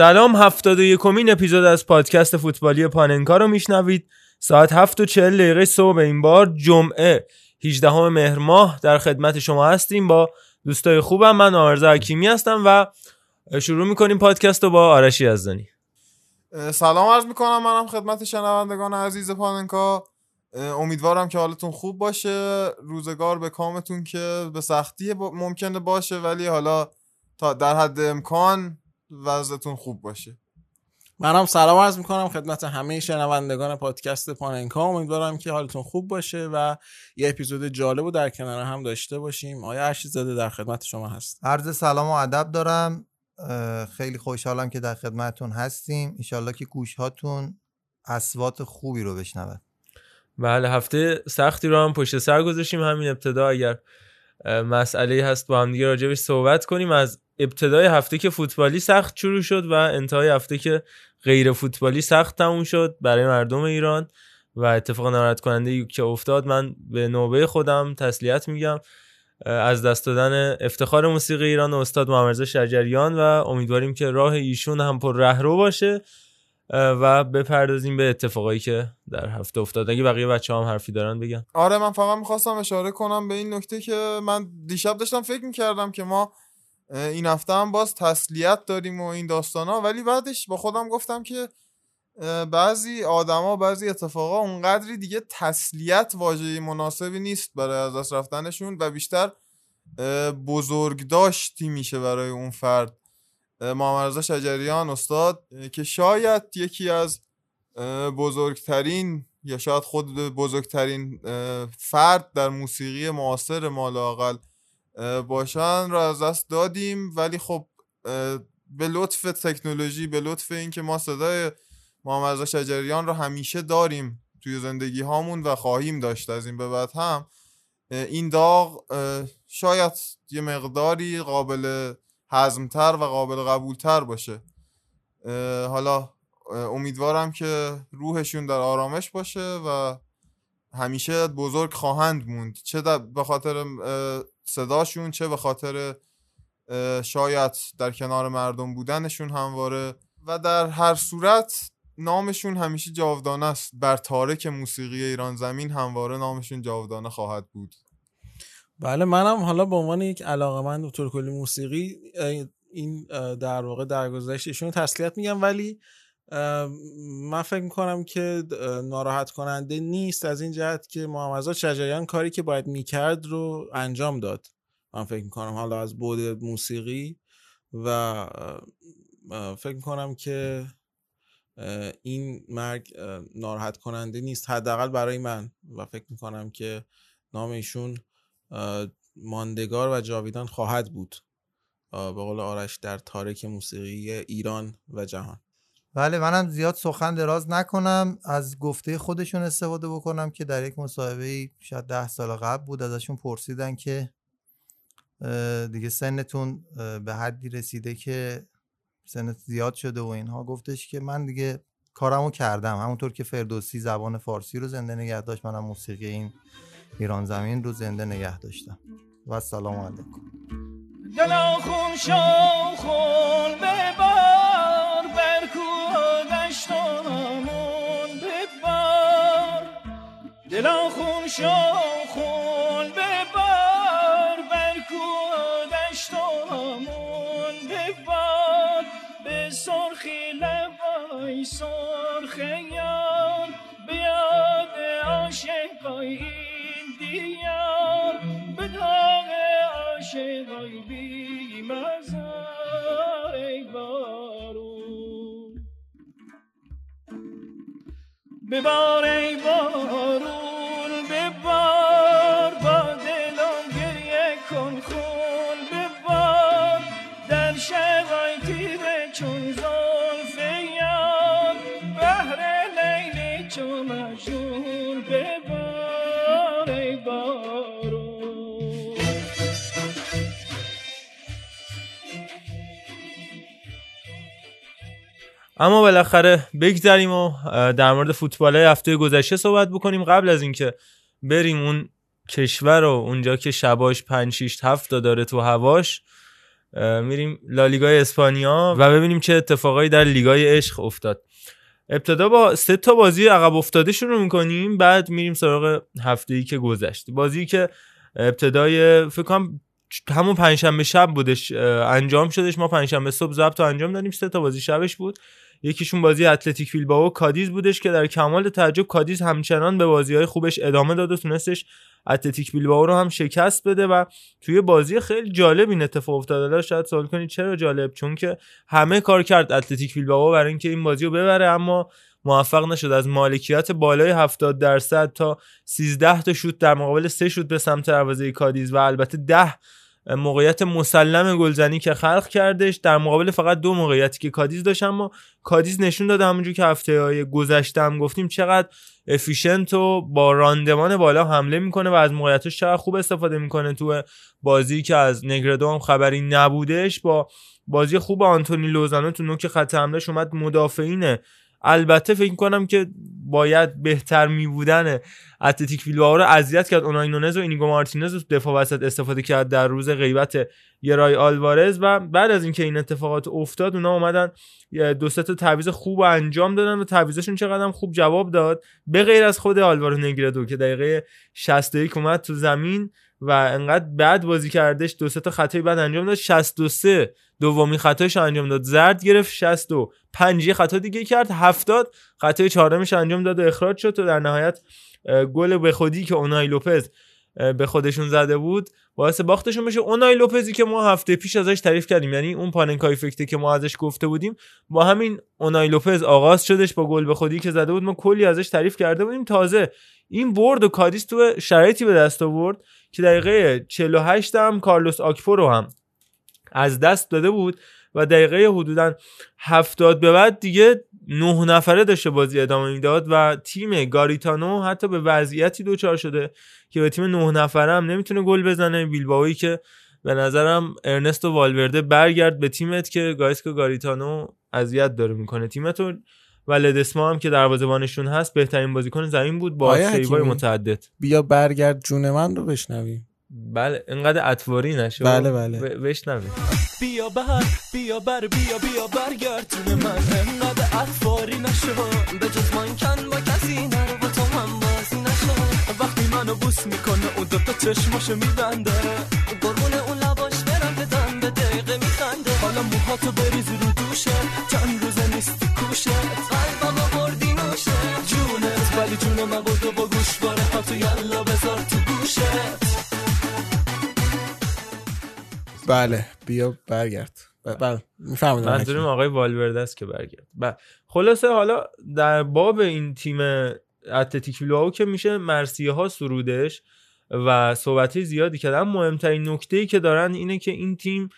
سلام هفتاد و یکمین اپیزود از پادکست فوتبالی پاننکا رو میشنوید. ساعت هفت و چهل دقیقه صبح این بار جمعه 18 مهر ماه. در خدمت شما هستیم با دوستای خوبم. من آرزا حکیمی هستم و شروع می‌کنیم پادکست رو با آرشی یزدانی سلام عرض می‌کنم. منم خدمت شنوندگان عزیز پاننکا. امیدوارم که حالتون خوب باشه. روزگار به کامتون که به سختی ممکنه باشه ولی حالا تا در حد امکان وضعتون خوب باشه. منم سلام عرض می‌کنم خدمت همه شنوندگان پادکست پاننکا. امیدوارم که حالتون خوب باشه و یه اپیزود جالب رو در کنار هم داشته باشیم. آیا عرشی زاده در خدمت شما هست؟ عرض سلام و ادب دارم. خیلی خوشحالم که در خدمتتون هستیم. ایشالله که گوش هاتون اصوات خوبی رو بشنود بله هفته سختی رو هم پشت سر گذاشتیم همین ابتدا. اگر مسئله هست با هم دیگه راجبش صحبت کنیم. از ابتدای هفته که فوتبالی سخت شروع شد و انتهای هفته که غیر فوتبالی سخت تموم شد برای مردم ایران و اتفاق ناراحت کننده که افتاد من به نوبه خودم تسلیت میگم. از دست دادن افتخار موسیقی ایران استاد محمد شجریان و امیدواریم که راه ایشون هم پر رهرو باشه. و بپردازیم به اتفاقایی که در هفته افتاد. اگه بقیه بچه هم حرفی دارن بگن. آره من فقط می‌خواستم اشاره کنم به این نکته که من دیشب داشتم فکر می‌کردم که ما این هفته هم باز تسلیت داریم و این داستان ها ولی بعدش با خودم گفتم که بعضی آدما بعضی اتفاقا اونقدری دیگه تسلیت واژه مناسبی نیست برای از دست رفتنشون و بیشتر بزرگ داشتی میشه برای اون فرد. محمد شجریان استاد که شاید یکی از بزرگترین یا شاید خود بزرگترین فرد در موسیقی معاصر مال اقل باشن را از دست دادیم. ولی خب به لطف تکنولوژی به لطف اینکه ما صدای محمد شجریان رو همیشه داریم توی زندگی هامون و خواهیم داشت از این به بعد هم این داغ شاید یه مقداری قابل حزمتر و قابل قبولتر باشه. حالا امیدوارم که روحشون در آرامش باشه و همیشه بزرگ خواهند موند. چه به خاطر صداشون چه به خاطر شاید در کنار مردم بودنشون همواره. و در هر صورت نامشون همیشه جاودانه است. بر تارک موسیقی ایران زمین همواره نامشون جاودانه خواهد بود. بله منم حالا به عنوان یک علاقه من دکتر کلی موسیقی این در واقع درگذشت ایشون تسلیت میگم. ولی من فکر می‌کنم که ناراحت کننده نیست از این جهت که محمد شجریان کاری که باید می‌کرد رو انجام داد. من فکر می‌کنم حالا از بود موسیقی و فکر می‌کنم که این مرگ ناراحت کننده نیست حداقل برای من. و فکر می‌کنم که نام ایشون ماندگار و جاویدان خواهد بود به قول آرش در تاریک موسیقی ایران و جهان. بله منم زیاد سخن دراز نکنم. از گفته خودشون استفاده بکنم که در یک مصاحبه شاید ده سال قبل بود ازشون پرسیدن که دیگه سنتون به حدی رسیده که سنت زیاد شده و اینها. گفتش که من دیگه کارمو کردم. همونطور که فردوسی زبان فارسی رو زنده نگه داشت منم موسیقی این ایران زمین رو زنده نگه داشتم. و سلام علیکم. دلا خون شو خون ببار بر دشتامون ببار دلا خون شو خون ببار بر دشتامون ببار به سرخی لبای سرخ یار بیا این دیار به داغ عاشقای بی مزار ای بارون. ببار ای بارون. اما بالاخره بگذریم و در مورد فوتبال هفته گذشته صحبت بکنیم. قبل از اینکه بریم اون کشور و اونجا که شباش 5 6 7 تا داره تو هواش میریم لالیگای اسپانیا و ببینیم چه اتفاقایی در لیگای عشق افتاد. ابتدا با سه تا بازی عقب افتاده شروع می‌کنیم بعد میریم سراغ هفته ای که گذشت. بازی که ابتدای فکر کنم همون پنجشنبه شب بودش انجام شدش. ما پنجشنبه صبح ضبط انجام دادیم. سه تا بازی شبش بود. یکیشون بازی اتلتیک بیلبائو و کادیز بودش که در کمال تعجب کادیز همچنان به بازی های خوبش ادامه داد و تونستش اتلتیک بیلبائو رو هم شکست بده و توی بازی خیلی جالب این اتفاق افتاد شاید سوال کنید چرا جالب؟ چون که همه کار کرد اتلتیک بیلبائو برای اینکه این بازی رو ببره اما موفق نشد از مالکیت بالای 70 درصد تا 13 تا شوت در مقابل 3 شوت به سمت دروازه کادیز و البته 10 موقعیت مسلم گلزنی که خلق کردش در مقابل فقط دو موقعیتی که کادیز داشت اما کادیز نشون داد همونجور که هفته های گذشته هم گفتیم چقدر efficient و با راندمان بالا حمله می‌کنه و از موقعیتش چقدر خوب استفاده می‌کنه. تو بازی که از نگردو هم خبری نبودش با بازی خوب آنتونی لوزانو تو نوک خط حملهش اومد مدافعینه البته فکر کنم که باید بهتر می بودن اتلتیک بیلبائو رو اذیت کرد. اونای نونز و اینیگو مارتینز رو دفاع وسط استفاده کرد در روز غیبت یرای آلوارز و بعد از اینکه این اتفاقات افتاد اونا اومدن دو سه تا تعویض خوب انجام دادن و تعویضشون چقدر خوب جواب داد. به غیر از خود آلوارو نگردو که دقیقه 61 اومد تو زمین. و انقدر بد بازی کردش دو تا خطای بد انجام داد. 63 دومی خطایش رو انجام داد. زرد گرفت 65 یه خطا دیگه کرد. 70 خطای چهارمش انجام داد و اخراج شد. و در نهایت گل به خودی که اونای لوپز به خودشون زده بود باعث باختشون بشه اونای لوپزی که ما هفته پیش ازش تعریف کردیم یعنی اون پاننکای فکته که ما ازش گفته بودیم با همین اونای لوپز آغاز شدش با گل به خودی که زده بود ما کلی ازش تعریف کرده بودیم. تازه این برد و کادیس تو شرایطی به دست آورد که دقیقه 48 هم کارلوس آکفو رو هم از دست داده بود و دقیقه حدودا 70 به بعد دیگه نه نفره داشته بازی ادامه می‌داد و تیم گاریتانو حتی به وضعیتی دوچار شده که به تیم نه نفره هم نمی‌تونه گل بزنه. بیلباوی که به نظرم ارنستو والورده برگرد به تیمت که گایسکو گاریتانو اذیت داره می‌کنه. تیمتو و لدسما هم که دروازه‌بانشون هست بهترین بازیکن زمین بود با save های متعدد. بیا برگرد جون من رو بشنویم بله اینقدر اطواری نشه. بله، بله. بشنویم. بیا بر بیا بر بیا بیا برگردون من. اطواری نشو. به جز من کن با کسی نرو. با تو هم بازی نشو. وقتی منو بوس می‌کنه اون دوتا چشماشو میبنده. قربون اون لباش برم به دم به دقیقه میخنده. حالا موهاتو بریز رو دوشه. چند روزه نیستی کوشه. قلبم بردی نوشه. جونت ولی جون من بودو با گوش باره هاتو یلا بذار تو گوشت. بله بیا برگرد. بله می‌فهمید منظورم آقای والورده است که برگرد. ب- خلاصه حالا در باب این تیم اتلتیک بیلبائو که میشه مرثیه ها سرودش و صحبتی زیادی کردن مهمترین نکته ای که دارن اینه که این تیم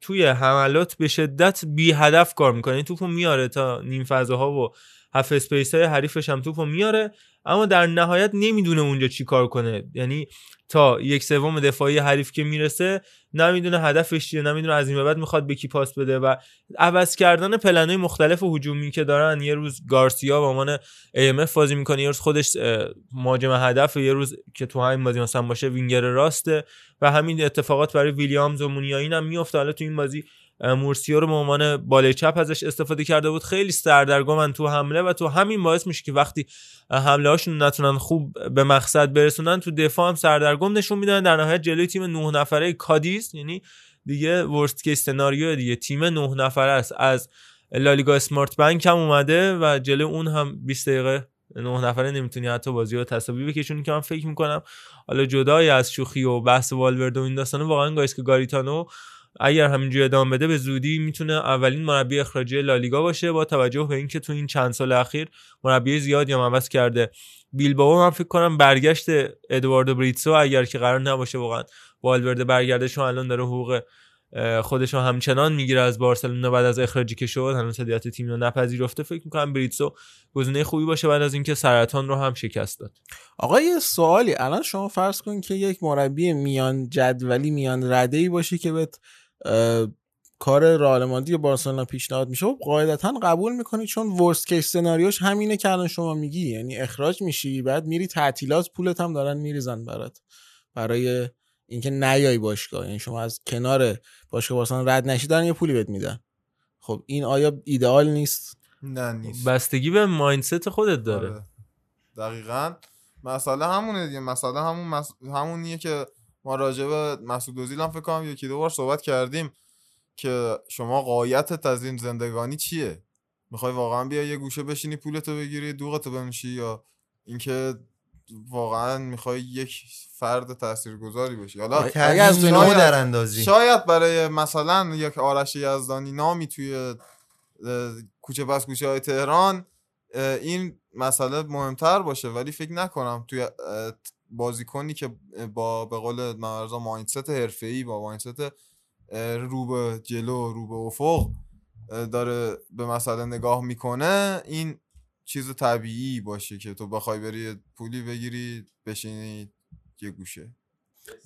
توی حملات به شدت بی هدف کار می‌کنه. یعنی توپو میاره تا نیم فضاها و half space های حریفش هم توپو میاره اما در نهایت نمی‌دونه اونجا چی کار کنه. یعنی تا یک سوم دفاعی حریف که می‌رسه نمی‌دونه هدفش چیه نمی‌دونه از این بعد می‌خواد به کی پاس بده و عوض کردن پلنهای مختلف هجومی که دارن. یه روز گارسیا به عنوان AMF بازی می‌کنه یه روز خودش مهاجم هدف یه روز که تو همین بازی مثلا باشه وینگر راسته و همین اتفاقات برای ویلیامز و مونیاین هم میفته حالا تو این بازی مورسیو رو به عنوان بالای چپ ازش استفاده کرده بود. خیلی سردرگمن تو حمله و تو همین باعث میشه که وقتی حمله هاشون نتونن خوب به مقصد برسونن تو دفاع هم سردرگم نشون میدن. در نهایت جلوی تیم نه نفره کادیس یعنی دیگه ورست کی سناریو دیگه. تیم نه نفره است. از لالیگا اسمارت بانک هم اومده و جلو اون هم 20 دقیقه نه نفره نمی‌تونی حتی بازی رو تساوی بکشونی که من فکر می‌کنم. حالا جدای از شوخی و بحث والورد و این داستانه واقعا گایس که گاریتانو اگر همینجوری ادامه بده به زودی می‌تونه اولین مربی اخراجی لالیگا باشه با توجه به اینکه تو این چند سال اخیر مربی زیادی هم عوض کرده. بیلبائو من فکر کنم برگشت ادواردو بریتسو اگر که قرار نباشه واقعا والورده برگردش الان داره حقوق خودش همچنان می‌گیره از بارسلونا بعد از اخراجی که شد هنوز هدیت تیم رو نپذیرفته. فکر می‌کنم بریتسو گزینه خوبی باشه بعد از اینکه سرطان رو هم شکست داد. آقا یه سوالی. الان شما فرض کن که یک مربی میان جدولی میان رده ای باشی که اه، کار رئال مادرید یا بارسلونا پیشنهاد میشه خب قاعدتا قبول می‌کنی چون ورست کیس سناریوش همینه که الان شما میگی یعنی اخراج میشی بعد میری تعطیلات پولت هم دارن میریزن برات برای اینکه نیای باشگاه یعنی شما از کنار باشگاه بارسلونا رد نشی دارن یه پولی بهت میدن. خب این آیا ایدئال نیست؟ نه نیست. بستگی به مایندست خودت داره. آره. دقیقا. مسئله همونه دیگه مسئله همون مس... همونیه که ما راجع به مسعود اوزیل هم فکر کنم یکی دو بار صحبت کردیم که شما قایتت از این زندگانی چیه؟ می‌خوای واقعا بیا یه گوشه بشینی پولتو بگیری دوغتو بمیشی یا اینکه واقعا می‌خوای یک فرد تاثیرگذاری بشی؟ حالا اگه از در اندازی شاید برای مثلا یک آرش یزدانی نامی توی کوچه پس کوچه های تهران این مسئله مهمتر باشه. ولی فکر نکنم توی بازیکنی که با به قول مرزا مایندست حرفه‌ای با مایندست رو به جلو رو به افق داره به مسئله نگاه می‌کنه این چیز طبیعی باشه که تو بخوای بری پولی بگیری بشینی یه گوشه.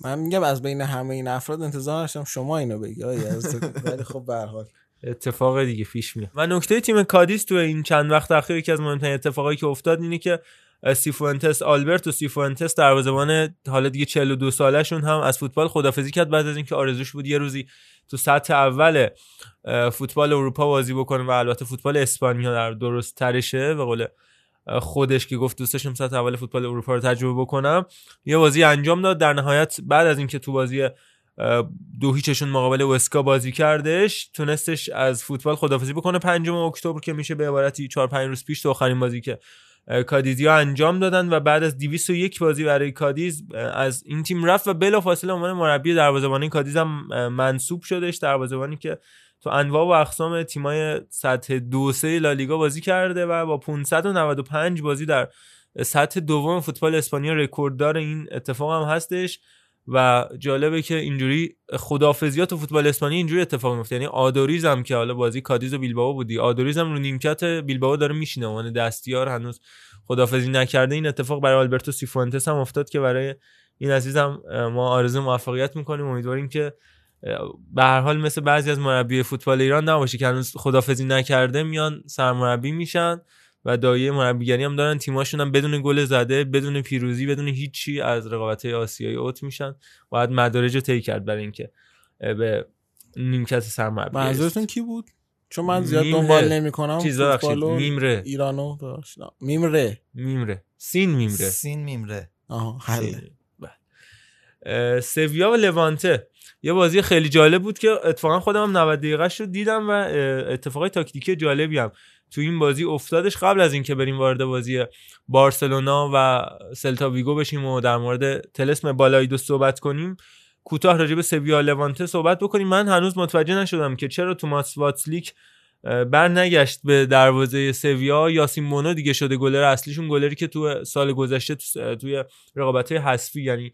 من میگم از بین همه این افراد انتظار داشتم شما اینو بگی. ولی خب به هر حال. اتفاق دیگه پیش میاد. و نکته تیم کادیس تو این چند وقت اخیر یکی از مهمترین اتفاقایی که افتاد اینه که سیفونتس آلبرتو سیفونتس دروازه‌بان حالا دیگه 42 سالشون هم از فوتبال خدافزی کرد بعد از اینکه آرزوش بود یه روزی تو سطح اول فوتبال اروپا بازی بکنه و البته فوتبال اسپانیا در درست ترشه به قول خودش که گفت دوستشم سطح اول فوتبال اروپا رو تجربه بکنم. یه بازی انجام داد در نهایت بعد از اینکه تو بازی دو هیچشون مقابل وسکا بازی کردش تونستش از فوتبال خدافزی بکنه. پنجم اکتبر که میشه به عبارتی 4 5 روز پیش تو آخرین بازی که کادیزیا انجام دادن و بعد از 201 بازی برای کادیز از این تیم رفت و بلافاصله عنوان مربی دروازه‌بانی کادیز هم منصوب شدش. دروازه‌بانی که تو انواع و اقسام تیمای سطح دو سه لالیگا بازی کرده و با 595 بازی در سطح دوم فوتبال اسپانیا رکورددار این اتفاق هم هستش. و جالبه که اینجوری خدافزیات و فوتبال اسپانیا اینجوری اتفاق میفته. یعنی آدوریز هم که حالا بازی کادیز و بیلبائو بودی آدوریز هم رو نیمکت بیلبائو داره میشینه. عنوان دستیار هنوز خدافزی نکرده. این اتفاق برای آلبرتو سیفونتس هم افتاد که برای این عزیزم ما آرزو موفقیت می‌کنیم. امیدواریم که به هر حال مثل بعضی از مربی فوتبال ایران نباشه که هنوز خدافزی نکرده میان سرمربی میشن. و دایه مربیگری هم دارن. تیماشون هم بدون گل زده بدون پیروزی بدون هیچی از رقابت آسیایی اوت میشن. باید مدارج رو طی کرد برای اینکه به نیمکت سرمربی منظورتون کی بود؟ چون من زیاد میمره. دنبال نمی‌کنم. چیزا بخشید میمره ایرانو. میمره میمره سین میمره سین میمره آها حله. بله. سویا و لوانته. یه بازی خیلی جالب بود که اتفاقا خودم هم 90 دقیقه رو دیدم و اتفاقای تاکتیکی جالبی هم. تو این بازی افتادش قبل از اینکه بریم وارد بازی بارسلونا و سلتا ویگو بشیم و در مورد تلسم بالایدو صحبت کنیم کوتاه راجع به سویا لوانته صحبت بکنیم. من هنوز متوجه نشدم که چرا توماس واتسلیک بر نگشت به دروازه سویا. یاسین مونو دیگه شده گلر اصلیشون گلری که تو سال گذشته تو- توی رقابت حذفی یعنی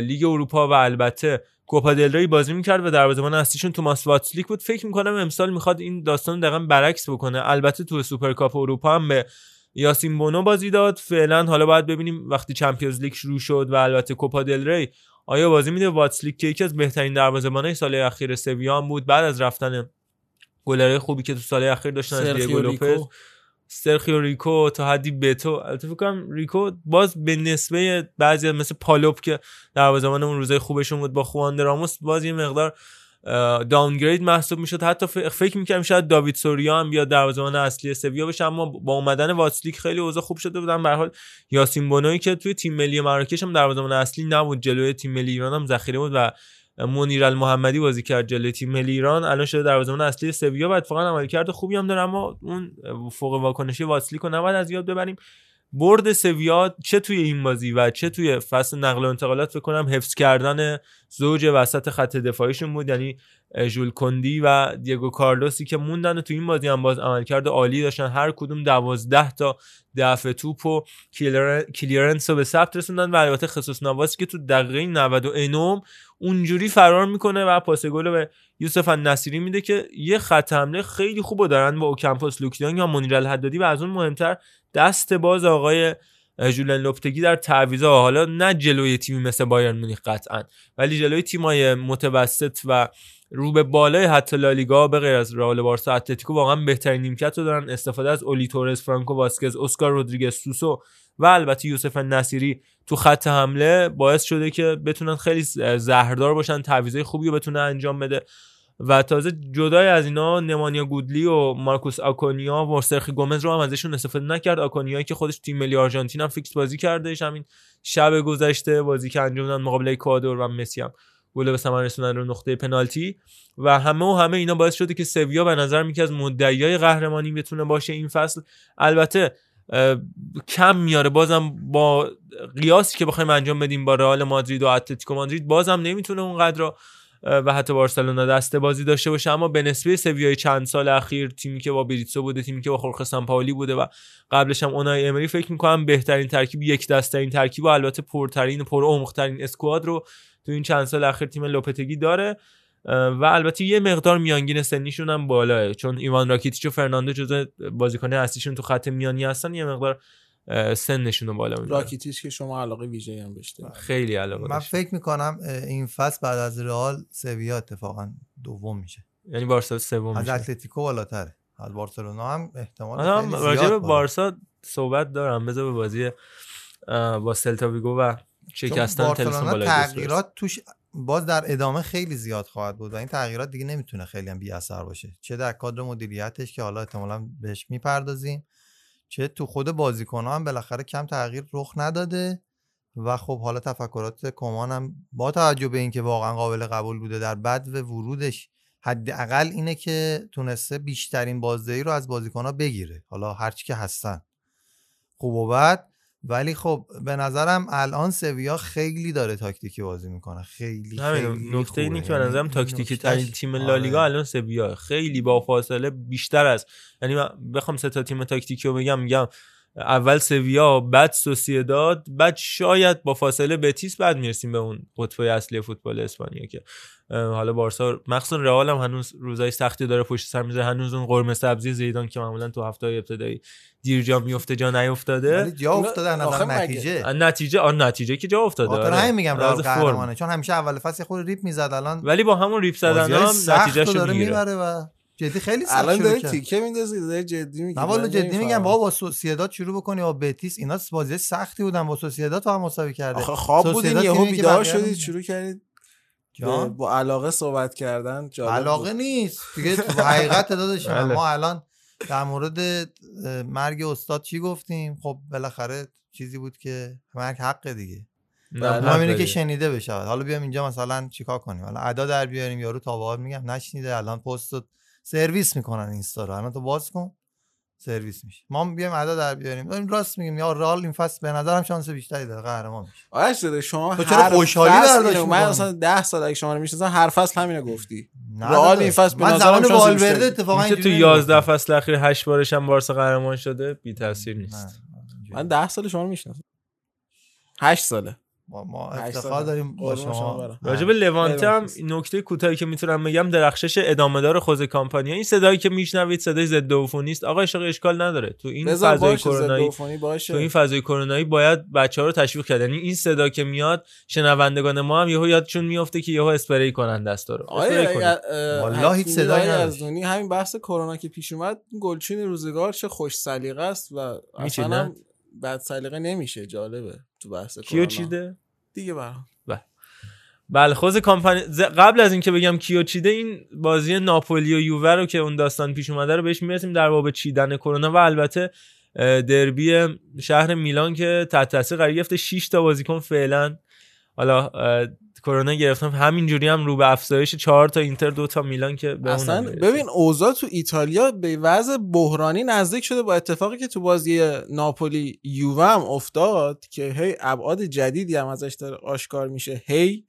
لیگ اروپا و البته کوپا دل ری بازی می‌کرد و دروازه‌بان اصلیشون توماس واتسلیک بود. فکر می‌کنم امسال می‌خواد این داستان رو دقیقا برعکس بکنه. البته تو سوپرکاپ اروپا هم به یاسین بونو بازی داد. فعلا حالا باید ببینیم وقتی Champions League شروع شد و البته کوپا دل ری آیا بازی میده؟ واتسلیک که یکی از بهترین دروازه‌بانای سال اخیر سویا بود. بعد از رفتن گلرهای خوبی که تو سال اخیر داشتن از دیگو لوپز سرخیو ریکو تا حدی بتو البته فکر کنم ریکو باز به نسبه بعضی مثل پالوپ که دروازه‌بان اون روزای خوبشون بود با خوان راموس باز یه مقدار داونگرید محسوب می‌شد. حتی فکر می‌کنم شاید داوید سوریا هم بیاد دروازه‌بان اصلی سویا بشه اما با اومدن واتسلیک خیلی اوضاع خوب شده بودن. به حال یاسین بونوی که توی تیم ملی مراکش هم دروازه‌بان اصلی نبود جلوی تیم ملی ایران هم ذخیره بود و منیر المحمدی بازی کرد جلوی تیم ملی ایران. الان شده دروازه‌بان اصلی سویا. و اتفاقا عملکرد خوبی هم داره اما اون فوق واکنشی واتسلیک رو نباید از یاد ببریم. برد سویا چه توی این بازی و چه توی فصل نقل و انتقالات فکر کنم حفظ کردن زوج وسط خط دفاعیشون بود. یعنی ژول کندی و دیگو کارلوسی که موندن و توی این بازی هم باز عملکرد عالی داشتن. هر کدوم دوازده تا دفع توپ و کلیرن- کلیرنس رو به ثبت رسوندن و البته خصوص نواسی که تو دقیقه 99 اونجوری فرار می‌کنه و پاس گل به یوسف نصیری میده که یه خط حمله خیلی خوب دارن با اوکمپوس لوک دیونگ یا منیر الحدادی و از اون مهمتر دست باز آقای ژولن لوپتگی در تعویضا حالا نه جلوی تیمی مثل بایرن مونیخ قطعا ولی جلوی تیمای متوسط و رو به بالای حتی لالیگا به غیر از رئال بارسا اتلتیکو واقعا بهترین نیمکت رو دارن. استفاده از اولیور تورس فرانکو واسکز اسکار رودریگز سوسو و البته یوسف نصیری تو خط حمله باعث شده که بتونن خیلی زهردار باشن تعویضای خوبی رو بتونه انجام بده. و تازه جدای از اینا نمانیا گودلی و مارکوس آکونیا و سرخی گومز رو هم ازشون استفاده نکرد. آکونیا که خودش تیم ملی آرژانتین هم فیکس بازی کردش همین شب گذشته بازی که انجام دادن مقابل اکوادور و مسی هم گل به ثمر رسوندن رو نقطه پنالتی. و همه و همه اینا باعث شده که سویا به نظر میاد از مدعیای قهرمانی بتونه باشه این فصل. البته کم میاره. بازم با قیاسی که بخوایم انجام بدیم با رئال مادرید و اتلتیکو مادرید بازم نمی‌تونه اونقدر رو، اه، و حتی بارسلونا دسته بازی داشته باشه. اما به نسبه سویای چند سال اخیر تیمی که با بریتزو بوده تیمی که با خورخه سامپائولی بوده و قبلش هم اونای امری فکر می‌کنم بهترین ترکیب یک دسته این ترکیب و البته پرترین و پرعمق‌ترین squad رو تو این چند سال اخیر تیم لوپتگی داره. و البته یه مقدار میانگین سنیشون هم بالاه چون ایوان راکیتیچ و فرناندو جزو بازیکن اصلیشون تو خط میانی هستن یه مقدار سنشون رو بالا می‌بره. راکیتیش که شما علاقه ویژه‌ای هم بهش دارید. خیلی علاقه من داشت فکر می‌کنم این فصل بعد از رئال سویا اتفاقا دوم میشه. یعنی بارسا سوم از میشه. اتلتیکو بالاتره. از بارسلونا هم احتمال هم راجع به بالا. بارسا صحبت دارم. بذار به بازی با سلتا ویگو و شکستن تلسون بالای برسه. تغییرات توش باز در ادامه خیلی زیاد خواهد بود و این تغییرات دیگه نمی‌تونه خیلی هم بی اثر باشه. چه در کادر مدیریتش که حالا احتمالا بهش می‌پردازیم. چه تو خود بازیکن هم بالاخره کم تغییر رخ نداده و خب حالا تفکرات کمان هم با توجه به اینکه واقعا قابل قبول بوده در بد و ورودش حداقل اینه که تونسته بیشترین بازدهی رو از بازیکنها بگیره. حالا هرچی که هستن. خوب و بد ولی خب به نظرم الان سویا خیلی داره تاکتیکی بازی می‌کنه خیلی خیلی نکته اینه خوبه. که به یعنی نظرم تاکتیکی ترین تیم آره. لالیگا الان سویا خیلی با فاصله بیشتر از یعنی من بخوام سه تا تیم تاکتیکی رو بگم میگم اول سویا بعد سوسیداد بعد شاید با فاصله بتیس بعد می‌رسیم به اون قطبه اصلی فوتبال اسپانیا که حالا بارسا مخصوصا رئال هم هنوز روزای سختی داره پشت سر می‌ذاره. هنوز اون قرمه سبزی زیدان که معمولا تو هفته های ابتدایی دیر جا میفته جا نیفتاده ولی جا افتاده نظر مگه- نتیجه. نتیجه آن نتیجه که جا افتاده. آره. همین میگم رئال. قهرمانه. چون همیشه اول فصل خود ریپ می‌زد الان ولی با همون ریپ زدن هم نتیجهشو می‌گیره. و جدی خیلی سخت الان کرد. تیکه میندازی داره جدی میگه نه والا جدی. میگم بابا با سوسیداد شروع بکنی با بتیس اینا بازی سختی بودن با سوسیداد فقط مساوی کرده آخه خواب بودین یهو بیدار شدید رو- شروع کردید با علاقه صحبت کردن علاقه. نیست دیگه تو حقیقت داداش. بله. ما الان در مورد مرگ استاد چی گفتیم خب بالاخره چیزی بود که مرگ حق دیگه بله. اینه که داری. شنیده بشه حالا بیام اینجا مثلا چیکار کنیم حالا ادا در بیاریم یارو تابعات میگم نشنیده الان پست سرویس می‌کنن اینستا رو. الان تو باز کن. سرویس میشه. ما بیایم ادا در بیاریم. داریم راست میگیم. یا رال این فصل به نظرم شانس بیشتری داره. قهرمان میشه. آرش داده شما تو چرا هر خوشحالی فصل برداشت من؟ اصلا ده سال اگه شما رو می‌شناسم هر فصل همینو گفتی. داداش. این فصل به من نظرم شانس والورده بیشتری. اتفاقا اینکه تو اینجوری 11 نمی‌گفتم. فصل اخیر 8 بارش هم بارسا قهرمان شده؟ بی تاثیر نیست. من ده سال شما رو می‌شناسم. هشت ساله. ما, ما افتخار سال. داریم با شما. راجع به لوانته هم لوانته. نکته کوتاهی که می‌تونم بگم درخشش ادامه دار خوزه کامپانیا این صدایی که میشنوید صدای ضد عفونی است آقا اشاق اشکال نداره تو این فضای کرونایی تو این فضای کرونایی باید بچه ها رو تشویق کرد یعنی این صدا که میاد شنوندگان ما هم یهو یادشون میفته که یهو اسپری کنن دستا رو. والله هیچ صدایی. یزدانی همین بحث کرونا که پیش اومد گلچین روزگار چه خوش سلیقه است و؟ اصلا بد سلیقه نمیشه جالبه تو بحث کیو. چیده؟ دیگه برام. بله. خوز کامپانی ز- قبل از اینکه بگم کیو چیده این بازی ناپولی و یووه رو که اون داستان پیش اومده رو بهش می‌رسیم در باب چیدن کرونا و البته دربی شهر میلان که تحت تاثیر قرار گرفته 6 تا بازیکن فعلا حالا کرونا گرفتن همینجوری هم رو به افزایش چهار تا اینتر دو تا میلان که به اصلا. ببین اوضاع تو ایتالیا به وضع بحرانی نزدیک شده با اتفاقی که تو بازی ناپولی یووه هم افتاد که هی ابعاد جدیدی هم ازش داره آشکار میشه. هی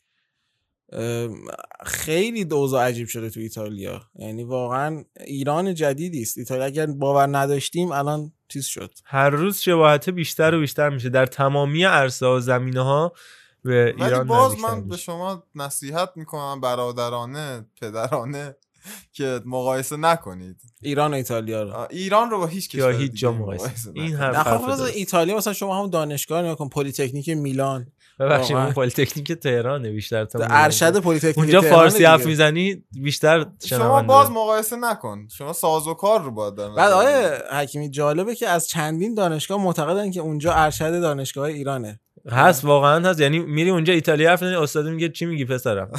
خیلی اوضاع عجیب شده تو ایتالیا. یعنی واقعا ایران جدیدی است. ایتالیا اگر باور نداشتیم الان چیز شد. هر روز شباهت بیشتر و بیشتر میشه. در تمامی عرصه و زمینه ها به ولی ایران باز نزدیکتر من به. شما نصیحت می‌کنم برادرانه پدرانه که مقایسه نکنید ایران و ایتالیا رو ایران رو با هیچ یا کشور هیچ جا مقایسه این. حرف حرف خب مثلا درست. ایتالیا مثلا شما همون دانشگاه نگاه کن پلیتکنیک میلان ببخشید واقعا. اون پلیتکنیک تهرانه بیشتر تا. ارشد پلیتکنیک اونجا تهران فارسی. حرف می‌زنی بیشتر شما باز مقایسه نکن شما ساز و کار رو باید بعد. آیه حکیمی جالبه که از چندین دانشگاه معتقدن که اونجا ارشد دانشگاه ایرانه هست واقعا هست. یعنی میری اونجا ایتالیا حرف استاد میگه چی میگی پسرم؟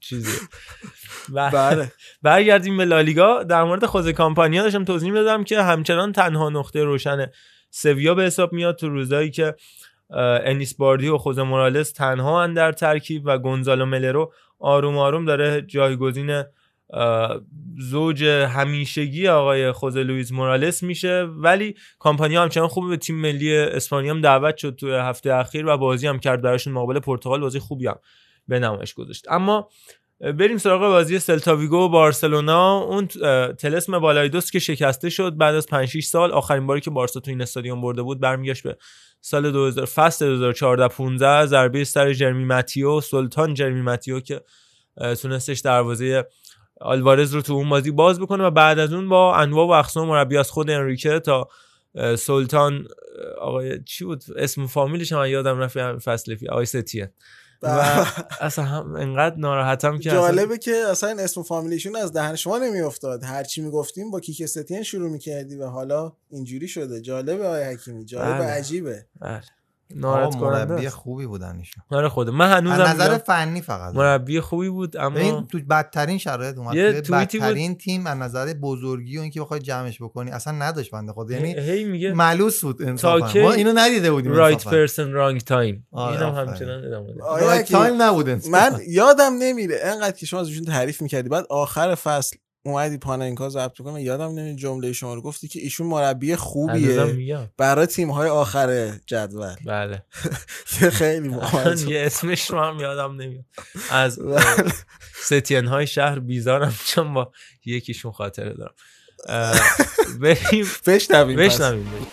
چیزی. بله. برگردیم به لالیگا. در مورد خوزه کامپانیا داشتم توضیح می‌دادم که همچنان تنها نقطه روشن سویا به حساب میاد تو روزایی که انیس باردی و خوزه مورالس تنها در ترکیب و گونزالو ملرو آروم آروم داره جایگزین زوج همیشگی آقای خوزه لوئیس مورالس میشه. ولی کامپانیا همچنان خوبه. به تیم ملی اسپانیا هم دعوت شد توی هفته اخیر و بازی هم کرد. براشون مقابل پرتغال بازی خوبی هم به نمایش گذاشت. اما بریم سراغ بازی سلتاویگو و بارسلونا. اون تلسم بالایدوس که شکسته شد بعد از 5 6 سال آخرین باری که بارسا تو این استادیوم برده بود برمیگشت به سال 2000 فصل 2014 15 ضربه سر جرمی ماتیو سلطان جرمی ماتیو که تونستش دروازه آلوارز رو تو اون بازی باز بکنه و بعد از اون با انواع و اقسام مربی از خود انریکه تا سلطان آقای چی بود؟ اسم فامیلش هم یادم رفت همین فصل فی آقای ستیه. و اصلا هم انقدر ناراحتم که اصلا جالبه که اصلا این اسم فامیلیشون از دهن شما نمیافتاد. هرچی می‌گفتیم با کیک ستین شروع می‌کردی و حالا اینجوری شده. جالبه آقای حکیمی. جالبه. بله. عجیبه. بله. ناراحت کننده مربی است. خوبی بودن ایشون آره خود من از هنوزم نظر میگم فنی فقط مربی خوبی بود اما تو بدترین شرایط اومد یه توییتی بود- بدترین تیم از نظر بزرگی و اینکه بخوای جمعش بکنی اصلا نداشت بنده خدا یعنی هی میگه ملوس بود انصافا ما اینو ندیده بودیم رایت. پرسن رانگ تایم اینم. همچنان ادامه. آقای رایت تایم نبود انصافا. من یادم نمیره انقدر که شما از ایشون تعریف می‌کردی بعد آخر فصل اومدی پاننکا ضبط کنه یادم نمیره جمله شما رو گفتی که ایشون مربی خوبیه. برای تیم های آخر جدول. بله. خیلی. یه اسمش رو هم یادم نمیاد. از بله. ستین های شهر بیزارم چون با یکیشون خاطره دارم. بریم. بشنویم. بشنویم.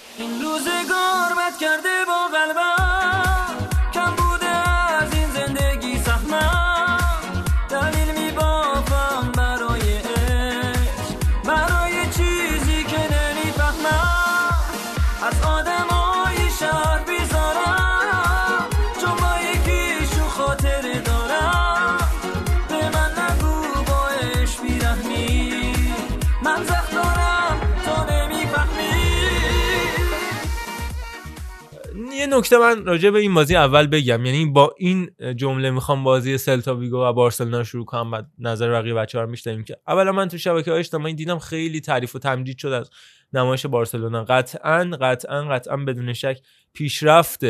نکته من راجع به این بازی اول بگم. یعنی با این جمله می‌خوام بازی سلتا ویگو و بارسلونا رو شروع کنم بعد نظر بقیه بچه ها رو میشنویم که اولا من تو شبکه های اجتماعی دیدم خیلی تعریف و تمجید شد از نمایش بارسلونا. قطعا قطعا قطعا بدون شک پیشرفت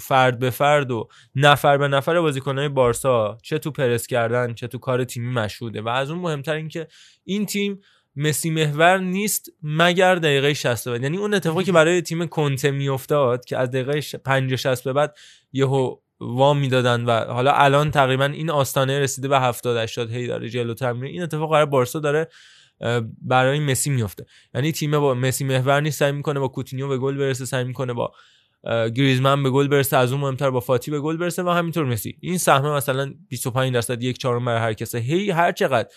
فرد به فرد و نفر به نفر بازیکنهای بارسا چه تو پرس کردن چه تو کار تیمی مشهوده. و از اون مهمتر این که این تیم مسی محور نیست مگر دقیقه 60 بعد یعنی اون اتفاقی که برای تیم کنته میافتاد که از دقیقه 50 60 به بعد یهو وام می‌دادن و حالا الان تقریبا این آستانه رسیده به 70 80 هی داره جلوتر میره. این اتفاق برای بارسا داره برای مسی میفته یعنی تیم با مسی محور نیست سعی می‌کنه با کوتینیو به گل برسه سعی می‌کنه با اه، گریزمن به گل برسه از اون مهمتر با فاتی به گل برسه و همینطور مسی. این سهم مثلا 25 درصد یک چهارم برای هر کسه هی هر چقدر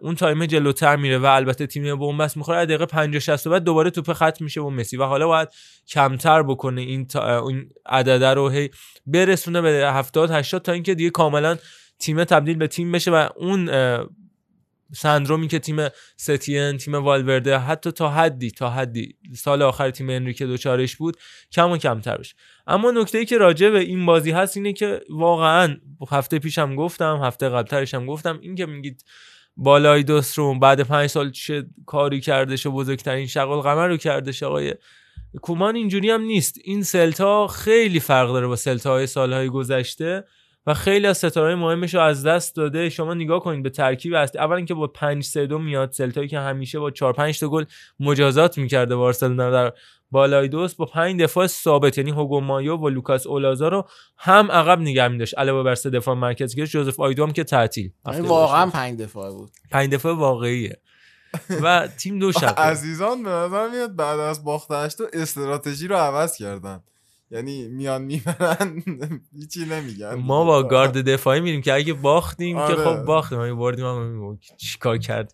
اون time جلوتر میره و البته تیم بنبست می‌خوره. دقیقه 50 60 بعد دوباره توپ خط میشه با مسی و حالا باید کمتر بکنه این تا اون عدده رو هی برسونه به 70 80 تا اینکه دیگه کاملا تیم تبدیل به تیم بشه و اون سندرومی که تیم ستین تیم والورده حتی تا حدی تا حدی سال آخر تیم انریکه دوچارش بود کم و کمتر بشه. اما نکته ای که راجع به این بازی هست اینه که واقعا هفته پیشم گفتم هفته قبلترش هم گفتم این که میگید بالای دوست رو بعد پنج سال چه کاری کردش و بزرگترین شغل قمر رو کردش آقای کومان اینجوری هم نیست. این سلتا خیلی فرق داره با سلتا های سالهای گذشته و خیلی از ستاره مهمش رو از دست داده. شما نگاه کنید به ترکیب اصلی اولا اینکه با 5 3 2 میاد سلتایی که همیشه با 4 5 تا گل مجازات می‌کرده بارسلونا در بالاییدوس با 5 دفاع ثابت یعنی هوگو مایو و لوکاس اولازا رو هم عقب نگه می‌داشت علاوه بر سه دفاع مرکزی که جوزف آیدو هم که تعطیل. این یعنی واقعا پنج دفاع بود. 5 دفاع واقعیه. و تیم دو شب عزیزان به نظر میاد بعد از باختش تو استراتژی رو عوض کردن. یعنی میان می‌برن هیچی نمیگن ما با گارد دفاعی میریم که اگه باختیم که آره. خب باختیم. اگه بردیم هم چیکار کرد؟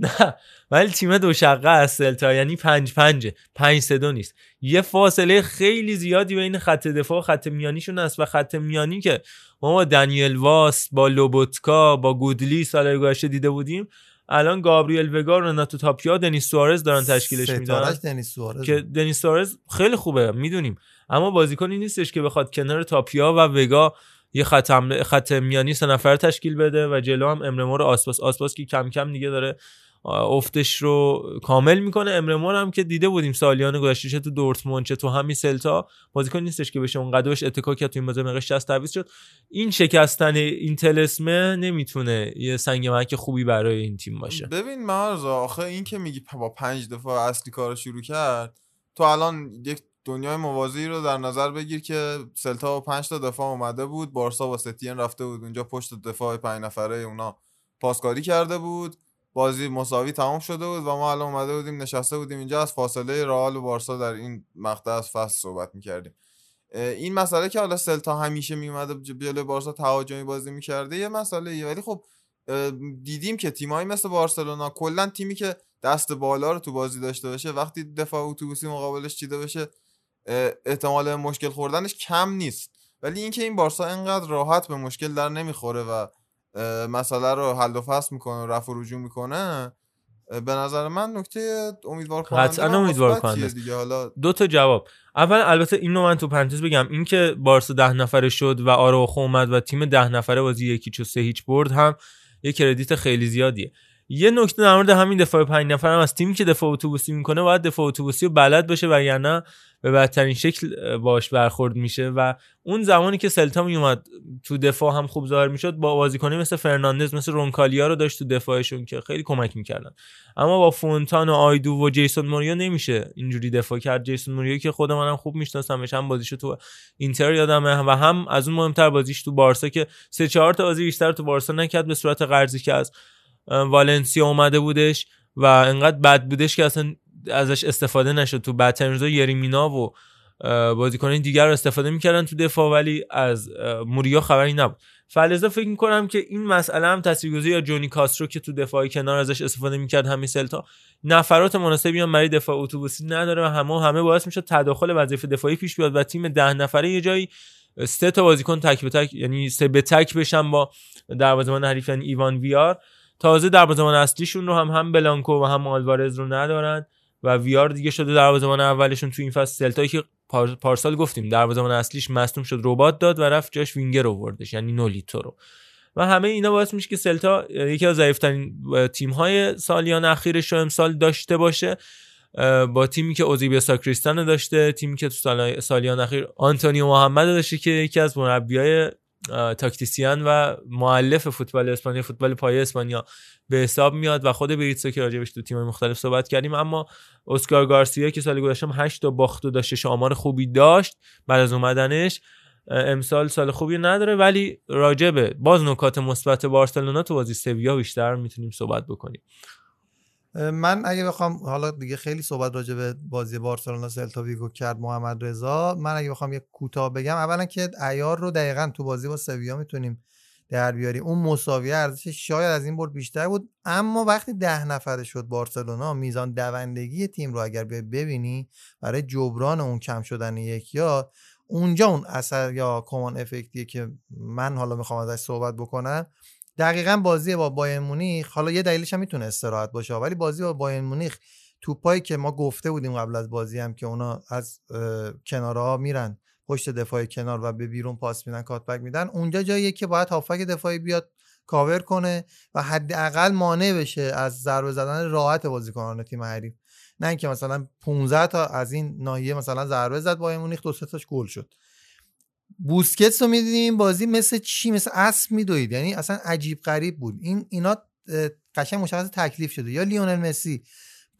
نه. ولی تیم دو شقه از سلتا یعنی پنج پنجه پنج سه دو نیست. یه فاصله خیلی زیادی بین خط دفاع و خط میانیشون هست و خط میانی که ما با دنیل واس با لوبوتکا با گودلی سال گذشته دیده بودیم. الان گابریل وگا رناتو تاپیا دنیس سوارز دارن تشکیلش میدن. ستارهش دنیس سوارز. که دنیس سوارز خیلی خوبه می‌دونیم. اما بازیکنی نیستش که بخواد کنار تاپیا و وگا یه خط, حمله- خط میانی سه نفر تشکیل بده و جلو هم امرمور آسپاس آسپاس که کم کم دیگه داره افتش رو کامل می‌کنه. امرمور هم که دیده بودیم سالیان گذشته چه تو دورتموند چه تو همین سلتا بازیکن نیستش که بشه اونقدر بهش اتکا کرد تو این بازی مقش 60 تعویض شد. این شکستن این تلسمه نمی‌تونه یه سنگ محک خوبی برای این تیم باشه. ببین مرزا آخه این که میگی با پنج دفاع اصلی کار شروع کرد تو الان یک دنیای موازی رو در نظر بگیر که سلتا با پنج تا دفاع اومده بود بارسا با ستین رفته بود اونجا پشت دفاع پنج نفره اونا پاسکاری کرده بود. بازی مساوی تمام شده بود و ما الان اومده بودیم نشسته بودیم اینجا. از فاصله رئال و بارسا در این مقطع از فصل صحبت می‌کردیم. این مسئله که حالا سلتا همیشه میومده جلوی بارسا تهاجمی بازی می‌کرده یه مسئله ایه. ولی خب دیدیم که تیمایی مثل بارسلونا کلا تیمی که دست بالا رو تو بازی داشته باشه وقتی دفاع اتوبوسی مقابلش چیده بشه احتمال مشکل خوردنش کم نیست. ولی اینکه این بارسا انقدر راحت به مشکل در نمی‌خوره و مسئله رو حل و فصل می‌کنه و رفع و رجوع می‌کنه به نظر من نکته امیدوار کننده قطعاً امیدوار کننده. دیگه. حالا دو تا جواب. اول البته اینو من تو پرانتز بگم اینکه بارسا ده نفره شد و آراخو اومد و تیم ده نفره بازی یکی چو سه هیچ برد هم یه کردیت خیلی زیادیه. یه نکته در مورد همین دفاع پنج نفر هم از تیمی که دفاع اتوبوسی می‌کنه باید دفاع اتوبوسی رو بلد باشه وگرنه به بدترین شکل باش برخورد میشه و اون زمانی که سلتا میومد تو دفاع هم خوب ظاهر می‌شد با بازیکنی مثل فرناندز مثل رونکالیا رو داشت تو دفاعشون که خیلی کمک می‌کردن. اما با فونتان و آیدو و جیسون موریو نمیشه اینجوری دفاع کرد. جیسون موریو که خود منم خوب میشناسمش هم بازیشو تو اینتر یادمه و هم از اون مهمتر بازیش تو بارسا که سه چهار تا بازی بیشتر تو بارسا نکرد به صورت قرضی که از والنسیا اومده بودش و انقدر بد بودش که اصلا ازش استفاده نشد تو بدترین یریمینا و بازیکنان دیگر رو استفاده می‌کردن تو دفاع ولی از موریا خبری نبود. فلزا فکر می‌کنم که این مسئله هم تاثیرگذاری یا جونی کاسترو که تو دفاع کنار ازش استفاده می‌کرد همین سلتا نفرات مناسبی هم برای دفاع اتوبوسی نداره و همه همه باعث میشه تداخل وظیفه دفاعی پیش بیاد و تیم ده نفره یه جایی سه تا بازیکن تک به تک یعنی سه به تک بشن با دروازه‌بان حریف یعنی ایوان ویار. تازه دروازه‌بان اصلیشون رو هم هم بلانکو و هم آلوارز رو ندارن. و ویار دیگه شده دروازه‌بان اولشون تو این فصل سلتایی که پار- پارسال گفتیم. دروازه‌بان اصلیش مصدوم شد ربات داد و رفت جاش وینگر آوردش یعنی نولیتو رو. و همه اینا باعث میشه که سلتا یکی از ضعیفترین تیم های سالیان اخیرش رو امسال داشته باشه. با تیمی که اوزیبیا ساکریستان داشته تیمی که تو سال- سالیان اخیر آنتونیو محمد داشته که یکی از مربیای تاکتیسیان و معلف فوتبال اسپانیا فوتبال پایه اسپانیا. به حساب میاد و خود بریتسو که راجبش تو تیم مختلف صحبت کردیم اما اسکار گارسیا که سال گذشته هم 8 تا باخت و داشتش آمار خوبی داشت بعد از اومدنش امسال سال خوبی نداره ولی راجبه باز نکات مثبت بارسلونا تو بازی سویا بیشتر می‌تونیم صحبت بکنیم. من اگه بخوام حالا دیگه خیلی صحبت راجع به بازی بارسلونا سلتا ویگو کرد محمد رضا من اگه بخوام یه کوتاه بگم اولا که عیار رو دقیقا تو بازی با سویا می‌تونیم در بیاریم اون مساویه ارزشش شاید از این برد بیشتر بود. اما وقتی ده نفره شد بارسلونا میزان دوندگی تیم رو اگر ببینی برای جبران اون کم شدن یک یا اونجا اون اثر یا کمان افکتیه که من حالا می‌خوام ازش صحبت بکنم. دقیقا بازی با بایر مونیخ حالا یه دلیلش هم می‌تونه استراحت باشه ولی بازی با بایر مونیخ توپایی که ما گفته بودیم قبل از بازی هم که اونا از اه، کنارها میرن. پشت دفاع کنار و به بیرون پاس میدن کاتبک میدن. اونجا جاییه که باید هافک دفاعی بیاد کاور کنه و حداقل مانع بشه از ضربه زدن راحت بازیکنان تیم حریف. نه اینکه مثلا 15 تا از این ناحیه مثلا ضربه زد بایر مونیخ دو تاش گل شد. بوسکتس رو می‌دیدیم بازی مثل چی؟ مثل اسب میدوید. یعنی اصلا عجیب غریب بود. این اینا قشنگ مشخص تکلیف شده. یا لیونل مسی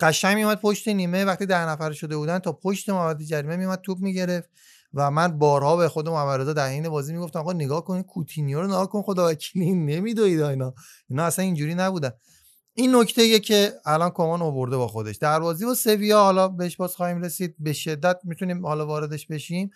قشنگ میومد پشت نیمه وقتی ده نفر شده بودن تا پشت محوطه جریمه میومد توپ می‌گرفت. و من بارها به خود محمد در حین بازی می‌گفتم آقا نگاه کنید کوتینیو رو نگاه کن خدا وکیلی این نمیدوید اینا. اینا اصلا اینجوری نبودن. این نکته یه که الان کمان آورده با خودش. در بازی با سویا حالا بهش باز خواهیم رسید. به شدت می‌تونیم حالا واردش بشیم.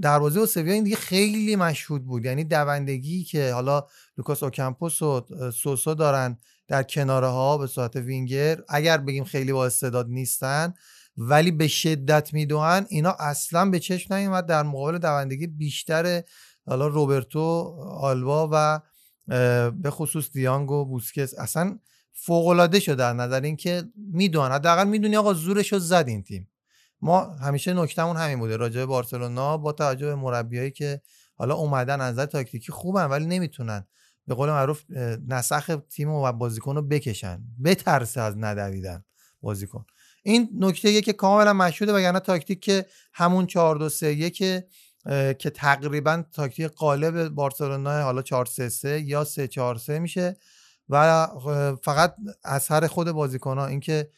در بازی با سویا این دیگه خیلی مشهود بود. یعنی دوندگی که حالا لوکاس اوکمپوس و سوسو دارن در کناره ها به صورت وینگر. اگر بگیم خیلی با استعداد نیستن ولی به شدت میدوهن اینا اصلا به چشم نیومد. در مقابل دوندگی بیشتر حالا روبرتو آلبا و به خصوص دیانگ و بوسکس اصلا فوق العاده شد در نظر اینکه می‌دونن. حداقل می‌دونی آقا زورش رو زد این تیم. ما همیشه نکتمون همین بوده. راجع به بارسلونا با توجه به مربیایی که حالا اومدن از نظر تاکتیکی خوبن ولی نمی‌تونن به قول معروف نسخ تیم و بازیکن رو بکشن. بترسه از ندویدن بازیکن. این نکته یه که کاملا مشهوده وگرنه تاکتیک که همون 4 2 3 1 که تقریبا تاکتیک قالب بارسلونا حالا 4 3 3 یا 3 4 3 میشه و فقط اثر خود بازیکن ها اینکه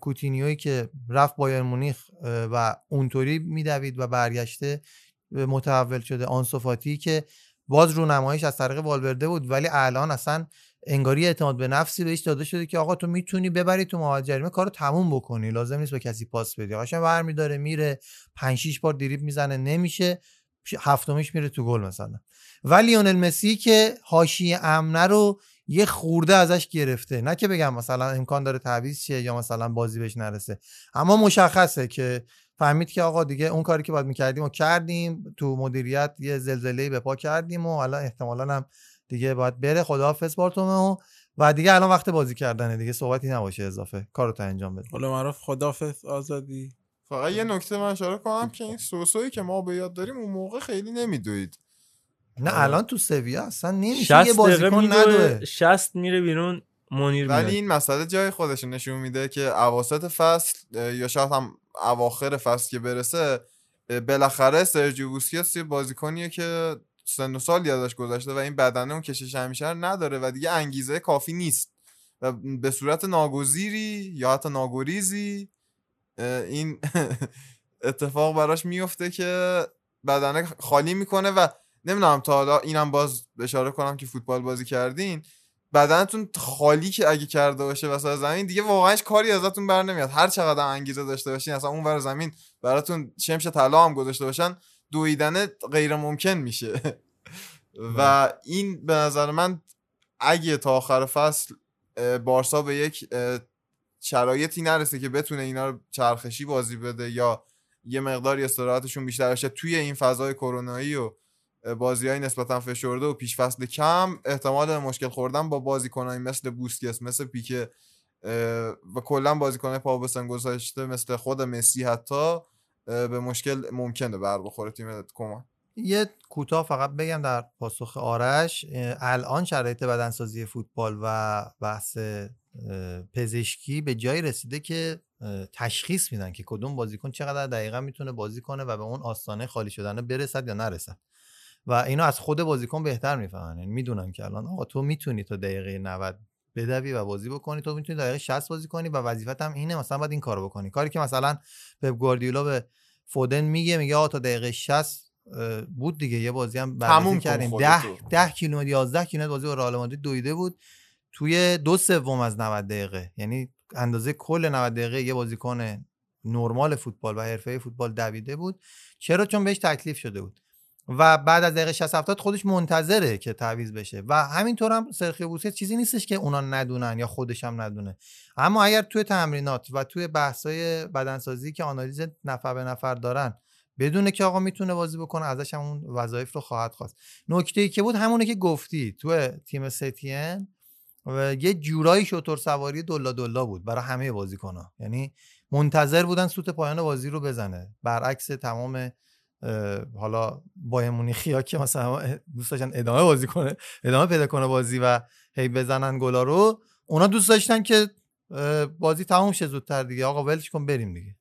کوتینیوی که رفت بایر مونیخ و اونطوری میدوید و برگشته متحول شده. آنسوفاتی که باز رونماییش از طریق والورده بود ولی الان اصلا انگاری اعتماد به نفسی بهش داده شده که آقا تو می‌تونی ببری تو محوطه جریمه کارو تموم بکنی. لازم نیست به کسی پاس بدی. قشنگ برمیداره میره 5 6 بار دریبل می‌زنه نمیشه. هفتمیش میره تو گل مثلا. و لیونل مسی که حاشیه امنه رو یه خورده ازش گرفته. نه که بگم مثلا امکان داره تعویض شه یا مثلا بازی بهش نرسه. اما مشخصه که فهمید که آقا دیگه اون کاری که باید می‌کردیم و کردیم. تو مدیریت یه زلزله به پا کردیم و الان احتمالا هم دیگه باید بره خداحافظ بارتومئو و دیگه الان وقت بازی کردنه دیگه صحبتی نباشه اضافه. کارو انجام بده. حالا معروف خدافظ آزادی. فقط یه نکته من اشاره کنم که این سوسویی که ما به یاد داریم اون موقع خیلی نمیدوید. نه الان تو سویا اصلا نمیشه 60 یه بازیکن ندوه. 60 میره بیرون منیر ولی میاد. این مسئله جای خودش نشون میده که اواسط فصل یا شاید هم اواخر فصل که برسه بالاخره سرجیو بوسکتس یه بازیکنیه که سن و سالی ازش گذشته و این بدنه اون کشش همیشه نداره و دیگه انگیزه کافی نیست. و به صورت ناگزیری یا حتی ناگریزی این اتفاق براش میفته که بدنه خالی می‌کنه و نمی‌دونم تا حالا اینم باز اشاره کنم که فوتبال بازی کردین. بدنتون خالی که اگه کرده باشه وسط زمین دیگه واقعا هیچ کاری ازتون بر نمیاد. هر چقدر انگیزه داشته باشین اصلا اون ور زمین براتون شمش طلا هم گذاشته باشن دویدن غیر ممکن میشه و این به نظر من اگه تا آخر فصل بارسا به یک شرایطی نرسه که بتونه اینا رو چرخشی بازی بده یا یه مقداری استراحتشون بیشتر بشه توی این فضای کرونایی و بازی های نسبتا فشرده و پیش فصل کم احتمال مشکل خوردن با بازیکنایی مثل بوسکس مثل پیکه و کلا بازیکنهای پا به سن گذاشته مثل خود مسی حتی به مشکل ممکنه بر بخوره تیم کمان یه کوتاه فقط بگم در پاسخ آرش الان شرایط بدنسازی فوتبال و بحث پزشکی به جایی رسیده که تشخیص میدن که کدوم بازیکن چقدر دقیقا می‌تونه بازی کنه و به اون آستانه خالی شدن برسد یا نرسد. و اینو از خود بازیکن بهتر می‌فهمن. یعنی می‌دونن که الان آقا تو می‌تونی تا دقیقه 90 بدوی و بازی بکنی تو می‌تونی دقیقه 60 بازی کنی و وظیفت هم اینه مثلا باید این کارو بکنی. کاری که مثلا پپ گواردیولا به فودن میگه میگه آقا تا دقیقه 60 اه، بود دیگه یه بازی هم بررسی کردیم. خودتو. 10 10 کیلومتر 11 کیلومتر بازی با رئال مادرید دویده بود. توی دو سوم از 90 دقیقه یعنی اندازه کل 90 دقیقه یه بازیکن نرمال فوتبال و حرفه فوتبال دویده بود. چرا؟ چون بهش تکلیف شده بود. و بعد از دقیقه 60 70 خودش منتظره که تعویض بشه. و همینطور هم سرخیو بوسکت چیزی نیستش که اونا ندونن یا خودش هم ندونه. اما اگر توی تمرینات و توی بحث‌های بدنسازی که آنالیز نفر به نفر دارن بدونه که آقا می‌تونه بازی بکنه ازش هم اون وظایف رو خواهد خواست. نکته ای که بود همونه که گفتی تو تیم ستین و یه جورایی شطور سواری دلا دلا بود برای همه بازیکن‌ها. یعنی منتظر بودن سوت پایان بازی رو بزنه. برعکس تمام حالا بایر مونیخیا که مثلا دوست داشتن ادامه بازی کنه ادامه پیدا کنه بازی و هی بزنن گلا رو اونا دوست داشتن که بازی تموم شه زودتر دیگه. آقا ولش کن بریم دیگه.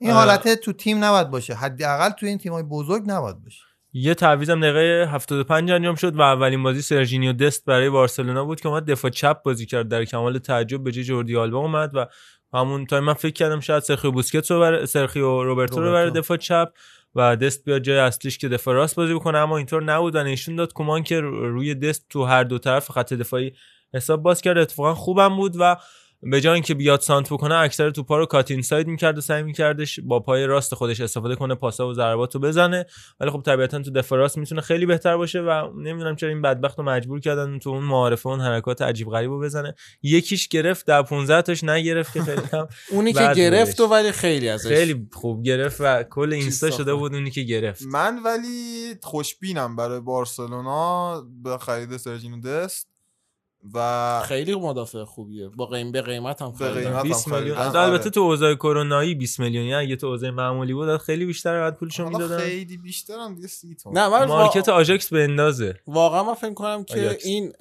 این. حالت تو تیم نباید باشه. حداقل تو این تیمای بزرگ نباید باشه. یه تعویضم دقیقه 75 انجام شد و اولین بازی سرژینیو دست برای بارسلونا بود که اومد دفاع چپ بازی کرد. در کمال تعجب به جای جوردی آلبا اومد و همون time من فکر کردم شاید سرخیو بوسکتس رو بر سرخیو روبرتو رو روبرتو. دفاع چپ. و دست بیاد جای اصلیش که دفاع راست بازی بکنه. اما اینطور نبود و نشون داد کومان که رو- روی دست تو هر دو طرف خط دفاعی حساب باز کرد. اتفاقا خوبم بود و به جای اینکه بیاد سانتر بکنه اکثر توپا رو cut inside می‌کرد و سعی میکردش با پای راست خودش استفاده کنه پاسا و ضربات رو بزنه ولی خب طبیعتا تو دفاع راست می‌تونه خیلی بهتر باشه و نمی‌دونم چرا این بدبخت رو مجبور کردن تو اون معارفه اون حرکات عجیب غریب رو بزنه یکیش گرفت در 15 تاش نگرفت که خیلی هم اونی که گرفت و. ولی خیلی ازش خیلی خوب گرفت و کل اینستا. شده بود اونی که گرفت من ولی خوشبینم برای بارسلونا به خرید سرجینو دست و خیلی مدافع خوبیه. با قیم به قیمت هم به خریدن. قیمت هم 20 میلیون. خریدن، از البته آره. تو اوضاع کرونایی 20 میلیونی اگه تو اوضاع معمولی بود خیلی بیشتر بعد پولشو می‌دادن. خیلی بیشترم دیگه سی تومن نه من مارکت وا- آژاکس به اندازه. واقعا من فکر کنم که آیاکس. این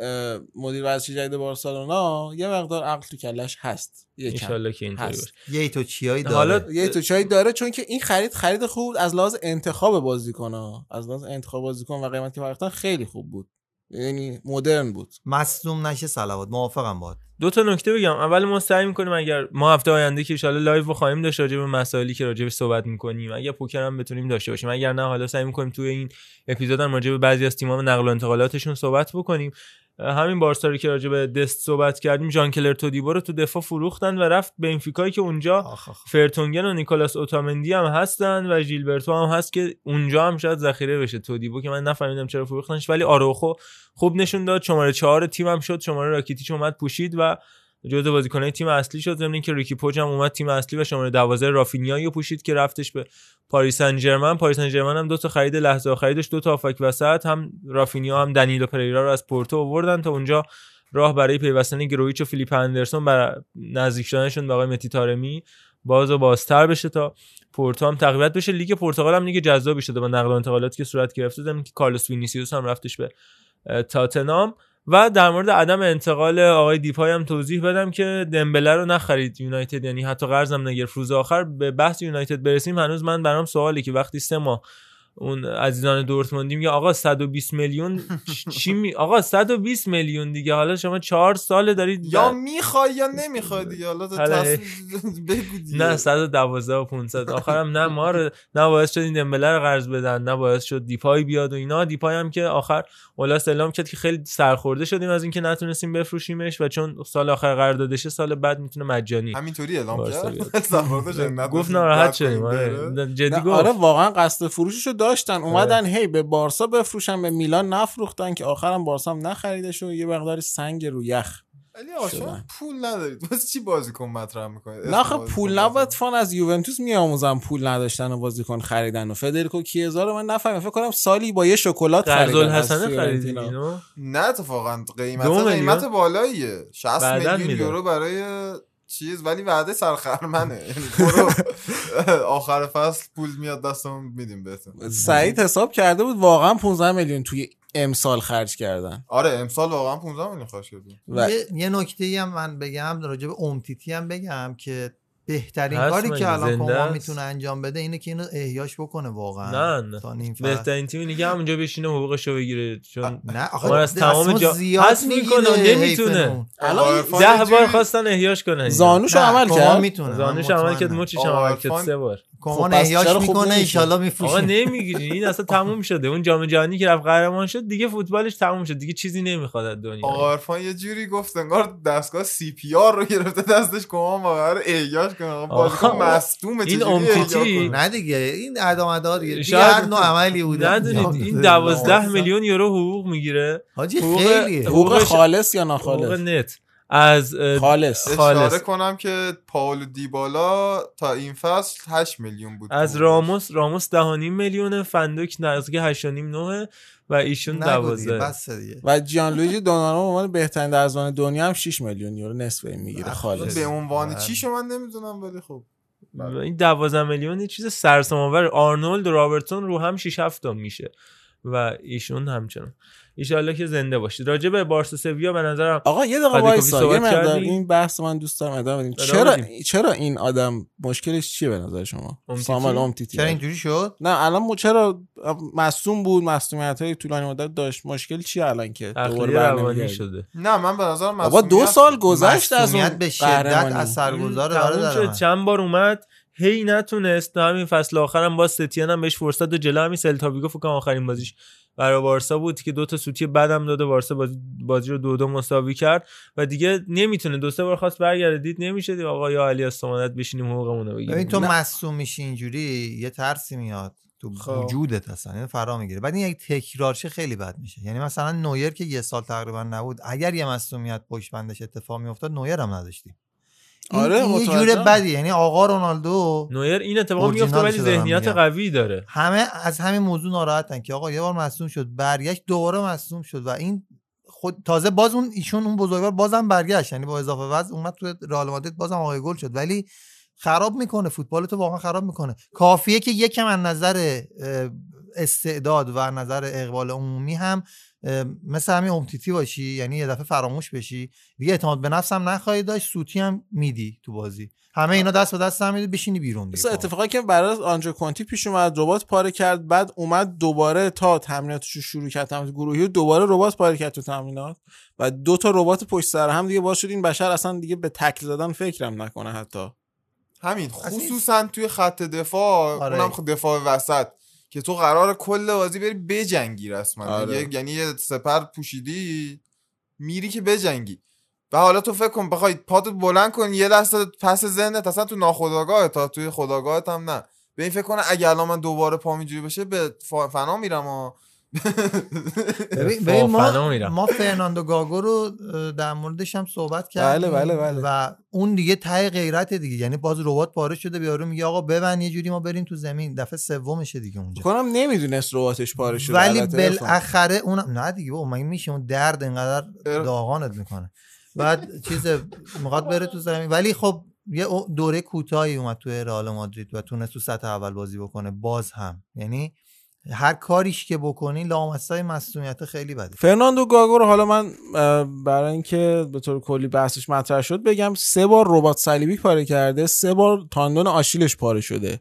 مدیر ورزشی جدید بارسلونا یه مقدار عقل تو کلش هست. انشالله که اینطوری هست. باشه. یه تو چیایی داره. حالا یه تو چای داره چون که این خرید خرید خوب از لحاظ انتخاب بازیکن از لحاظ انتخاب بازیکن و قیمتی که خیلی خوب بود. یعنی مدرن بود. مصدوم نشه صلوات. موافقم باد دو تا نکته بگم. اول ما سعی می‌کنیم اگر ما هفته آینده که ان لایو رو خواهیم داشت راجع به مسائلی که راجع به صحبت می‌کنیم اگر پوکر هم بتونیم داشته باشیم. اگر نه حالا سعی می‌کنیم توی این اپیزود هم راجع به بعضی از تیم‌ها و نقل و انتقالاتشون صحبت بکنیم. همین بارسا رو که راجع به دست صحبت کردیم ژان کلر تودیبو رو تو دفاع فروختن و رفت بنفیکایی که اونجا آخ آخ. فرتونگن و نیکولاس اوتامندی هم هستن و ژیلبرتو هم هست که اونجا هم شاید ذخیره بشه. تودیبو که من نفهمیدم چرا فروختنش ولی آروخو خوب نشون داد. شماره چهار تیم هم شد. شماره راکیتیچ اومد پوشید و جزو بازیکنای تیم اصلی شد ضمن اینکه ریکی پوج هم اومد تیم اصلی و شماره 12 رافینیایی رو پوشید که رفتش به پاریس سن ژرمن پاریس سن ژرمن هم دو تا خرید لحظه آخری داشت دو تا هافبک وسط هم رافینیا هم دنیلو پریرا رو از پورتو آوردن تا اونجا راه برای پیوستن گرویچ و فیلیپ اندرسون بر نزدیک شدنشون به آقای مهدی تارمی باز و بازتر بشه تا پورتو هم تقویت بشه. لیگ پرتغال هم لیگ جذابی شده با نقل و انتقالاتی که صورت گرفته که کارلوس وینیسیوس هم رفتش به تاتنام و در مورد عدم انتقال آقای دیپای هم توضیح بدم که دمبله رو نخرید یونایتد یعنی حتی قرضم نگرفت. روز آخر به بحث یونایتد برسیم هنوز من برام سوالی که وقتی سه ماه اون عزیزان دورتموندی میگه آقا 120 میلیون چی می آقا 120 میلیون دیگه حالا شما چهار ساله دارید یا می‌خوای یا نمی‌خوای دیگه حالا تو حالا تصمیم بگو دیگه. نه 112 و 500 آخرم نه ما رو نه باعث شد این دمبله رو قرض بدن نه باعث شد دیپای بیاد و اینا. دیپای هم که آخر اولاس اعلام کرد که خیلی سرخورده شدیم از اینکه نتونستیم بفروشیمش و چون سال آخر قراردادشه سال بعد می‌تونه مجانی همینطوری اعلام کرد؟ گفت ناراحت شدیم. آره. جدی نه، گفت. آره واقعا قصد فروششو داشتن اومدن هی به بارسا بفروشن به میلان نفروختن که آخرم بارسا هم نخریدش و یه مقداری سنگ رو یخ شدن. پول ندارید واسه چی بازیکن مطرح می‌کنید نه خب پول نباید فان از یوونتوس میآموزن پول نداشتن و بازیکن خریدن و فدریکو کیزا رو من نفهمیدم فکر کنم سالی با یه شکلات خریدن الحسنه خریدین. اینو نه اتفاقا قیمت؟ قیمت بالاییه 60 بعداً میلیون. یورو برای چیز ولی وعده سرخرمنه. یعنی برو. آخر فصل پول میاد دستمون میدیم بهتون. سعید حساب کرده بود واقعا 15 میلیون توی امسال خرج کردن. آره امسال واقعا 15 میلیون خرج کردیم. و یه, یه نکته ای هم من بگم راجع به امتیتی هم بگم که بهترین کاری؟ که الان کما؟ می‌تونه انجام بده اینه که اینو احیاش بکنه واقعا نه نه. بهترین تیم دیگه همونجا بشینه حقوقشو بگیره چون نه آخه از تمام جا- حذف می‌کنه نمی‌تونه. الان ده بار خواستن احیاش کنن زانوشو نه، عمل کرد زانوش عمل کرد. مچش عمل کرد سه بار کمان خب احیاش می‌کنه نمیشه؟ ایشالله آقا میفروشه نمی‌گیری. این اصلا تموم شده. اون جام جهانی که رفت قهرمان شد دیگه فوتبالش تموم شد. دیگه چیزی نمی‌خواد از دنیا. آقا عرفان یه جوری گفت انگار دستگاه سی پی آر رو گرفته دستش کمان و قرار احیاش کنه. آقا بازیکن آقا، مصدومه این امتیتی-؟ نه دیگه این ادامه دیگه دیگه شاید- هر نوع عملی بوده. ندونید این دوازده میلیون یورو حقوق می‌گیره. حاجی حقوق- خیلیه. حقوق خالص یا حقوق ناخالص نت. از خالص. خالص. اشاره کنم که پاولو دیبالا تا این فصل 8 میلیون بود از. راموس راموس دهانیم میلیونه فندوک نزدیک 8.5 نوه و ایشون نگو دیگه دوازده. بس دیگه. و جیان لویجی دوناروما به عنوان بهترین درزان دنیا هم 6 میلیون یورو نصف این می‌گیره. خالص. به عنوان بله. چی شو من نمی‌دونم ولی خب. این 12 میلیون یه چیز سرسام آور آرنولد و رابرتسون رو هم 6 7 تا میشه و ایشون همچنان. ایشالله که زنده باشید راجع به بارسا سویا به نظرم آقا یه دقیقه وایسا یه مقدار؟ این بحث من دوست دارم ادامه بدیم چرا بدیم. چرا این آدم مشکلش چیه به نظر شما؟ سامال امتیتی چرا اینجوری شد نه الان مو- چرا مصوم بود مصومیت های طولانی مدت داشت مشکل چیه الان که دوباره روانی؟ شده نه من به نظر بابا دو سال گذشت از اون به شدت. اثرگذار آره چند بار اومد هی نتونست تا همین فصل آخرم با ستین هم بهش فرصت داد. جلو همین سلتاویگو فکر آخرین بازیش برای بارسا بود که دو تا سوتی بعدم داده بارسا بازی, بازی رو دو دو مساوی کرد. و دیگه نمی‌تونه. دو سه بار خواست برگرده. دید نمیشه آقا یا علی استمانت بشینیم حقوقمون رو ببین بگیریم تو. مصوم میشی اینجوری یه ترسی میاد تو خب. وجودت اصلا. یعنی فرا می‌گیره. بعد این یک تکرارشه خیلی بد میشه. یعنی مثلا نویر که یه سال تقریبا نبود اگر یه مصومیت پشت بندش اتفاق میافتاد نویر هم نداشتیم. آره، این یه جور متوجهم. بدی یعنی آقا رونالدو نویر این اتفاق میفته ولی ذهنیت. قوی داره همه از همین موضوع ناراحتن که آقا یه بار مصوم شد برگشت دوباره مصوم شد و این خود تازه باز اون ایشون اون بزرگوار بازم برگشت یعنی با اضافه وزن اومد تو رئال مادرید بازم آقای گل شد ولی خراب می‌کنه فوتبال تو واقعا خراب می‌کنه کافیه که یکم از نظر استعداد و نظر اقبال عمومی هم مثل همین امتیتی باشی یعنی یه دفعه فراموش بشی. دیگه اعتماد به نفس هم نخواهی داشت سوتی هم میدی تو بازی. همه اینا دست به دست هم میدی بشینی بیرون دیگه. خب. اتفاقی که برای آنجا کنتی پیش اومد ربات پاره کرد بعد اومد دوباره تا تمریناتش رو شروع کرد تمرینات گروهی و دوباره ربات پاره کرد تو تمرینات. و دو تا ربات پشت سر هم دیگه باز شد این بشر اصلا دیگه به تکل زدن فکرم نکنه حتی. همین خصوصا توی خط دفاع آره. اونم دفاع وسط. که تو قرار کل بازی بری بجنگی رسما. آره. یه- یعنی یه سپر پوشیدی میری که بجنگی. و حالا تو فکر کن بخوای پاتو بلند کنی یه دست پس ذهنت اصلا تو ناخودآگاه تا توی خودآگاهت هم نه. به این فکر کنه اگه الان من دوباره پا اینجوری بشه به فنا میرم و ما, فنا میرم. ما فرناندو گاگو رو در موردش هم صحبت کردیم بله، بله. و اون دیگه ته غیرت دیگه یعنی باز ربات پاره شده بیارو میگه آقا ببند یه جوری ما بریم تو زمین دفعه سومشه دیگه اونجا کنم نمی‌دونست رباتش پاره شده ولی. بالاخره اون نه دیگه بابا مگه میشه اون درد اینقدر. داغانت می‌کنه بعد چیز می‌خواد بره تو زمین ولی خب یه دوره کوتاهی اومد توی رئال مادرید و تونست تو سطح اول بازی بکنه باز هم یعنی هر کاریش که بکنی لامصای مسئولیت خیلی بده. فرناندو گاگو حالا من برای اینکه به طور کلی بحثش مطرح شد بگم سه بار ربات صلیبی پاره کرده سه بار تاندون آشیلش پاره شده.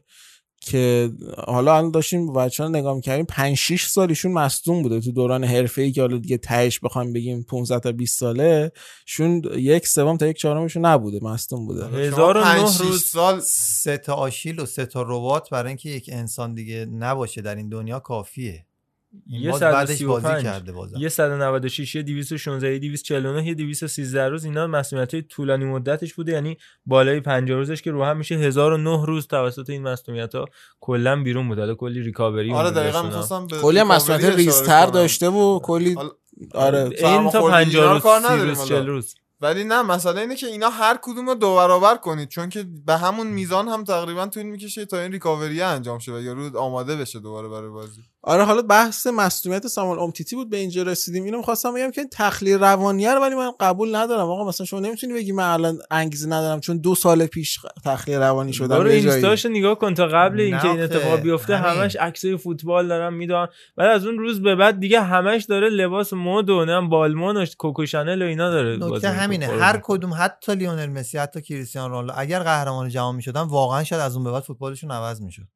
که حالا الان داشتیم بچه ها نگاه می‌کردیم 5 6 سال ایشون مصدوم بوده. تو دوران حرفه ای که حالا دیگه تهش بخوایم بگیم 15 تا 20 ساله شون یک سوم تا یک چهارمشون نبوده مصدوم بوده. هزار و پنج، نه شیش روز سال سه تا آشیل و سه تا ربات برای اینکه یک انسان دیگه نباشه در این دنیا کافیه. یه باز بعدش بازی. کرده بازم یه 196 یه 216 یه 249 یه 213 روز اینا مسئولیت های طولانی مدتش بوده یعنی بالای 50 روزش که رو هم میشه 1009 روز توسط این مسئولیت ها کلا بیرون بود حالا کلی ریکاوری آره دقیقا. می‌خواستم کلی مسئولیت ریزتر. داشته و کلی آره این تا سرماخوردگی 50 اینا رو روز کار 30 نداریم روز حالا. 40 روز ولی نه مسئله اینه که اینا هر کدوم رو دو برابر کنید چون که به همون میزان هم تقریبا طول می‌کشه تا این ریکاوری انجام شه و یارو آماده بشه دوباره برای بازی آره حالا بحث مصونیت سامال امتیتی بود به اینجا رسیدیم اینو می‌خواستم بگم که تخلیه روانیه رو ولی من قبول ندارم آقا مثلا شما نمی‌تونی بگی من الان انگیزه ندارم چون دو سال پیش تخلیه روانی شدم برو جایی. اینستاش نگاه کن تا قبل اینکه این اتفاق بیفته. همش عکسای فوتبال دارن میدن بعد از اون روز به بعد دیگه همش داره لباس مد و نمی‌دونم بالمن و کوکو شانل و اینا داره بازی نکته. همینه برو. هر کدوم حتی لیونل مسی حتی کریستیانو رونالدو اگر قهرمان جهان می‌شدن واقعا شاید از اون به بعد فوتبالشون عوض می‌شد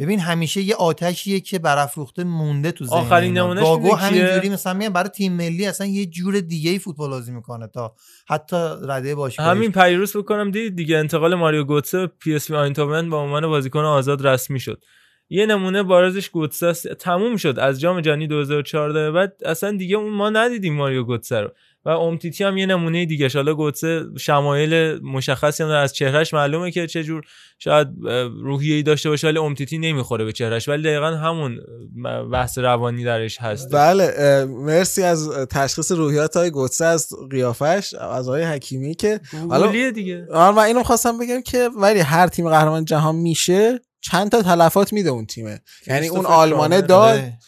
ببین همیشه یه آتشیه که برافروخته مونده تو ذهن آخرین. نمونهش گاگو؟ همینجوری مثلا میگم برای تیم ملی اصلا یه جور دیگه ای فوتبال بازی می‌کنه تا حتی رده باشگاهی همین پیروز بکنم دیدید دیگه انتقال ماریو گوتسه پی اس وی آینتوون به عنوان بازیکن آزاد رسمی شد یه نمونه بارزش گوتسه. تموم شد از جام جهانی 2014 به بعد اصلا دیگه اون ما ندیدیم ماریو گوتسه رو و امتیتی هم یه نمونه دیگه حالا گوتسه شمایل مشخصی هم داره. از چهرهش معلومه که چه جور شاید روحیه‌ای داشته باشه ولی امتیتی نمی‌خوره به چهرهش ولی دقیقا همون بحث روانی درش هست بله مرسی از تشخیص روحیات های گوتسه از قیافش از آقای حکیمی که حالا- دیگه آره من اینو خواستم بگم که ولی هر تیم قهرمان جهان میشه چند تا تلفات میده اون تیمه یعنی اون آلمانه. داد آره.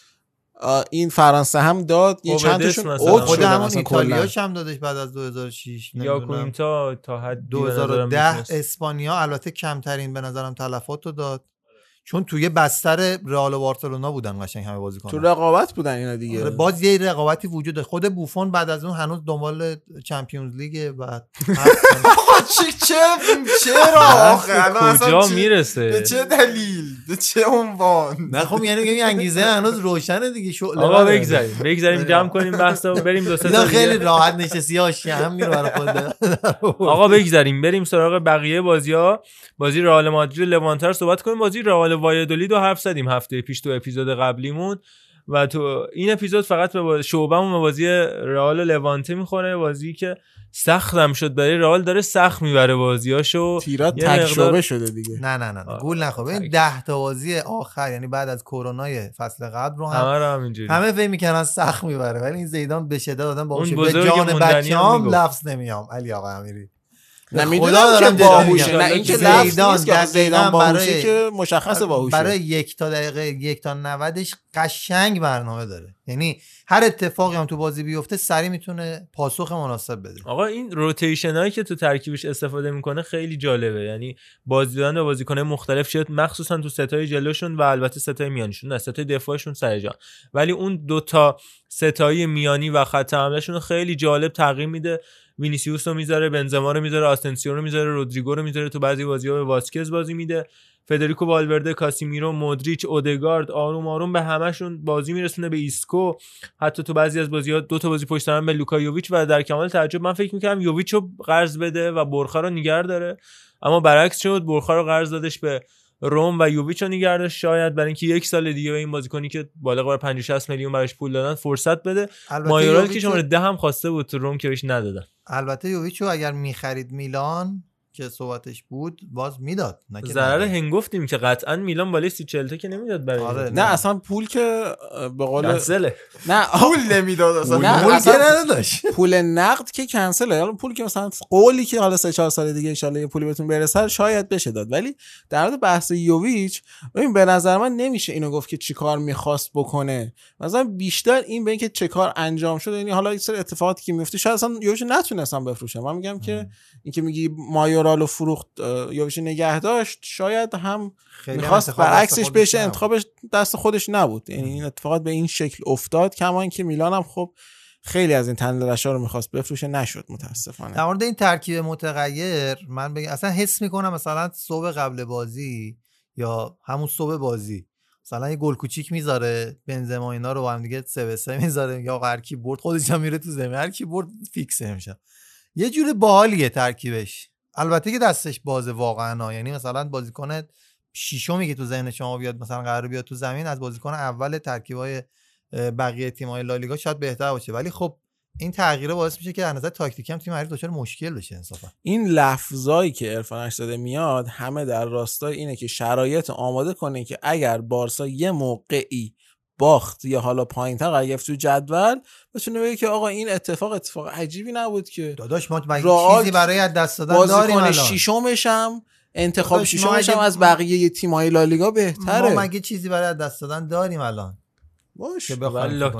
این فرانسه هم داد یه اوبدس چند تاشون. اوج خود شدن همون اصلا کلاً. ایتالیاش هم دادش بعد از 2006 یا. کوینتا تا نظرم 2010 می‌تونست. اسپانیا البته کمترین به نظرم تلفات رو داد چون توی بستر رئال و بارسلونا بودن قشنگ همه بازیکن تو رقابت بودن اینا دیگه. آره، باز یه رقابتی وجود داره. خود بوفون بعد از اون هنوز دنبال چمپیونز لیگ و چه چه چرا آخه؟ الان اصلا کجا چه- به می‌رسه چه دلیل؟ به چه عنوان؟ نه خب یعنی این انگیزه هنوز روشنه دیگه. شعله آقا. بگذاریم بگذاریم جمع کنیم بحث رو بریم دو سه خیلی. راحت نشستی هاشی هم میره برای خود. آقا بگذاریم بریم سراغ بقیه بازی ها بازی رئال مادرید رو صحبت کنیم. بازی رئال وایادولید رو حرف زدیم هفته پیش تو اپیزود قبلیمون و تو این اپیزود فقط به شعبمون به بازی رئال و لوانته می‌خوره. بازی که سختم شد برای رئال داره سخت می‌بره بازیاشو. تیرات تک مقدار- شعبه شده دیگه. نه نه نه, نه. گول نخور. ببین تک. ده تا بازی آخر یعنی بعد از کرونای فصل قبل رو هم همه رو همینجوری. همه فکر می‌کنن سخت می‌بره. ولی این زیدان به شدت آدم با اون به بزرگ جان موندنی هم بچه‌ام. لفظ نمیام. علی آقا امیری. نه خدا می‌دونم دارم که میگم. نه این که زیدان که دقیقاً زیدان برای- که مشخص باهوشه. برای یک تا دقیقه یک تا 90 قشنگ برنامه داره. یعنی هر اتفاقی هم تو بازی بیفته سری می‌تونه پاسخ مناسب بده. آقا این rotation هایی که تو ترکیبش استفاده می‌کنه خیلی جالبه. یعنی بازی دادن به بازیکن‌های مختلف شد مخصوصا تو ستای جلوشون و البته ستای میانیشون. نه ستای دفاعشون سر جا. ولی اون دوتا ستایی میانی و خط حملهشون خیلی جالب تغییر میده. وینیسیوس رو می‌ذاره بنزما رو می‌ذاره آسنسیو رو می‌ذاره رودریگو رو می‌ذاره. تو بعضی بازی‌ها به واسکز بازی میده. فدریکو والورده کاسیمیرو مودریچ اودگارد آروم آروم به همشون بازی میرسونه به ایسکو. حتی تو بعضی از بازی‌ها دو تا بازی پشت هم به لوکا یوویچ و در کمال تعجب من فکر می‌کردم یوویچ رو قرض بده و برخا رو نگه داره. اما برعکس شد برخا رو قرض دادش به روم و یوویچ رو داشت. شاید برای اینکه یک سال دیگه به این بازیکنی که بالغ بر 50 60 میلیون براش پول دادن فرصت بده. مایورال که شماره ده هم خواسته بود تو روم که بهش ندادن. البته یوویچو اگر می‌خرید میلان که صحبتش بود باز می‌داد نه که ضرر. هنگفتیم که قطعا میلان بالای 30 40 تا که نمی‌داد برای آره،. نه. اصلا پول که به قول کنسله. نه پول نمی‌داد اصلا نه، پول اصلا- که نداداش پول نقد که کنسله. حالا پول که مثلا قولی که حالا سه چهار سال دیگه ان یه پولی بهتون برسه شاید بشه داد. ولی در مورد بحث یوویچ ببین به نظر من نمیشه اینو گفت که چیکار می‌خواست بکنه. مثلا بیشتر این به اینکه چه کار انجام شده یعنی حالا یک سری اتفاقاتی که میفته شاید اصلا یوویچ نتونستم بفروشم. من میگم که اینکه میگی مایورالو فروخت اه، یوویچ نگه داشت شاید هم می‌خواست برعکسش بشه. انتخابش دست خودش نبود. یعنی این اتفاقات به این شکل افتاد کما اینکه میلان هم خب خیلی از این تندرشا رو می‌خواست بفروشه نشد متاسفانه. در مورد این ترکیب متغیر من بگم اصلا حس می‌کنم مثلا صبح قبل بازی یا همون صبح بازی مثلا یه گل کوچیک می‌ذاره بنزما اینا رو با هم دیگه سه به سه می‌ذاره یا هر کی برد خودش هم میره تو زمین هر کی برد فیکس میشه یه جور باحالیه ترکیبش. البته که دستش بازه واقعا. یعنی مثلا بازیکن شیشمی که تو ذهن شما بیاد مثلا قرار بیاد تو زمین از بازیکن اول ترکیبای بقیه تیم‌های لالیگا شاید بهتر باشه ولی خب این تغییره باعث میشه که از نظر تاکتیکی هم تیم حریف دچار مشکل بشه انصافا این لفظایی که عرفانش داده میاد همه در راستای اینه که شرایط آماده کنه که اگر بارسا یه موقعی باخت یا حالا پایین تر قرار گرفت تو جدول بتونه بگه که آقا این اتفاق اتفاق عجیبی نبود که. داداش ما چیزی برای از دست دادن داریم الان؟ هم انتخاب داداش، ما شیشمش هم اگه- از بقیه تیم‌های لالیگا بهتره. ما مگه چیزی برای از دست دادن داریم الان؟ باش. که چی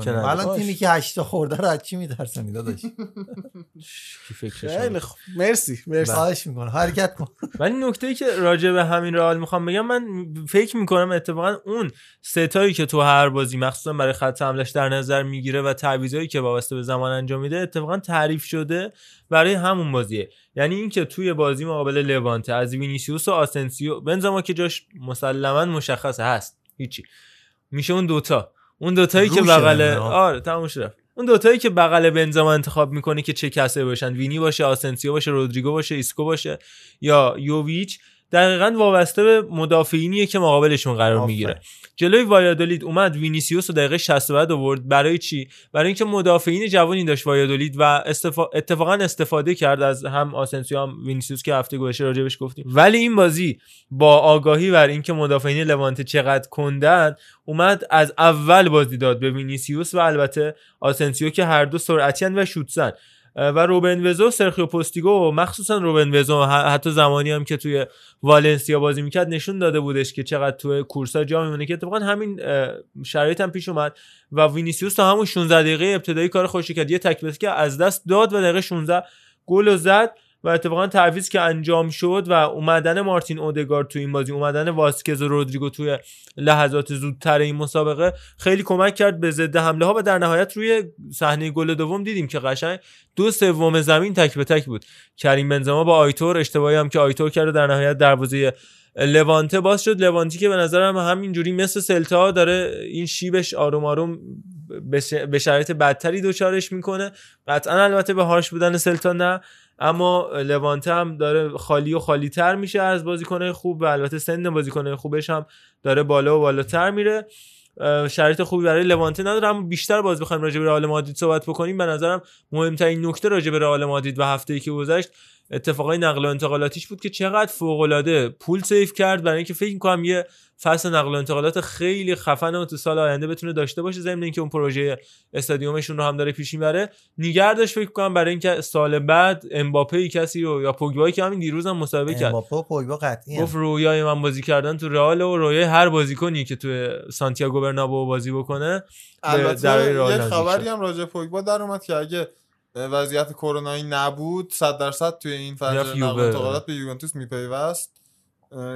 که. الان. تیمی که هشتا خورده رو از چی میترسونی داداش؟ کی فکرش خیلی خوب. مرسی مرسی. خواهش می‌کنه حرکت کن. ولی نکته ای که راجع به همین رئال می‌خوام بگم من فکر می‌کنم اتفاقا اون ستایی که تو هر بازی مخصوصا برای خط حملش در نظر می‌گیره و تعویضایی که وابسته به زمان انجام میده اتفاقا تعریف شده برای همون بازیه. یعنی اینکه توی بازی مقابل لوانته از وینیسیوس و آسنسیو بنزما که جاش مسلما مشخصه هست هیچی. میشه اون دوتا. اون دوتایی که بغل. آره تموم شد اون دوتایی که بغل بنزما انتخاب می‌کنه که چه کسایی باشن وینی باشه آسنسیو باشه رودریگو باشه ایسکو باشه یا یوویچ دقیقا وابسته به مدافعینیه که مقابلشون قرار. می‌گیره. جلوی وایادولید اومد وینیسیوس رو دقیقه 60 بعد آورد. برای چی؟ برای اینکه مدافعین جوانی داشت وایادولید و استفا... اتفاقا استفاده کرد از هم آسنسیو هم وینیسیوس که هفته گذشته راجبش گفتیم. ولی این بازی با آگاهی بر اینکه مدافعین لوانته چقدر کندن اومد از اول بازی داد به وینیسیوس و البته آسنسیو که هر دو سرعتی و شوتزن. و روبن وزو و سرخیو پوستیگو مخصوصا روبن وزو حتی زمانی هم که توی والنسیا بازی می‌کرد نشون داده بودش که چقدر توی کورسا جا میمونه که اتفاقا همین شرایط هم پیش اومد و وینیسیوس تا همون 16 دقیقه ابتدایی کار خوشی کرد. یه تک پاسی که از دست داد و دقیقه 16 گل رو زد. و اتفاقا تعویض که انجام شد و اومدن مارتین اودگارد تو این بازی اومدن واسکز و رودریگو توی لحظات زودتر این مسابقه خیلی کمک کرد به ضد حمله ها و در نهایت روی صحنه گل دوم دیدیم که قشنگ دو سوم زمین تک به تک بود. کریم بنزما با آیتور اشتباهی هم که آیتور کرد در نهایت دروازه لوانته باز شد. لوانتی که به نظرم همینجوری مثل سلتا داره این شیبش آروم آروم به شرایط بدتری دوچارش می‌کنه. قطعا البته به هاش بودن سلتا نه. اما لوانته هم داره خالی و خالی تر میشه از بازیکنهای خوب و البته سن بازیکنهای خوبش هم داره بالا و بالاتر میره. شرایط خوبی برای لوانته نداره اما بیشتر باز بخوایم راجع به رئال مادرید صحبت بکنیم. به نظرم مهمترین نکته راجع به رئال مادرید و هفته ای که گذشت اتفاقای نقل و انتقالاتیش بود که چقدر فوق العاده پول سیف کرد. برای اینکه فکر می‌کنم یه فصل نقل و انتقالات خیلی خفن و تو سال آینده بتونه داشته باشه ضمن اینکه اون پروژه استادیومشون رو هم داره پیش می‌بره. نیگر داشت فکر کنم برای اینکه سال بعد امباپه ای کسی رو یا پوگبایی که همین دیروز هم مسابقه کرد. امباپه و پوگبا قطعی گفت رویای من بازی کردن تو رئال و رویای هر بازیکنی که تو سانتیاگو برنابو بازی بکنه البته نزدیک خبری. هم راجع به پوگبا در اومد که اگه وضعیت کرونایی نبود 100 درصد توی این می‌رفت نقل. انتقالات به یوونتوس میپیوست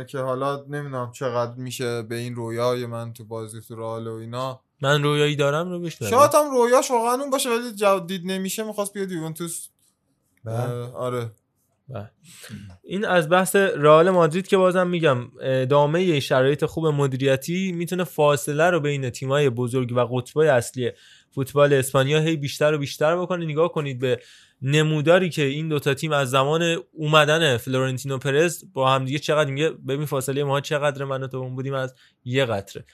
که حالا نمی‌دونم چقدر میشه به این رویای من تو بازی تو رئال و اینا. من رویایی دارم رو بشنویم. شاید هم رویاش واقعا اون باشه ولی جواب دید نمیشه می‌خواست بیاد یوونتوس. اه، آره. بله. این از بحث رئال مادرید که بازم میگم ادامه شرایط خوب مدیریتی می‌تونه فاصله رو بین تیمای بزرگ و قطبای اصلی فوتبال اسپانیا هی بیشتر و بیشتر بکنه. نگاه کنید به نموداری که این دوتا تیم از زمان اومدن فلورنتینو پرز با هم دیگه چقدر میگه ببین فاصله ما چقدر من تو اون بودیم از یه قطره.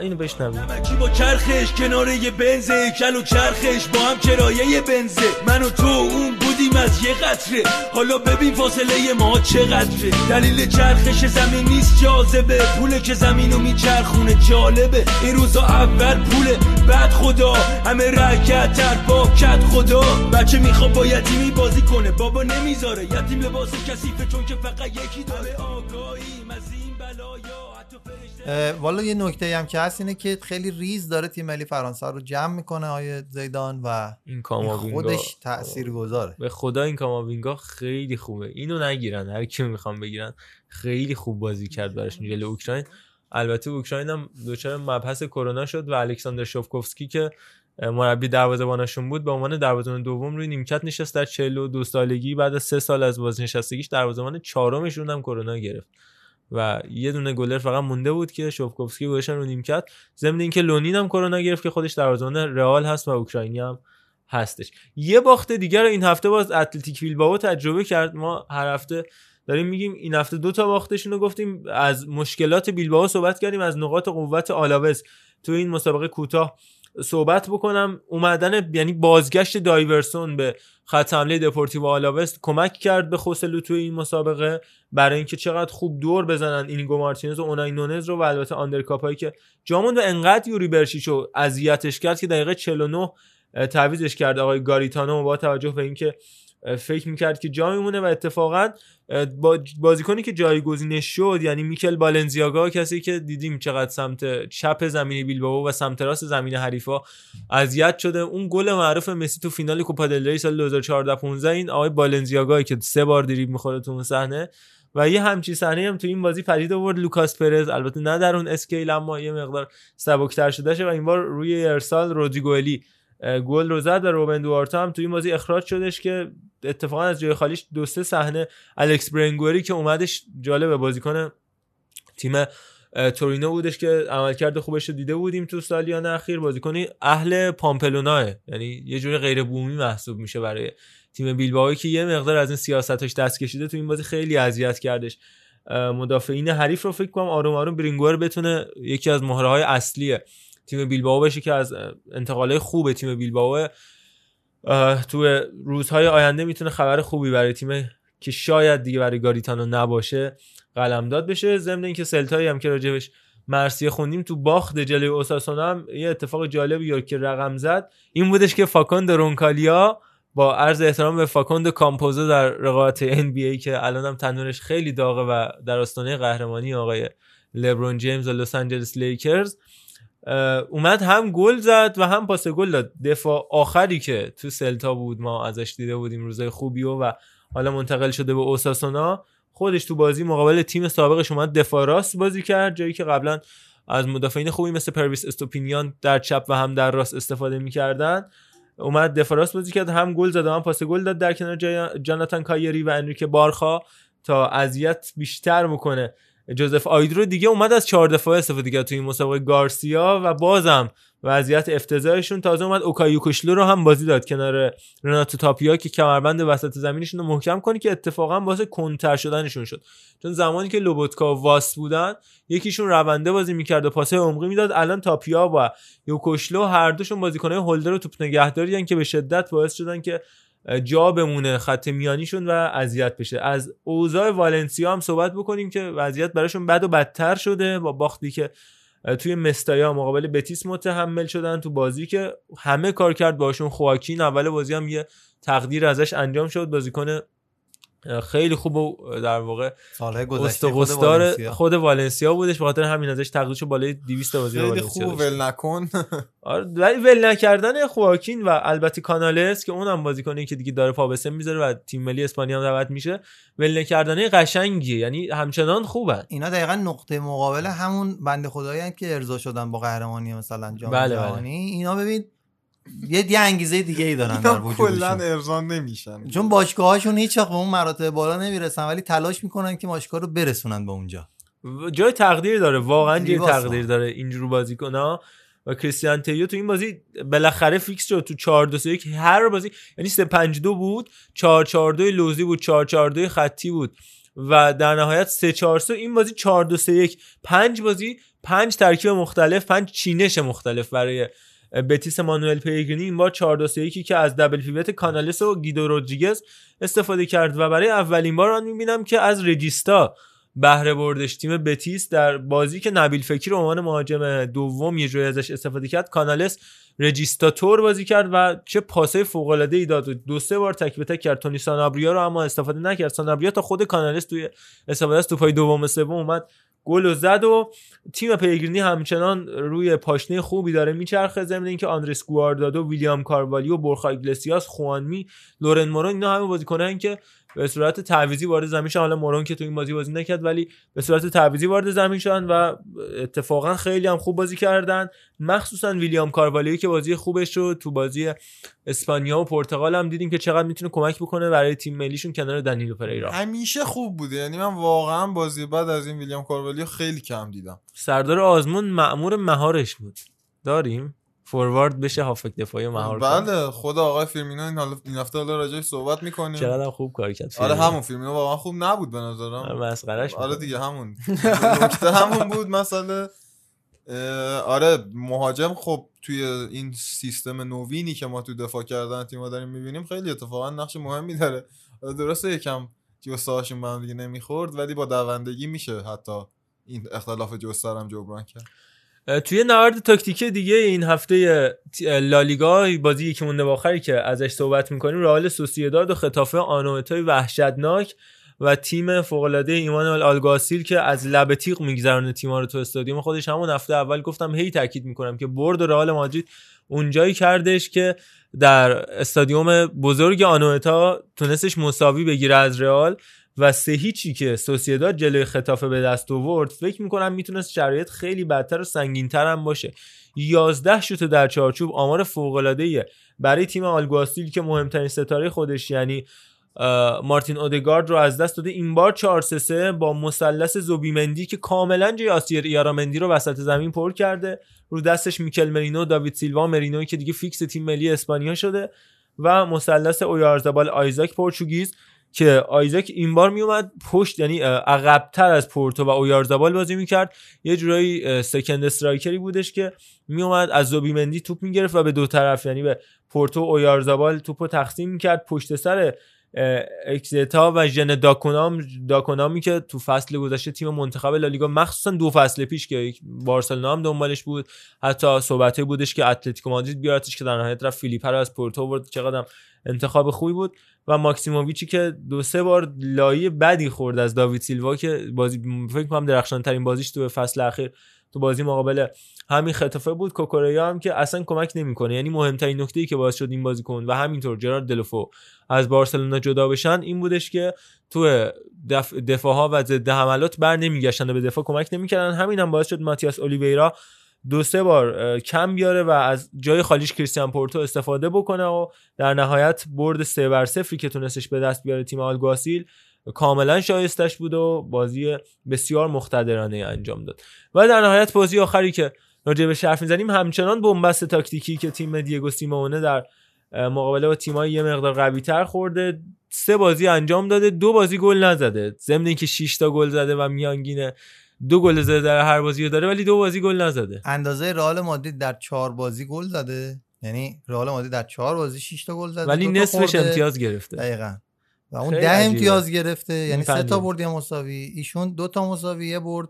اینو بشنوید نمکی با چرخش کنار یه بنز کل و چرخش با هم کرایه بنزه. من و تو اون بودیم از یه قطره. حالا ببین فاصله ما چقدره. دلیل چرخش زمین نیست جاذبه. پوله که زمین رو میچرخونه جالبه. این روزا اول پوله. بعد خدا. همه رکت تر با کت خدا. بچه می‌خواد با یتیمی بازی کنه. بابا نمی‌ذاره. یتیم لباس کثیفه چون که فقط یکی داره. والا یه نکته هم که هست اینه که خیلی ریز داره تیم ملی فرانسه رو جمع می‌کنه آیه زیدان و این کاماوینگا. خودش تأثیر گذاره به خدا این کاماوینگا خیلی خوبه. اینو نگیرن هر کی می‌خوام بگیرن خیلی خوب بازی کرد براش جلوی اوکراین. البته اوکراین هم دچار مبحث کرونا شد و الکساندر شوفکوفسکی که مربی دروازه‌بانشون بود به عنوان دروازه‌بان دوم روی نیمکت نشست در 42 سالگی. بعد از سه سال از بازنشستگیش دروازه‌بان چهارمشون هم کرونا گرفت. و یه دونه گلر فقط مونده بود که شوفکوفسکی گذاشتن رو نیمکت. ضمن اینکه لونین هم کرونا گرفت که خودش دروازه‌بان رئال هست و اوکراینی هم هستش. یه باخت دیگر رو این هفته باز اتلتیک بیلبائو تجربه کرد. ما هر هفته داریم میگیم این هفته دو تا باختشون رو گفتیم. از مشکلات بیلبائو صحبت کردیم از نقاط قوت آلاوز. تو این مسابقه کوتاه صحبت بکنم. اومدن یعنی بازگشت دیورسون به خط حمله دپورتیو آلاوز کمک کرد به خوسلو توی این مسابقه برای اینکه چقدر خوب دور بزنن اینگو مارتینز و اونای نونز رو و البته آندر کاپا که جا موند و انقدر یوری برشیچو اذیتش کرد که دقیقه 49 اه، تعویزش کرد آقای گاریتانو با توجه به اینکه فکر می‌کرد که جا میمونه و اتفاقا بازیکنی که جایگزینش شد یعنی میکل بالنزیاگا کسی که دیدیم چقدر سمت چپ زمین بیلبائو و سمت راست زمین حریفا اذیت شده. اون گل معروف مسی تو فینال کوپا دل ری سال 2014 15 این آقای بالنزیاگا که سه بار دریبل می‌خوره تو اون صحنه. و یه همچی صحنه هم تو این بازی پدید آورد لوکاس پرز. البته نه در اون scale اما یه مقدار سبکتر شده و این بار روی ارسال رودریگو گل رو زد و روبن دوارتا هم تو این بازی اخراج شدش که اتفاقا از جای خالیش دو سه صحنه الکس برنگوری که اومدش جالبه بازیکن تیم تورینو بودش که عملکرد خوبش رو دیده بودیم تو سالیان اخیر. بازیکنی اهل پامپلوناه یعنی یه جوری غیر بومی محسوب میشه برای تیم بیلبائو که یه مقدار از این سیاستاش دست کشیده تو این بازی خیلی اذیت کردش. مدافعین حریف رو فکر کنم آروم آروم برینگوار بتونه یکی از مهره های اصلی تیم بیلبائو بشه که از انتقالای خوب تیم بیلبائو تو روزهای آینده می‌تونه خبر خوبی برای تیم که شاید دیگه برای گاریتانو نباشه قلمداد بشه. ضمن اینکه سلتایی هم که راجبش مرسیه خوندیم تو باخت جلوی اوساسونا هم یه اتفاق جالبی یا که رقم زد. این بودش که فاکوند رونکالیا با عرض احترام به فاکوند کامپوزو در رقابت NBA که الان هم تنورش خیلی داغه و در آستانه قهرمانی آقای لبرون جیمز و لس آنجلس لیکرز اومد هم گل زد و هم پاس گل داد. دفاع آخری که تو سلتا بود ما ازش دیده بودیم روزای خوبی و, حالا منتقل شده به اوساسونا. خودش تو بازی مقابل تیم سابقش اومد دفاع راست بازی کرد جایی که قبلا از مدافعین خوبی مثل پرویس استوپینیان در چپ و هم در راست استفاده می‌کردن. اومد دفاع راست بازی کرد هم گل زد و هم پاس گل داد در کنار جاناتان کایری و انریک بارخا تا اذیت بیشتر بکنه. جوزف آیدو رو دیگه اومد از چهار دفاعه استفاده کرد توی این مسابقه گارسیا و بازم وضعیت افتضاحشون تازه اومد اوکای یوکوشلو رو هم بازی داد کنار رناتو تاپیا که کمربند وسط زمینشون رو محکم کنه که اتفاقا باعث کنتر شدنشون شد. چون زمانی که لوبوتکا واس بودن یکیشون رونده بازی می‌کرد و پاس عمقی می‌داد. الان تاپیا و یوکوشلو هر دوشون بازیکنای holder و توپ نگهداری که به شدت باعث شدن که جا بمونه خط میانیشون و اذیت بشه. از اوضاع والنسیا هم صحبت بکنیم که وضعیت براشون بد و بدتر شده. با باختی که توی مستایا مقابل بتیس متحمل شدن تو بازی که همه کار کرد باشون خواکین اول بازی هم یه تقدیر ازش انجام شد. بازیکن خیلی خوب و در واقع سالهای گذشته خود والنسیا. خود والنسیا بودش به خاطر همین ازش تقدیرش بالای 200 بازی خیلی خوب. ول نکن آره ولی ول نکردن خواکین و البته کانالس که اونم بازیکنی که دیگه داره پا به سن می‌ذاره و تیم ملی اسپانیا هم دعوت میشه ول نکردن قشنگیه یعنی همچنان خوبن اینا دقیقا نقطه مقابل همون بنده خدایی که ارضا شدن با قهرمانی مثلا جام بله، بله. جهانی اینا ببین یه یه انگیزه دیگه ای دارن در اینا کلا وجودشون ارزان نمیشن. چون باشگاهاشون هیچ وقت به اون مراتب بالا نمی‌رسن ولی تلاش می‌کنن که باشگاه رو برسونن به اونجا. جای تقدیر داره واقعا جای. تقدیر داره اینجور بازیکن‌ها. و کریستیان تیو تو این بازی بالاخره فیکس شد تو 4 2 3 1 هر بازی یعنی 3 5 2 بود 4 4 2 لوزی بود 4 4 2 خطی بود. و در نهایت 3 4 3 این بازی 4 2 3 1 5 بازی 5 ترکیب مختلف 5 چینش مختلف برای بتیس مانوئل پیگرینی این بار 4 2 3 1 که از double pivot کانالس و گیدو رودریگز استفاده کرد و برای اولین بار آن می‌بینم که از regista بهره بردش. تیم بتیس در بازی که نبیل فکری به عنوان مهاجم دوم یه جوری ازش استفاده کرد کانالس رجیستاتور بازی کرد و چه پاسه فوق العاده ای داد و دو سه بار تک به تک کرد. تونی سانابریا رو اما استفاده نکرد. سانابریا تا خود کانالس توی استفاده از توپای دوم سوم اومد. گل و زد و تیم پیگرینی همچنان روی پاشنه خوبی داره میچرخه. ضمن اینکه آندرس گواردادو ویلیام کاروالیو برخا ایگلسیاس خوانمی لورن مورون اینا همه بازیکنان که به صورت تعویضی وارد زمین شدن. حالا مورون که تو این بازی بازی نکرد ولی به صورت تعویضی وارد زمین شدن و اتفاقا خیلی هم خوب بازی کردن. مخصوصا ویلیام کاروالیو که بازی خوبش رو تو بازی اسپانیا و پرتغال هم دیدیم که چقدر می‌تونه کمک بکنه برای تیم ملیشون کنار دنیلو پریرا. همیشه خوب بوده. یعنی من واقعا بازی بعد از این ویلیام کاروالیو خیلی کم دیدم. سردار آزمون مأمور مهارش بود. داریم؟ فوروارد بشه هافک دفاعی مهار. بله خود آقای فیرمینو این حالا این هفته حالا راجعش صحبت می‌کنیم چقدر خوب کار کرد آره فیرمینو. همون فیلمینو واقعا خوب نبود به نظرم آره، مسخرش آره بود. دیگه همون نکته همون بود مسئله اه، آره مهاجم خب توی این سیستم نوینی که ما تو دفاع کردن تیم‌ها داریم می‌بینیم خیلی اتفاقا نقش مهمی داره حالا درسته یکم جسته‌هاشون به هم دیگه نمی‌خورد ولی با دوندگی میشه حتی این اختلاف جسته رو هم جبران کرد توی نبرد تاکتیکی دیگه این هفته لالیگا بازی که مونده آخری که ازش صحبت می‌کنیم رئال سوسییداد و خطافه آنوتای وحشتناک و تیم فوق‌العاده ایمانوئل آلگاسیل که از لب تیغ میگذرونه تیم‌ها رو تو استادیوم. خودش همون هفته اول گفتم هی تاکید می‌کنم که برد رئال مادرید اونجایی کردش که در استادیوم بزرگ آنوتا تونستش مساوی بگیره از رئال. و سه هیچی که سوسیداد جلوی خطافه به دست آورد فکر می‌کنم می‌تونست شرایط خیلی بدتر و سنگینتر هم باشه. 11 شوت در چارچوب آمار فوق برای تیم آلگواسیل که مهمترین ستاره خودش یعنی مارتین اودگارد رو از دست داده. این بار 4 3 3 با مثلث زوبیمندی که کاملا جای آسیر یارامندی رو وسط زمین پر کرده. رو دستش میکل مرینو داوید سیلوا مرینوی که دیگه فیکس تیم ملی اسپانیا شده و مثلث اویارزابال آیزاک پرتغیز که آیزاک این بار میومد پشت یعنی عقبتر از پورتو و اویارزابال بازی می‌کرد. یه جورایی second striker ی بودش که میومد از زوبیمندی توپ می‌گرفت و به دو طرف یعنی به پورتو و اویارزابال توپ رو تقسیم می‌کرد. پشت سر اکزتا و ژنه داکونام داکونامی که تو فصل گذشته تیم منتخب لالیگا مخصوصا دو فصل پیش که بارسلونا هم دنبالش بود. حتی صحبته بودش که اتلتیکو مادرید بیارتش که در نهایت رفت فیلیپ رو از پورتو آورد چقدر انتخاب خوبی بود. و ماکسیموویچی که دو سه بار لایی بدی خورد از داوید سیلوا که بازی فکر کنم درخشان ترین بازیش تو فصل اخیر تو بازی مقابل همین خطافه بود کوکوریا هم که اصلا کمک نمی‌کنه. یعنی مهمترین نکته ای که باعث شد این بازیکن و همینطور جرارد دلفو از بارسلونا جدا بشن این بودش که تو دف... دفاع ها و ضد حملات بر نمیگشتن و به دفاع کمک نمی‌کردن. همین هم باعث شد ماتیاس اولیویرا دو سه بار کم بیاره و از جای خالیش کریستیان پورتو استفاده بکنه و در نهایت برد سه بر صفری که تونستش به دست بیاره تیم آلگاسیل کاملا شایستش بود و بازی بسیار مقتدرانه انجام داد. و در نهایت بازی آخری که راجع به حرف می‌زنیم همچنان بنبست تاکتیکی که تیم دیگو سیمونه در مقابله با تیمای یه مقدار قوی تر خورده سه بازی انجام داده دو بازی گل نزده. ضمن اینکه 6 تا گل زده و میانگین دو گل زده در هر بازی رو داره ولی دو بازی گل نزده. اندازه رئال مادرید در چهار بازی گل زده. یعنی رئال مادرید در چهار بازی 6 تا گل زده. ولی نصفش. امتیاز گرفته. دقیقا. و اون ده عجیبه. امتیاز گرفته یعنی سه. تا برد یه مساوی ایشون دو تا مساوی یه برد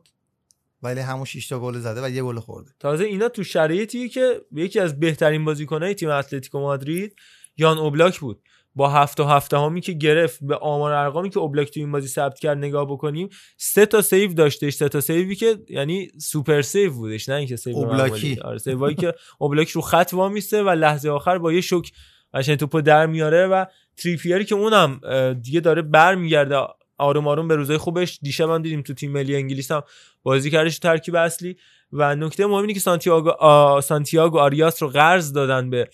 ولی همون 6 تا گل زده و یه گل خورده تازه اینا تو شرایطی که یکی از بهترین بازیکنهای تیم اتلتیکو مادرید یان اوبلاک بود با هفت و هفته همی که گرفت به آمار ارقامی که اوبلاک تو این بازی ثبت کرد نگاه بکنیم سه تا save داشتش سه تا save ی که یعنی super save بودش نه اینکه save اوبلاکی. آره save ایی که اوبلاک رو خط وامیسته و لحظه آخر با یه شوک قشنگ توپو در میاره و تریپیری که اونم دیگه داره برمیگرده آروم آروم به روزای خوبش. دیشب هم دیدیم تو تیم ملی انگلیس هم بازی کردش ترکیب اصلی. و نکته مهم اینه که سانتیاگو سانتیاگو آریاس رو قرض دادن به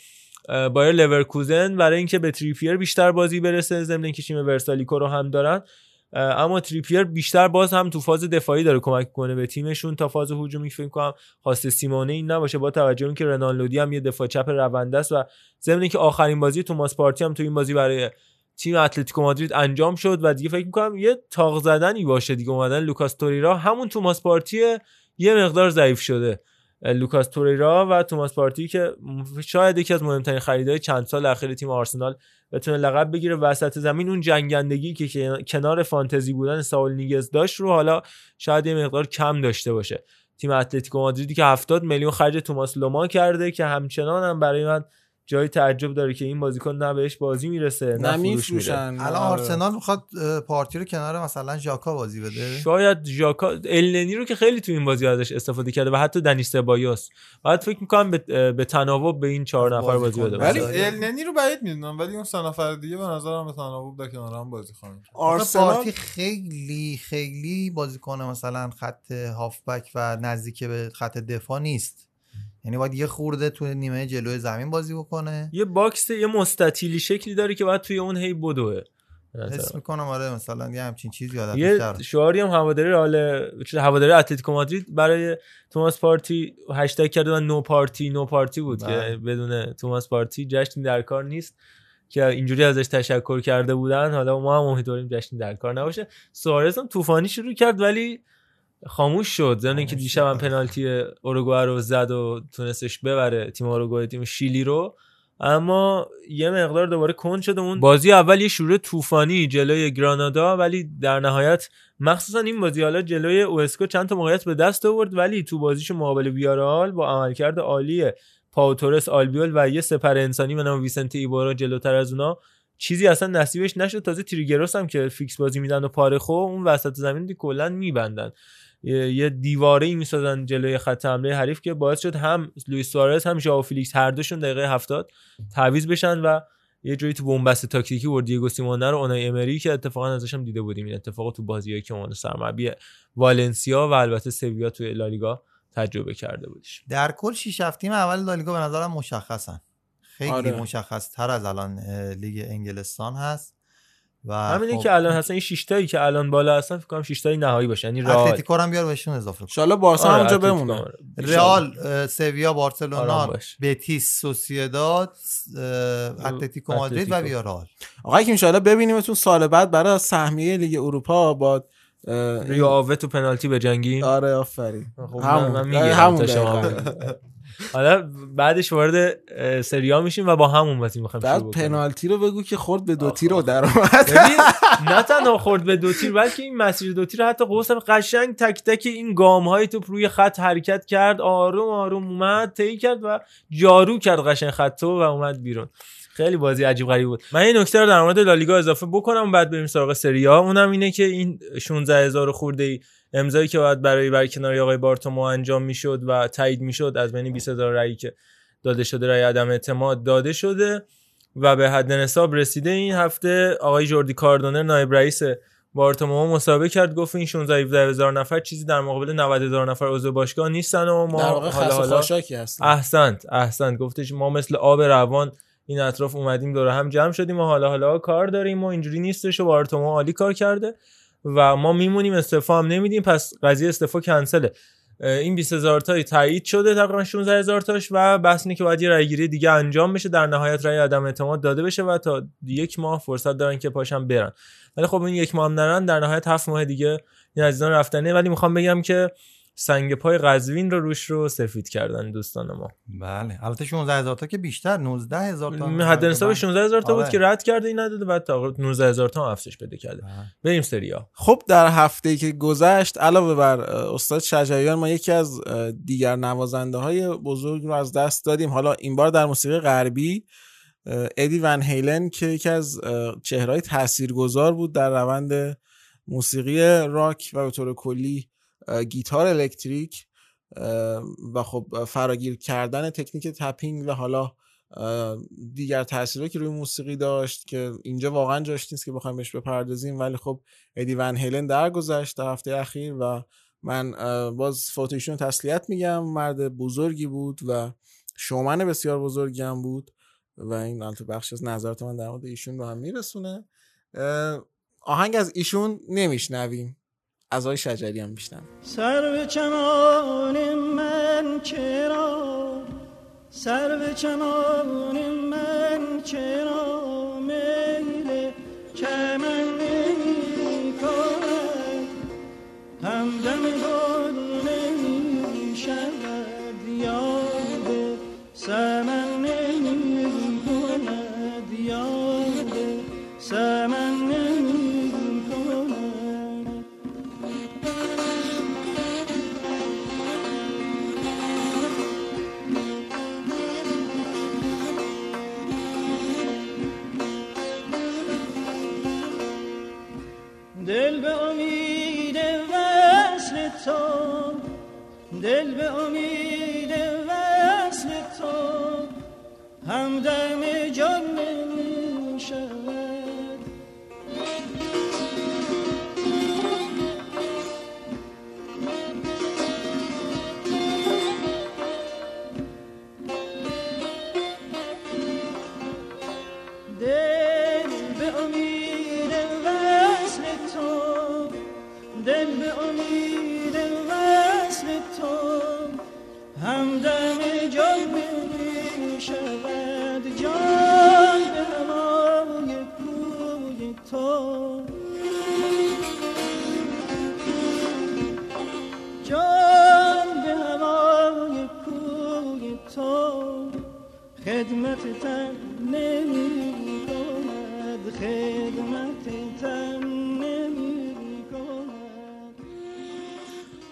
بایر لورکوزن. برای اینکه به تریپیر بیشتر بازی برسه. ضمن اینکه تیم ورسالیکو رو هم دارن. اما تریپیر بیشتر باز هم تو فاز دفاعی داره کمک کنه به تیمشون تا فاز هجومی فکر کنم خواست سیمئونه این نباشه. با توجه اینکه رنان لودی هم یه دفاع چپ رونده است و ضمن اینکه آخرین بازی توماس پارتی هم تو این بازی برای تیم اتلتیکو مادرید انجام شد و دیگه فکر می‌کنم یه تاخت زدنی باشه دیگه اومدن لوکاس توریرا. همون توماس پارتی یه مقدار ضعیف شده. لوکاس توریرا و توماس پارتی که شاید یکی از مهمترین خریدهای چند سال اخیر تیم آرسنال بتونه لقب بگیره. وسط زمین اون جنگندگی که کنار فانتزی بودن ساول نیگز داشت رو حالا شاید یه مقدار کم داشته باشه. تیم اتلتیکو مادریدی که 70 میلیون خرج توماس لوما کرده که همچنان هم برای من جای تعجب داره که این بازیکن نه بهش بازی می‌رسه نه فروش میره. نمیفروشن الان آرسنال می‌خواد پارتی رو کنار مثلا ژاکا بازی بده. شاید ژاکا النی رو که خیلی تو این بازی ازش استفاده کرده و حتی دنی سبایوس بعد فکر می‌کنم به, به تناوب به این چهار نفر بازی بده. ولی-. النی رو بعید می‌دونم ولی اون سه نفر دیگه به نظرم به تناوب در کنار هم بازی خواهند آرسنال پارتی خیلی خیلی بازیکن مثلا خط هافبک و نزدیک به خط دفاع نیست. یعنی باید یه خورده تو نیمه جلوی زمین بازی بکنه. یه box یه مستطیلی شکلی داره که باید توی اون هی بدوه. حس می‌کنم آره مثلا یه همچین چیزی یادم یه شعاری هم هواداری رئال چه هواداری اتلتیکو مادرید برای توماس پارتی هشتگ کرده و no Partey no party بود بله. که بدون توماس پارتی جشنی در کار نیست که اینجوری ازش تشکر کرده بودن. حالا ما هم امیدواریم جشنی در کار نباشه. سوارز هم طوفانی شروع کرد ولی خاموش شد. زن اینکه دیشب هم. پنالتی اوروگوئه رو زد و تونستش ببره تیم اوروگوئه تیم شیلی رو. اما یه مقدار دوباره کند شده اون بازی اول یه شروع طوفانی جلوی گرانادا ولی در نهایت مخصوصا این بازی حالا جلوی اوسکو چند تا موقعیت به دست آورد ولی تو بازیش مقابل ویارال با عملکرد عالی پائو تورس آلبیول و یه سپر انسانی به نام ویسنت ایبورا جلوتر از اونا چیزی اصلا نصیبش نشد. تازه تریگروس هم که فیکس بازی میدن و پارخو اون وسط زمین کلا میبندن. یه دیواره ای می‌سازن جلوی خط حمله حریف که باعث شد هم لوئیس سوارز هم ژائو فیلیکس هر دوشون دقیقه 70 تعویض بشن و یه جایی تو بنبست تاکتیکی ورد دیگو سیمئونه رو. اونای امری که اتفاقا ازش هم دیده بودیم. این اتفاق تو بازیایی که اون سرمربی والنسیا و البته سویا تو لالیگا تجربه کرده بودش. در کل شیش هفته اول لالیگا به نظرم مشخصن. خیلی آره. مشخص تر از الان لیگ انگلستان هست. و همینه خب، که الان هستن این 6 تایی که الان بالا هستن فکر کنم 6 تایی نهایی باشه یعنی رئال. اتلتیکو رو هم بیار بهشون اضافه کن انشالله بارسا آره، اونجا بمونه. آره. رئال سویا بارسلونا. بتیس سوسیداد اه، اتلتیکو مادرید و. ویارال آقا که انشالله ببینیمتون سال بعد برای سهمیه لیگ اروپا با آوه تو پنالتی به جنگی آره آفرین. خب همون. همون حالا بعدش وارد سریا میشیم و با همون بازی می‌خوایم بعد پنالتی رو بگو که خورد به دو تیر رو. در اومد. نه تنها خورد به دو تیر بلکه این مسیر دو تیر حتی قوسم قشنگ تک تک این گام های توپ روی خط حرکت کرد آروم آروم اومد طی کرد و جارو کرد قشنگ خطو و اومد بیرون. خیلی بازی عجیب غریب بود. من این نکته رو در مورد لالیگا اضافه بکنم بعد بریم سراغ سری ها اونم اینه که این 16 هزار خورده ای امضایی که باید برای برکناری آقای بارتومو انجام می‌شد و تایید می‌شد از بین 20000 رأیی که داده شده رأی عدم اعتماد داده شده و به حد نصاب رسیده این هفته آقای جوردی کاردونر نایب رئیس بارتومو مسابقه کرد گفت این 16 17 هزار نفر چیزی در مقابل 90 هزار نفر عضو باشگاه نیستن و ما در واقع حالا حالا هستن. احسنت احسنت. گفتش ما مثل آب روان این اطراف اومدیم دور هم جمع شدیم و حالا حالا کار داریم و اینجوری نیستش و بارتومو عالی کار کرده. و ما میمونیم استعفا هم نمیدیم پس قضیه استعفا کنسله. این 20000 تایی تایید شده تقریبا 16000 تاش و بحث اینه که باید یه رأیگیری دیگه انجام بشه در نهایت رأی عدم اعتماد داده بشه و تا یک ماه فرصت دارن که پاشن برن. ولی خب این یک ماه هم نرن در نهایت هفت ماه دیگه این عزیزان رفتنه. ولی می‌خوام بگم که سنگ پای قزوین رو روش رو سفید کردن دوستان ما. بله. البته 16 هزار تا که بیشتر. 19 هزار تا. حد حساب 16000 هزار تا بود آره. که رد کرده این نداده بعد تا 19000 هزار تا هم افزایش بده کرده. بله. بریم سریا خب در هفته ای که گذشت علاوه بر استاد شجریان ما یکی از دیگر نوازنده های بزرگ رو از دست دادیم. حالا این بار در موسیقی غربی ادی ون هیلن که یکی از چهرهای تاثیرگذار بود در روند موسیقی راک و به طور کلی گیتار الکتریک و خب فراگیر کردن تکنیک تپینگ و حالا دیگر تاثیری که روی موسیقی داشت که اینجا واقعا جاش نیست که بخوایم بهش بپردازیم ولی خب ادی ون هیلن درگذشت در هفته اخیر و من باز فوت ایشون رو تسلیت میگم. مرد بزرگی بود و شومن بسیار بزرگی هم بود و این البته بخش از نظرات من در مورد ایشون رو هم میرسونه. آهنگ از ایشون نمیشنویم. از آقای شجری هم میشنم سر به چمان من چرا؟ سر به چمان من چرا؟ دل به امید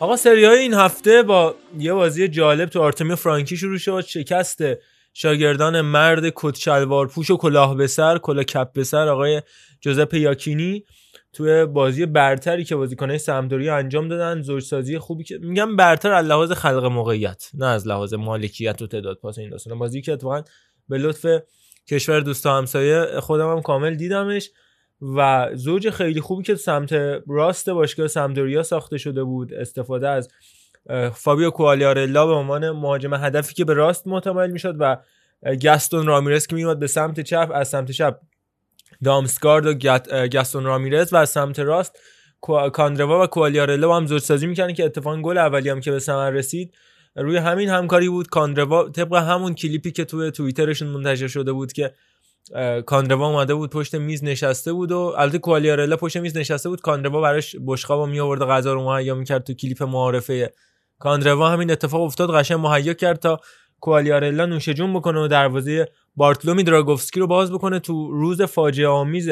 آقا سری های این هفته با یه بازی جالب تو آرتمی فرانکی شروع شد. شکست شاگردان مرد کت شلوار پوش و کلاه به سر کلاه کپ به سر آقای جوزپ یاکینی توی بازی برتری که بازیکنای سمدوری انجام دادن. زوجسازی خوبی که میگم برتر از لحاظ خلق موقعیت نه از لحاظ مالکیت و تعداد. پاس این داستان. بازی که اتفاقا به لطف کشور دوست همسایه خودم هم کامل دیدمش. و زوج خیلی خوبی که سمت راست باشگاه سمدوریا ساخته شده بود استفاده از فابیو کوالیارلا به عنوان مهاجم هدفی که به راست محتمل می‌شد و گستون رامیرز که میومد به سمت چپ از سمت چپ دامسگارد و گستون رامیرز و از سمت راست کاندروا و کوالیارلا هم زوجسازی می‌کردن که اتفاقا گل اولی هم که به ثمر رسید روی همین همکاری بود. کاندروا طبق همون کلیپی که توی توییترشون منتشر شده بود که کاندروا اومده بود پشت میز نشسته بود و البته کوالیارلا پشت میز نشسته بود. کاندروا براش بشقابو می آورد غذا رو مهیا می‌کرد تو کلیپ معارفه. کاندروا همین اتفاق افتاد قشنگ مهیا کرد تا کوالیارلا نوش جون بکنه و دروازه بارتلومی دراگوفسکی رو باز بکنه تو روز فاجعه آمیز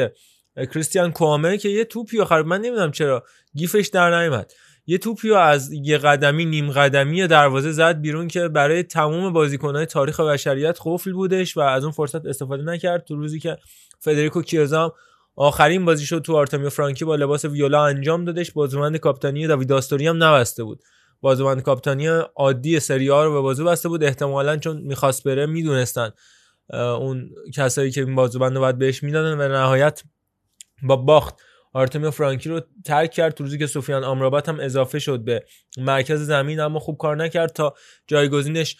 کریستیان کوامه که یه توپی آخر من نمی‌دونم چرا گیفش در نیومد. یه توپی از یه قدمی نیم قدمی دروازه زد بیرون که برای تمام بازیکنهای تاریخ بشریت قفل بودش و از اون فرصت استفاده نکرد. تو روزی که فدریکو کیوزا هم آخرین بازی شد تو آرتمیو فرانکی با لباس ویولا انجام دادش بازوبند کاپیتانی داوید آستوری هم نبسته بود. بازوبند کاپیتانی عادی سری آ رو به بازو بسته بود احتمالا چون می‌خواست بره می‌دونستن اون کسایی که این بازوبند رو باید بهش می‌دادن و نهایت با باخت. آرتمیو فرانکی رو ترک کرد تو روزی که سفیان آمرابات هم اضافه شد به مرکز زمین اما خوب کار نکرد تا جایگزینش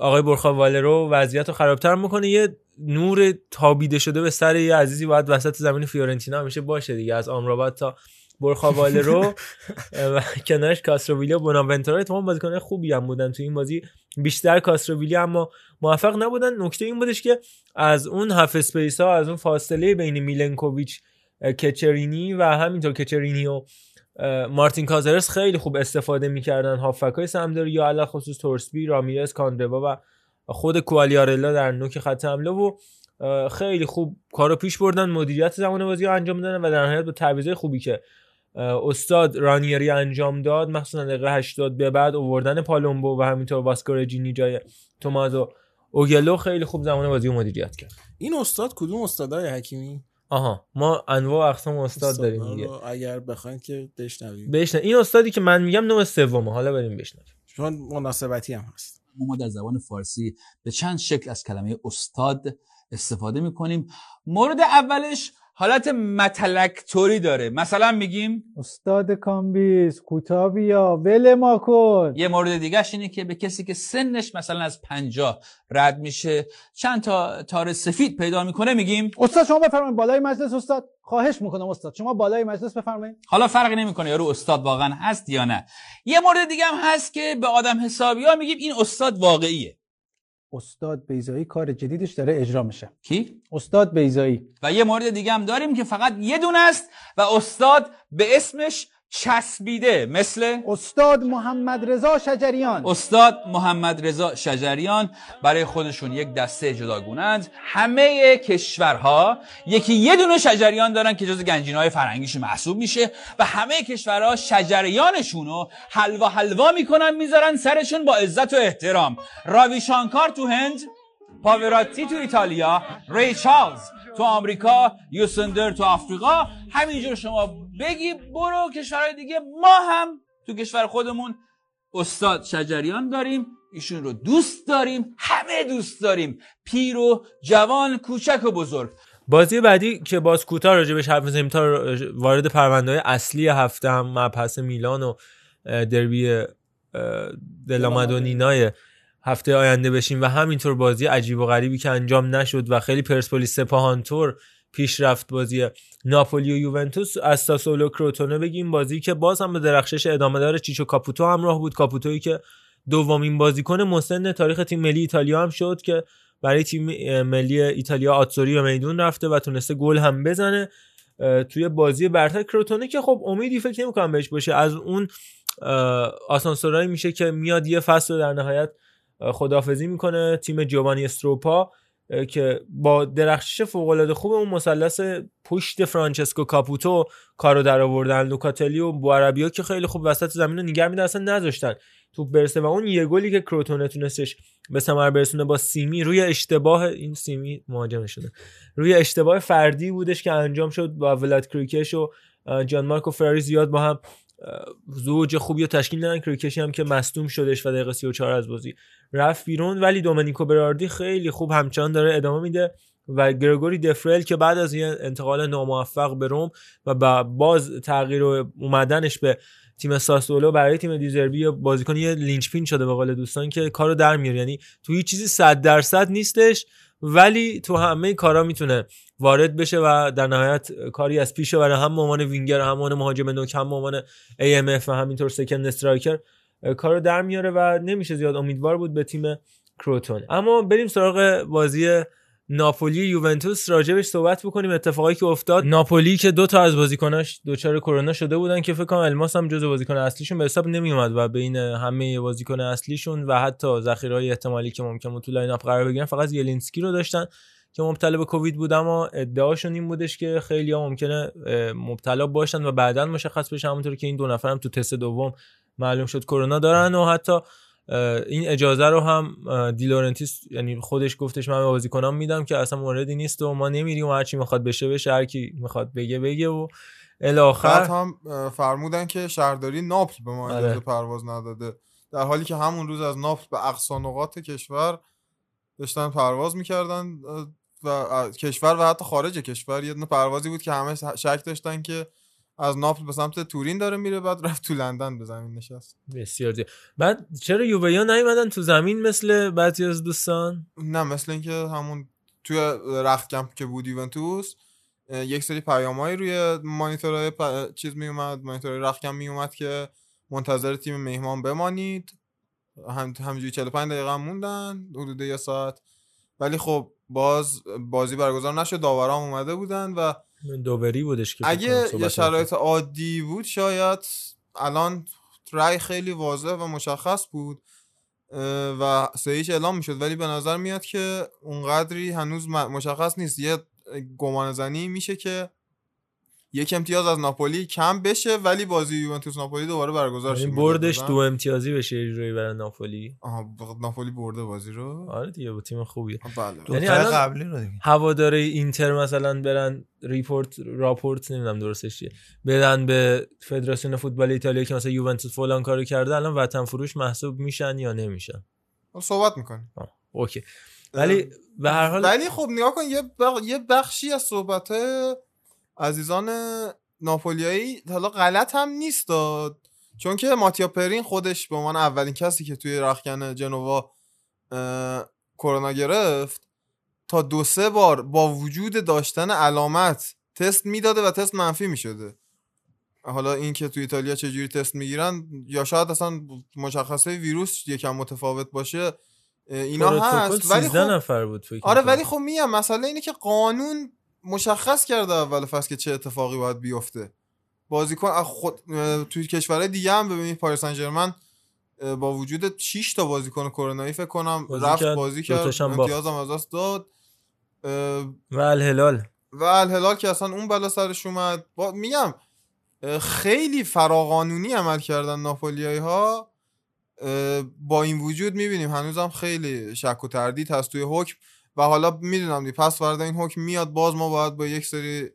آقای برخا والرو وضعیت رو خرابتر می‌کنه یه نور تابیده شده به سر یه عزیزی باید وسط زمین فیورنتینا همیشه باشه دیگه از آمرابات تا برخا والرو. و کنارش کاستروویلی و بوناونتورا تمام بازیکن خوبی هم بودن تو این بازی. بیشتر کاستروویلی اما موفق نبودن. نکته این بودش که از اون half space ها از اون فاصله بین میلنکوویچ کچرینی و همینطور کچرینی و مارتین کازرس خیلی خوب استفاده می‌کردن هافبک های سمپدوریا یا علی الخصوص تورسبی رامیرز کاندروا و خود کوالیارلا در نوک خط حمله و خیلی خوب کارو پیش بردن مدیریت زمان بازی انجام دادن و در نهایت با تعویضای خوبی که استاد رانیری انجام داد مخصوصا دقیقه 80 به بعد اووردن پالومبو و همینطور واسکورجینی جای تومازو اوگلو خیلی خوب زمان بازی مدیریت کرد. این استاد کدوم استادای حکیمی؟ آها ما انواع اقسام استاد داریم دیگه. اگر بخواین که بشنویم. بشنو این استادی که من میگم نوع سومه. حالا بریم بشنویم. چون مناسبتی هم هست. ما در زبان فارسی به چند شکل از کلمه استاد استفاده می‌کنیم. مورد اولش حالت متلکتوری داره. مثلا میگیم استاد کامبیز کوتاه بیا ول ما کن. یه مورد دیگهش اینه که به کسی که سنش مثلا از پنجاه رد میشه چند تا تار سفید پیدا می‌کنه میگیم استاد شما بفرمایید بالای مجلس استاد. خواهش می‌کنم استاد شما بالای مجلس بفرمایید. حالا فرقی نمی‌کنه یارو استاد واقعا هست یا نه. یه مورد دیگه هم هست که به آدم حسابی ها میگیم این استاد واقعیه. استاد بیزایی کار جدیدش داره اجرا میشه. کی؟ استاد بیزایی و یه مورد دیگه هم داریم که فقط یه دونه است و استاد به اسمش چسبیده مثل استاد محمد رضا شجریان. استاد محمد رضا شجریان برای خودشون یک دسته جداگونند همه کشورها یکی یه دونه شجریان دارن که جز گنجینه های فرنگیش محسوب میشه و همه کشورها شجریانشون رو حلوا حلوا می‌کنن می‌ذارن سرشون با عزت و احترام. راوی شانکار تو هند پاوراتی تو ایتالیا ری چارلز تو آمریکا یوسندر تو آفریقا. همینجور شما بگی برو کشورهای دیگه. ما هم تو کشور خودمون استاد شجریان داریم ایشون رو دوست داریم همه دوست داریم. پیر و جوان کوچک و بزرگ. بازی بعدی که باز کوتاه راجبش حرف می‌زنیم تا وارد پرونده اصلی هفته هم مبحث میلان و دربی دلامدونینای هفته آینده بشیم و همینطور بازی عجیب و غریبی که انجام نشد و خیلی پرسپولیس پیش رفت بازی ناپولی و یوونتوس از ساسولو کروتونه بگیم. بازی که باز هم به درخشش ادامه داره. چیچو کاپوتو همراه بود. کاپوتویی که دومین بازیکن مسن تاریخ تیم ملی ایتالیا هم شد که برای تیم ملی ایتالیا آتسوری به میدون رفته و تونسته گل هم بزنه. توی بازی برتر کروتونه که خب امیدی فکر نمی‌کنم بهش باشه. از اون آسانسورایی میشه که میاد یه فصل در نهایت خدافزی می‌کنه. تیم جوانی استروپا که با درخشش فوق العاده خوب اون مثلث پشت فرانچسکو کاپوتو کارو در آوردن لوکاتلی و بواربیو که خیلی خوب وسط زمین رو نگه میدن اصلا نذاشتن. توپ برسه و اون یه گلی که کروتونه تونستش به ثمر برسونه با سیمی روی اشتباه این سیمی مهاجم شده. روی اشتباه فردی بودش که انجام شد با ولاد کریکش و جان مارکو فراری زیاد با هم زوج خوبی رو تشکیل دادن. کریکشی هم که مصدوم شدش و دقیقه 34 از بازی رفت بیرون. ولی دومنیکو براردی خیلی خوب همچنان داره ادامه میده و گرگوری دفرل که بعد از یه انتقال ناموفق به روم و باز تغییر اومدنش به تیم ساسولو برای تیم دیزربی بازیکن یه linchpin شده به قول دوستان که کارو در میاره. یعنی تو هیچ چیزی 100 درصد نیستش. ولی تو همه کارا می‌تونه وارد بشه و در نهایت کاری از پیش برای هم عنوان وینگر هم عنوان مهاجم نوک هم عنوان AMF و همینطور second striker کارو در میاره و نمیشه زیاد امیدوار بود به تیم کروتون. اما بریم سراغ بازی ناپولی یوونتوس راجبش صحبت بکنیم. اتفاقی که افتاد ناپولی که دو تا از بازیکناش دچار کرونا شده بودن که فکر کنم الماس هم جزو بازیکن اصلیشون به حساب نمی اومد و بین همه بازیکن اصلیشون و حتی ذخیره‌های احتمالی که ممکن تو line up قرار بگیرن فقط زیلینسکی رو داشتن که مبتلا به کووید بود. اما ادعاشون این بودش که خیلی ها ممکنه مبتلا باشن و بعدا مشخص بشه همونطور که این دو نفرم تو تست دوم معلوم شد کرونا دارن و حتی این اجازه رو هم دیلورنتیس یعنی خودش گفتش من به بازیکنام میدم که اصلا موردی نیست و ما نمیریم و هرچی می‌خواد بشه بشه هر کی می‌خواد بگه بگه و الاخر هم فرمودن که شهرداری ناپل به ما اجازه آره. پرواز نداده در حالی که همون روز از ناپل به اقصا نقاط کشور داشتن پرواز می‌کردن و کشور و حتی خارج کشور یه دونه پروازی بود که همه شک داشتن که از ناپل به سمت تورین داره میره بعد رفت تو لندن به زمین نشست. بسیار زیاد بعد چرا یوویا نیومدن تو زمین مثل بعضی از دوستان؟ نه مثل اینکه همون توی رختکم که بود یوونتوس یک سری پیامایی روی مانیتورهای پ- چیز می اومد مانیتورهای رختکم می اومد که منتظر تیم مهمان بمانید. هم همینجوری 45 دقیقه هم موندن حدود یه ساعت. ولی خب باز بازی برگزار نشد داورام اومده بودن و دوبری بودش که اگه یه شرایط عادی بود شاید الان رای خیلی واضح و مشخص بود و سه هیچ اعلام می‌شد. ولی به نظر میاد که اونقدری هنوز مشخص نیست. یه گمان زنی میشه که یک امتیاز از ناپولی کم بشه ولی بازی یوونتوس ناپولی دوباره برگزار شه یعنی بردش مجدداً. دو امتیازی بشه یه جورایی برای ناپولی. آها ناپولی برده بازی رو. آره دیگه با تیم خوبیه. بله. یعنی قبلی رو دیگه. هواداره اینتر مثلا برن report راپورت نمی‌دونم درستش چیه. بدن به فدراسیون فوتبال ایتالیا که مثلا یوونتوس فلان کارو کرده الان وطن فروش محسوب میشن یا نمیشن؟ صحبت می‌کنیم. آه، اوکی. ولی به هر حال ولی خب نگاه کن یه, بخ... یه بخشی از صحبت عزیزان ناپولیایی حالا غلط هم نیست داد. چون که ماتیا پرین خودش به عنوان اولین کسی که توی رخکن جنوا اه، کرونا گرفت تا دو سه بار با وجود داشتن علامت تست می‌داده و تست منفی می‌شده. حالا این که توی ایتالیا چجوری تست می‌گیرن یا شاید اصلا مشخصه ویروس یکم متفاوت باشه اینا هست. ولی 13 خب نفر بود آره. ولی خب میگم مسئله اینه که قانون مشخص کرده اول فصل که چه اتفاقی باید بیفته. بازیکن از خود توی کشورهای دیگه هم ببینید پاریس سن با وجود 6 تا بازیکن کرونایی فکر کنم بازی رفت کرد، بازی کرد. امتیاز هم از دست داد. و الهلال. و الهلال که اصلا اون بلا سرش اومد. با... میگم خیلی فراقانونی عمل کردن ناپولیایی ها با این وجود می‌بینیم هنوزم خیلی شک و تردید هست توی حکم. و حالا می‌دونم دی پس فردا این حکم میاد باز ما باید با یک سری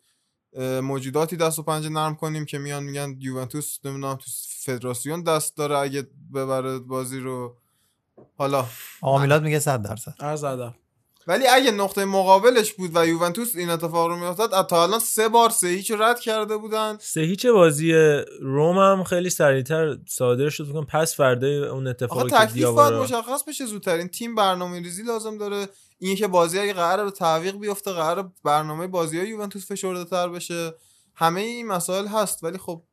موجوداتی دست و پنجه نرم کنیم که میان میگن یوونتوس نمی‌دونم تو فدراسیون دست داره اگه ببره بازی رو. حالا آقا میلاد میگه 100 درصد. عرض ادب. ولی اگه نقطه مقابلش بود و یوونتوس این اتفاق رو میافتاد تا الان سه بار سه هیچ رد کرده بودن. سه هیچ بازی روم هم خیلی سریعتر صادر شد. کنم پس فردای اون اتفاقی که تکلیف باید دیاوارا مشخص بشه زودتر این تیم برنامه ریزی لازم داره. این که بازی اگه قرار به تعویق بیفته قرار برنامه بازی های یوونتوس فشرده تر بشه. همه این مسائل هست ولی خب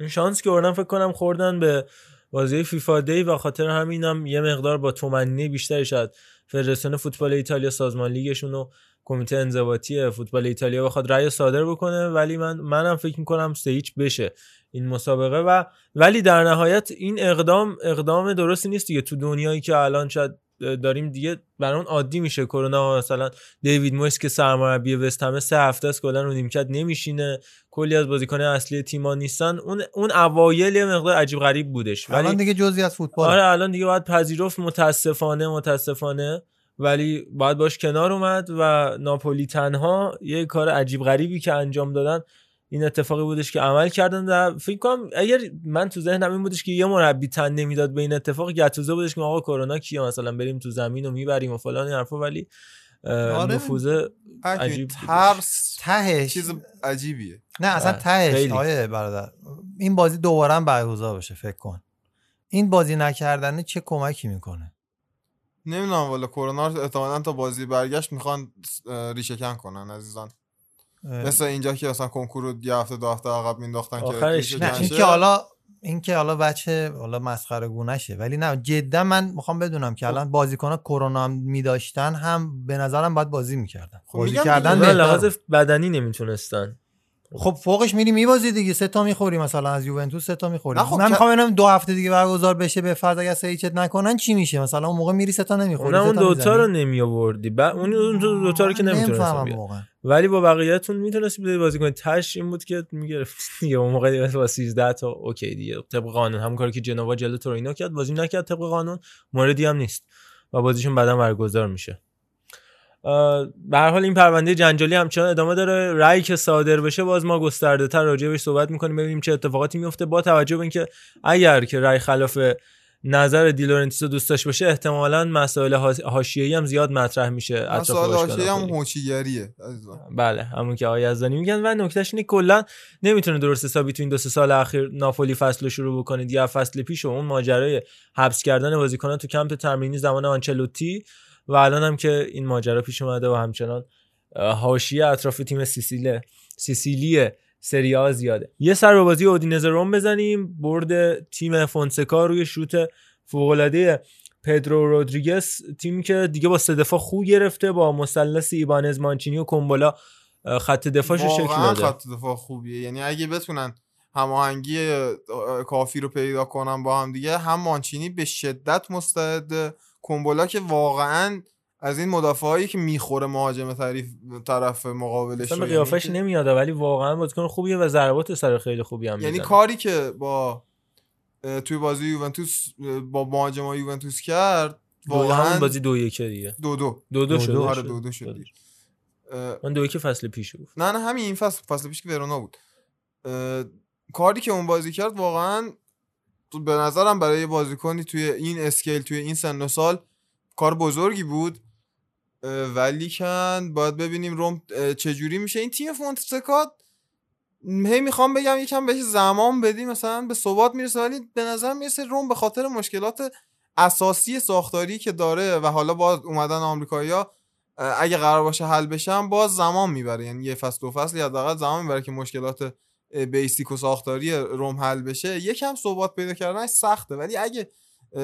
این شانس که بردن فکر کنم خوردن به بازی فیفا دی و خاطر همینم یه مقدار با تومنی بیشتری شاید فدراسیون فوتبال ایتالیا سازمان لیگشون و کمیته انضباطی فوتبال ایتالیا بخواد رأی صادر بکنه ولی من منم فکر می‌کنم سه بشه این مسابقه و ولی در نهایت این اقدام اقدام درستی نیست دیگه. تو دنیایی که الان شاید داریم دیگه برای اون عادی میشه. کرونا مثلا دیوید مویس که سرمربی وست همه سه هفته است کلا رو نیمکت نمیشینه. کلی از بازیکن اصلی تیما نیستن. اون اون اوایل یه مقدار عجیب غریب بودش. الان ولی دیگه جزئی از فوتبال. آره الان دیگه باید پذیرفت متاسفانه متاسفانه. ولی باید باش کنار اومد و ناپولی تنها یه کار عجیب غریبی که انجام دادن این اتفاقی بودش که عمل کردن و فکر کنم اگر من تو ذهنم این بودش که یه مربی تن نمی‌داد به این اتفاق گتوزه بودش که آقا کرونا کیه؟ مثلا بریم تو زمین و می‌بریم و فلان این حرفا. ولی آره. نفوذ عجیب. ترس تهش چیز عجیبیه نه اصلا تهش خیلی. آیه برادر این بازی دوباره هم برگزار بشه فکر کن این بازی نکردن چه کمکی می‌کنه نمی‌دونم والا کرونا رو احتمالاً تا بازی برگشت می‌خوان اه، ریشه کن کنن عزیزان مثل اینجا که اصلا کنکور رو یه هفته دو هفته عقب مینداختن که آخرش نه کن این شه. که حالا این که حالا بچه حالا مسخره گونشه. ولی نه جدا من می‌خوام بدونم که الان بازیکن کرونا میداشتن هم به نظرم باید بازی می‌کردن. خب بازی کردن لحاظ. بدنی نمی‌تونستن. خب فوقش میری میبازی دیگه. سه تا می‌خوری مثلا از یوونتوس سه تا می‌خوری. خب من می‌خوام ببینم دو هفته دیگه برگزار بشه به فرض اگه سیچت نکنن چی میشه؟ مثلا اون موقع میری سه تا نمی‌خوری اون اون دوتا رو نمی آوردی بعد اون دو- دوتا رو که واقعا. ولی با بقیه‌تون می‌تونستی بدی بازی کنی تش این بود که می‌گرفت. دیگه اون موقع با 13 تا اوکی دیگه. طبق قانون. همون کاری که جنوا جلو تورینو کرد بازی نکرد طبق قانون. موردی هم نیست. و بازیشون بعدا برگزار میشه. به هر حال این پرونده جنجالی همچنان ادامه داره. رأی که صادر بشه باز ما گسترده تر راجع بهش صحبت می‌کنیم. ببینیم چه اتفاقاتی میفته با توجه به اینکه اگر که رأی خلاف نظر دیلورنتیس رو دوست داشته باشه احتمالا مسائل حاشیه‌ای هم زیاد مطرح میشه مسائل باشگاه حاشیه هم ناپولی. هوچیگریه. بله همون که آقای یزدانی میگن و نکتهش اینه کلا نمی‌تونه درست حسابی تو این دو سه سال اخیر ناپولی فصل رو شروع بکنه یا فصل پیش و اون ماجرای حبس کردن بازیکنان تو کمپ تمرینی زمان آنچلوتی و الان هم که این ماجرا پیش اومده و همچنان حاشیه اطراف تیم سیسیله سیسیلی سری آ زیاده. یه سر به بازی اودینزه روم بزنیم. برد تیم فونسکا روی شوت فوق‌العاده پدرو رودریگز تیمی که دیگه با سه دفاع خوب گرفته با مثلث ایبانز مانچینی و کومبولا خط دفاعش شکل داده. خط دفاع خوبیه. یعنی اگه بتونن هماهنگی اه، کافی رو پیدا کنن با هم دیگه هم مانچینی به شدت مستعد کومبولا که واقعا از این مدافعایی که می‌خوره مهاجم تعریف طرف مقابلش. به یعنی قیافش که- نمیاد ولی واقعا بازیکن خوبیه و ضربات سر خیلی خوبی هم یعنی می‌زنه. کاری که با توی بازی یوونتوس با مهاجمای یوونتوس کرد دو همون واقعا بازی دو یک دیگه. دو دو. دو دو شد آره دو دو شد من دو یک فصل پیش بود نه نه همین این فصل فصل پیش که ورونا بود. کاری که اون بازی کرد واقعا به نظرم برای بازیکنی توی این اسکیل توی این سن و سال کار بزرگی بود. ولی کن باید ببینیم روم چجوری میشه. این تیم فونتسکا هی می‌خوام بگم یکم بهش زمان بدیم مثلا به ثبات می‌رسه ولی به نظر می‌رسه روم به خاطر مشکلات اساسی ساختاری که داره و حالا باز اومدن آمریکایی‌ها اگه قرار باشه حل بشن باز زمان می‌بره. یعنی یه فصل دو فصل حداقل زمان می‌بره که مشکلات بیسیک و ساختاری روم حل بشه. یکم ثبات پیدا کردنش سخته. ولی اگه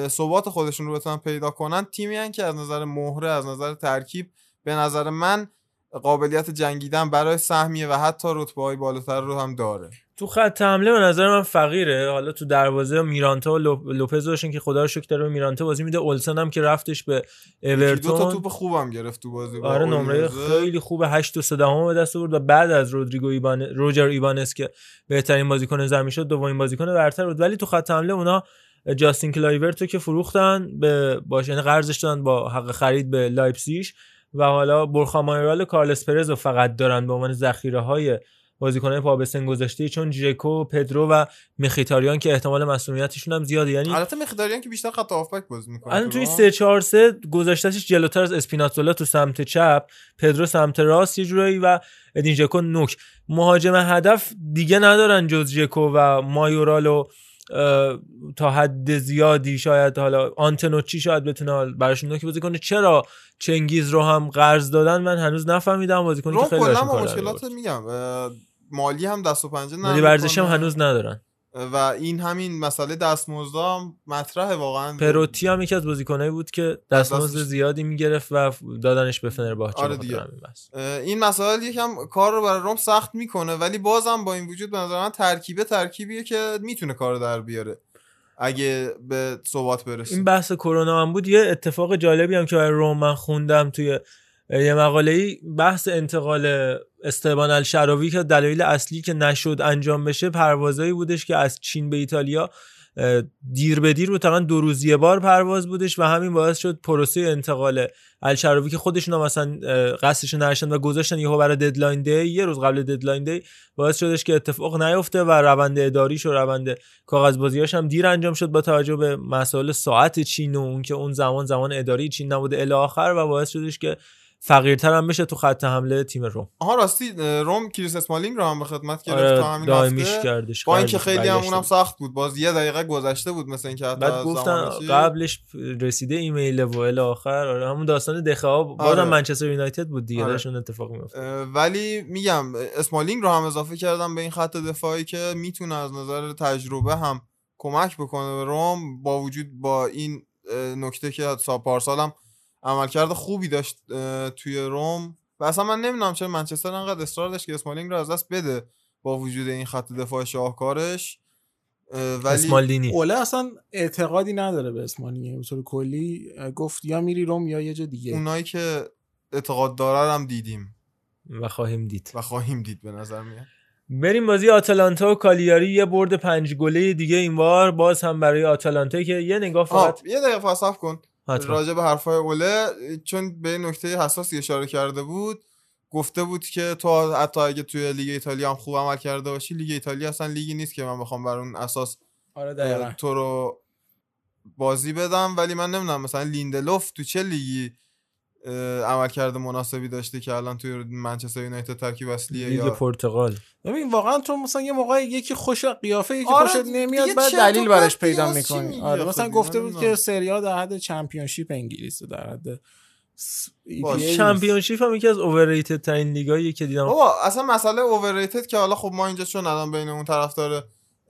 ثبات خودشون رو بتونن پیدا کنن تیمی هن که از نظر مهره از نظر ترکیب به نظر من قابلیت جنگیدن برای سهمیه و حتی رتبه های بالاتر رو هم داره. تو خط حمله به نظر من فقیره. حالا تو دروازه میرانتا و لوپ- لوپز باشن که خدا رو شکر داره به میرانتا بازی میده. اولسن هم که رفتش به یکی دو تا اورتون. توپ خوبم گرفت تو بازی با آره نمره. خیلی خوبه 8 و 3 دهم به دست آورد و بعد از رودریگو ایبان روجر ایبانس که بهترین بازیکن زمین شد دومین بازیکن برتر بود. ولی تو خط حمله اونا جاستین کلایورتو که فروختن به باش یعنی قرضش دادن با حق خرید به لایپزیگ و حالا برخا مایرال و کارلس پرز رو فقط دارن به عنوان ذخیره های بازیکنان پا به سن گذاشته چون جیکو پدرو و مخیتاریان که احتمال مسئولیتشون هم زیاده. یعنی البته مقداریان که بیشتر خط هافبک بازی می‌کنه الان توی 3 4 3 گذاشتهش جلوتر از اسپیناتزولا تو سمت چپ پدرو سمت راست یه جورایی و ادین ژکو نوک. مهاجم هدف دیگه ندارن جز ژکو و مایورال و تا حد زیادی شاید حالا آنتنوچی شاید بتونه براشون نوک بازی کنه چرا چنگیز رو هم قرض دادن من هنوز نفهمیدم بازیکنی که روم خیلی مشکلات. میگم مالی هم دست و پنجه نرم ولی ورزشی هم. هنوز ندارن و این همین مسئله دستمزدا هم مطرحه واقعا. پروتی هم یکی از بازیکنایی بود که دستمزد زیادی می‌گرفت و دادنش به فنرباهچه آره دیگه. این مسائل یکم کار رو برای روم سخت می‌کنه ولی بازم با این وجود به نظر من ترکیبه ترکیبیه که می‌تونه کار رو در بیاره. اگه به ثبات برسه. این بحث کرونا هم بود یه اتفاق جالبی هم که برای روم من خوندم توی یه مقاله ای بحث انتقال استفان الشراوی که دلایل اصلی که نشد انجام بشه پروازایی بودش که از چین به ایتالیا دیر به دیر تقریبا دو روز یه بار پرواز بودش و همین باعث شد پروسه انتقال الشراوی که خودشون هم مثلا قصدش نداشتن و گذاشتن یهو برای deadline day یه روز قبل deadline day باعث شدش که اتفاق نیفته و روند اداریش و روند کاغذبازیاش هم دیر انجام شد با توجه به مسائل ساعت چین و اون که اون زمان زمان اداری چین نبوده الی آخر و باعث شدش که فقیرتر هم بشه تو خط حمله تیم روم آها راستی روم کریس اسمالینگ رو هم به خدمت گرفت آره تا همین هفته کردش با اینکه خیلی هم اونم. سخت بود باز یه دقیقه گذشته بود مثل اینکه بعد گفتن. قبلش رسیده ایمیل و الی آخر آره همون داستان دخئا بازم آره. منچستر یونایتد بود دیگه آره. اتفاق میفته ولی میگم اسمالینگ رو هم اضافه کردم به این خط دفاعی که می‌تونه از نظر تجربه هم کمک بکنه به روم با وجود با این نکته که سا پارسال هم عملکرد خوبی داشت توی روم و اصلا من نمی‌دونم چرا منچستر انقدر اصرار داشت که اسمالینگ رو از دست بده با وجود این خط دفاع شاهکارش. اه، ولی اسمالدینی اوله اصلا اعتقادی نداره به اسمانی به طور کلی گفت یا میری روم یا یه جا دیگه. اونایی که اعتقاد دارن هم دیدیم. و خواهیم دید. و خواهیم دید به نظر میاد. بریم بازی آتالانتا و کالیاری. یه برد پنج گله دیگه این بار باز هم برای آتالانتا که یه نگاه آه فقط یه دقیقه فصف کن. راجع به حرفای اوله چون به این نکته حساسی اشاره کرده بود گفته بود که تو حتی اگه توی لیگ ایتالیا هم خوب عمل کرده باشی لیگ ایتالیا اصلا لیگی نیست که من بخوام بر اون اساس آره تو رو بازی بدم. ولی من نمی‌دونم مثلا لیندلوف تو چه لیگی؟ اه، عملکرد مناسبی داشته که الان توی منچستر یونایتد ترکیب اصلیه یا پرتغال ببین واقعا تو مثلا یه موقع یکی خوش قیافه یکی آره خوشت نمیاد بعد دلیل براش پیدا می‌کنی آره آخه مثلا دیگه؟ گفته بود. که سری آ در حد Championship انگلیس در حد. Championship هم یکی از overrated ترین لیگایی که دیدم بابا اصلا مسئله overrated که حالا خب ما اینجا چون الان بین اون طرفدار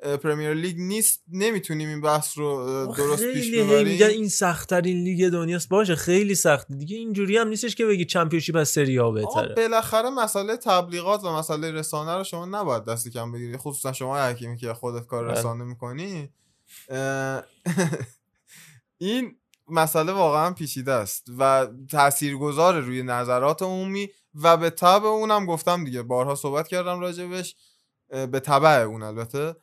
Premier League نیست. نمی‌تونیم این بحث رو درست پیش خیلی هی میگن ببریم این سخت ترین لیگ دنیاست. باشه خیلی سخت. دیگه اینجوری هم نیستش که بگی Championship از سری آ آقا بهتره بالاخره مسئله تبلیغات و مسئله رسانه رو شما نباید دستی کم بگیری. خصوصا شما حکیمی که خودت کار بله. رسانه می‌کنی. این مسئله واقعا پیچیده است و تاثیرگذار روی نظرات عمومی و به طبع اونم گفتم دیگه. بارها صحبت کردم راجبش به طبع اون البته.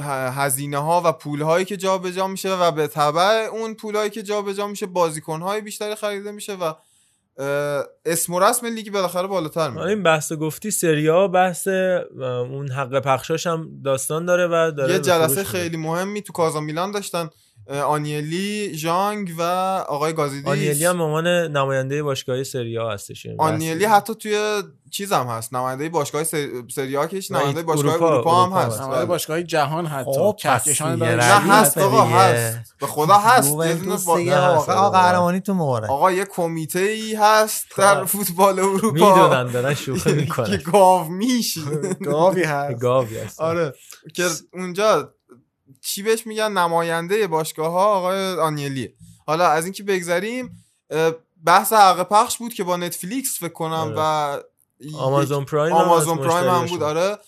هزینه ها و پول هایی که جابجا میشه و به طبع اون پول هایی که جابجا میشه بازیکن های بیشتری خریده میشه و اسم و رسم لیگ بالاخره بالاتر میره این بحث گفتی سریا بحث اون حق پخشاش هم داستان داره و داره یه جلسه. خیلی مهمی تو کازا میلان داشتن آنیلی ژانگ و آقای گازیدیس. آنیلی هم عنوان نماینده باشگاه سریا هستش. این آنیلی. حتی توی چیز هم هست. نماینده باشگاه سری... سری که هیچ نه، نماینده باشگاه اروپا- اروپا, هم اروپا هست. هست. نماینده. باشگاه جهان حتی. پس کهکشان نه هست آقا. هست. به خدا هست. آقا. قهرمانی تو مبارک. آقا یه کمیته ای هست در خب. فوتبال اروپا. می‌دونن دارن شوخی که می‌کنن گاو میش گاوی هست. گاوی هست آره. که اونجا چی بهش میگن نماینده باشگاه ها آقای آنیلی حالا از اینکه بگذریم بحث حق پخش بود که با نتفلیکس فکر کنم آره. و آمازون پرایم آمازون از پرایم هم. بود آره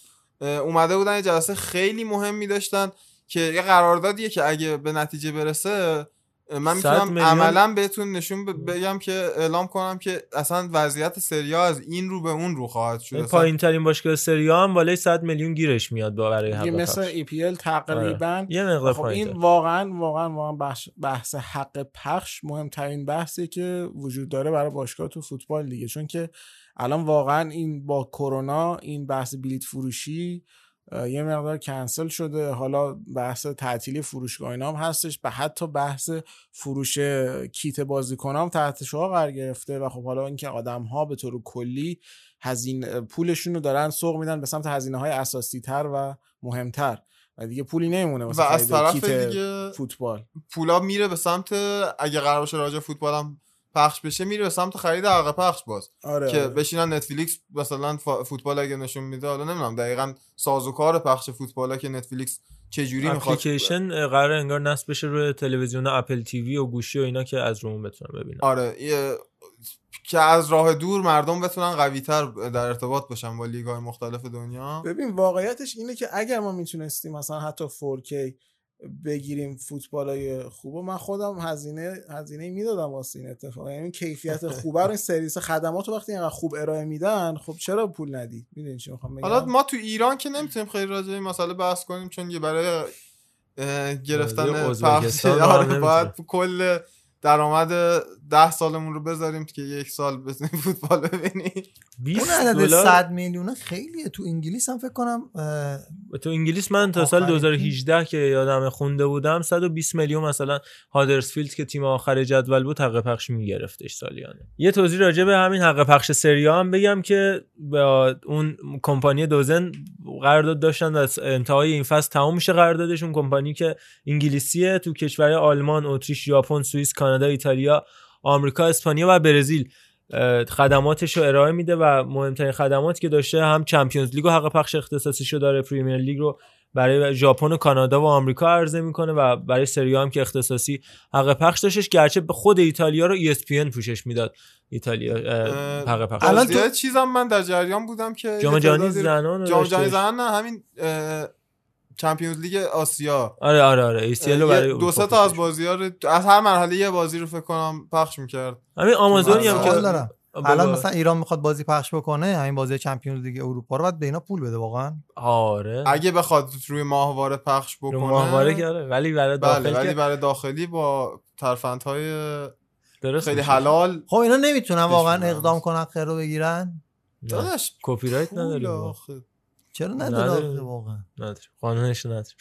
اومده بودن یه جلسه خیلی مهمی داشتن که یه قراردادیه که اگه به نتیجه برسه من می‌تونم میلیون- عملا بهتون نشون بگم که اعلام کنم که اصلا وضعیت سریا از این رو به اون رو خواهد شد پایین ترین باشگاه سریا هم بالای 100 میلیون گیرش میاد با برای حق یه مثل پخش. EPL تقریبا آره. یه مقدار خب این واقعا واقعا واقعا بحث, بحث حق پخش مهمترین بحثی که وجود داره برای باشگاه تو فوتبال دیگه چون که الان واقعا این با کرونا این بحث بلیت فروشی یه مقدار کنسل شده. حالا بحث تعطیلی فروشگاه اینا هم هستش و حتی بحث فروش کیت بازیکن هم تحت شعار قرار گرفته و خب حالا اینکه آدم ها به طور کلی هزینه پولشون رو دارن سوق میدن به سمت هزینه های اساسی تر و مهمتر و دیگه پولی نمیمونه و واسه از طرف کیت دیگه فوتبال. پولا میره به سمت اگه قرار باشه راجع به فوتبال هم پخش بشه میره به سمت خرید حق پخش باز. آره که آره. بشینن نتفلیکس مثلا فوتبال اگه نشون میده حالا نمی‌دونم دقیقا سازوکار پخش فوتبال که نتفلیکس چه جوری می‌خواد. اپلیکیشن قرار انگار نصب بشه روی تلویزیون اپل تیوی و گوشی و اینا که از روم بتونن ببینن. آره یه- که از راه دور مردم بتونن قوی تر در ارتباط باشن با لیگ های مختلف دنیا. ببین واقعیتش اینه که اگر ما می‌تونستیم مثلا حتی 4K بگیریم فوتبال های خوبه من خودم هزینه هزینه می‌دادم واسه این اتفاق. یعنی کیفیت خوبه رو این سرویس خدمات رو وقتی اینقدر خوب ارائه میدن خب چرا پول ندی می‌دونی چی می‌خوام بگم؟ حالا ما تو ایران که نمی‌تونیم خیلی راجع به این مسئله بحث کنیم چون یه برای گرفتن پخش آره. باید کل درآمد ده سالمون رو بذاریم که یک سال بتونیم فوتبال ببینیم. 20 اون عدد دلار؟ 100 میلیون خیلیه. تو انگلیس هم فکر کنم اه، تو انگلیس من تا سال آخرین 2018 که یادم خونده بودم 120 میلیون مثلا هادرسفیلد که تیم آخر جدول بود حق پخش میگرفتش سالیانه. یه توضیح راجع به همین حق پخش سریا هم بگم که با اون کمپانی دوزن قرارداد داشتن و از انتهای این فصل تمام میشه قراردادشون کمپانی که انگلیسیه تو کشور آلمان، اتریش، ژاپن، سوئیس، کانادا، ایتالیا، آمریکا، اسپانیا و برزیل خدماتش رو ارائه میده و مهمترین خدماتی که داشته هم چمپیونز لیگ و حق پخش اختصاصیشو داره پریمیر لیگ رو برای ژاپن و کانادا و آمریکا عرضه می‌کنه و برای سری هم که اختصاصی حق پخش داشتش گرچه به خود ایتالیا رو ESPN پوشش می‌داد ایتالیا حق پخش الان تو- چیزم من در جریان بودم که جام جهانی زنان رو جام جهانی. زنان نه همین اه، چمپیونز لیگ آسیا آره آره آره ACL رو برای دو سه تا از بازی ها رو از هر مرحله یه بازی رو فکر کنم پخش می‌کرد همین آمازونی هم که دارم. الان مثلا ایران می‌خواد بازی پخش بکنه همین بازی چمپیونز لیگ اروپا رو باید به اینا پول بده واقعا آره اگه بخواد روی ماهواره پخش بکنه ماهواره کرده ولی برای بله داخل ولی برای داخلی با ترفندهای درست خیلی میشه. حلال خب اینا نمی‌تونن واقعا. اقدام کنن خیر رو بگیرن. داداش کپی رایت. آخه. چرا نداره نداره. واقعا؟ نداریم. قانونش نداریم.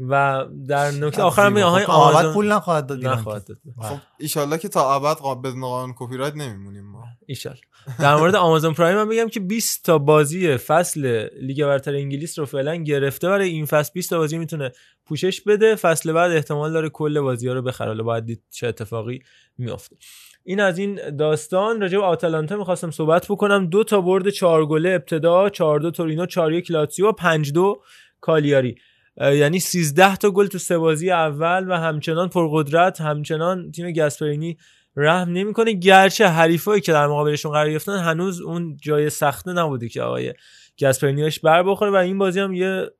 و در نکته آخر هم خب، ابد آمازون پول نخواهد داد نخواهد داد. خب که تا ابد بدون قانون کپی رایت نمیمونیم ما. ایشال در مورد آمازون پرایم هم بگم که 20 تا بازی فصل لیگ برتر انگلیس رو فعلا گرفته. برای این فصل 20 تا بازی می‌تونه پوشش بده. فصل بعد احتمال داره کل بازی ها رو بخره. حالا باید دید چه اتفاقی میافته. این از این داستان راجع به آتالانتا می‌خواستم صحبت بکنم. دو تا برد چهار گله ابتدا 4 2 تورینو 4 1 لاتزیو و 5 2 کالیاری. یعنی 13 تا گل تو سه بازی اول و همچنان پرقدرت همچنان تیم گاسپرینی رحم نمی‌کنه. گرچه حریفایی که در مقابلشون قرار گرفتن هنوز اون جای سخته نبوده که آقای گاسپرینیش بر بخوره. و این بازی هم یه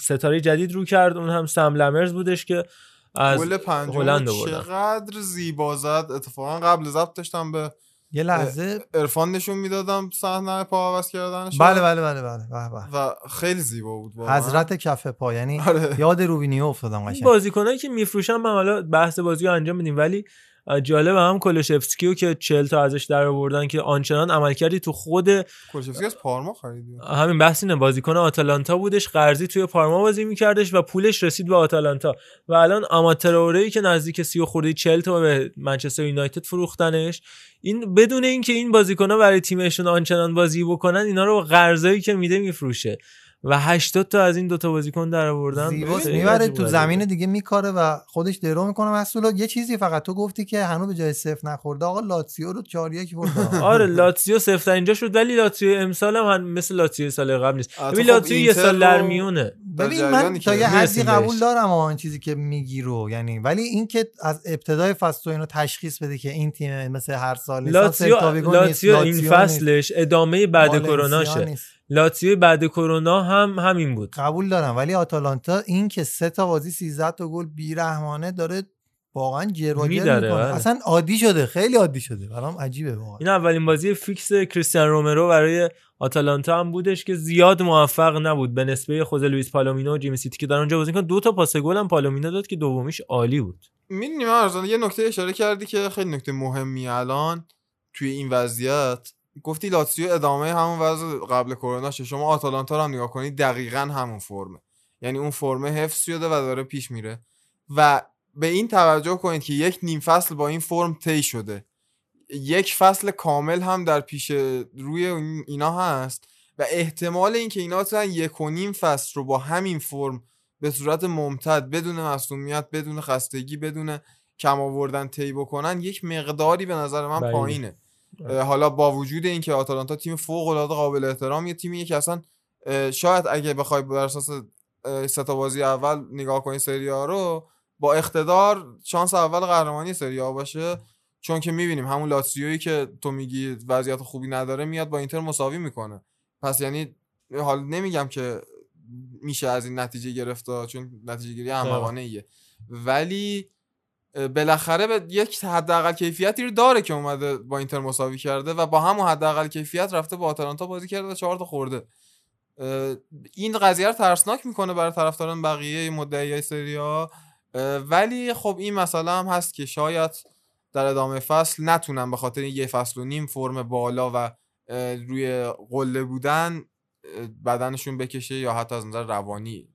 ستاره جدید رو کرد. اون هم سم لمرز بودش که از هلند آوردن. چقدر زیبا زد اتفاقا قبل ضبط داشتم به یه لحظه عرفان نشون می‌دادم صحنه پا عوض کردنش بله بله بله بله به به. و خیلی زیبا بود واقعا. حضرت کف پا یعنی آره. یاد روبینیو افتادم قشنگ بازیکنایی که میفروشن من حالا بحث بازی رو انجام بدیم ولی جالب هم کولوشفسکیو که 40 تا ازش در آوردن که آنچنان عملکردی تو خود کلشفسکی از پارما خریدی؟ همین بحث اینه بازیکن آتالانتا بودش قرضی توی پارما بازی میکردش و پولش رسید به آتالانتا. و الان آماتراوره که نزدیک سی و خورده 40 تا به منچستر یونایتد فروختنش این بدون اینکه این بازیکن‌ها برای تیمشون آنچنان بازی بکنن اینا رو قرضایی که میده میفروشه. و 80 تا از این دوتا بازیکن در آوردن. زیباست خیلی می‌بره تو. زمین دیگه میکاره و خودش درو می‌کنه. مسئولا یه چیزی فقط تو گفتی که هنوز به جای صفر نخورده. آقا لاتسیو رو 4 1 برد. آره لاتزیو سفت اینجا شد ولی لاتزیو امسال هم مثل لاتزیو سال قبل نیست. ببین خب لاتزیو یه سال در میونه. ببین من تا یه حدی قبول. دارم آن چیزی که میگی رو. یعنی ولی این که از ابتدای فصل تو اینو تشخیص بده که این تیم مثل هر سال نیست، لاتزیو این فصلش ادامه بعد نیست، کروناشه. لاتزیو بعد کرونا هم همین بود. قبول دارم ولی آتالانتا این که سه تا بازی 13 تا گل بیرحمانه داره واقعا جرواجر می‌کنه. بله. اصلا عادی شده خیلی عادی شده. برام عجیبه واقعا. این اولین بازی فیکس کریستیان رومرو برای آتالانتا هم بودش که زیاد موفق نبود. به نسبه خود لوئیس پالومینو و جیمسیتی که در اونجا بازی کردن دو تا پاس گل هم پالومینو داد که دومیش عالی بود. می‌دونی من یه نکته اشاره کردی که خیلی نکته مهمی الان توی این وضعیت. گفتی لاتسیو ادامه همون وضع قبل کروناشه شما آتالانتا رو هم نگاه کنید دقیقا همون فرمه. یعنی اون فرمه حفظ شده و داره پیش میره. و به این توجه کنید که یک نیم فصل با این فرم طی شده. یک فصل کامل هم در پیش روی این- اینا هست و احتمال اینکه اینا بتونن یک و نیم فصل رو با همین فرم به صورت ممتد بدون مسئولیت بدون خستگی بدون کم آوردن طی بکنن یک مقداری به نظر من بعیده. پایینه. حالا با وجود اینکه آتالانتا تیم فوق العاده قابل احترام یه تیمیه که اصلا شاید اگه بخوای بر اساس سه بازی اول نگاه کنی سری ها رو با اقتدار شانس اول قهرمانی سری ها باشه. چون که می‌بینیم همون لاتسیویی که تو میگی وضعیت خوبی نداره میاد با اینتر مساوی می‌کنه. پس یعنی حال نمیگم که میشه از این نتیجه گرفت چون نتیجه گیری احمقانه ایه ولی بالاخره به یک حداقل کیفیتی رو داره که اومده با اینتر مساوی کرده و با همون حداقل کیفیت رفته با آتالانتا بازی کرده و چهار تا خورده. این قضیه رو ترسناک می‌کنه برای طرفداران بقیه مدعیای ها. ولی خب این مسئله هم هست که شاید در ادامه فصل نتونن به خاطر یه فصل و نیم فرم بالا و روی قله بودن بدنشون بکشه یا حتی از نظر روانی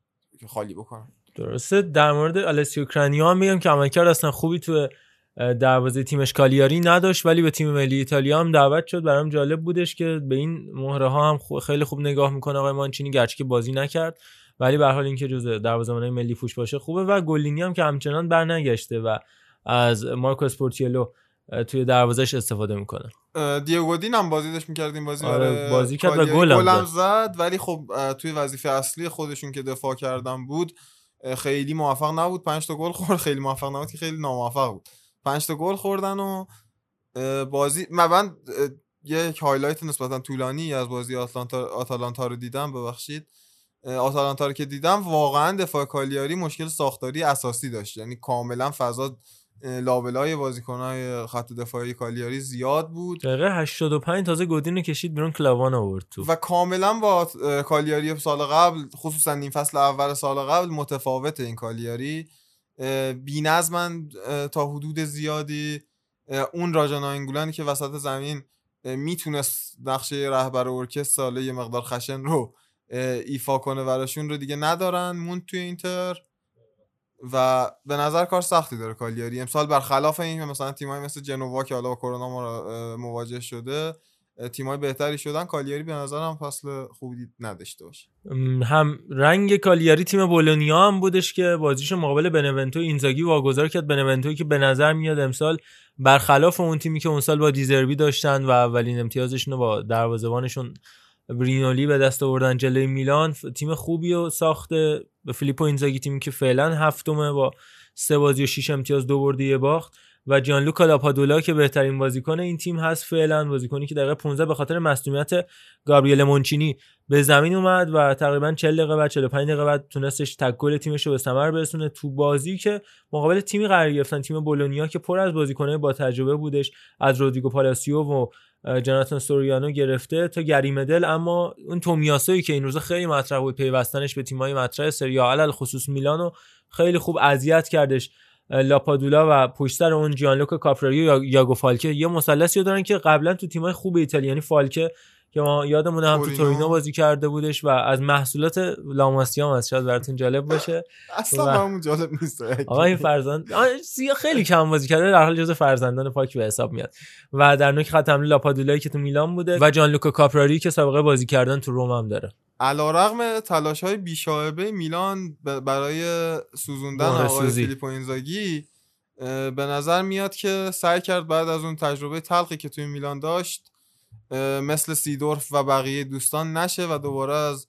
خالی بکنن. درسته در مورد آلسیو کرانیو هم میگم که عملکرد اصلا خوبی تو دروازه تیمش کالیاری نداشت ولی به تیم ملی ایتالیا هم دعوت شد برام جالب بودش که به این مهره ها هم خیلی خوب نگاه می‌کنه آقای مانچینی گرچه که بازی نکرد ولی به هر حال اینکه جزء دروازه‌بانای ملی‌پوش باشه خوبه و گلینی هم که همچنان برنگشته و از مارکو اسپورتیلو اه، توی دروازش استفاده می‌کنه دیگو گودین هم بازی داشت می‌کرد این بازی آره، بازی کرد و. گل هم زد. ولی خب توی وظیفه اصلی خودشون که دفاع کردن بود خیلی موفق نبود. پنج تا گل خورد. خیلی موفق نبود که خیلی ناموفق بود. پنج تا گل خوردن و بازی من یک highlight نسبتا طولانی از بازی آتلانتا آتالانتا رو دیدم ببخشید. آتالانتا رو که دیدم واقعا دفاع کالیاری مشکل ساختاری اساسی داشت. یعنی کاملا فضا لابلای بازیکنهای خط دفاعی کالیاری زیاد بود. دقیقه 85 تازه گودین کشید بیرون کلاوان آورد تو. و کاملا با کالیاری سال قبل خصوصا این فصل اول سال قبل متفاوت این کالیاری. بی نظمن تا حدود زیادی اون راجا ناینگولانی که وسط زمین می‌تونست نقشه رهبر ارکستر ساله یه مقدار خشن رو ایفا کنه براشون رو دیگه ندارن مون توی اینتر. و به نظر کار سختی داره کالیاری. امسال برخلاف این مثلا تیمایی مثل جنوا که حالا با کرونا مواجه شده تیمای بهتری شدن کالیاری به نظرم فصل خوبی نداشته باشه. هم رنگ کالیاری تیم بولونیا هم بودش که بازیشو مقابل بنونتو اینزاگی واگذار کرد. بنونتوی که به نظر میاد امسال برخلاف اون تیمی که اون سال با دیزربی داشتن و اولین امتیازشون رو با دروازه‌بانشون برینولی به دست آوردن جلوی میلان. تیم خوبی و ساخته. به فیلیپو اینزاگی تیمی که فعلا هفتمه با سه بازی و شیش امتیاز دو برده یه باخت. و جانلوکا لاپادولا که بهترین بازیکن این تیم هست فعلا. بازیکنی که دقیقه 15 به خاطر مصونیت گابریل مونچینی به زمین اومد و تقریبا 40 دقیقه بعد 45 دقیقه بعد تونستش تک گل تیمش رو به ثمر برسونه تو بازی که مقابل تیمی قرار گرفتن. تیم بولونیا که پر از بازیکنای با تجربه بودش از رودریگو پالاسیو و جاناتان سوریانو گرفته تا گریمدل اما اون تومیاسوی که این روزا خیلی مطرح بود پیوستنش به تیمای مطرح سری علل خصوص میلانو خیلی خوب اذیت کردش. لاپادولا و پشت سر اون جیانلوکا کاپراریو یا یاگو فالکه یه مثلثی دارن که قبلا تو تیمای خوب ایتالیانی فالکه که ما یادمونه هم تو تورینو. تورینو بازی کرده بودش و از محصولات لاماسیا هم هست شاید براتون جالب باشه اصلا و- برامون جالب نیست آقا این فرزند سیا خیلی کم بازی کرده در حال جز فرزندان پاک به حساب میاد و در نوک خط حمله لاپادولایی که تو میلان بوده و جان لوکا کاپراری که سابقه بازی کردن تو روم هم داره علا رقم تلاش های بیشاعبه میلان برای سوزوندن آقای. فیلیپو اینزاگی به نظر میاد که سعی کرد بعد از اون تجربه تلخی که توی میلان داشت مثل سیدورف و بقیه دوستان نشه و دوباره از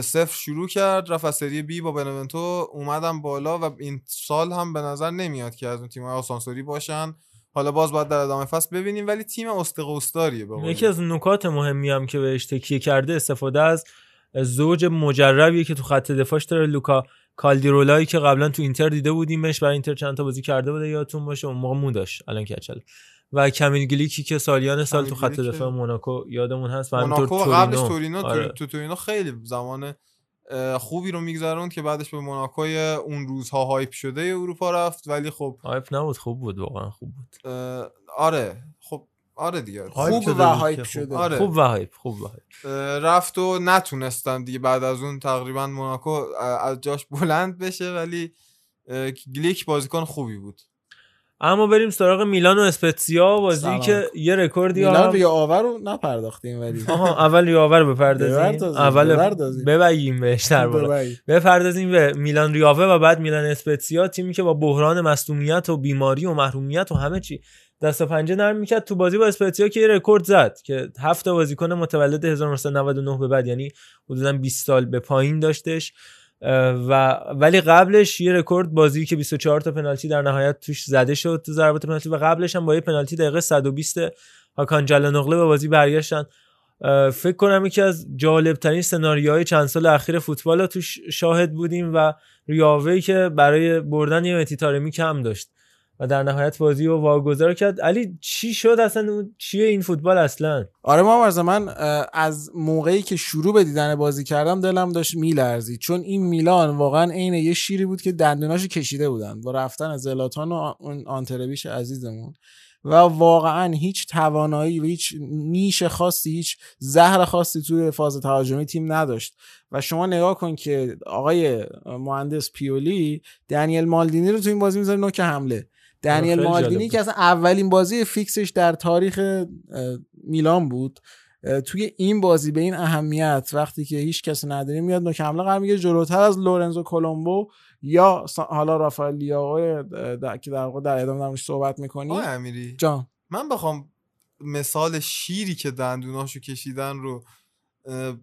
صفر شروع کرد رفت از سری بی با بنونتو اومدم بالا و این سال هم به نظر نمیاد که از اون تیم‌های آسانسوری باشن. حالا باز باید در ادامه فصل ببینیم ولی تیم استقوستاریه یکی از نکات مهمی هم که بهش تکیه کرده استفاده از زوج مجربیه که تو خط دفاعش داره لوکا کالدیرولایی که قبلا تو اینتر دیده بودیمش برای اینتر چند تا بازی کرده بوده یادتون باشه اون موقع مو داشت الان کچل و کمیل گلیکی که سالیان سال تو خط دفاع موناکو یادمون هست. و موناکو قبلش تورینو. آره. تو تورینو خیلی زمان خوبی رو میگذروند که بعدش به موناکوی اون روزها hype شده اروپا رفت. ولی خب hype نبود خوب بود واقعا خوب بود. آره خب آره دیگه. خوب و hype. شده. آره. خوب و hype خوب و hype. رفت و نتونستن دیگه بعد از اون تقریبا موناکو از جاش بلند بشه. ولی گلیک بازیکن خوبی بود. اما بریم سراغ میلان و اسپتسیا بازی که. یه رکوردی میلان ریا آور رو نپرداختیم ولی آها اول ریاور بپردازیم بپردازیم، اول. ببگیم بهش در. بپردازیم به میلان ریاوه و بعد میلان اسپتسیا تیمی که با بحران مصدومیت و بیماری و محرومیت و همه چی دست و پنجه نرم می‌کرد تو بازی با اسپتسیا که یه رکورد زد که هفت تا بازیکن متولد 1999 به بعد یعنی حدودا 20 سال به پایین داشتش و ولی قبلش یه رکورد بازی که 24 تا پنالتی در نهایت توش زده شد تو ضربات پنالتی و قبلش هم با یه پنالتی دقیقه 120 هاکان جلانوغله به بازی برگشتن. فکر کنم یکی از جالب ترین سناریوهای چند سال اخیر فوتبال رو توش شاهد بودیم و ریاوی که برای بردن یه متی تارمی کم داشت. و در نهایت بازی رو واگذار کرد. علی چی شد اصلا؟ چیه این فوتبال اصلا؟ آره ما من از موقعی که شروع به دیدن بازی کردم دلم داشت میلرزید. چون این میلان واقعا عین یه شیری بود که دندوناشو کشیده بودن با رفتن از زلاتان و اون آنتربیش عزیزمون. و واقعا هیچ توانایی و هیچ نیش خاصی هیچ زهر خاصی توی فاز تهاجمی تیم نداشت. و شما نگاه کن که آقای مهندس پیولی دنیل مالدینی رو تو این بازی می‌ذاره نوک حمله. دنیل مالدینی. که اصلا اولین بازی فیکسش در تاریخ میلان بود. توی این بازی به این اهمیت وقتی که هیچ کسی نداریم میاد نوک حمله قرار می‌گیره جلوتر از لورنزو کولومبو یا حالا رافائل لیاو که در واقع در ادامه درموش صحبت می‌کنی. امیری جان. من بخوام مثال شیری که دندوناشو کشیدن رو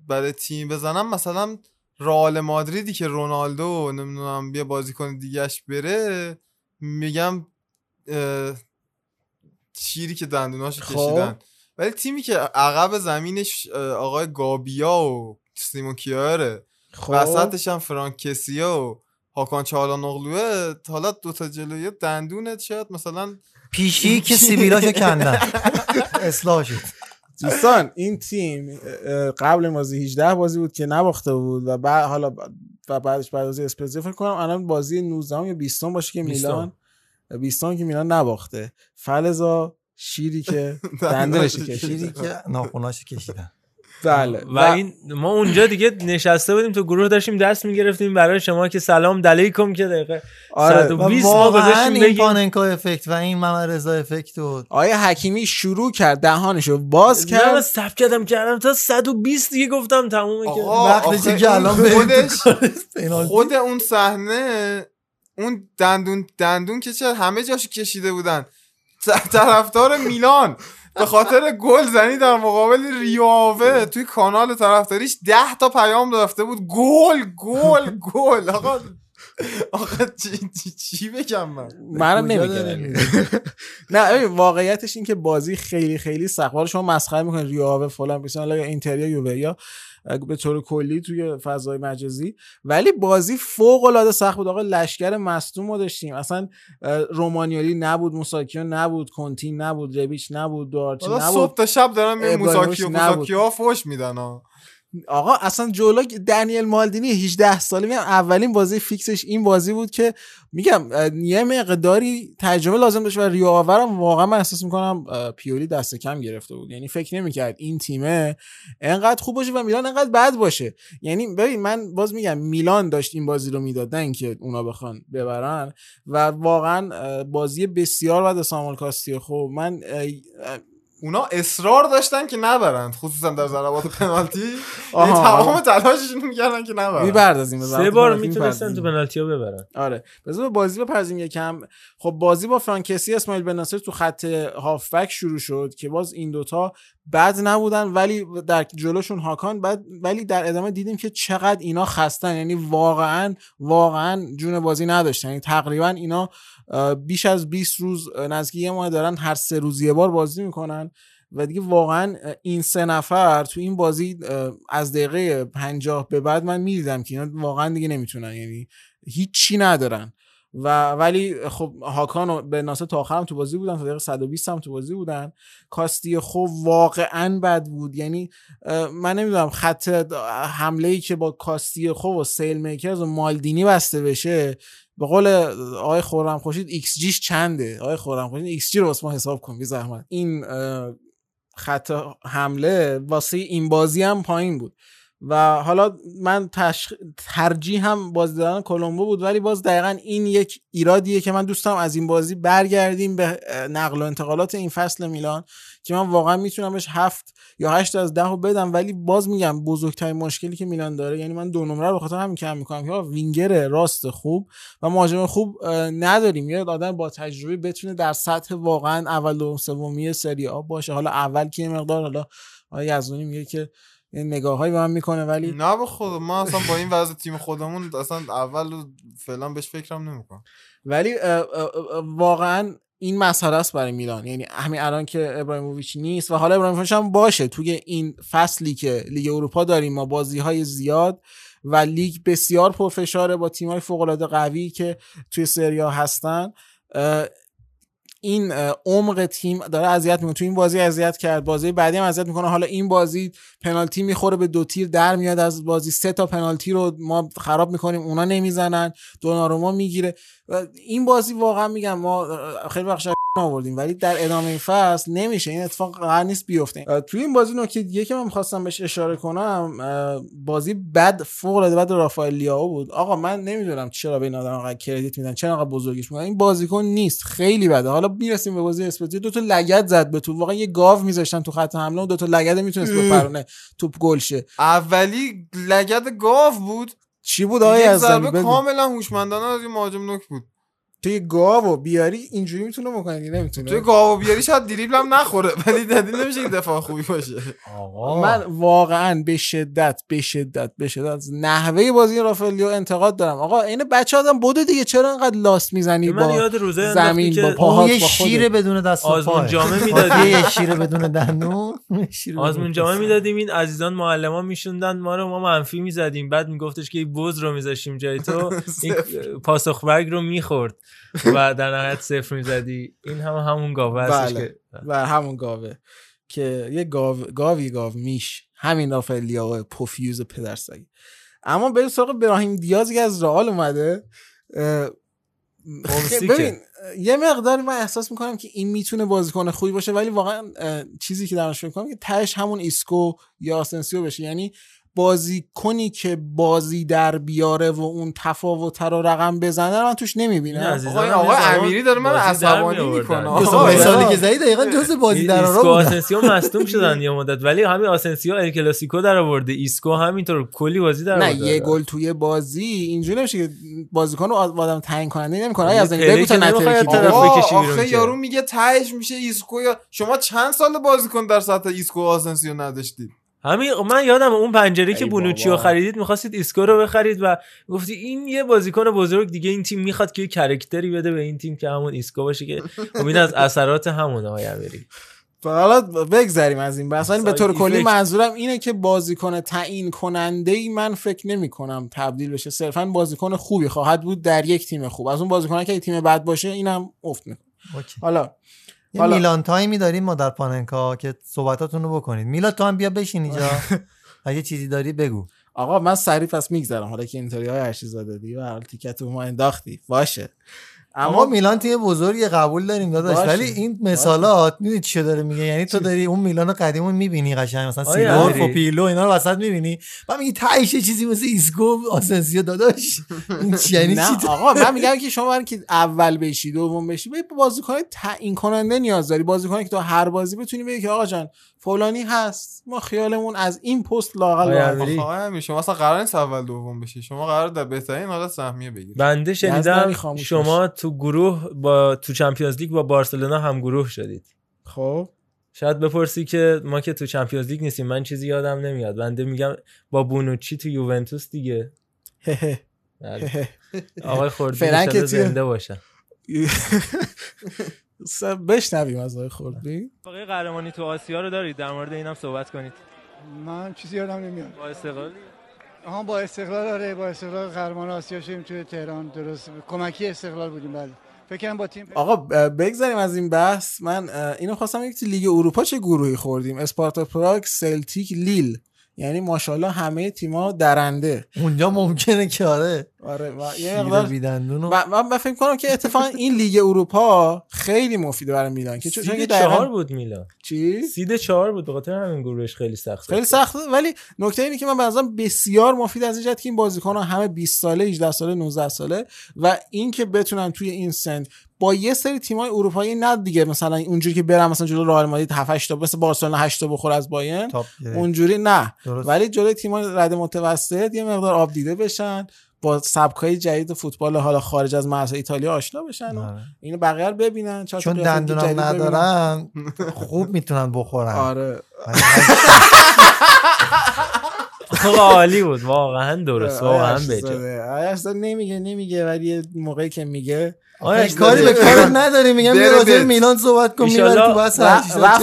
برای تیم بزنم. مثلا رئال مادریدی که رونالدو نمی‌دونم بیا بازیکن دیگهش بره میگم شیری که دندوناشو خب. کشیدن. ولی تیمی که عقب زمینش آقای گابیا و سیمون کیاره. خب. وسطش هم فرانک کسیا و هاکان چالانوغلوه حالا دوتا جلوی دندونت شاید مثلا پیشی که سیبیلاشو کندن. اصلاح شد. دوستان این تیم قبل بازی 18 بازی بود که نباخته بود و بعد حالا و بعدش بعد بازی اسپزیا فکر کنم الان بازی 19 یا 20 باشه که میلان 20 که میلان نباخته. فلزا شیری که دندونش کشید چیزی که ناخوناشو کشیدن. بله. و این ما اونجا دیگه نشسته بودیم تو گروه داشتیم دست می‌گرفتیم برای شما که سلام دلیکم که دقیقه آره. 120 و ما گذاشتیم این بگیم. پاننکا افکت و این محمد رضا افکت و آیا حکیمی شروع کرد دهانشو باز نه من کرد سب کردم کردم تا 120 دیگه گفتم تمومه که وقتی که الان خودش. خود اون صحنه اون دندون دندون که چه همه جاشو کشیده بودن. طرفدار میلان. به خاطر گل زنی در مقابل ریاوه توی کانال طرفداریش ده تا پیام رفته بود. گل گل گل. آقا آقا چی, چی, چی بگم من؟ منم نمیگم؟ نه واقعیتش این که بازی خیلی خیلی سخت. شما مسخره می‌کنید. ریاوه فلان بیسن حالا یا اینتریا یووه یا به طور کلی توی فضای مجازی. ولی بازی فوق العاده سخت بود. آقا لشکر مصدوم رو داشتیم. اصلا رومانیالی نبود موساکیو نبود کنتی نبود ربیچ نبود دارچی نبود. صبح تا شب دارن به ابراهیموویچ موساکی و نبود. موساکی ها فوش میدن ها. آقا اصلا جلو دنیل مالدینی 18 ساله. میگم اولین بازی فیکسش این بازی بود که میگم یه مقداری تجربه لازم داشت و ریاورم واقعا من احساس می‌کنم پیولی دست کم گرفته بود. یعنی فکر نمی‌کرد این تیمه انقدر خوب باشه و میلان انقدر بد باشه. یعنی ببین من باز میگم میلان داشت این بازی رو می‌دادن که اونا بخوان ببرن. و واقعا بازی بسیار بد سامال کاستی خب من اونا اصرار داشتن که نبرند خصوصا در ضربات پنالتی. یعنی تمام. تلاششون می‌کردن که نبرند می‌پردازیم به سه بار می‌تونستن. تو پنالتی ها ببرن. آره. بذار بازی بپرزیم یکم. خب بازی با فرانکسی اسماعیل بناصر تو خط هافبک شروع شد که باز این دوتا بد نبودن ولی در جلوشون هاکان بعد ولی در ادامه دیدیم که چقدر اینا خستن. یعنی واقعا واقعا جون بازی نداشتن. یعنی تقریبا اینا بیش از 20 روز نزدیک یه ماه دارن هر سه روز یه بار بازی می‌کنن و دیگه واقعا این سه نفر تو این بازی از دقیقه 50 به بعد من می‌دیدم که اینا واقعا دیگه نمی‌تونن یعنی هیچی ندارن. و ولی خب هاکان به ناصر تا آخرم تو بازی بودن تا دقیقه 120 هم تو بازی بودن. کاستی خب واقعا بد بود. یعنی من نمی‌دونم خط حمله ای که با کاستی خب و سیل میکرز و مالدینی بسته بشه به قول آقای خورم خوشید ایکس جیش چنده؟ آقای خورم خوشید ایکس جی رو واسه ما حساب کن بی زحمت. این خط حمله واسه این بازی هم پایین بود. و حالا من تش... ترجیح هم بازی دادن کلمبو بود ولی باز دقیقا این یک ایرادیه که من دوستم از این بازی برگردیم به نقل و انتقالات این فصل میلان. که من واقعا می‌تونم بهش هفت یا هشت از ده رو بدم ولی باز میگم بزرگترین مشکلی که میلان داره یعنی من دو نمره رو بخاطر همین کم می‌کنم که آقا وینگر راست خوب و مهاجم خوب نداریم. یه آدم با تجربه بتونه در سطح واقعا اول و سومی سری آ باشه. حالا اول که مقدار حالا یزدانی میگه که نگاه هایی به من می‌کنه ولی نه به خود ما اصلا با این وضع تیم خودمون اصلا اول فعلا بهش فکرم نمی‌کنم. ولی اه، اه، اه، واقعا این مسئله است برای میلان. یعنی همین الان که ابراهیموویچ نیست و حالا ابراهیموویچ هم باشه. توی این فصلی که لیگ اروپا داریم ما بازی های زیاد و لیگ بسیار پرفشاره با تیم های فوق العاده قوی که توی سریا هستن این عمق تیم داره اذیت می‌کنه. تو این بازی اذیت کرد. بازی بعدی هم اذیت می‌کنه. حالا این بازی پنالتی می‌خوره به دو تیر در میاد از بازی. سه تا پنالتی رو ما خراب می‌کنیم. اونا نمی‌زنن. دوناروما می‌گیره. این بازی واقعا میگم ما خیلی بخش آوردیم ولی در ادامه این فصل نمیشه. این اتفاق قرار نیست بیفته. توی این بازی نکته دیگه که من می‌خواستم بهش اشاره کنم بازی بد فوق العاده بد رافائل لیاو بود. آقا من نمی‌دونم چرا به این آدم انقدر کردیت میدن چرا انقدر بزرگش می‌کنن. این بازیکن نیست خیلی بده. حالا می‌رسیم به بازی اسپتزیا دو تا لگد زد به تو. واقعا یه گاو میذاشتن تو خط حمله و دو تا لگد می‌تونست بپرونه توپ گل شه. اولی لگد گاو بود. چی بود آقای از ضربه کاملا هوشمندانه از این مهاجم نوک بود. توی گاو بیاری اینجوری می‌تونه بکنه نمی‌تونه. توی گاو بیاری شاید دریبل هم نخوره ولی دلیل نمیشه که دفاع خوبی باشه. آقا. من واقعا به شدت به شدت به شدت از نحوه بازی رافلیو انتقاد دارم. آقا این بچه آدم بودو دیگه چرا انقدر لاست می‌زنی من با یاد روزه زمین با پاهات یه؟ شیر بدون دست و آزمون آره، می‌دادی. یه شیر بدون دندون. آزمون. جامعه می‌دادیم این عزیزان معلما میشوندن ما رو ما منفی می‌زدیم. بعد میگفتش که بز رو میذاشیم جای تو. این پاسخبرگ رو می‌خورد. و در نهایت صفر می‌زدی. این هم همون گاوه هستش بله. که و همون گاوه. که یه گاو گاوی گاو میش. همین رافائل لیائو پوفیوز پدرسگی. اما بریم سراغ براهیم دیازی که از رئال اومده. ببین یه مقداری من احساس می‌کنم که این می‌تونه بازیکن خوبی باشه ولی واقعا چیزی که درش می‌کنم که تهش همون ایسکو یا آسنسیو بشه. یعنی بازیکنی که بازی در بیاره و اون تفاوت رو رقم بزنه رو من توش نمی‌بینم. آقای زمان امیری داره من عصبانی. می‌کنه. آقا، سالی آقا. که زدی دقیقا جز بازی در ایسکو بودن آسنسیو مصدوم شدن یه مدت. ولی همین آسنسیو ال کلاسیکو در آورده. ایسکو همینطور کلی بازی در نه یه گل توی بازی. اینجوری نمیشه که بازیکن رو آدم تعیین کننده نمی‌کنه از این بگو تا. آقا آخه. یارو میگه تهش میشه ایسکو یا شما چند سال بازیکن در سطح ایسکو آسنسیو نداشتید؟ همین من یادم اون پنجره که بونوچی رو. خریدید می‌خواستید ایسکو رو بخرید و گفتی این یه بازیکن بزرگ دیگه این تیم می‌خواد که یه کرکتری بده به این تیم که همون ایسکو باشه که این از اثرات همون آقای امیری حالا بگذریم از این بحث به طور کلی. منظورم اینه که بازیکن تعیین کننده ای من فکر نمی کنم تبدیل بشه صرفا بازیکن خوبی خواهد بود در یک تیم خوب از اون بازیکن که تیم بد باشه اینم افت می‌کنه. حالا یه حالا- میلان تایمی داریم ما در پاننکا که صحبتاتون رو بکنید. میلاد تو هم بیا بشین اینجا. اگه چیزی داری بگو. آقا من سریع پس میگذرم. حالا که اینطوری های هرچی زاده دیگه و حالا تیکت رو ما انداختی. باشه. اما میلان تیم بزرگی قبول داریم داداش. ولی این مثالات می‌دونی چی داره میگه؟ یعنی تو داری اون میلان قدیمو می‌بینی قشنگ مثلا آیا سیدورف و امیری؟ پیرلو اینا رو وسط می‌بینی. و میگی تایش چیزی مثل ایسکو آسنسیو داداش. این چی؟ یعنی چی آقا من میگم که شما برای که اول بشی دوم بشی به بازیکن تعیین کننده نیاز داری. بازیکنی که تو هر بازی بتونی بگی که آقا جان فلانی هست. ما خیالمون از این پست لاقل؟ آقا امیر شما اصلا قرار نیست اول دوم بشی شما قرار در بهترین حالت سهمیه بگیری بنده شنیدم شما تو گروه با تو چمپیونز لیگ با بارسلونا هم گروه شدید. خب. شاید بپرسی که ما که تو چمپیونز لیگ نیستیم. من چیزی یادم نمیاد. بنده میگم با بونوچی تو یوونتوس دیگه. بله. آقای تیه. زنده باشن. س- بشنویم از آقای خوردی. باقی قهرمانی تو آسیا رو دارید؟ در مورد اینم صحبت کنید. من چیزی یادم نمیاد. با استقلال؟ آها با استقلال آره با استقلال قهرمان آسیا شدیم توی تهران درست. کمکی استقلال بودیم بله. فکر کنم با تیم آقا بگذاریم از این بحث. من اینو خواستم که لیگ اروپا چه گروهی خوردیم؟ اسپارتا پراگ سلتیک لیل. یعنی ماشاءالله همه تیما درنده. اونجا ممکنه که آره. آره و یه مقدار و من فکر کنم که اتفاقا این لیگ اروپا خیلی مفیده برای میلان که سید چهار بود میلان. چی؟ سید چهار بود به خاطر همین گروهش خیلی سخت خیلی سخته ولی نکته اینه که من به نظرم بسیار مفید از این جهت که این بازیکن‌ها همه 20 ساله 18 ساله 19 ساله و اینکه بتونن توی این سن با یه سری تیمای اروپایی نه دیگه مثلا اونجوری که برن مثلا جلو رئال مادرید 7 8 تا مثل بارسلونا 8 تا بخوره از گرفت. اونجوری نه درست. ولی جلوی تیمای رد متوسط یه مقدار آب دیده بشن با سبکای جدید فوتبال حالا خارج از مرز ایتالیا آشنا بشن و آره. اینو بقیه رو ببینن چون دندونم ببینن. ندارن خوب می‌تونن بخورن آره آقا عالی بود واقعا درست آره، واقعا بجا. آیا اشتزاده نمیگه نمیگه ولی موقعی که میگه آیا هیچ کاری به کار نداری میگم یه راجع. میلان صحبت کن می‌بری تو بس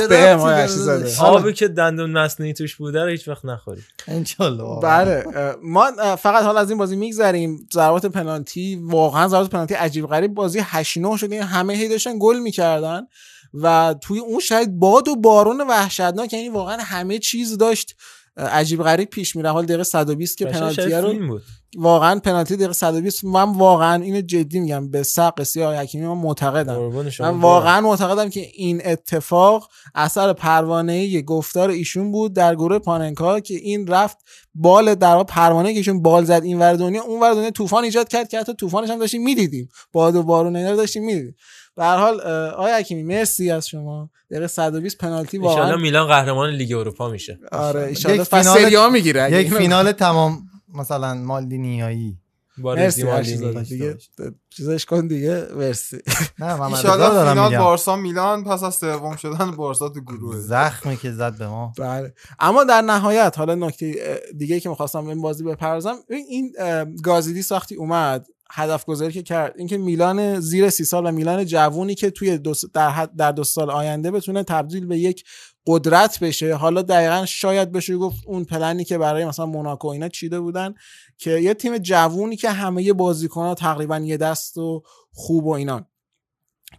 بهم آیا اشتزاده. آبی که دندون مصنوعی توش بوده رو هیچ وقت نخورید انشالله. بله ما فقط حالا از این بازی میگذریم. ضربات پنالتی واقعا ضربات پنالتی عجیب غریب. بازی 8 9 شد این همه هی داشتن گل می‌کردن و توی اون شاید باد و بارون وحشتناک یعنی واقعا همه چیز داشت. عجیب غریب پیش میره. حال دقیقه 120 که پنالتی رو بود. واقعا پنالتی دقیقه 120 من واقعا اینو جدی میگم به سق سیاه حکیمی من معتقدم. من واقعا معتقدم که این اتفاق اثر پروانه گفتار ایشون بود در گروه پاننکا که این رفت بال در پروانه که ایشون بال زد. این ور دنیا اون ور دنیا طوفان ایجاد کرد که حتی طوفانش هم داشتیم می‌دیدیم. باد و بارون اینا داشتیم می‌دیدیم. به هر حال آقای حکیمی مرسی از شما. دقیقه 120 پنالتی واقعا میلان قهرمان لیگ اروپا میشه. آره ان فینال- می‌گیره یک فینال تمام مثلا مالدینیایی. مرسی. دیگه چیزش کن دیگه مرسی. نه دارم فینال میگم. بارسا میلان پس از سوم شدن بارسا تو گروه. زخمی که زد به ما. بله. اما در نهایت حالا نکته دیگه که می‌خواستم به این بازی بپرزم این گازیدی ساختی اومد هدف گذاری که کرد. اینکه میلان زیر سی سال و میلان جوونی که توی دو در, در دو سال آینده بتونه تبدیل به یک قدرت بشه. حالا دقیقا شاید بشه گفت اون پلنی که برای مثلا موناکو اینا چیده بودن که یه تیم جوونی که همه بازیکن ها تقریبا یه دست و خوب و اینان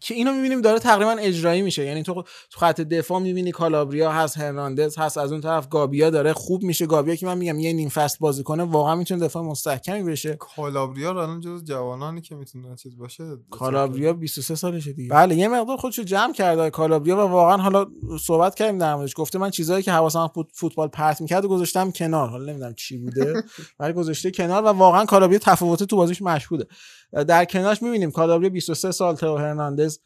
که اینو می‌بینیم داره تقریبا اجرایی میشه. یعنی تو تو خط دفاع می‌بینی کالابریا هست هرناندز هست از اون طرف گابیا داره خوب میشه. گابیا که من میگم یه نیم فست بازی کنه واقعا می‌تونه دفاع مستحکمی بشه. کالابریا الان جز جوانانی که می‌تونه چیز باشه کالابریا 23 سالشه دیگه. بله یه مقدار خودشو جمع کرده کالابریا و واقعا حالا صحبت کردیم در موردش. گفته من چیزایی که حواسم فوت- فوتبال پرت می‌کرد و گذاشتم کنار. حالا نمی‌دونم چی بوده ولی گذاشته کنار و واقعا کالابریا تفاوت تو بازیش مشهوده. در کنارش می‌بینیم کالابریا 23 سال تو هرناندز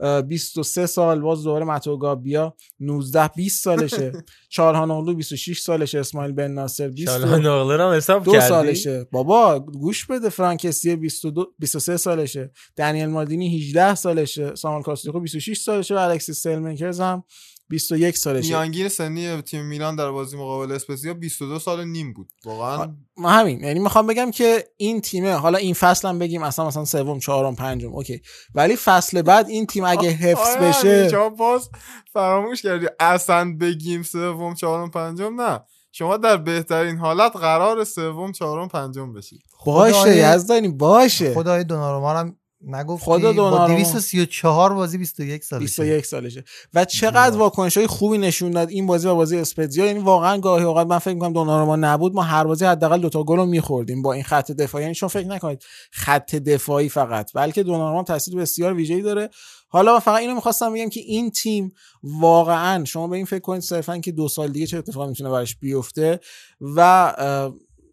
اه، 23 سال باز دوباره متو گابیا 19 20 سالشه. چارهانوغلو 26 سالشه اسماعیل بن ناصر 20 شالا ناغلر هم حساب دو کردی؟ سالشه. بابا گوش بده فرانکسی 22 23 سالشه. دنیل مادینی 18 سالشه. سامال کاستیخو 26 سالشه و الکسیس سلمنکرز هم 21 سالشه. میانگین سنی تیم میلان در بازی مقابل اسپزیا 22 سال و نیم بود. واقعا ما همین. یعنی می‌خوام بگم که این تیمه حالا این فصل هم بگیم اصلا مثلا سوم چهارم پنجم اوکی. ولی فصل بعد این تیم اگه حفظ آره، بشه شما باز فراموش کردی. اصلا بگیم سوم چهارم پنجم نه. شما در بهترین حالت قرار سوم چهارم پنجم بشید. باشه یزدانی باشه. خدای دوناروما رو هم نگفتی خدا با دوناروما. 234 بازی 21 سالشه. 21 سالشه. و چقدر واکنش های خوبی نشون داد این بازی و بازی اسپتزیا. یعنی واقعا گاهی اوقات من فکر می‌کنم دوناروما نبود. ما هر بازی حداقل دوتا گل رو میخوردیم با این خط دفاعی. یعنی شما فکر نکنید خط دفاعی فقط بلکه دوناروما تاثیر بسیار ویژه‌ای داره. حالا من فقط اینو می‌خواستم بگم که این تیم واقعا شما به این فکر کنید صرفا که دو سال دیگه چه اتفاقی می‌تونه براش بیفته و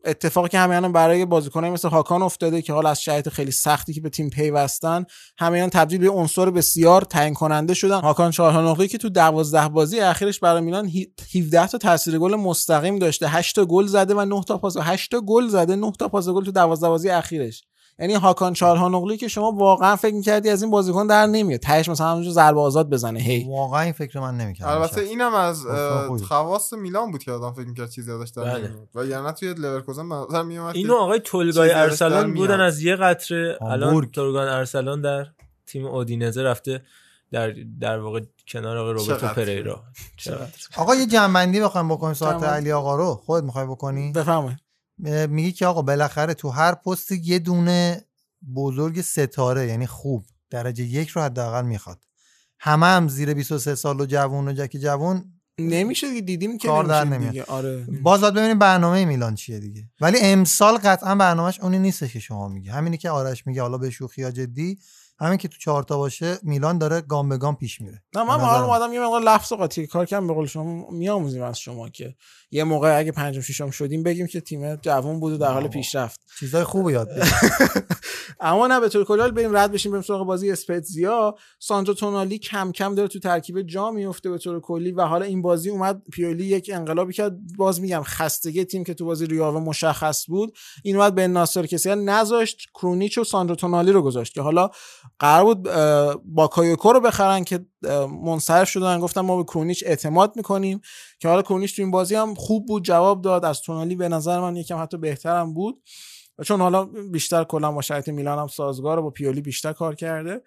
اتفاقی که همیان برای بازیکنان مثل هاکان افتاده که حالا از شرایط خیلی سختی که به تیم پیوستن همیان تبدیل به عنصر بسیار تعیین کننده شدن. هاکان چهارهانوقی که تو 12 بازی اخیرش برای میلان هی- 17 تا تاثیر گل مستقیم داشته. 8 تا گل زده و 9 تا پاس 8 تا گل زده 9 تا پاس گل تو 12 بازی اخیرش. یعنی هاکان چهارهانوقلی که شما واقعا فکر می‌کردی از این بازیکن در نمیاد تهش مثلا همونجور ضربه آزاد بزنه هی واقعا این فکر من نمی‌کردم البته اینم از. خواص میلان بود که آدم فکر می‌کرد چیزی ازش در بله. نمیاد. و یعنی توی لورکوزن نظر میومد اینو آقای تولگای ارسلان. بودن از یه قطره الان. تولگان ارسلان در تیم اودینزه رفته در در واقع کنار آقای روبرتو؟ پریرا آقا یه جنبندی بخوایم بکنیم ساعت. علی آقا رو خود می‌خوای بکنی بفرمایید اه، میگی که آقا بالاخره تو هر پست یه دونه بزرگ ستاره یعنی خوب درجه یک رو حداقل می‌خواد. همه هم زیر 23 سال و جوون و جک جوون نمیشه دیگه دیدیم که کار در نمیاد. دیگه. آره. باز باید ببینیم برنامه میلان چیه دیگه. ولی امسال قطعا برنامهش اونی نیست که شما میگی. همینی که آرش میگه حالا به شوخی یا جدی. همین که تو چهارتا باشه میلان داره گام به گام پیش میره نه من حالا. اومدم یه مقدار لفظ قاطی کار کردم به قول شما میآموزیم از شما که یه موقع اگه پنجم ششم شدیم بگیم که تیم جوان بود و در حال. پیشرفت چیزای خوب یاد بگیر. اما نه به طور کلی بریم رد بشیم بریم سراغ بازی اسپتزیا ساندرو تونالی کم کم داره تو ترکیب جا میفته به طور کلی و حالا این بازی اومد پیولی یک انقلابی کرد باز میگم خستگی تیم که تو بازی ریاوه مشخص بود این اومد به ناصر کسی نذاشت کرونیچ و ساندرو تونالی رو گذاشت که حالا قرار بود با کایوکو رو بخرن که منصرف شدن. گفتن ما به کرونیچ اعتماد می‌کنیم. که حالا کرونیچ تو این بازی هم خوب بود جواب داد. از تونالی به نظر من یکم حتی بهترم بود. چون حالا بیشتر کلا با شرایط میلان هم سازگار با پیولی بیشتر کار کرده.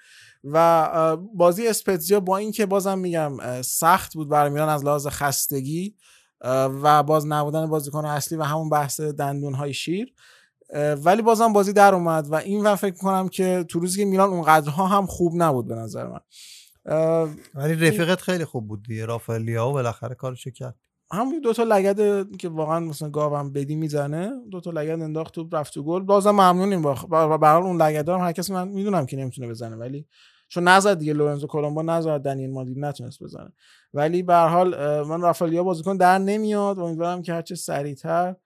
و بازی اسپتزیا با اینکه بازم میگم سخت بود برای میلان از لحاظ خستگی و باز نبودن بازیکن اصلی و همون بحث دندون های شیر. ولی بازم بازی در اومد و این و فکر کنم که تو روزی که میلان اونقدرها هم خوب نبود به نظر من. ولی رفیقت خیلی خوب بود دیگه. رافائلیا و بالاخره کارشو کرد. همون دو تا لگد که واقعا مثلا گاوم بدی می‌زنه دو تا لگد انداخت تو رفت تو گل. بازم ممنونیم. با به هر حال اون لگد هم هر کسی من می‌دونم که نمی‌تونه بزنه ولی چون نزد دیگه لورنزو کولومبو نزد دنیل مالدین نتونست بزنه. ولی به هر حال من رافالیا بازیکن در نمیاد. امیدوارم که هرچه سریعتر اه،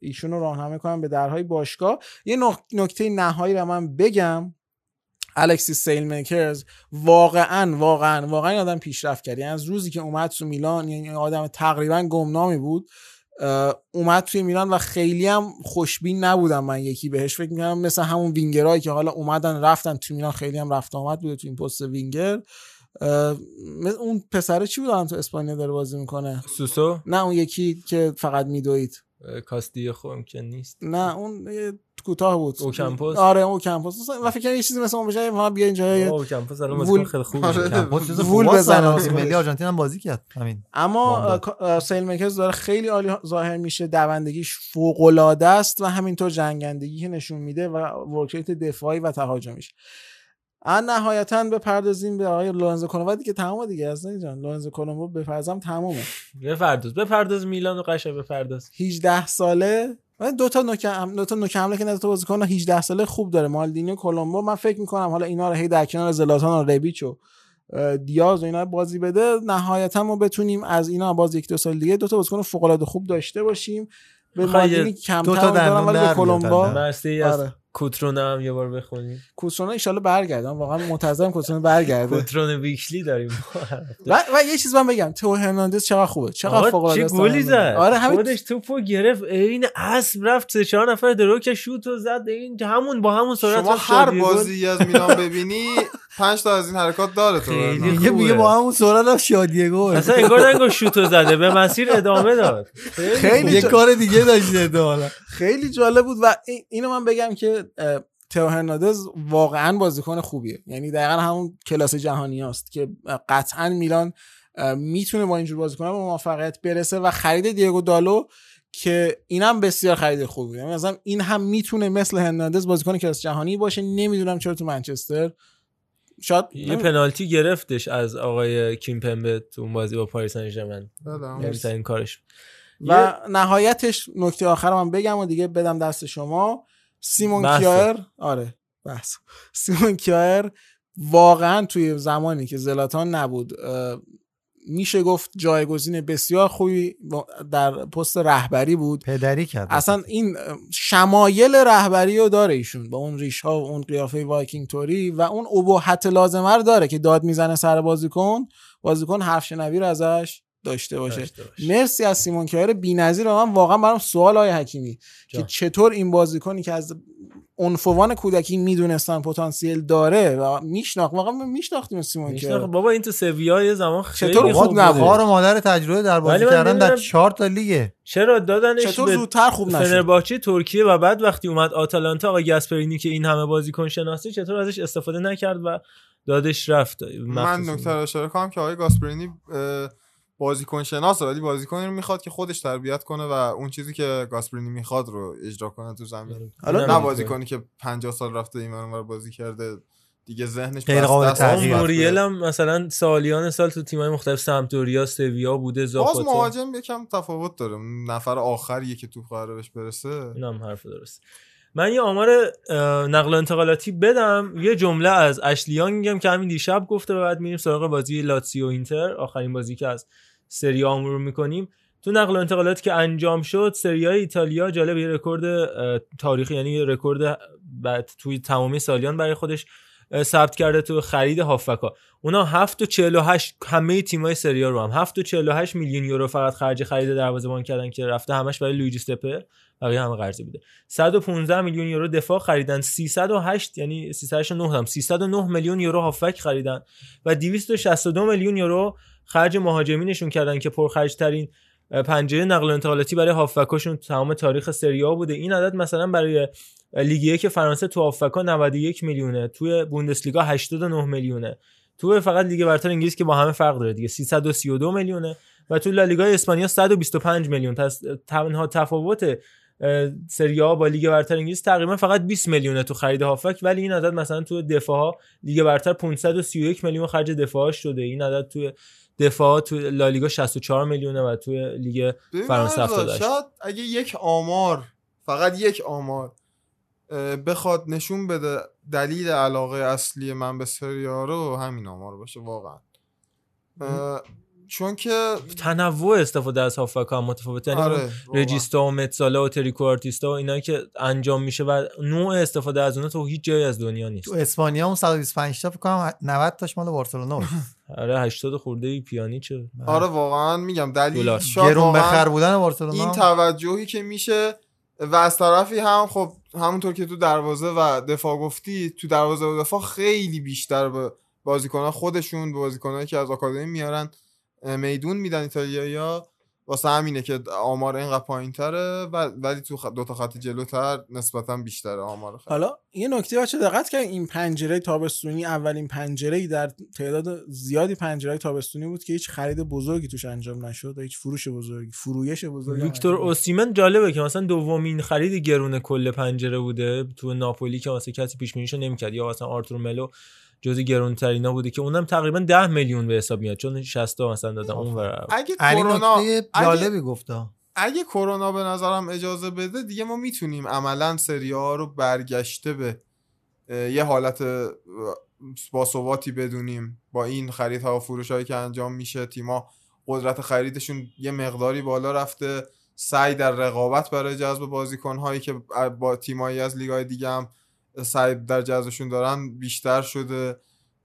ایشون رو راهنمایی کنم به درهای باشگاه. یه نکته نهایی رو من بگم. الکسیس سالمیکرز واقعا واقعا واقعا این آدم پیشرفت کرد. یعنی از روزی که اومد تو میلان یعنی آدم تقریبا گمنامی بود اومد توی میلان و خیلی هم خوشبین نبودم من یکی بهش. فکر می‌کنم مثل همون وینگرهایی که حالا اومدن رفتن توی میلان خیلی هم رفت آمد بوده تو این پست وینگر. اون پسره چی بود تو اسپانیا داره بازی می‌کنه؟ سوسو؟ نه اون یکی که فقط میدوید. اه، کاستیخو خودم که نیست. نه اون کوتاه بود. اوکمپوس؟ آره اوکمپوس و فکر کنم یه چیزی مثل اون بشه ما بیا اینجا اوه، کمپوس الان وول- خیلی خوبه. آره. کمپوس جزو وول بزنه. ملی. آرژانتین هم بازی کرد. همین. اما سیل میکرز داره خیلی عالی ظاهر میشه. دوندگیش فوق العاده است و همینطور جنگندگی که نشون میده و ورکریت دفاعی و تهاجمیش. ان نهایتا بپردازیم به آقای لورنزو کولومبو. دیگه تمام دیگه از جان. لورنزو کولومبو بپرزم تمامه بپرداز. بپرداز میلان و قشنگ بپرداز. 18 ساله. من دو تا نوک دو تا نوک حمله که نداره بازیکن 18 ساله خوب داره. مالدینی و کولومبو. من فکر می‌کنم حالا اینا رو هی در کنار زلاتان و ربیچ و دیاز و اینا بازی بده. نهایتا ما بتونیم از اینا باز یک دو سال دیگه دو تا بازیکن فوق العاده خوب داشته باشیم. به مالدینی کمتر دندون ولی به حداقل. مرسی از کوترون هم یه بار بخونیم. کوترونا ان برگردم. واقعا منتظرم کوترونا برگرده. کوترون ویکلی داریم. و, و یه چیز من بگم. تو هرناندز چقدر خوبه؟ چقدر فوق العاده چه است گلی. زد. آره همین خودش توپو گرفت. این اسب رفت. سه چهار نفر درو که شوت و زد. این همون با همون سرعت شما هر. بازی از میلان ببینی پنج تا از این حرکات داره تو خیلی برنامه. میگه. با همون سرعت هم شادیه گل اصلا انگار انگار شوتو زده به مسیر ادامه داد. خیلی یه کار دیگه داشته احتمالاً خیلی جالب بود و این- اینو من بگم که تئو هرناندز واقعا بازیکن خوبیه. یعنی دقیقا همون کلاس جهانی هست که قطعا میلان می‌تونه با اینجور بازیکن به موفقیت برسه و خرید دیگو دالو که اینم بسیار خرید خوبیه. یعنی مثلا این هم می‌تونه مثل هرناندز بازیکن کلاس جهانی باشه. نمی‌دونم چرا تو منچستر. شاید یه پنالتی گرفتش از آقای کیمپمبه تو اون بازی با پاریس سن ژرمن. این کارش و نهایتش نکته آخرم هم بگم و دیگه بدم دست شما سیمون بحثه. کیایر آره بحث سیمون کیایر واقعا توی زمانی که زلاتان نبود میشه گفت جایگزین بسیار خوبی در پست رهبری بود. پدری کرد. اصلا این شمایل رهبری رو داره ایشون با اون ریش ها و اون قیافه وایکینگ طوری و اون ابهت لازمه رو داره که داد می‌زنه سر بازیکن. بازیکن حرف شنوی رو ازش داشته باشه داشته باشه. مرسی از سیمون کیایر بی‌نظیر من واقعا برام سوال های حکیمی جان. که چطور این بازیکنی که از عنفوان کودکی می‌دونستن پتانسیل داره و میشناخت واقعا میشناختیم سیمون میشناخت. کیایر بابا این تو سویا یه زمان خیلی چطور خوب نبود؟ خار و مادر تجربه در بازی کردن در چهار تا لیگه چرا دادنش چطور به زودتر خوب نشد فنرباچه ترکیه و بعد وقتی اومد آتالانتا آقا گاسپرینی که این همه بازیکن شناسی چطور ازش استفاده نکرد و دادش رفت من. نکته اشاره کنم که آقای گاسپرینی اه، بازیکن شناسه ولی بازیکنی رو می‌خواد که خودش تربیت کنه و اون چیزی که گاسپرینی می‌خواد رو اجرا کنه تو زمین. حالا اینم نه. بازیکنی که 50 سال رفته این ور بازی کرده دیگه ذهنش غیر قابل است. تغییر. موریل هم مثلا سالیان سال تو تیمای مختلف سمتوریا سویا بوده باز زاپاتا. مهاجم یکم تفاوت داره. نفر آخریه که توپ قراره بهش برسه. این هم حرف درست. من یه آمار نقل و انتقالاتی بدم. یه جمله از اشلیان میگم که همین دیشب گفته و بعد میریم سراغ بازی لاتسیو اینتر آخرین بازی که از سری آ مرور می‌کنیم. تو نقل و انتقالاتی که انجام شد سری ایتالیا جالب یه رکورد تاریخی یعنی رکورد بعد توی تمامی سالیان برای خودش ثبت کرده تو خرید هافبکا. اونا 7 و 48 همه تیمای سری آ رو هم. 7 و 48 میلیون یورو فقط خرج خرید دروازه‌بان کردن که رفته همش برای لویجی سپه بقیه همه قرضی بوده. 115 میلیون یورو دفاع خریدن. 308 یعنی 309 هم. 309 میلیون یورو هافبک خریدن. و 262 میلیون یورو خرج مهاجمینشون کردن که پرخرج ترین پنجره نقل و انتقالاتی برای هافبکاشون تمام تاریخ سری آ بوده. این عدد مثلا برای لیگ یک فرانسه تو هافبکا 91 میلیونه توی بوندسلیگا 89 میلیونه. تو فقط لیگ برتر انگلیس که با همه فرق داره دیگه 332 میلیونه. و تو لالیگا اسپانیا 125 میلیون. تنها تفاوت اه، سری آ با لیگ برتر انگلیس تقریبا فقط 20 میلیونه تو خرید هافبک. ولی این عدد مثلا تو دفاع ها لیگ برتر 531 میلیون خرج دفاعش شده. این عدد تو دفاع تو لالیگا 64 میلیونه و تو لیگ فرانسه مرزا، 78 شاید اگه یک آمار فقط یک آمار بخواد نشون بده دلیل علاقه اصلی من به سریا رو همین آمار باشه واقعا. چون که تنوع استفاده از هافبک هم متفاوته. یعنی آره،. رجیستا و متسالا و تریکو آرتیستا و اینا که انجام میشه و نوع استفاده از اونها تو هیچ جایی از دنیا نیست. تو اسپانیا اون 125 تا فکر کنم 90 تاش مال بارسلونا آره 80 خورده ای پیانی چه؟ آره واقعا میگم. دلیل گرون بخر بودن بارسلونا. این توجهی که میشه و از طرفی هم خب همونطور که تو دروازه و دفاع گفتی تو دروازه و دفاع خیلی بیشتر به بازیکنان خودشون به بازیکنایی که از آکادمی میارن میدون میدن ایتالیایی‌ها واسه همینه که آمار اینقدر پایینتره و ولی تو خ... دو تا خط جلوتر نسبتا بیشتره آمار خیلی. حالا یه نکته بچه دقت کرد این پنجره تابستونی اولین پنجره ای در تعداد زیادی پنجره تابستونی بود که هیچ خرید بزرگی توش انجام نشد و هیچ فروش بزرگی فرویش بزرگی ویکتور. اوسیمن جالبه که مثلا دومین خرید گرون کل پنجره بوده تو ناپولی که مثلا کسی پیش بینیشو نمی‌کرد یا مثلا آرتور ملو جزی گرونترینا بوده که اونم تقریبا 10 میلیون به حساب میاد. چون 60 تا مثلا دادن اون ور اگه کرونا جالبی گفتا. اگه کرونا به نظرم اجازه بده دیگه ما می‌تونیم عملا سری ها رو برگشته به یه حالت اه، باثباتی بدونیم با این خریدها و فروش هایی که انجام میشه. تیما قدرت خریدشون یه مقداری بالا رفته. سعی در رقابت برای جذب بازیکن هایی که با تیمایی از لیگ های دیگه هم سعی در جذبشون دارن بیشتر شده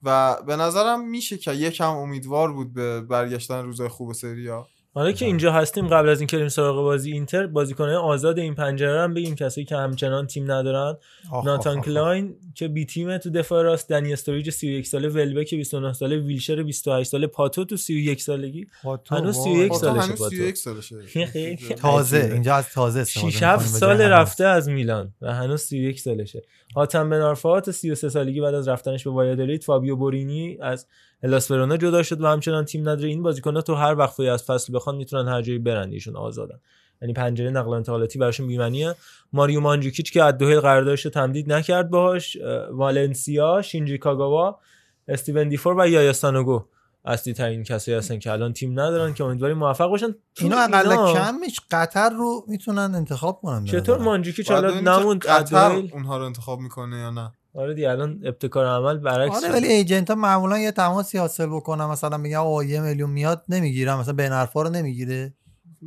و به نظرم میشه که یکم امیدوار بود به برگشتن روزای خوب سری ها. حالا که اینجا هستیم قبل از اینکه بریم سراغ بازی اینتر بازیکنان آزاد این پنجره رو هم بگیم کسایی که همچنان تیم ندارن آخ، ناتان آخ، آخ. کلاین که بی تیمه تو دفاع راست دنی استوریج 31 ساله ولبک 29 ساله ویلشر 28 ساله پاتو تو 31 سالگی پاتو، هنوز وای. 31 پاتو سالشه پاتو 31 سالشه تازه. اینجا از تازه استفاده 6 7 می‌کنیم به سال رفته از میلان و هنوز 31 سالشه حاتم بن‌عرفات 33 سالگی بعد از رفتنش به وایادولید فابیو بورینی از هلاس ورونا جدا شد و همچنان تیم نداره. این بازیکن‌ها تو هر وقت از فصل بخوان می‌تونن هر جایی برن ایشون آزادن. یعنی پنجره نقل و انتقالاتی براشون بی‌معنیه. ماریو مانجوکیچ که از دوهیل قراردادش رو تمدید نکرد باهاش اه، والنسیا شینجی کاگاوا استیون دیفور و یایا سانوگو اصلی ترین کسایی هستن که الان تیم ندارن که امیدواریم موفق باشن. اینا اقل اینا- کمش قطر رو می‌تونن انتخاب کنن چطور. مانجوکیچ حالا نموند قطر اونها رو انتخاب می‌کنه یا نه. آره دیگه الان ابتکار عمل برعکس آره. ولی agent ها معمولا یه تماسی حاصل بکنن مثلا میگن آقا یه میلیون میاد نمی‌گیرم مثلا بن‌عرفا رو نمی‌گیره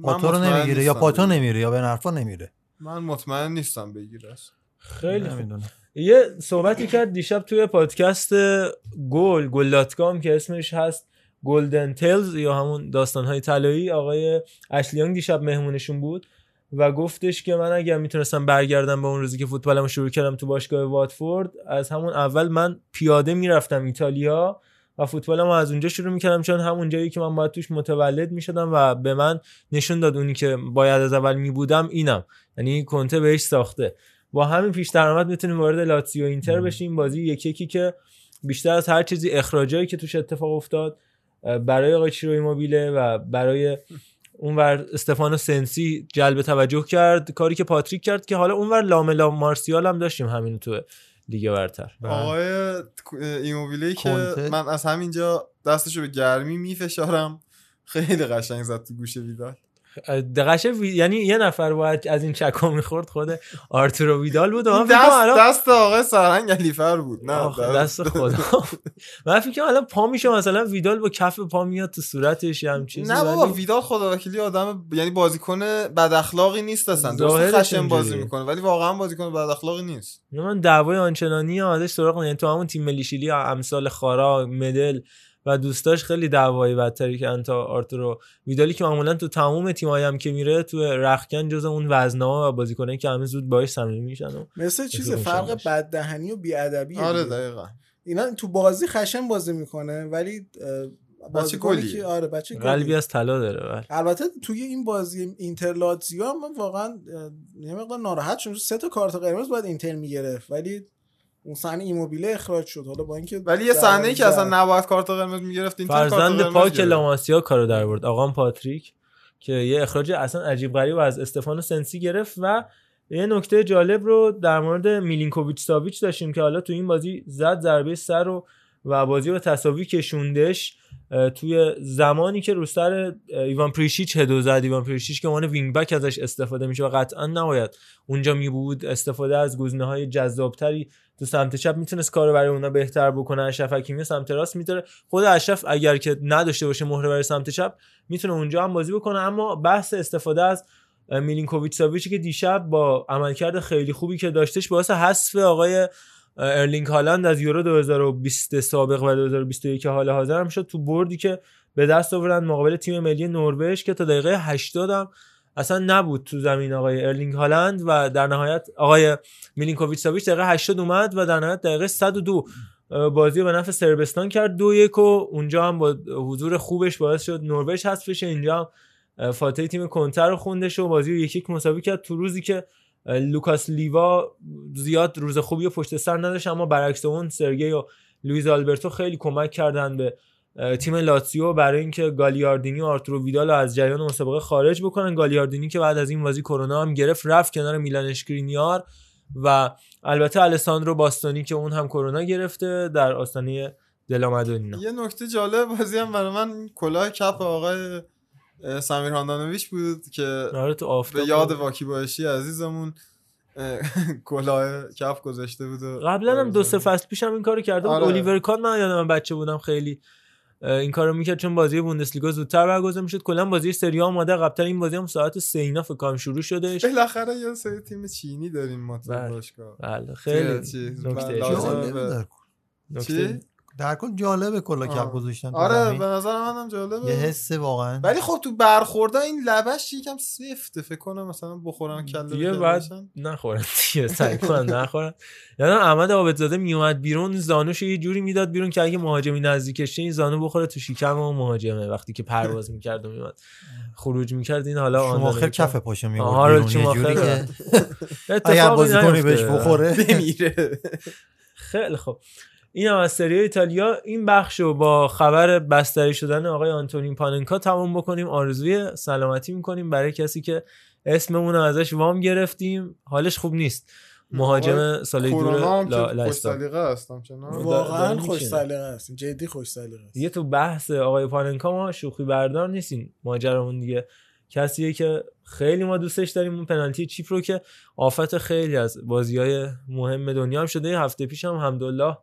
پاتو رو نمی‌گیره یا پاتو. نمیره یا بن‌عرفا نمیره من مطمئن نیستم بگیره. خیلی خوب. نمی‌دونم یه صحبتی کرد دیشب توی پادکست گل گل dot com که اسمش هست Golden Tales یا همون داستانهای طلایی آقای اشلیانگ دیشب مهمونشون بود و گفتش که من اگر می‌تونستم برگردم به اون روزی که فوتبالمو شروع کردم تو باشگاه واتفورد از همون اول من پیاده می‌رفتم ایتالیا و فوتبالمو از اونجا شروع می‌کردم چون همون جایی که من باید توش متولد می‌شدم و به من نشون داد اونی که باید از اول میبودم اینم. یعنی کنته بهش ساخته. با همین پیش درآمد می‌تونیم وارد لاتزیو اینتر بشیم. بازی یکی یکی که بیشتر از هر چیزی اخراجایی که توش اتفاق افتاد برای آقای چیرو ایموبیله و برای اونور استفانو سنسی جلب توجه کرد کاری که پاتریک کرد که حالا اونور لاملا مارسیال هم داشتیم همین تو لیگ برتر. آقای ایموبیله که. من از همینجا دستشو به گرمی میفشارم. خیلی قشنگ زد تو گوشه ویدال دقشه وی... یعنی یه نفر باید از این چکا می‌خورد خود آرتورو ویدال بود من دست الان- دست آقای سرهنگ علیفر بود نه دست. خدا. من فکر الان پا میشه مثلا ویدال با کف پا میاد تو صورتش هم چیزی نه بابا ویدال خدا وکیلی آدم یعنی بازیکن بد اخلاقی نیست اصلا. درست خشن بازی. می‌کنه ولی واقعا بازیکن بد اخلاقی نیست. من دعوای آنچنانی ازش سراغ یعنی تو همون تیم ملی شیلی امثال خارا مدل و دوستاش خیلی دعوای بدتری که تا آرتورو ویدالی که معمولا تو تمام تیمایی هم که میره تو رخکن جز اون وزنها و بازیکنایی که همه زود باهاش صمیمی میشن و مثل چیز فرق بددهنی و بیادبی آره دقیقا اینا تو بازی خشن بازی می‌کنه ولی گلیه. که آره بچه قلبی. از طلا داره بله. البته توی این بازی اینتر لاتزیو هم من واقعا یه مقدار ناراحت شدم سه تا کارت قرمز باید اینتر می‌گرفت ولی اون صحنه ایموبیله اخراج شد. حالا با اینکه ولی یه صحنه ای که اصلا نباید کارت قرمز می‌گرفت این فرزند پاک لاماسیا کارو در برد آقام پاتریک که یه اخراج اصلا عجیب غریب از استفانو سنسی گرفت و یه نکته جالب رو در مورد میلینکوویچ ساویچ داشتیم که حالا تو این بازی زد ضربه سر رو و بازی رو تساوی کشوندش توی زمانی که رو سر ایوان پریشیچ هد رو زد. ایوان پریشیچ که عنوان وینگ بک ازش استفاده میشه و قطعا نباید اونجا می بود استفاده از گزینه های جذابتری تو سمت چپ می‌تونست کارو برای اونا بهتر بکنه اشرف حکیمی سمت راست می‌تونه خود اشرف اگر که نداشته باشه مهره برای سمت چپ می‌تونه اونجا هم بازی بکنه. اما بحث استفاده از میلینکوویچ ساویچی که دیشب با عملکرد خیلی خوبی که داشتش باعث حذف آقای ارلینگ هالند از یورو 2020 سابق و 2021 حال حاضر هم شد تو بردی که به دست آوردن مقابل تیم ملی نروژ که تا دقیقه 80 هم اصلا نبود تو زمین آقای ارلینگ هالند و در نهایت آقای میلینکوویچ ساویچ دقیقه 80 اومد و در نهایت دقیقه 102 بازی به نفع صربستان کرد دو یک و اونجا هم با حضور خوبش باعث شد نروژ حذف بشه. اینجا هم فاتحه تیم کونته رو خوندش و بازی رو یک یک مساوی کرد. تو روزی که لوکاس لیوا زیاد روز خوبی و پشت سر نداشت اما برعکس اون سرگی و لویز آلبرتو خیلی کمک کردن به تیم لاتسیو برای اینکه گالیاردینی و آرتورو ویدال از جریان مسابقه خارج بکنن. گالیاردینی که بعد از این بازی کرونا هم گرفت رفت کنار میلان اشکرینیار و البته الساندرو باستونی که اون هم کرونا گرفته در آستانه دلا مادونینا یه نکته جالب بازی هم برای من کلاه کپ آقای سمیر هاندانویچ بود که آره تو به یاد واکی باشی عزیزمون کلاه کف گذاشته بود قبلا هم دو سه فصل پیش هم این کارو کرده بود. آره. الیور کان من یادم بچه بودم خیلی این کارو می‌کرد چون بازی بوندسلیگا زودتر برگزار می‌شد. کلا بازی سری آ اومده قبلتر این بازی هم ساعت 3 اینا فکر کنم شروع شدش بالاخره یه سری تیم چینی داریم ما تو بله. باشگاه. بله. خیلی چیز، نکته به- در کل. جالبه کلا. کپ گذاشتن آره. به نظر منم جالبه یه حس واقعا ولی خب تو برخورده این لبش یکم سفته فکر کنم مثلا بخورن کله دیگه بعد. نخورن دیگه سعی کنن نخورن یعنی احمد عابدزاده میومد بیرون زانوش یه جوری می‌داد بیرون که اگه مهاجمی نزدیکش این زانو بخوره تو شکم اون مهاجمه وقتی که پرواز می‌کرد و میومد خروج می‌کرد این حالا آن داره. کف پاشو میورد بیرون یه جوری. که اگر بازیکنی بهش. بخوره بمیره خیلی خب این هم از سری ایتالیا. این بخش رو با خبر بستری شدن آقای آنتونین پاننکا تمام بکنیم. آرزوی سلامتی می‌کنیم. برای کسی که اسممون رو ازش وام گرفتیم. حالش خوب نیست. مهاجم سال دور لا- خوش سلیقه هستم چنان واقعا خوش. سلیقه است. جدی خوش سلیقه است. دیگه تو بحث آقای پاننکا ما شوخی بردار نیستیم. ماجرامون دیگه کسیه که خیلی ما دوستش داریم. اون پنالتی چیپ رو که آفت خیلی از بازی های مهم دنیا هم شده. یه هفته پیش هم حمدالله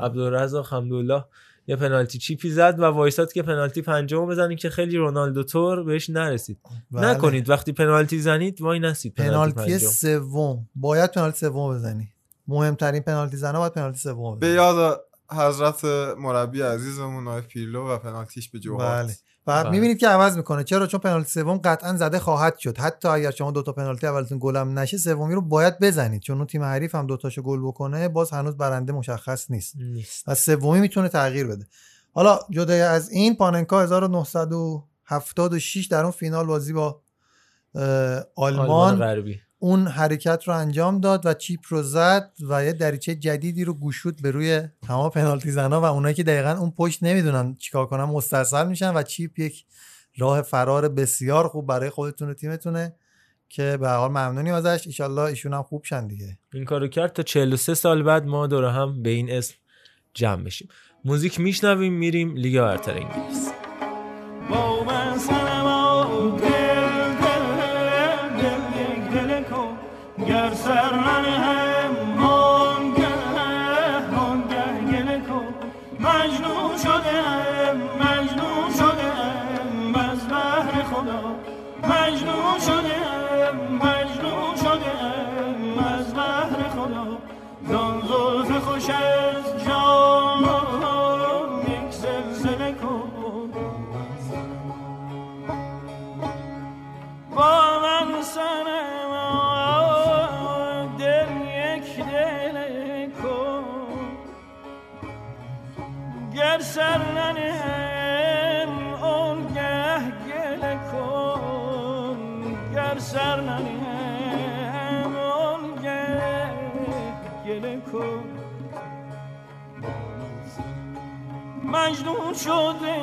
عبدالرزاق حمدالله یه پنالتی چیپی زد و وایساد که پنالتی پنجم بزنی که خیلی رونالدو تور بهش نرسید. بله. نکنید. وقتی پنالتی زنید وای نسید پنالتی, سوم. باید پنالتی سوم بزنی. مهمترین پنالتی زنه باید پنالتی سوم به بزنی. یاد حضرت مربی عزیزمون آقای پیرلو و پنالتیش به جوهات. بله. و بله. می‌بینید که عوض می‌کنه. چرا؟ چون پنالتی سوم قطعا زده خواهد شد. حتی اگر شما دو تا پنالتی اولتون گلم نشه سومی رو باید بزنید. چون اون تیم حریف هم دو تاشو گل بکنه باز هنوز برنده مشخص نیست. نیست. و سومی می‌تونه تغییر بده. حالا جدا از این پاننکا 1976 در اون فینال بازی با آلمان آلمان غربی. اون حرکت رو انجام داد و چیپ رو زد و یه دریچه جدیدی رو گشود به روی تمام پنالتی زنا و اونایی که دقیقا اون پشت نمی‌دونن چیکار کنن مستصل میشن و چیپ یک راه فرار بسیار خوب برای خودتون و تیمتونه که به هر حال ممنونیم ازش. ایشالله ایشون هم خوب شن دیگه. این کارو کرد تا 43 سال بعد ما دور هم به این اسم جمع بشیم. موزیک میشنویم میریم لیگ برتر انگلیس. گر سر ننهم آنگه گله کن. گر سر ننهم آنگه گله کن. مجنون شده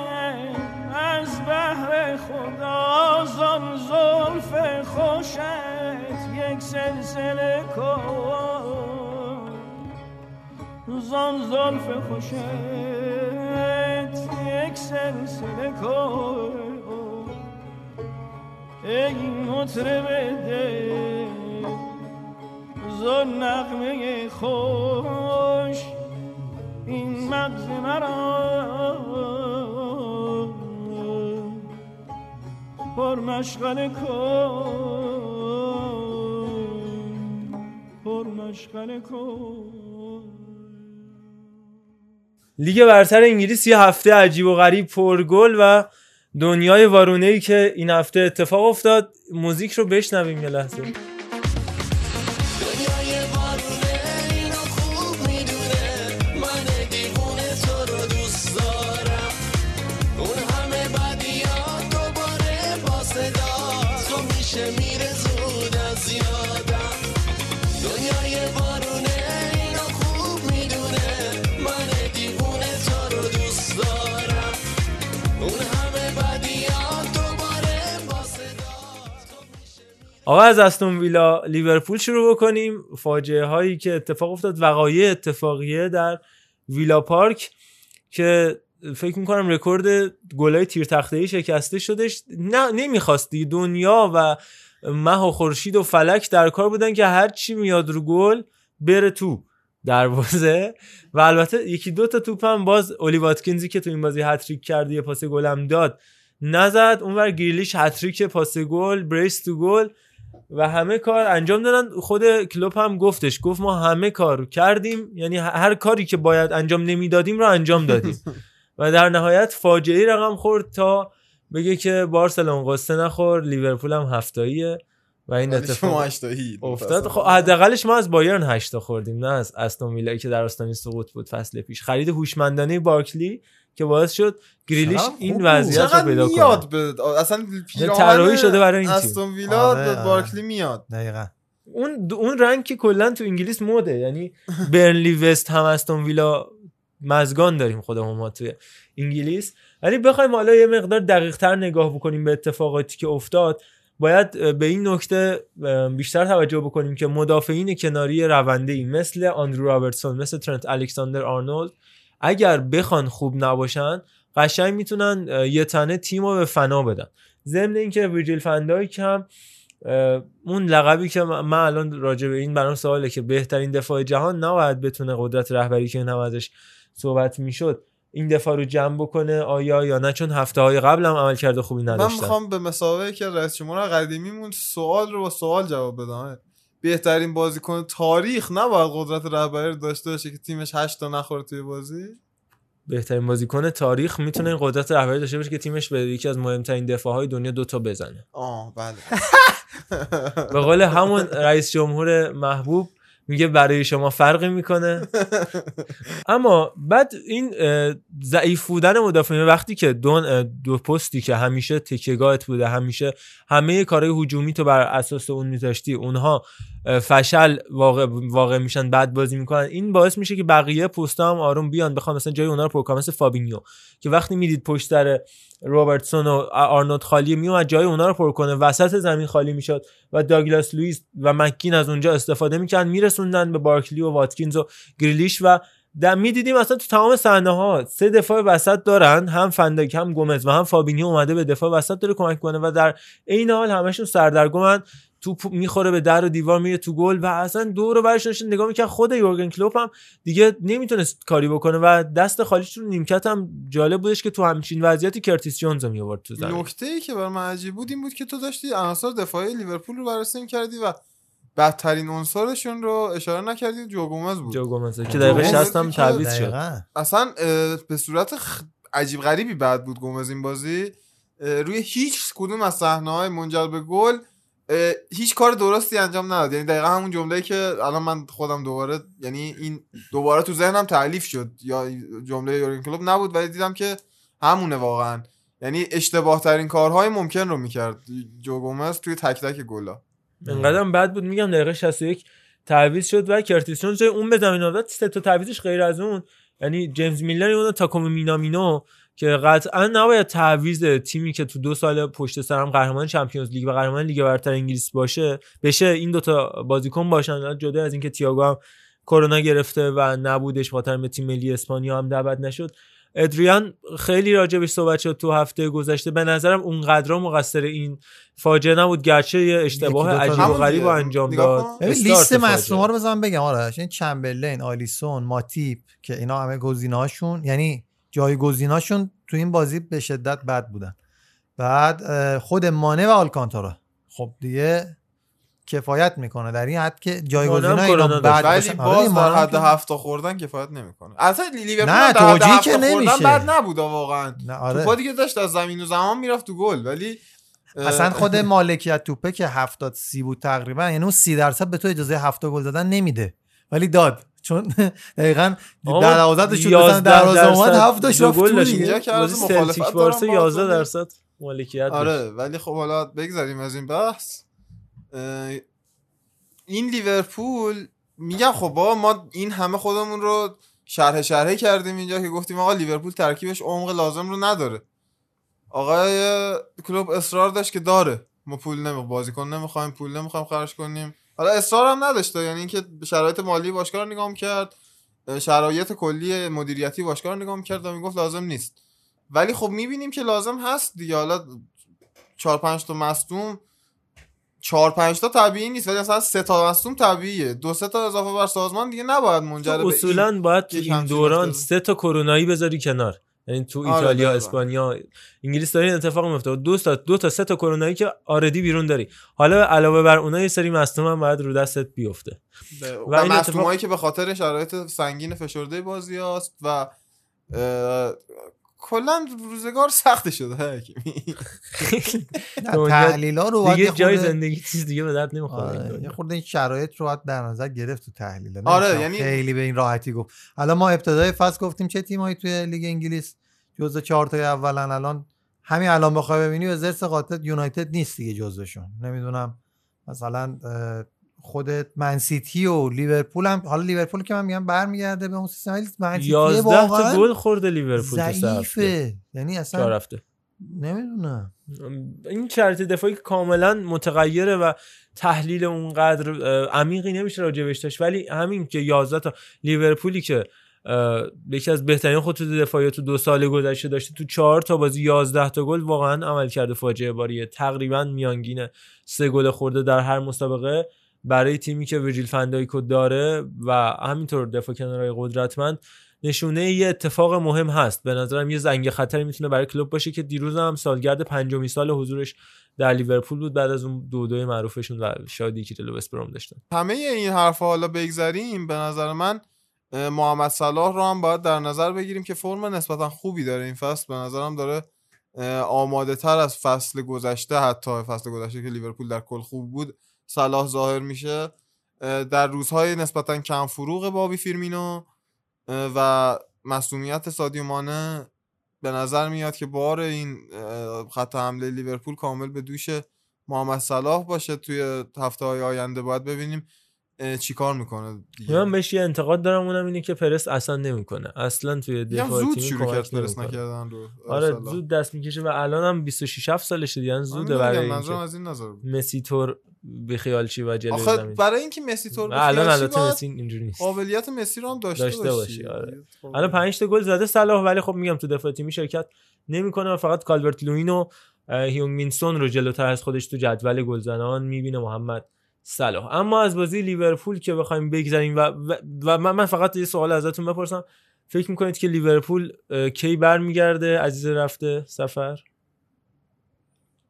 از بهر خدا زان زلف خوشت یک سلسله کن. زان زلف خوشت یک سلسله کن ای مطرب دل و نغمه خوش این مغز مرا پر مشغله کن پر مشغله کن لیگ برتر انگلیس یه هفته عجیب و غریب پرگل و دنیای وارونه ای که این هفته اتفاق افتاد. موزیک رو بشنویم یه لحظه. آقا از استون ویلا لیورپول شروع بکنیم. فاجعه هایی که اتفاق افتاد. وقایع اتفاقیه در ویلا پارک که فکر می‌کنم رکورد گلای تیر تخته شکسته شدش. نه نمی‌خواستی دنیا و مه و خورشید و فلک در کار بودن که هر چی میاد رو گل بره تو دروازه. و البته یکی دو تا توپ هم باز اولی واتکینزی که تو این بازی هتریک کرد یه پاس گل هم داد نزد. اونور گریلیش هتریک پاس گل بریس تو گل. و همه کار انجام دادن. خود کلوب هم گفتش گفت ما همه کار کردیم یعنی هر کاری که باید انجام نمی‌دادیم رو انجام دادیم. و در نهایت فاجعه رقم خورد تا بگه که بارسلون قصه نخور لیورپول هم هفتاییه و این شما اتفاق افتاد. خب حداقلش ما از بایرن هشتا خوردیم نه از استون که در آستانه سقوط بود فصل پیش. خرید هوشمندانه بارکلی که باعث شد گریلیش این وضعیت رو پیدا میاد کنه به اصلا طراحی شده برای این تیم. استون ویلا آره، به آره. بارکلی میاد. دقیقا. اون اون رنگ که کلا تو انگلیس موده. یعنی برنلی وست هم استون ویلا مزگان داریم خودمون ما توی انگلیس. ولی بخوایم حالا یه مقدار دقیق تر نگاه بکنیم به اتفاقاتی که افتاد. باید به این نکته بیشتر توجه بکنیم که مدافعین کناری رونده ای مثل آندرو رابرتسون مثل ترنت الکساندر آرنولد اگر بخوان خوب نباشن قشنگ می‌تونن یه تنه تیم رو به فنا بدن. ضمن اینکه ویرجیل فندایک هم اه، اون لقبی که من من الان راجع به این برام سواله که بهترین دفاع جهان نباید بتونه قدرت رهبری که این هم ازش صحبت می‌شد این دفاع رو جمع بکنه آیا یا نه؟ چون هفته های قبل هم عمل کرده خوبی من نداشتن. می‌خوام به مسابقه که رئیس جمهور قدیمیمون سوال رو با سوال جواب بدم. بهترین بازیکن تاریخ نباید قدرت رهبری داشته باشه که تیمش 8 تا نخوره توی بازی؟ بهترین بازیکن تاریخ می‌تونه این قدرت رهبری داشته باشه که تیمش به یکی از مهمترین دفاع های دنیا دوتا بزنه. آه بله. به قول همون رئیس جمهور محبوب میگه برای شما فرقی می‌کنه. اما بعد این ضعیف بودن مدافعین وقتی که دو, دو پستی که همیشه تکیگاهت بوده همیشه همه کارهای هجومی تو بر اساس اون میذاشتی اونها فشل واقع, واقع میشن بد بازی می‌کنن. این باعث میشه که بقیه پستا هم آروم بیان. بخوام مثلا جای اونها رو پر مثل فابینیو که وقتی می‌دید پشت سر روبرتسون و آرنولد خالی میومد جای اونا رو پر کنه. وسط زمین خالی می‌شد و داگلاس لوئیس و مکین از اونجا استفاده می‌کردن میرسوندن به بارکلی و واتکینز و گریلیش و در می‌دیدیم اصلا تو تمام صحنه ها سه دفاع وسط دارن هم فن دایک هم گومز و هم فابینیو اومده به دفاع وسط داره کمک کنه و در عین حال همشون سردرگمن. توپ می‌خوره به در و دیوار میره تو گل و اصلا دور و برش داشتن نگاه می‌کرد خود یورگن کلوپ هم دیگه نمی‌تونست کاری بکنه و دست خالیش رو نیمکت هم جالب بودش که تو همچین وضعیتی کرتیس جونز رو میآورد تو زمین. نکته ای که بر من عجیب بود این بود که تو داشتی عناصر دفاعی لیورپول رو بررسی کردی و بدترین عنصرشون رو اشاره نکردی جو گومز بود. جو گومز که دقیقه گومز 60 هم تعویض شد. اصلا به صورت خ- عجیب غریبی بد بود گومز این بازی. روی هیچ کدوم از صحنه های منجر به گل هیچ کار درستی انجام نداد. یعنی دقیقا همون جمله که الان من خودم دوباره یعنی این دوباره تو ذهنم تعلیف شد. یا جمله یورگن کلوپ نبود ولی دیدم که همونه واقعا. یعنی اشتباه ترین کارهای ممکن رو می‌کرد. جو گومز توی تک تک گلا انقدر بد بود. میگم دقیقه 61 تعویض شد و کرتیس جای اون به زمین آورد سه تا تعویضش غیر از اون. یعنی جیمز میلنر و تاکومی مینامینو که قطعا نباید تعویض تیمی که تو دو سال پشت سر هم قهرمان Champions League و قهرمان لیگ برتر انگلیس باشه بشه این دوتا بازیکن باشن. جدا از اینکه تییاگو هم کرونا گرفته و نبودش خاطر به تیم ملی اسپانیا هم دعوت نشد. ادریان خیلی راجبش صحبت شد تو هفته گذشته. به نظرم اونقدر مقصر این فاجعه نبود گرچه یه اشتباه عجیب و غریب. انجام داد. لیست. مصدوما رو بزن بگم آرش. این چمبرلین آلیسون ماتیپ که اینا همه گزینه‌هاشون یعنی جایگزیناشون تو این بازی به شدت بد بودن. بعد خود مانه و آلکانتارا. خب دیگه کفایت می‌کنه. در این حد که هم اینا داشت. ولی. آره باز در حد هفت تا خوردن کفایت نمی‌کنه. اصلا لیورپول نه، حد توجیه هفت که نمیشه. بد نبود واقعا. نه آره. توپا دیگه داشت از زمین و زمان می‌رفت تو گل. ولی اصلا خود مالکیت توپه که 70 سی بود تقریبا یعنی اون 30 درصد به تو اجازه 7 گل دادن نمیده. ولی داد. چون دقیقا در آزاد شد 11 بزن دروازه اومد درصد 7 تاش دو رفت تو داشت. اینجا که مخالفت بارسا با 11 خود- درصد مالکیت داشت. آره ولی خب حالا بگذاریم از این بحث. این لیورپول میگم خب بابا ما این همه خودمون رو شرح شرحه کردیم اینجا که گفتیم آقا لیورپول ترکیبش عمق لازم رو نداره. آقای کلوب اصرار داشت که داره. ما پول نمی بازیکن نمی‌خوایم پول نمی‌خوایم خرج کنیم. حالا اصرار هم نداشته یعنی اینکه شرایط مالی باشگاه رو نگاه کرد شرایط کلی مدیریتی باشگاه رو نگاه کرد و می‌گفت لازم نیست. ولی خب می‌بینیم که لازم هست دیگه. حالا چهار پنج تا مصدوم چهار پنج تا طبیعی نیست ولی مثلا سه تا مصدوم طبیعیه. دو سه تا اضافه بر سازمان دیگه نباید منجر به اصولا باید این دوران. سه تا کرونایی بذاری کنار. یعنی تو آره، ایتالیا دقیقاً. اسپانیا انگلیس داره این اتفاق میفته. دو تا دو تا سه تا کرونایی که آردی بیرون داری. حالا علاوه بر اونها یه سری مصدوم هم باید رو دستت بیفته. و, و مصدومایی که به خاطر شرایط سنگین فشرده بازی هست و کلا روزگار سخت شده حکیمی نه، تحلیلا رو باید دیگه یه جای زندگی چیز دیگه به درد نمی‌خوره آره، یه خورده این شرایط رو باید در نظر گرفت تو تحلیل. آره، یعنی- خیلی به این راحتی گفت. الان ما ابتدای فصل گفتیم چه تیمایی توی لیگ انگلیس جزو چهار تای اولن الان؟ همین الان بخوای ببینی به زرس قاطع یونایتد نیست دیگه جزوشون. نمی‌دونم مثلا خودت منسیتی و لیورپول هم حالا لیورپول که من میگم برمیگرده به اون سیستم ولی منسیتی 11 تا واقعا گل خورده لیورپول. ضعیفه. یعنی اصلا هفته. نمی‌دونم. این شرط دفاعی که کاملا متغیره و تحلیل اونقدر عمیقی نمیشه راجبش داشت. ولی همین که 11 تا لیورپولی که یکی از بهترین خطوط دفاعی تو دو سال گذشته داشته تو چهار تا بازی 11 تا گل واقعا عمل کرده فاجعه باریه تقریبا میانگین سه گل خورده در هر مسابقه. برای تیمی که ویرجیل فندایکو داره و همینطور دفاع کنارهای قدرتمند نشونه یه اتفاق مهم هست. به نظرم یه زنگ خطری می‌تونه برای کلوب باشه که دیروز هم سالگرد پنجمین سال حضورش در لیورپول بود بعد از اون دو دوی معروفشون و شادی که جلو وستبروم داشتن. همه این حرف حالا بگذریم. به نظر من محمد صلاح رو هم باید در نظر بگیریم که فرم نسبتا خوبی داره این فصل. به نظرم داره آماده تر از فصل گذشته حتی فصل گذشته که لیورپول در کل خوب بود صلاح ظاهر میشه در روزهای نسبتا کم فروغ بابی فیرمینو و مسئولیت سادیو مانه به نظر میاد که بار این خط حمله لیورپول کامل به دوش محمد صلاح باشه. توی هفته های آینده باید ببینیم چیکار می‌کنه دیگه من بهش یه انتقاد دارم اونم اینه که پرس اصلا نمی‌کنه اصلا توی دفاع زود شروع کرد پرس. نکردن رو آره. زود دست می‌کشه و الان هم 26 7 سالشه دیگه یعنی زوده آره برای اینکه از این نظر. مسی طور بیخیال چی و جلوی آخه زمین برای اینکه مسی طور و الان البته مسی اینجوری نیست قابلیت مسی رو هم داشته, داشته باشی آره خب. الان 5 تا گل زده صلاح ولی خب میگم تو دفاع تیمی شرکت نمی‌کنه و فقط کالورت لوین و هیونگ مین سون رو جلوتر از خودش تو جدول گلزنان می‌بینه محمد صلاح. اما از بازی لیورپول که بخوایم بگذریم و, و, و من, فقط یه سوال ازتون بپرسم. فکر می‌کنید که لیورپول کی برمیگرده عزیز رفته سفر؟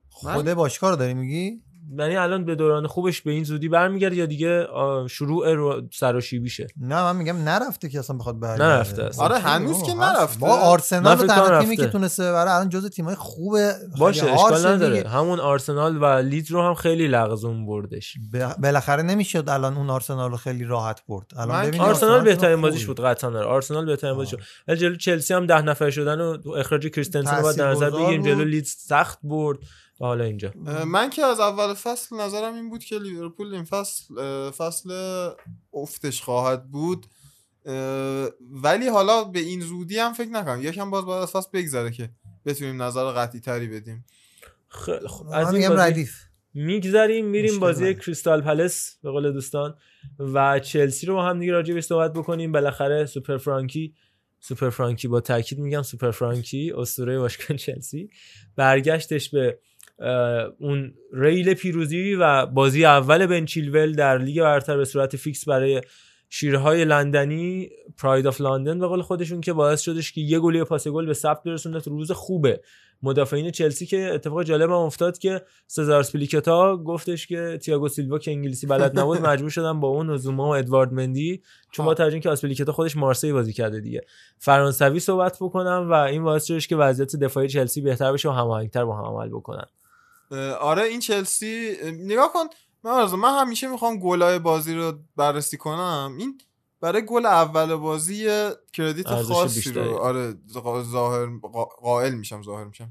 خود باشگاه رو داری میگی؟ یعنی الان به دوران خوبش به این زودی برمیگرده یا دیگه شروع رو سراشیبیشه نه من میگم نرفته که اصلا بخواد برگرده. نرفته اصلا. آره هنوز که نرفته. با آرسنال تنها تیمی که. تونسته ببره الان جزو تیمای خوبه. باشه اشکال نداره. دیگه. همون آرسنال و لیدز رو هم خیلی لغزون بردش. ب- بالاخره نمی‌شد الان اون آرسنال رو خیلی راحت برد. الان ببینید آرسنال بهترین. بازیش بود قطعا داره آرسنال بهترین بازیش بود. ولی جلو چلسی هم ده نفر شدن و اخراج کریستنسن رو در نظر بگیریم. جلو لیدز سخت برد. و حالا اینجا. من که از اول فصل نظرم این بود که لیورپول این فصل فصل افتش خواهد بود. ولی حالا به این زودی هم فکر نکنم. یکم باز باید از فصل بگذره که بتونیم نظر قطعی تری بدیم. خیلی خب از این بازی ردیف. میگذریم میریم بازی. کریستال پلس به قول دوستان. و چلسی رو با هم دیگه راجع بهش صحبت بکنیم. بالاخره Super Frankie Super Frankie با تاکید میگم Super Frankie اسطوره باشگاه چلسی. برگشتش به اون ریل پیروزی و بازی اول بن چیلول در لیگ برتر به صورت فیکس برای شیرهای لندنی Pride of London به قول خودشون که باعث شدش که یه گل یا پاس گل به ثبت برسونه. تو روز خوبه. مدافعین چلسی که اتفاق جالب هم افتاد که سزار آسپیلیکوئتا گفتش که تییاگو سیلوا که انگلیسی بلد نبود مجبور شدن با اون زوما و ادوارد مندی. چون با توجه اینکه آسپیلیکوئتا خودش مارسی بازی کرده دیگه. فرانسوی صحبت بکنم و این باعث شدش که وضعیت دفاعی چلسی بهتر بشه و هماهنگتر با هم عمل بکنن. آره این چلسی اه، نگاه کن من از من همیشه می‌خوام گلای بازی رو بررسی کنم این برای گل اول بازی کردیت خاصی بیشتری. رو آره ظاهر قا- قائل میشم ظاهر میشم؟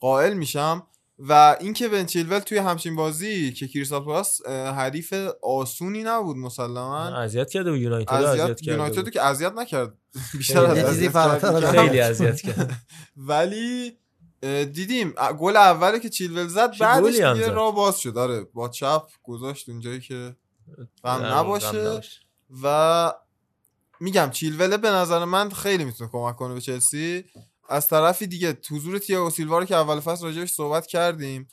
قائل میشم و اینکه بن چیلول توی همچین بازی که کریستال پالاس اه، حریف آسونی نبود مسلما اذیت کرده و یونایتد اذیت کرده یونایتد بود. که اذیت نکرد بیشتر از خیلی اذیت فراتر کرد. از خیلی اذیت کرد ولی دیدیم. گل اولی که چیلول زد بعدش زد. راه باز شد. آره با چپ گذاشت اونجایی که غم نباشه. و میگم چیلوله به نظر من خیلی می‌تونه کمک کنه به چلسی. از طرفی دیگه حضور تییاگو سیلوا رو که اول فصل راجعش صحبت کردیم.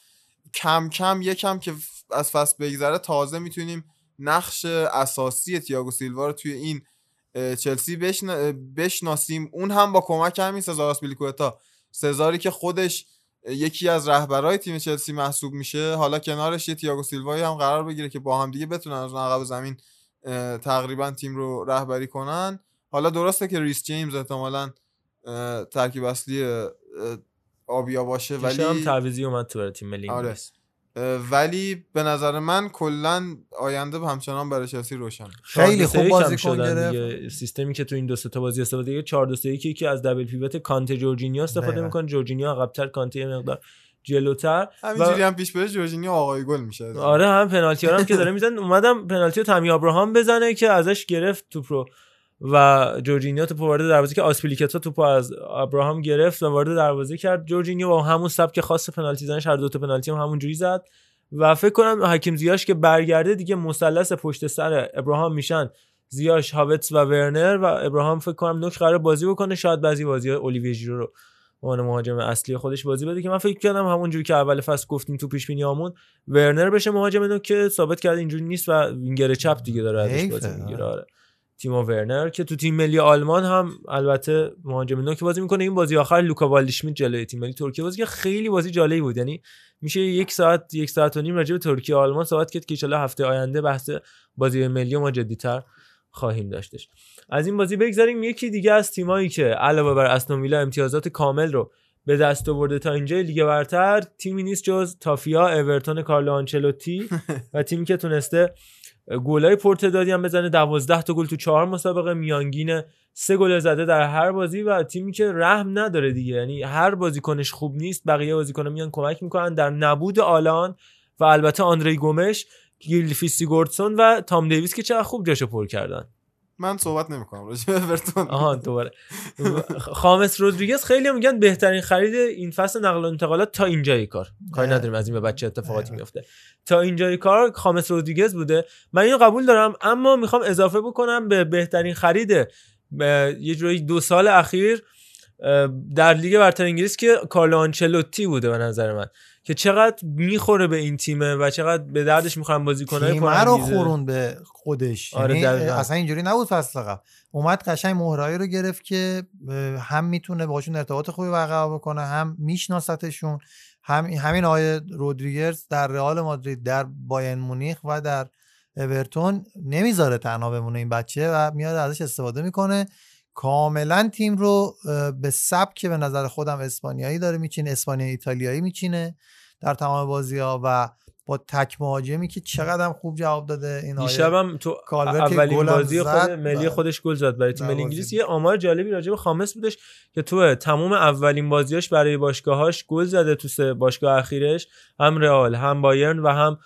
کم کم یکم که از فصل بگذره تازه می‌تونیم نقش اساسی تییاگو سیلوا رو توی این چلسی بشن... بشناسیم. اون هم با کمک همین سزار آسپیلیکوتا سزاری که خودش یکی از رهبرای تیم چلسی محسوب میشه حالا کنارش یه تییاگو سیلوایی هم قرار بگیره که با هم دیگه بتونن از اون عقب زمین تقریبا تیم رو رهبری کنن حالا درسته که ریس جیمز احتمالا ترکیب اصلی آبیا باشه دیشب هم ولی تعویضی اومد تو برای تیم ملی آره. ولی به نظر من کلا آینده همچنان برای چلسی روشن. خیلی 4-2-3-1 خوب هم بازی شدن کن دیگه. گرفت. سیستمی که تو این دو سه تا بازی استفاده کرد 4 2 3 1 که از double pivot کانته جورجینیو استفاده. می‌کنه. جورجینیو عقب‌تر کانته یه مقدار جلوتر. همینجوری هم پیش بره جورجینیو آقای گل میشه. آره هم پنالتی ها هم که داره میزن اومدم پنالتی رو تامی ابراهام بزنه که ازش گرفت توپ رو. و جورجینیو توپ وارد دروازه که آسپیلیکوئتا توپ از ابراهام گرفت و وارد دروازه کرد. جورجینیو با همون سبک خاص پنالتی زنش هر دو تا پنالتی هم همونجوری زد. و فکر کنم حکیم زیاش که برگرده دیگه مثلث پشت سر ابراهام میشن. زیاش هاوتس و ورنر و ابراهام فکر کنم نوک قرار بازی بکنه. شاید بعضی بازی اولیویه ژیرو رو به عنوان مهاجم اصلی خودش بازی بده که من فکر کردم همونجوری که اول فصل گفتیم تو پیش بینیامون ورنر بشه مهاجم نوک که ثابت کرده اینجوری نیست و وینگر چپ دیگه داره ازش بازی می‌گیره. آره. تیمو ورنر که تو تیم ملی آلمان هم البته مهاجم نوک بازی می‌کنه این بازی آخر لوکا والدشمیت جلوی تیم ملی ترکیه بازی که خیلی بازی جالبی بود. یعنی میشه یک ساعت یک ساعت و نیم راجع به ترکیه آلمان صحبت کرد که ان هفته آینده بحث بازی ملی ما جدیتر خواهیم داشتش. از این بازی بگذاریم یکی دیگه از تیمایی که علاوه بر استون ویلا امتیازات کامل رو به دست آورده تا اینجای لیگ برتر تیمی نیست جز تافی‌ها اورتون کارلو آنچلوتی و تیمی که تونسته گلای پرتدادی هم بزنه. 12 تا گل تو چهار مسابقه. میانگین سه گل زده در هر بازی و تیمی که رحم نداره دیگه. یعنی هر بازیکنش خوب نیست بقیه بازیکن‌ها میان کمک می‌کنن. در نبود آلان و البته آندری گومش گیلفی سیگوردسون و تام دیویس که چقدر خوب جاشو پر کردن. من صحبت نمی‌کنم راجع به اورتون. آها دوباره. خامس رودریگز خیلی هم میگن بهترین خرید این فصل نقل و انتقالات تا اینجای کار. کاری. نداریم از این به بچه اتفاقاتی. میفته تا اینجای کار خامس رودریگز بوده. من اینو قبول دارم اما می‌خوام اضافه بکنم به بهترین خرید به یه جوری دو سال اخیر در لیگ برتر انگلیس که کارلو آنچلوتی بوده به نظر من. که چقدر می‌خوره به این تیمه و چقدر به دردش می‌خورن بازیکنای تیمه رو. خورون به خودش آره، یعنی. اصلا اینجوری نبود فصل قبل اومد قشنگ مهرایی رو گرفت که هم می‌تونه باشون ارتباط خوبی برقرار بکنه هم میشناستشون هم همین آقای رودریگرز در رئال مادرید در باین مونیخ و در اورتون نمی‌ذاره تنها بمونه این بچه و میاد ازش استفاده می‌کنه کاملا تیم رو به سبک به نظر خودم اسپانیایی داره میچینه اسپانیایی ایتالیایی میچینه در تمام بازی ها و با تک مهاجمی که چقدر هم خوب جواب داده. این دیشبم تو اولین بازی خود ملی و- خودش گل زد برای تیم ملی انگلیس. یه آمار جالبی راجع به خامس بودش که تو تمام اولین بازیاش برای باشگاهاش گل زده تو سه باشگاه اخیرش هم رئال هم بایرن و هم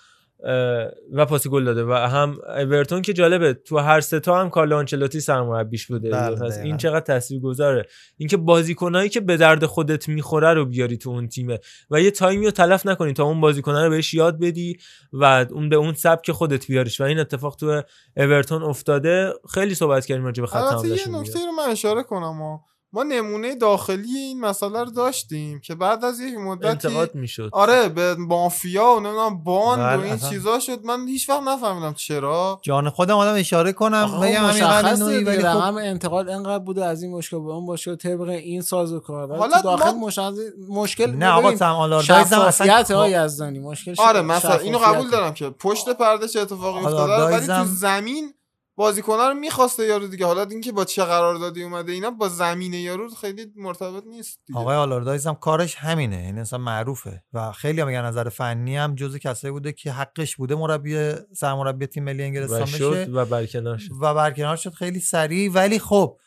و پاس گل داده و هم اورتون که جالبه تو هر سه تا هم کارلو آنچلوتی سرمربیش بوده. بله، پس دقیقاً. این چقدر تاثیرگذاره. اینکه بازیکنایی که به درد خودت می‌خوره رو بیاری تو اون تیمه و یه تایمی رو تلف نکنی تا اون بازیکنه رو بهش یاد بدی و اون به اون سبک خودت بیاریش. و این اتفاق تو اورتون افتاده. خیلی صحبت کردیم راجع به خط یه نکته رو من اشاره کنم و ما نمونه داخلی این مسئله رو داشتیم که بعد از یک مدتی انتقاد می‌شد. آره به مافیا و نمی‌دونم باند بله، و این اصلا. چیزا شد. من هیچ وقت نفهمیدم چرا. جان خودم آدم اشاره کنم بگم همین ولی خب رقم انتقاد انقدر بوده از این مشکل به اون مشکل طبق این ساز و کار. حالا داخل ما- مشخص مشکل نه آقا ببین، سم آلاردایز هم اصلا های یزدانی مشکل آره مثلا اینو قبول. دارم که پشت پرده چه اتفاقی افتاده ولی تو دایزم- زمین بازیکنه رو می‌خواسته یارو دیگه. حالا اینکه با چه قراردادی اومده اینا با زمین یارو خیلی مرتبط نیست دیگه. آقای آلاردایز هم کارش همینه. یعنی اصلا معروفه. و خیلی هم میگن نظر فنی هم جزو کسایی بوده که حقش بوده مربی سرمربی تیم ملی انگلستان و بشه. شد و برکنار شد. و برکنار شد. خیلی سریع. ولی خب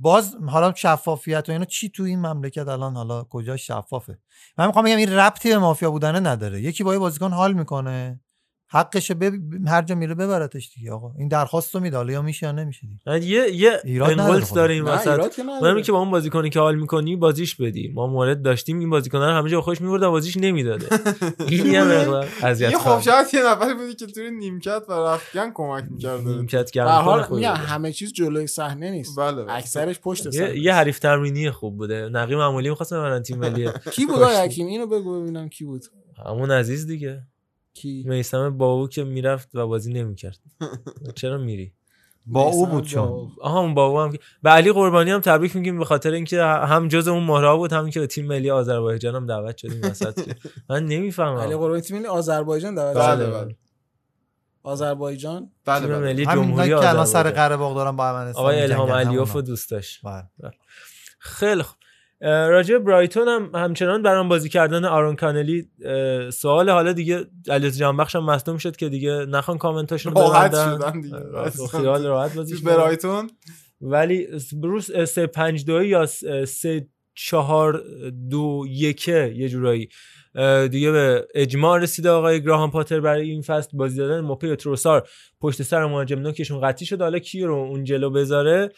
باز حالا شفافیت و اینا چی تو این مملکت الان؟ حالا کجا شفافه؟ من می‌خوام بگم این ربطی به مافیا بودنه نداره. یکی با یه بازیکن حال می‌کنه. حقشه بب... هر جا میره ببرتش دیگه آقا. این درخواست رو میده حالا یا میشه یا نمیشه دیگه. یه یه ایراد نداره انگلت خب. داره این وسط. مهم اینه که با اون بازیکنی که حال می‌کنی بازیش بدی. ما مورد داشتیم این بازیکن رو همه جا خوش می‌برد و بازیش نمی‌داده. این یه مقدار اذیت یه خب شاید یه نفری بودی که توی نیمکت و رفتگن کمک می‌کرده. نیمکت به هر گرم حال همه چیز جلوی صحنه نیست. بله بله. اکثرش پشت صحنه یه حریف تمرینی خوب بوده. نقی معمولی می‌خواستن ببرن تیم ملی. کی بود حکیم اینو بگو ببینم کی بود. همون عزیز دیگه. کی؟ میسم باو که می‌رفت و بازی نمی‌کرد. چرا میری؟ با او بود چون. آها اون بابا هم که- به علی قربانی هم تبریک میگیم به خاطر اینکه هم جز اون مهرا بود هم که به تیم ملی آذربایجان هم دعوت شدیم وسط من علی نمی‌فهمم قربانی تیم ملی آذربایجان دعوت بله شد. بله. آذربایجان؟ بله تیم بله. ملی جمهوری که الان سر قره باغ دارن با ارمنستان آقای الهام علیوف. دوست داشت بله. خیلی خوب. اه، راجع برایتون هم همچنان برام بازی کردن آرون کانلی سوال. حالا دیگه علیرضا جانبخش هم مصدوم شد که دیگه نخوان کامنتاشون رو راحت. شدن دیگه. با خیال راحت بازی تو برایتون؟ ولی روز سه پنج دوی یا س- سه چهار دو یکه یه جورایی. دیگه به اجماع رسیده آقای گراهام پاتر برای این فصل بازی دادن موپی تروسار پشت سر مهاجم نوکشون قطعی شد. حالا کی رو اون جلو بذاره؟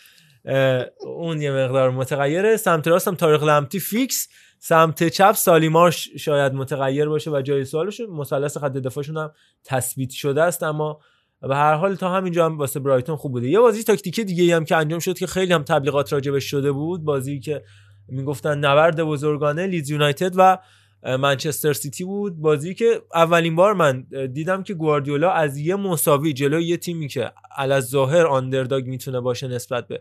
اون یه مقدار متغیره. سمت راست هم تاریک لمپتی فیکس. سمت چپ سالی مارچ شاید متغیر باشه و جای سوالشون مثلث خط دفاعشون هم تثبیت شده است. اما به هر حال تا همینجا هم واسه برایتون خوب بوده. یه بازی تاکتیکی دیگه هم که انجام شد که خیلی هم تبلیغات راجبش شده بود. بازی که می‌گفتن نبرد بزرگانه لیدز یونایتد و منچستر سیتی بود. بازی که اولین بار من دیدم که گواردیولا از یه مساوی جلوی یه تیمی که از ظاهر underdog می‌تونه باشه نسبت به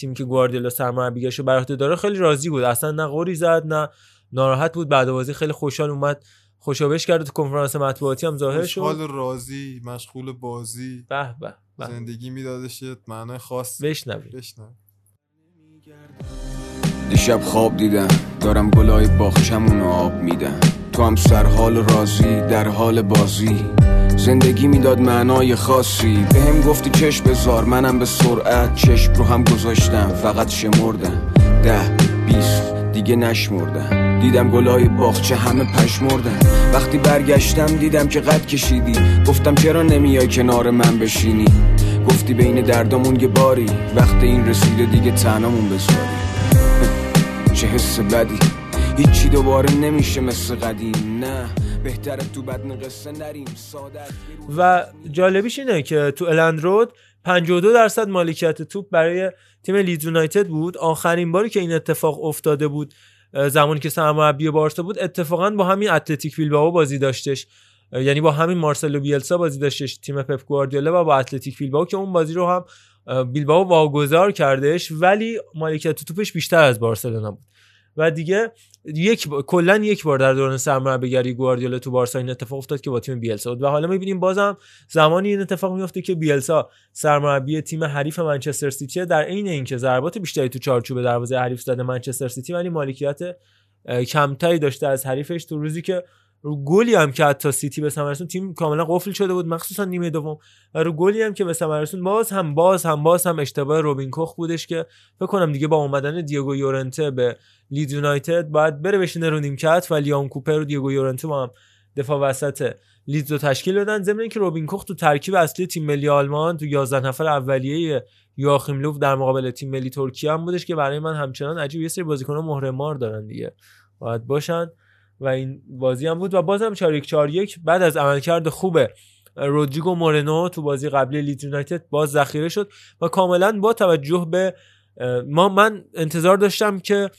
تیمی که گواردیولا سرمربیگش رو بر عهده داره خیلی راضی بود. اصلا نه قوری زد نه ناراحت بود. بعد بازی خیلی خوشحال اومد خوشابش کرد تو کنفرانس مطبوعاتی هم ظاهر شد. خوشحال راضی مشغول بازی. به به زندگی میدادش معنای خاص بشنویم. بشنو دیشب خواب دیدم. دارم گلای باغچمون آب میدم. تو هم سر حال راضی در حال بازی. زندگی می‌داد معنای خاصی. به هم گفتی چشم بزار منم به سرعت چشم رو هم گذاشتم. فقط شمردم. ده بیست دیگه نشمردم. دیدم گلای باغچه همه پشمردن وقتی برگشتم دیدم که قد کشیدی. گفتم چرا نمیای کنار من بشینی؟ گفتی بین دردامون یه باری. وقت این رسیده دیگه تنامون بذاری. چه حس بدی؟ هیچی دوباره نمیشه مثل قدیم. نه بهتره تو بدن قصه نریم. ساده و جالبیش اینه که تو الند رود 52 درصد مالکیت توپ برای تیم لیدز یونایتد بود. آخرین باری که این اتفاق افتاده بود زمانی که سرمربی بارسا بود اتفاقا با همین اتلتیک بیلبائو بازی داشتش. یعنی با همین مارسلو بیلسا بازی داشتش تیم پپ گواردیولا و با اتلتیک بیلبائو که اون بازی رو هم اه، بیلبائو واگذار کردش ولی مالکیت توپش بیشتر از بارسلونا بود و دیگه یک. کلا یک بار در دوران سرمربیگری گواردیولا تو بارسا این اتفاق افتاد که با تیم بیلسا بود و حالا می‌بینیم بازم زمانی این اتفاق میفته که بیلسا سرمربی تیم حریف منچستر سیتی در عین اینکه ضربات بیشتری تو چارچوب دروازه حریف زده منچستر سیتی ولی مالکیت کمتری داشته از حریفش تو روزی که رو گلی هم که حتی سیتی به تیم کاملا قفل شده بود مخصوصا نیمه دوم. و رو گلی هم که به باز هم باز هم باز هم اشتباه روبین کوخ بودش که فکر کنم دیگه با اومدن دیگو یورنته به لیدز یونایتد باید بره بشینه رو نیمکت و لیام کوپر و دیگو یورنته با هم دفاع وسط لیدز رو تشکیل دادن ضمن اینکه روبین کوخ تو ترکیب اصلی تیم ملی آلمان تو 11 نفر اولیه یواخیم لوف در مقابل تیم ملی ترکیه هم بودش که برای من همچنان عجیب یه سری بازیکن‌ها مهره مار دارن دیگه. باید باشن. و این بازی هم بود و بازم 4 4 1 بعد از عملکرد خوب رودریگو مورنو تو بازی قبلی لیدز یونایتد باز ذخیره شد و کاملا با توجه به ما من انتظار داشتم که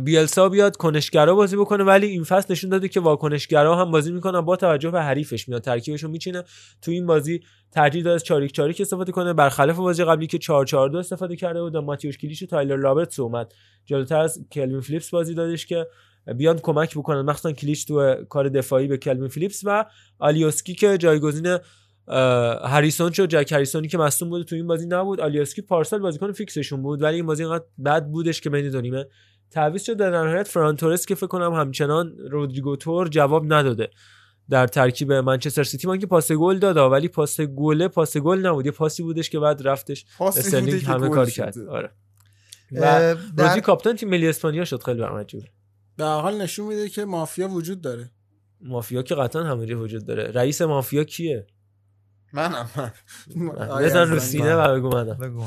بیلسا بیاد کنشگرا بازی بکنه ولی این فصل نشون داده که واکنشگرا هم بازی می‌کنن با توجه به حریفش میاد ترکیبش رو میچینه تو این بازی ترجیح داد از 4 4 استفاده کنه برخلاف بازی قبلی که 4 4 2 استفاده کرده بود و ماتیوش کلیش و تایلر رابرتس اومد جلوتر از کلوین فلیپس بازی دادش که بیان کمک بکنن مخصوصا کلیش تو کار دفاعی به کلوین فلیپس و آلیوسکی که جایگزین هریسون شد. جک هریسونی که مصدوم بود تو این بازی نبود. آلیوسکی پارسال بازیکن فیکسشون بود ولی این بازی اینقدر بد بودش که بین دو نیمه تعویض شد. در نهایت فران تورس که فکر کنم همچنان رودریگو تور جواب نداده در ترکیب منچستر سیتی. من که پاس گل داد ولی پاس گله پاس گل نبود. یه پاسی بودش که بعد رفتش استرلینگ همه کار شده. کرد. آره. و در- رودری کاپیتان تیم ملی اسپانیا شد خیلی عجیبه. به هر حال نشون میده که مافیا وجود داره. مافیا که قطعا همه جا وجود داره. رئیس مافیا کیه؟ منم. من. بزن رو سینه و بگو منم.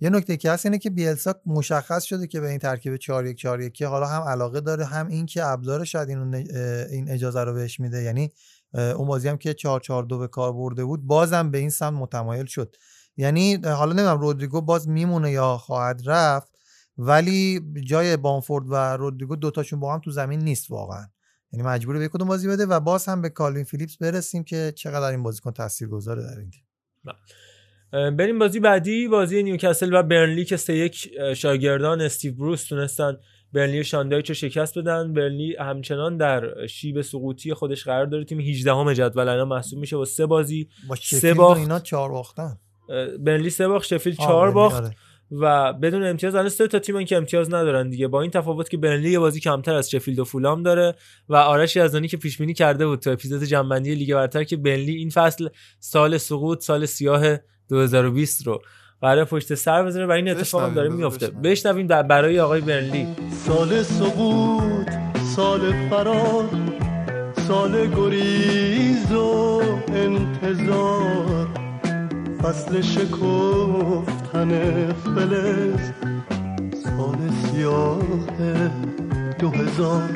یه نکته که هست اینه که بیلسا مشخص شده که به این ترکیب 4 1 4 1 حالا هم علاقه داره هم این که ابزار شاید اینو ن- اه، این اجازه رو بهش میده. یعنی اون بازی هم که 4 4 2 به کار برده بود بازم به این سمت متمایل شد. یعنی حالا نمی‌دونم رودریگو باز میمونه یا خواهد رفت ولی جای بامفورد و رودریگو دوتاشون با هم تو زمین نیست واقعا. یعنی مجبوره به کدوم بازی بده و باز هم به کالوین فیلیپس برسیم که چقدر این بازیکن تاثیرگذاره در این تیم. اه، بریم بازی بعدی بازی نیوکاسل و برنلی که سه یک شاگردان استیو بروس تونستن برنلی شان دایچ رو شکست بدن. برنلی همچنان در شیب سقوطی خودش قرار داره. تیم 18 همه جدول الان محسوب میشه با سه بازی با سه باخت. اینا چهار باختن. برنلی سه باخت شفیلد آه، چهار باخت. آره. و بدون امتیاز الان سه تا تیمن که امتیاز ندارن دیگه. با این تفاوت که برنلی یه بازی کمتر از شفیلد و فولام داره و آرش یزدانی که پیش بینی کرده بود تو اپیزود جمع‌بندی لیگ برتر که برنلی این فصل سال سقوط سال سیاه 2020 رو قرار پشت سر بذاره و این اتفاق هم داره میفته بشنویم. بشنویم در برای آقای برنلی. سال سقوط سال فرار سال گریز و انتظار. فصل شکفتن فلز سال سیاه دو هزار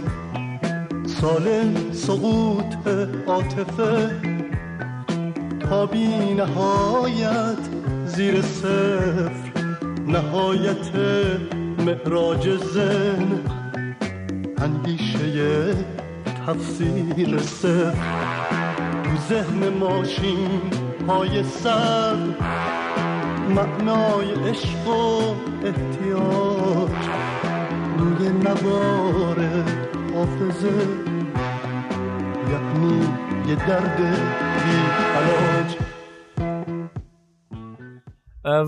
سال سقوط عاطفه تا بی نهایت زیر صفر نهایت معراج زن اندیشه تفسیر صفر. تو ذهن ماشین های سر معنای عشق و احتیاج. روی نوار حافظه یعنی یه درد بی علاج.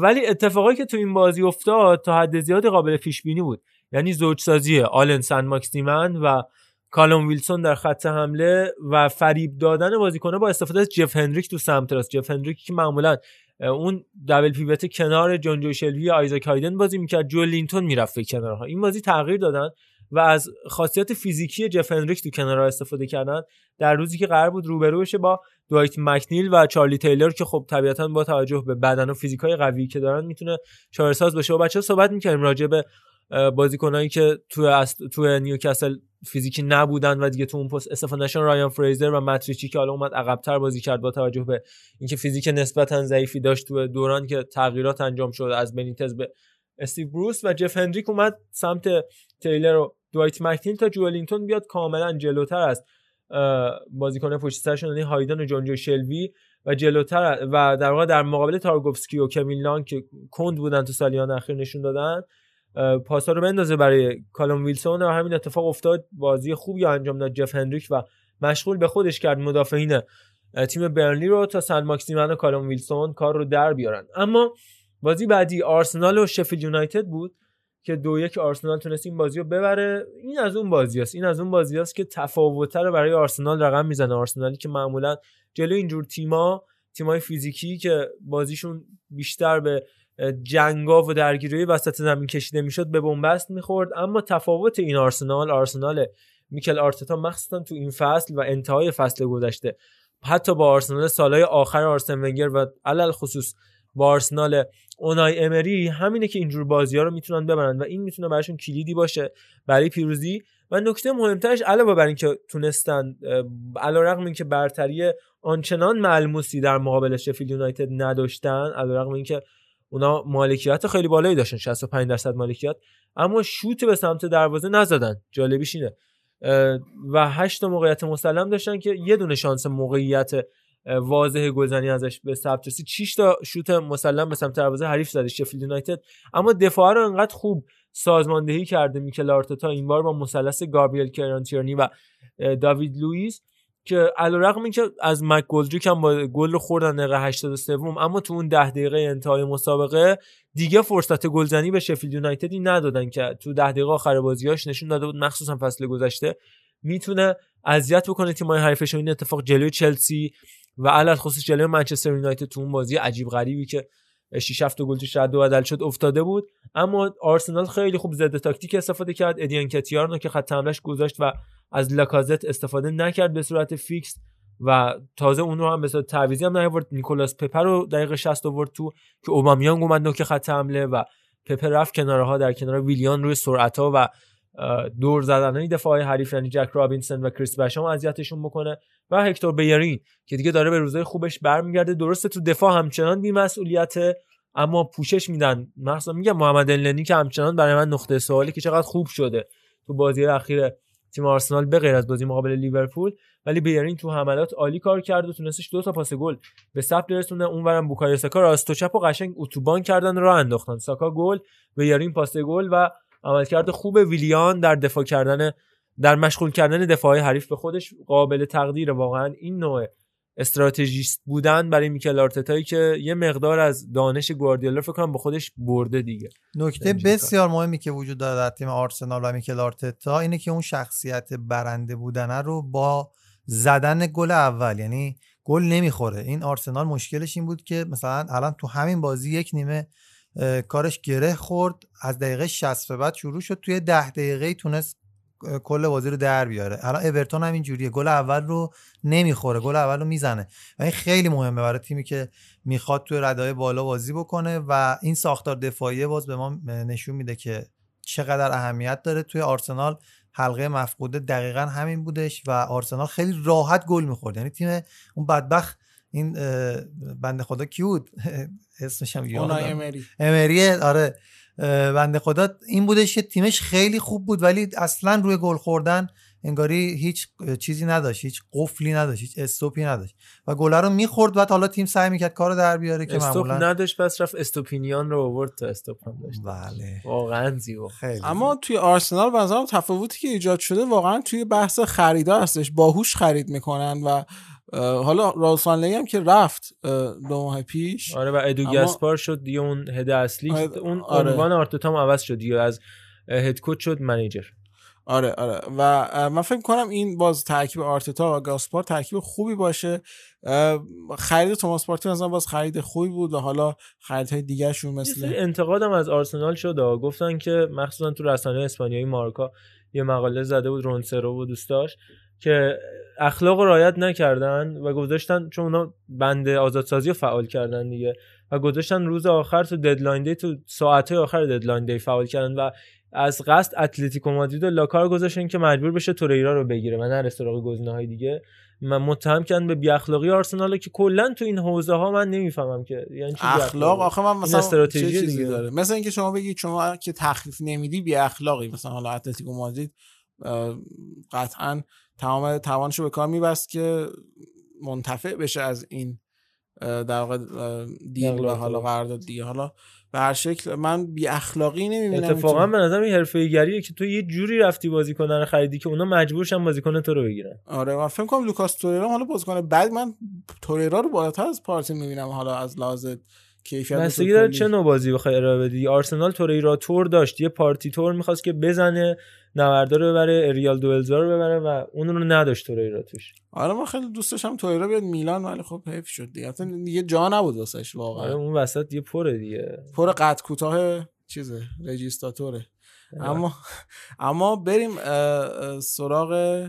ولی اتفاقی که تو این بازی افتاد تا حد زیاد قابل پیش بینی بود. یعنی زوجسازی آلن سن ماکسیمن و کالوم ویلسون در خط حمله و فریب دادن بازیکنه با استفاده از جف هندریک تو سمت راست. جف هندریک که معمولا اون double pivot کنار جون جو شلوی آیزاک هایدن بازی می‌کرد جو لینتون می‌رفت به کنارها. این بازی تغییر دادن و از خاصیت فیزیکی جف هندریک تو کنارها استفاده کردن. در روزی که قرار بود روبرو بشه با دوایت مکنیل و چارلی تیلر که خب طبیعتا با توجه به بدن و فیزیکای قوی که دارن می‌تونه چهارساز باشه و بچه صحبت می‌کنیم راجع به بازیکنایی که تو است... تو نیوکاسل فیزیکی نبودن و دیگه تو اون پست استفاده نشون رایان فریزر و ماتریچی که حالا اومد عقبتر بازی کرد با توجه به اینکه فیزیک نسبتا ضعیفی داشت تو دوران که تغییرات انجام شد از بنیتز به استیو بروس و جف هندریک اومد سمت تیلر و دوایت مکنیل تا جولینتون بیاد کاملا جلوتر اه، بازیکن پشت سرشون یعنی هایدن و جونجو شلوی و جلوتر و در واقع در مقابل تارکوفسکی و کمیل که کند بودن تو سالیان اخیر نشون دادن پاسا رو بندازه برای کالوم ویلسون. و همین اتفاق افتاد. بازی خوبی انجام داد جف هندریک و مشغول به خودش کرد مدافعین تیم برنلی رو تا سن ماکسیمن و کالوم ویلسون کار رو در بیارن. اما بازی بعدی آرسنال و شفیلد یونایتد بود که دو یک آرسنال تونست این بازی رو ببره. این از اون بازی است. این از اون بازی است که تفاوت‌تر رو برای آرسنال رقم می‌زنه. آرسنالی که معمولا جلو اینجور تیما تیمای فیزیکی که بازیشون بیشتر به جنگا و درگیری وسط زمین کشیده می‌شد به بنبست می‌خورد. اما تفاوت این آرسنال آرسنال میکل آرتتا مخصوصا تو این فصل و انتهای فصل گذشته حتی با آرسنال سالهای آخر آرسن ونگر و علل خصوص با آرسنال اونای امری همینه که اینجور بازی ها رو می‌تونن ببرن و این می‌تونه براشون کلیدی باشه برای پیروزی. و نکته مهمترش علاوه بر اینکه تونستن علیرغم اینکه برتری آنچنان ملموسی در مقابل شفیلد یونایتد نداشتن علیرغم اینکه اونا مالکیت خیلی بالایی داشتن 65 درصد مالکیت. اما شوت به سمت دروازه نزدن. جالبیش اینه. و هشت موقعیت مسلم داشتن که یه دونه شانس موقعیت واضح گلزنی ازش به ثبت رسید. 6 تا شوت مسلم به سمت دروازه حریف زده شفیلد یونایتد. اما دفاع رو انقدر خوب سازماندهی کرده میکل آرتتا این بار با مثلث گابریل کیرن تیرنی و داوید لوئیس. که علیرغم اینکه از مک گلدریک هم با گل خوردن دقیقه 83 اما تو اون 10 دقیقه انتهای مسابقه دیگه فرصت گلزنی به شفیلد یونایتدی ندادن که تو 10 دقیقه آخر بازیاش نشون داده بود مخصوصا فصل گذشته. می‌تونه اذیت بکنه تیم‌های حریفش این اتفاق جلوی چلسی و علی‌الخصوص جلوی منچستر یونایتد تو اون بازی عجیب غریبی که 6 7 گل توش رد و بدل شد افتاده بود. اما آرسنال خیلی خوب ضد تاکتیک استفاده کرد. ادی انکتیا رو که خط حملهش گذاشت و از لاکازت استفاده نکرد به صورت فیکس و تازه اون رو هم صورت تعویضی هم نیاورد. نیکولاس پپه رو دقیقه 60 آورد تو که اوبامیانگ اومد نوک خط حمله و پپه رفت کنارها. در کنار ویلیان روی سرعت‌ها و دور زدن دفاع حریف یعنی جک رابینسون و کریس بشام اذیتشون بکنه. و هکتور بلرین که دیگه داره به روزای خوبش برمیگرده. درسته تو دفاع همچنان بی‌مسئولیت اما پوشش میدن. مثلا میگم محمد النی که همچنان برای من نقطه سوالی که چقدر خوب شده تو بازی اخیر تیم آرسنال به غیر از بازی مقابل لیورپول. ولی بلرین تو حملات عالی کار کرد و تونستش دو تا پاس گل به ثبت رسونه اونورم بوکایو ساکا راست و قشنگ اتوبان کردن راه انداختن. ساکا گل بیرین پاس گل و عملکرد خوب ویلیان در دفاع کردن در مشغول کردن دفاع حریف به خودش قابل تقدیر واقعا این نوع استراتژیست بودن برای میکل آرتتایی که یه مقدار از دانش گواردیولا فکر کنم به خودش برده دیگه. نکته بسیار مهمی که وجود داره در تیم آرسنال و میکل آرتتا اینه که اون شخصیت برنده بودنه رو با زدن گل اول یعنی گل نمی‌خوره. این آرسنال مشکلش این بود که مثلا الان تو همین بازی یک نیمه کارش گره خورد از دقیقه 60 به بعد شروع شد توی ده دقیقه تونست کل بازی رو در بیاره. الان اورتون هم اینجوریه. گل اول رو نمی‌خوره گل اول رو می‌زنه. و این خیلی مهمه برای تیمی که می‌خواد توی ردای بالا بازی بکنه و این ساختار دفاعی باز به ما نشون میده که چقدر اهمیت داره. توی آرسنال حلقه مفقوده دقیقا همین بودش و آرسنال خیلی راحت گل می‌خورد. یعنی تیم اون بدبخت این بنده خدا کی بود؟ اسمش هم امری. امری آره. بنده خدا. این بودش که تیمش خیلی خوب بود ولی اصلا روی گل خوردن انگاری هیچ چیزی نداشت هیچ قفلی نداشت هیچ استوپی نداشت. و گل رو می‌خورد بعد حالا تیم سعی می‌کرد کارو در بیاره که استوپ معمولا نداشت پس رفت استوپینیان رو آورد تا استوپ هم داشت. بله. واقعا زیبا. خیلی اما توی آرسنال بنظرم تفاوتی که ایجاد شده واقعا توی بحث خریدار هستش. باهوش خرید می‌کنن و حالا راسانلی هم که رفت دو ماه پیش. آره و ادو اما- شد دیگه اون هد اصلی. آره، اون آره. عنوان آرتتا هم عوض شد دیگه. از هد کوچ شد منیجر. آره آره. و من فکر کنم این باز ترکیب آرتتا و گاسپار ترکیب خوبی باشه. خرید توماس پارتی مثلا باز خرید خوبی بود و حالا خریدهای دیگرشون مثل انتقادم از آرسنال شد و گفتن که مخصوصا تو رسانه اسپانیایی مارکا یه مقاله زده بود رونسرو و دوستاش که اخلاق رو رعایت نکردن و گذاشتن چون اونا بند آزادسازی رو فعال کردن دیگه. و گذاشتن روز آخر تو deadline day تو ساعت آخر deadline day فعال کردن و از قصد اتلتیکو مادرید و لاکار گذاشتن که مجبور بشه توریرا رو بگیره و نره سراغ گزینه‌های دیگه. من متهم کردن به بی اخلاقی آرسنال که کلا تو این حوزه ها من نمی‌فهمم که یعنی چی اخلاق؟ آخه من مثلا استراتژی چیزی دیگه. داره؟ مثلا اینکه شما بگید شما که تخفیف نمیدی بی اخلاقی مثلا حالا اتلتیکو مادرید قطعا تمام توانشو به کار میبست که منتفع بشه از این در واقع deal و. حالا قرارداد دیگه. حالا به هر شکل من بی اخلاقی نمی‌بینم اتفاقا به نظرم این حرفه گریه که تو یه جوری رفتی بازیکن رو خریدی که اونا مجبورشن بازیکن تو رو بگیرن. آره من فکر کنم لوکاس توریرا حالا بازیکن بعد من توریرا رو بالاتر از پارتی می‌بینم حالا از لحاظ کیفیت بستگی داره. چه نوع بازی بخوای ارائه بدی. آرسنال توریرا تور داشت یه پارتی تور می‌خواست که بزنه. نوردا رو ببره اریال دوئلزا رو ببره و اون رو نداشت توریرا توش. آره من خیلی دوست داشتم تویرا بیاد میلان ولی خب حیف شد دیگه. اصلا دیگه جا نبود واسش آره واقعا اون وسط یه پره دیگه. پر قد کوتاه چیزه رجیستاتوره. اما اما بریم سراغ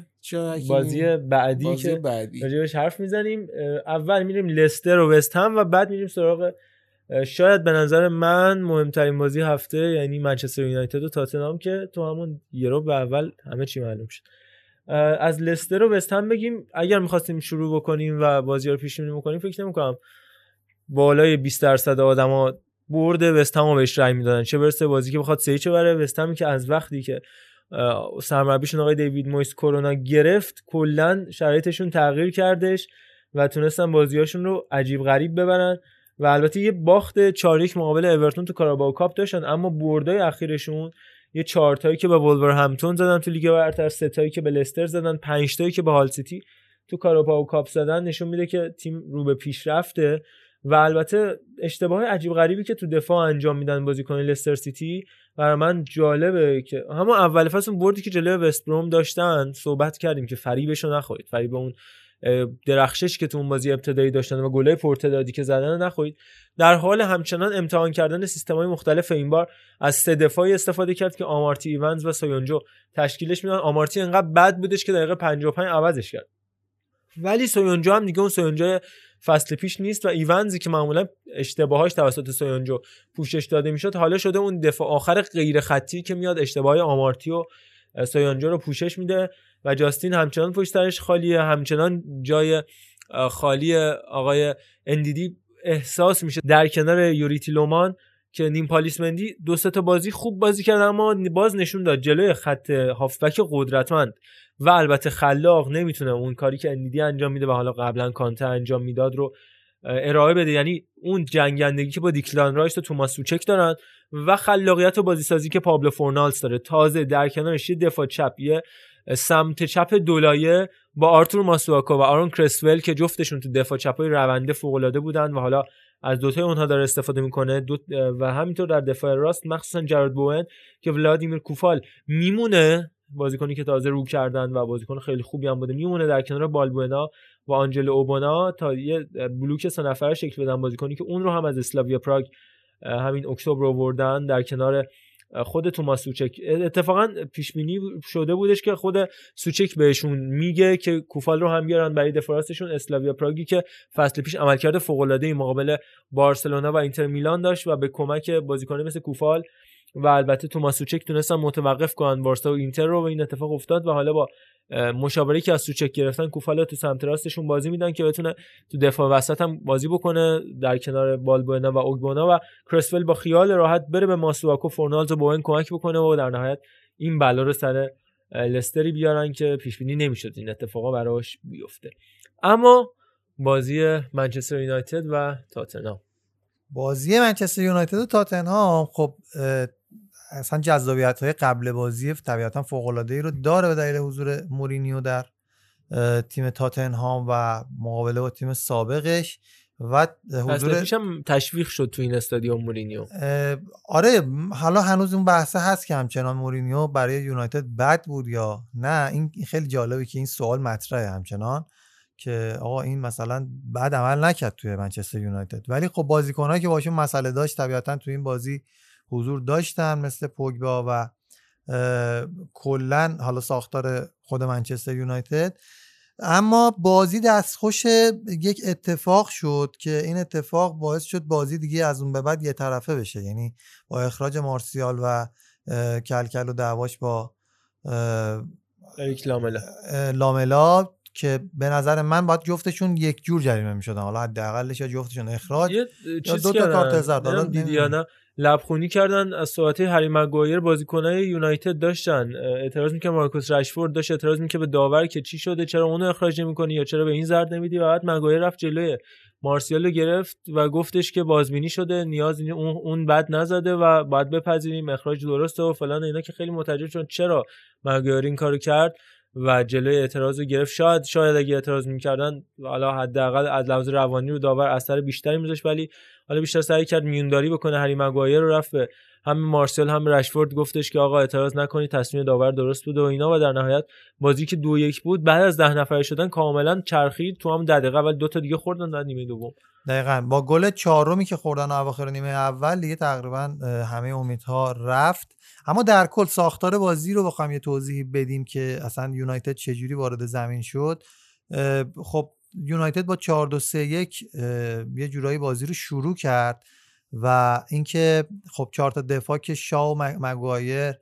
بازی بعدی بازی که بعدی. راجبش حرف می‌زنیم. اول میریم لستر و وست هم و بعد میریم سراغ شاید به نظر من مهمترین بازی هفته یعنی منچستر یونایتد و تاتنهام که تو همون یورو به اول همه چی معلوم شد. از لستر و وست هم بگیم اگر می‌خواستیم شروع بکنیم و بازی رو پیش بینی بکنیم فکر نمی‌کنم بالای 20 درصد آدما برد وست هم رو بهش رای می‌دادن. چه برسه بازی که بخواد سه چه بره وست همی که از وقتی که سرمربیشون آقای دیوید مویس کرونا گرفت کلا شرایطشون تغییر کردش و تونستن بازیاشون رو عجیب غریب ببرن. و البته یه باخت 4 مقابل اورتون تو کاراباو کاپ داشتن اما بردای اخیرشون یه چهار تایی که به ولورهمپتون زدن تو لیگ برتر سه تایی که به لستر زدن پنج تایی که به هال سیتی تو کاراباو کاپ زدن نشون میده که تیم رو به پیشرفته و البته اشتباه عجیب غریبی که تو دفاع انجام میدن بازیکن لستر سیتی برای من جالبه که همون اول فصل بردی که جلوی وست بروم داشتن صحبت کردیم که فریبشو نخورید. فریب اون درخشش که تو اون بازی ابتدایی داشتن و گله پرتدادی که زدن رو در حال همچنان امتحان کردن سیستم های مختلف این بار از سه دفاعی استفاده کرد که آمارتی ایونز و سویونجو تشکیلش میدن. آمارتی انقدر بد بودش که دقیقه 55 عوضش کرد. ولی سویونجو هم دیگه اون سویونجو فصل پیش نیست و ایونزی که معمولا اشتباهاش توسط سویونجو پوشش داده می‌شد حالا شده اون دفاع آخر غیر خطی که میاد اشتباه آمارتی و سویونجو رو پوشش میده. و جاستین همچنان پشت سرش خالیه همچنان جای خالی آقای اندیدی احساس میشه. در کنار یوریتی لومان که نیم پالیسمندی دو تا بازی خوب بازی کرد اما باز نشون داد جلوی خط هافبک قدرتمند. و البته خلاق نمی‌تونه اون کاری که اندیدی انجام میده و حالا قبلا کانته انجام می‌داد رو ارائه بده. یعنی اون جنگندگی که با دیکلان رایس و توماس سوچک دارن و خلاقیت و بازیسازی که پابلو فورنالز داره. تازه در کنارش یه دفاع چپ یه سمت چپ دولایه با آرتور ماسواکو و آرون کرسول که جفتشون تو دفاع چپای رونده فوق العاده بودن و حالا از دوتای اونها داره استفاده می‌کنه. دو و همینطور در دفاع راست مخصوصا جرارد بوئن که ولادیمیر کوفال میمونه بازیکنی که تازه رو کردن و بازیکن خیلی خوبی هم بوده. میمونه در کنار بالبوئنا و آنجل اوبونا تا یه بلوک سه نفره شکل بدن. بازیکنی که اون رو هم از اسلاویا پراگ همین اکتبر آوردن در کنار خود توماس سوچک. اتفاقا پیش بینی شده بودش که خود سوچک بهشون میگه که کوفال رو هم بیارن برای دفاعشون اسلاویا پراگی که فصل پیش عملکرد فوق العاده مقابل بارسلونا و اینتر میلان داشت و به کمک بازیکن مثل کوفال و البته توماس سوچک تونستن متوقف کنن. بارسا و اینتر رو و این اتفاق افتاد و حالا با مشاوره که از سوچک گرفتن کوفال رو تو سمت راستشون بازی میدن که بتونه تو دفاع وسط هم بازی بکنه در کنار بالبوئنا و اوگبونا و کرسول با خیال راحت بره به ماسواکو فورنالز و بوئن کمک بکنه و در نهایت این بلا رو سر لستری بیارن که پیش بینی نمی‌شد این اتفاقا براش بیفته. اما بازی منچستر یونایتد و تاتنهام. بازی منچستر یونایتد و تاتنهام خب اصلا جذابیت های قبل بازی طبیعتا فوق العاده ای رو داره به دلیل حضور مورینیو در تیم تاتنهام و مقابله با تیم سابقش و حضور هم تشویق شد تو این استادیوم مورینیو. آره حالا هنوز اون بحثه هست که همچنان مورینیو برای یونایتد بد بود یا نه؟ این خیلی جالبه که این سوال مطرحه همچنان که آقا این مثلا بد عمل نکرد توی منچستر یونایتد. ولی خب بازیکنایی که باشون مسئله داشت طبیعتا توی این بازی حضور داشتن مثل پوگبا و کلا حالا ساختار خود منچستر یونایتد. اما بازی دستخوش یک اتفاق شد که این اتفاق باعث شد بازی دیگه از اون به بعد یه طرفه بشه. یعنی با اخراج مارسیال و کلکل و دعواش با لاملا. لاملا که به نظر من باید جفتشون یک جور جریمه می‌شدن. حالا حداقلش یا جفتشون اخراج یا دو تا. کارت زرد دیدی یا. نه؟ لبخونی کردن از صحبت هری مگوایر بازیکنای یونایتد داشتن. اعتراض می‌کنه مارکوس رشفورد داشت اعتراض می‌کنه به داور که چی شده چرا اونو اخراج نمی‌کنی یا چرا به این زرد نمیدی؟ و بعد مگوایر رفت جلوی مارسیال گرفت و گفتش که بازبینی شده نیاز نی- اون اون بد نزده و باید بپذیریم اخراج درسته و فلان اینا که خیلی متعجب چون چرا مگوایر این کارو کرد و جلوی اعتراض رو گرفت. شاید شاید اگه اعتراض می‌کردن حالا حداقل از لحاظ روانی رو داور اثر بیشتری میذاشت ولی حالا بیشتر سعی کرد میونداری بکنه. هری مگوایر رو رفت به هم مارسل هم رشفورد گفتش که آقا اعتراض نکنید تصمیم داور درست بوده و اینا و در نهایت بازی که دو یک بود بعد از ده نفره شدن کاملا چرخید تو هم دقیقه اول. دو تا دیگه خوردن در نیمه دوم. دقیقا. با گل چهارمی که خوردن اواخر نیمه اول دیگه تقریبا همه امیدها رفت. اما در کل ساختار بازی رو بخوام یه توضیح بدیم که اصلا یونایتد چجوری وارد زمین شد. خب یونایتد با 4 2 3 1 یه جورایی بازی رو شروع کرد و اینکه خب چهار تا دفاع که شاو و مگ- مگوایر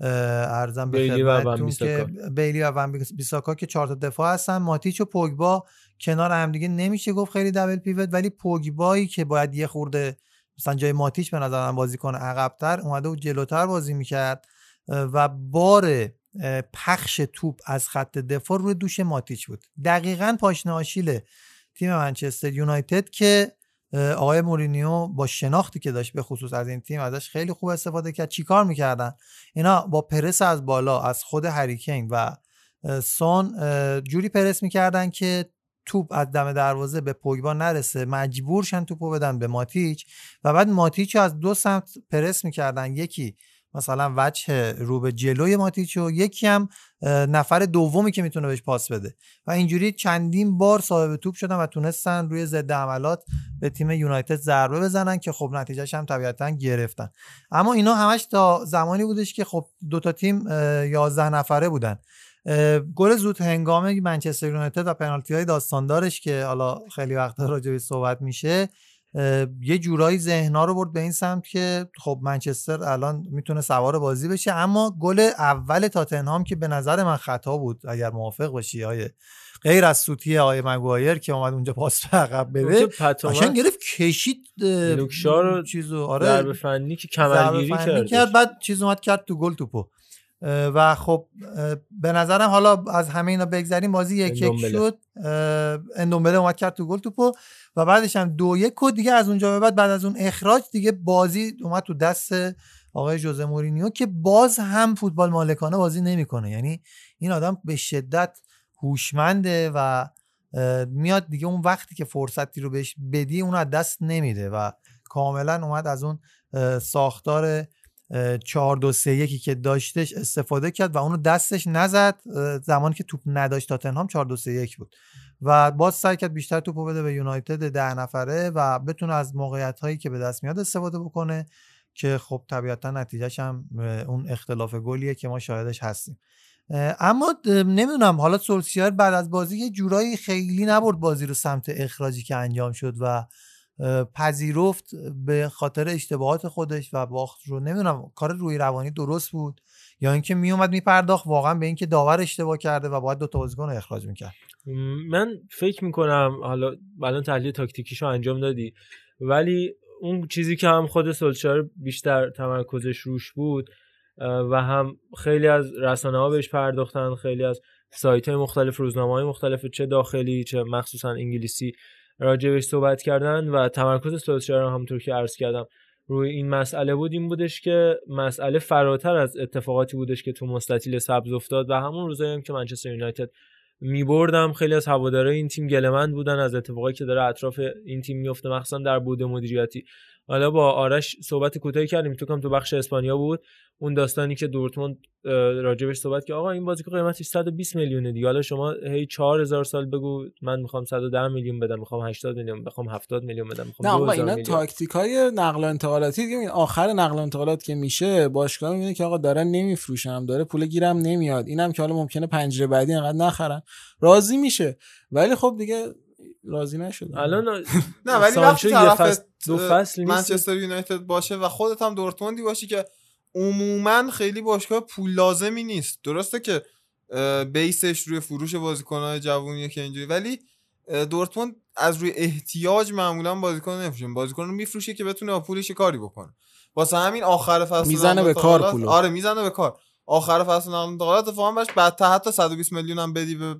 ارزم به خدمتتون. که بیلی و ون بیس- بیساکا که چهار تا دفاع هستن ماتیچ و پوگبا کنار هم دیگه نمیشه گفت خیلی دبل پیوت ولی پوگبایی که باید یه خورده مثلا جای ماتیچ به نظر من بازی کنه عقبتر اومده و جلوتر بازی می‌کرد و بار پخش توپ از خط دفاع روی دوش ماتیچ بود. دقیقا پاشنه آشیل تیم منچستر یونایتد که آقای مورینیو با شناختی که داشت به خصوص از این تیم ازش خیلی خوب استفاده کرد. چیکار می‌کردن؟ اینا با پرس از بالا از خود هریکین و سون جوری پرس می‌کردن که توپ از دم دروازه به پوگبا نرسه. مجبورشن توپو بدن به ماتیچ و بعد ماتیچ از دو سمت پرس می‌کردن. یکی مثلا وجه رو به جلوی ماتیچ و یکی هم نفر دومی که می‌تونه بهش پاس بده. و اینجوری چندین بار صاحب توپ شدن و تونستن روی ضد حملات به تیم یونایتد ضربه بزنن که خب نتیجهش هم طبیعتا گرفتن. اما اینا همش تا زمانی بودش که خب دو تا تیم اه، 11 نفره بودن. گل زود هنگام منچستر یونایتد و پنالتی های داستاندارش که حالا خیلی وقت راجع بهش صحبت میشه. یه جورایی ذهنها رو برد به این سمت که خب منچستر الان می‌تونه سوار بازی بشه. اما گل اول تاتنهام که به نظر من خطا بود اگر موافق باشی آیه غیر از سوتی آقای مگوایر که اومد اونجا پاس به عقب بده قشنگ گرفت کشید اه، لوکشا رو چیزو آره ضربه فنی که کمرگیری کرد کرد بعد چیز اومد کرد تو گل توپو. و خب به نظرم حالا از همه اینا بگذریم بازی یک یک. شد. اندومبله اومد کرد تو گل توپو. و بعدش هم دو یک و دیگه از اونجا به بعد بعد از اون اخراج دیگه بازی اومد تو دست آقای جوزه مورینیو که باز هم فوتبال مالکانه بازی نمی‌کنه. یعنی این آدم به شدت هوشمنده و میاد دیگه اون وقتی که فرصتی رو بهش بدی اون از دست نمیده و کاملا اومد از اون ساختار اه، 4 2 3 1 که داشتش استفاده کرد و اونو دستش نزد زمانی که توپ نداشت تاتنهام 4 2 3 1 بود. و باز سعی کرد بیشتر توپو بده به یونایتد ده نفره و بتونه از موقعیت هایی که به دست میاد استفاده بکنه که خب طبیعتا نتیجهش هم اون اختلاف گلیه که ما شاهدش هستیم. اما نمی‌دونم حالا سولسیار بعد از بازی یه جورایی خیلی نبرد بازی رو سمت اخراجی که انجام شد و پذیرفت به خاطر اشتباهات خودش و باخت رو. نمی‌دونم کار روی روانی درست بود؟ یا اینکه میومد میپرداخت واقعا به اینکه داور اشتباه کرده و باید دو تا بازیکن رو اخراج می‌کرد. من فکر می‌کنم حالا الان تحلیل تاکتیکیشو انجام دادی ولی اون چیزی که هم خود سولشار بیشتر تمرکزش روش بود و هم خیلی از رسانه ها بهش پرداختن خیلی از سایت های مختلف روزنامه های مختلف چه داخلی چه مخصوصا انگلیسی راجع بهش صحبت کردن و تمرکز سولشار هم همونطور که عرض کردم روی این مسئله بود این بودش که مسئله فراتر از اتفاقاتی بودش که تو مستطیل سبز افتاد و همون روزایی هم که منچستر یونایتد میبردم خیلی از هوادارهای این تیم گلمند بودن از اتفاقایی که داره اطراف این تیم میفته مخصوصا در بود مدیریتی. حالا با آرش صحبت کوتاهی کردیم. تو کم تو بخش اسپانیا بود. اون داستانی که دورتموند راجبش صحبت که آقا این بازیکن قیمتش 120 میلیونه دیگه. حالا شما هی 4000 سال بگو من می‌خوام 110 میلیون بدم می‌خوام 80 میلیون بخوام 70 میلیون بدم نه می‌خوام آقا 2000 اینا تاکتیک های نقل و انتقالاتی دیگه. آخر نقل و انتقالات که میشه باشگاه می‌بینه که آقا دارن نمیفروشم داره پول گیرم نمیاد. اینم که حالا ممکنه پنجره بعدی انقدر نخرن. راضی میشه. ولی خب دیگه راضی نشدن الان نه ولی وقتی طرف دو فصل. منچستر یونایتد باشه و خودت هم دورتموندی باشی که عموما خیلی باشگاه پول لازمی نیست. درسته که بیسش روی فروش بازیکنهای جوونیه که اینجوری ولی دورتموند از روی احتیاج معمولا بازیکن نمیفروشه بازیکن رو میفروشه که بتونه با پولش کاری بکنه. واسه همین آخر فصل می‌زنه به کار پولو. آره می‌زنه به کار. آخر فصل نقل و انتقالات اتفاقا باش بعد حتی 120 میلیون هم بدی به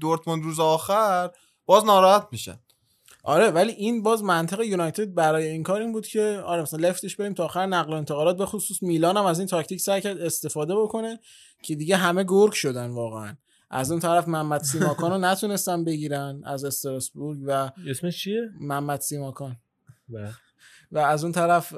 دورتموند روز آخر. باز ناراحت میشن. آره ولی این باز منطق یونایتد برای این کار این بود که آره مثلا لفتش بریم تا آخر نقل و انتقالات به خصوص میلان هم از این تاکتیک سعی کرد استفاده بکنه که دیگه همه گرگ شدن واقعا. از اون طرف محمد سیماکان رو نتونستن بگیرن از استراسبورگ و اسمش چیه؟ محمد سیماکان. بله. و از اون طرف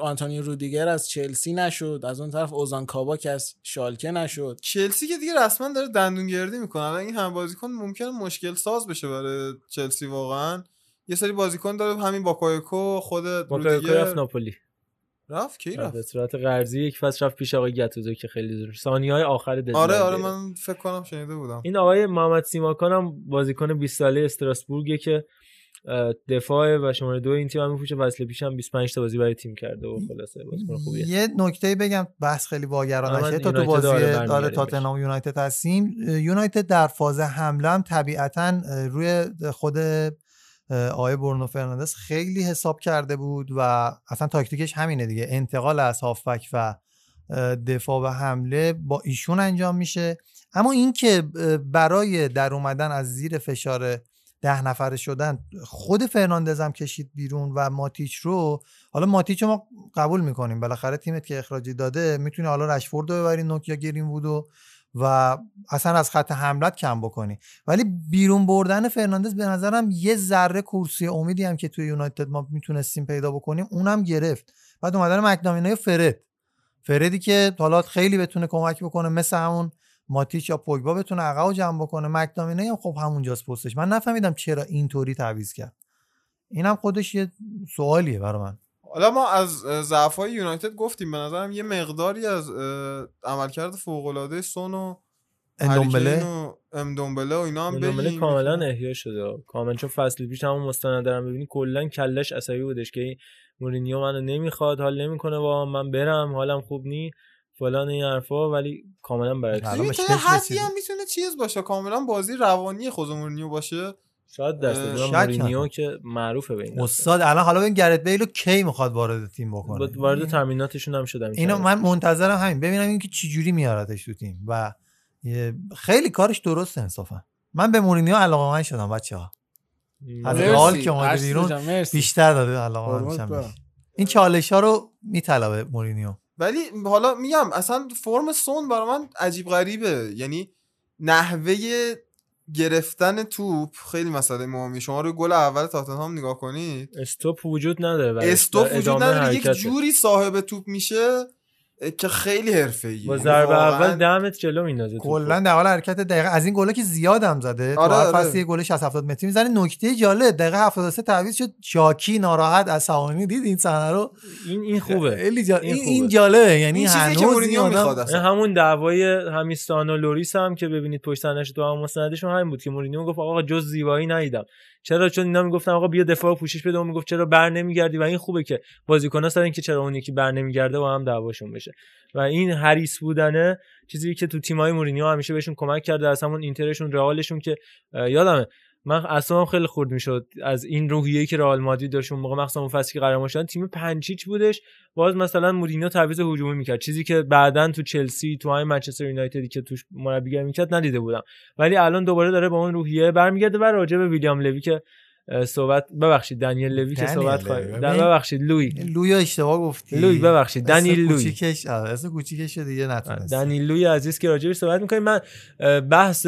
آنتونی رودیگر از چلسی نشد. از اون طرف اوزان کاباک از شالکه نشد. چلسی که دیگه رسما داره دندون گردی می‌کنه. الان این هم بازیکن ممکنه مشکل ساز بشه برای چلسی واقعا. یه سری بازیکن داره همین باکایوکو خود باکایوکو رودیگر رفت ناپولی. رفت؟ کی رفت رفت؟ به صورت قرضی یک فصل رفت پیش آقای گتوزو که خیلی زور. ثانیه های آخر ددلاین آره آره. من فکر کنم شنیده بودم. این آقای محمد سیماکان هم بازیکن 20 ساله استراسبورگه که دفاع و شماره دو این تیم هم میپوشه فصل پیش هم 25 تا بازی برای تیم کرده و خلاصه بازیکن خوبیه. یه نکته بگم بحث خیلی واگران آره، نشه تا تو بازی آره، داره تاتنهام یونایتد هستیم. یونایتد در فاز حمله هم طبیعتا روی خود آقای برونو فرناندز خیلی حساب کرده بود و اصلا تاکتیکش همینه دیگه. انتقال از هافبک و دفاع و حمله با ایشون انجام میشه. اما این که برای در اومدن از زیر فشار ده نفره شدن خود فرناندز هم کشید بیرون و ماتیچ رو حالا ماتیچ رو ما قبول می‌کنیم. بالاخره تیمت که اخراجی داده می‌تونی حالا رشفورد رو ببری نوک یا گرین وودو و اصلا از خط حملت کم بکنی. ولی بیرون بردن فرناندز به نظرم یه ذره کورسوی امیدی هم که توی یونایتد ما می‌تونستیم پیدا بکنیم اونم گرفت. بعد اومدن مکدامینای فرد. فردی که حالا خیلی بتونه کمک بکنه مثل همون ماتیچ یا پوگبا بتونه عقب جمع بکنه. مکدامینای هم خب همونجاست پستش. من نفهمیدم چرا اینطوری تعویض کرد. اینم خودش یه سوالیه برای من. حالا ما از ضعف های یونایتد گفتیم. به نظرم یه مقداری از عملکرد فوق العاده سون و اندومبله و امدومبله و اینا هم اندومبله کاملا احیا شده. کاملا چون فصل پیش همون مستند دارم ببینی کلا کلش عصبی بودش که این مورینیو منو نمی‌خواد حال نمی‌کنه با من برم حالم خوب نی فلان این حرفا ولی کاملا برعکس یه حدی هم می‌تونه چیز باشه. کاملا بازی روانی خود مورینیو باشه. شاید شک مورینیو. که معروفه به این استاد الان حالا ببین گرت بیل رو کی می‌خواد وارد تیم بکنه؟ وارد تامیناتشون هم شدم اینو من منتظرم همین. ببینم این که چجوری میارتش تو تیم. و خیلی کارش درسته انصافا. من به مورینیو علاقه من شدم بچه ها از. حال که اومده بیرون. بیشتر داده علاقه من میشم. بهش. این چالش ها رو میطلبه مورینیو ولی حالا میگم اصلا فرم سون برای من عجیب غریبه یعنی نحوه گرفتن توپ خیلی مسئله مهمی شما رو گل اول تاتنهام نگاه کنید استوپ وجود نداره. استوپ وجود نداره یک. جوری صاحب توپ میشه که خیلی حرفه‌ایه. با یعنی ضربه اول دمت جلو میندازه. کلا در حال حرکت دقیقه از این گله که زیاد هم زده. تو آره، هر آره. فصل یه گلش از 70 متری می‌زنه. نکته جالب دقیقه 73 تعویض شد. شاکی ناراحت عصبانی دید این صحنه رو؟ این این خوبه. خیلی جا... این این, خوبه. این جالبه. یعنی این چیزی که هنوز آدم- می‌خواد این همون دعوای همیستان و لوریس هم که ببینید پشت سرنش تو هم مستندشون همین بود که مورینیو گفت آقا جز زیبایی ندیدم. چرا؟ چون اینا می‌گفتن آقا بیا دفاع و پوشش بده. اون می‌گفت چرا بر نمیگردی؟ و این خوبه که بازیکن‌ها سر اینکه چرا اون یکی بر نمیگرده با هم دعواشون بشه. و این حریص بودنه چیزی که تو تیمای مورینیو همیشه بهشون کمک کرده. از همون اینترشون رئالشون که یادمه من اصلا خیلی خورد می‌شد. از این روحیه‌ای که رئال مادرید داشت اون موقع مخصوصا اون فصلی که قهرمان شدن تیم پنچیچ بودش. باز مثلا مورینیو تعویض هجومی می‌کرد. چیزی که بعدا تو چلسی تو های منچستر یونایتدی که توش مربیگری می‌کرد ندیده بودم. ولی الان دوباره داره با اون روحیه برمیگرده و راجع به ویلیام لوی که صحبت ببخشید دنیل لوی که صحبت. خواهیم. ببین. ببخشید لوی. لوی اشتباه گفتی. لوی ببخشید دنیل لوی. کوچیکش اسم کوچیکش دیگه نتونست دنیل لوی عزیز که راجبش صحبت می‌کنیم. من بحث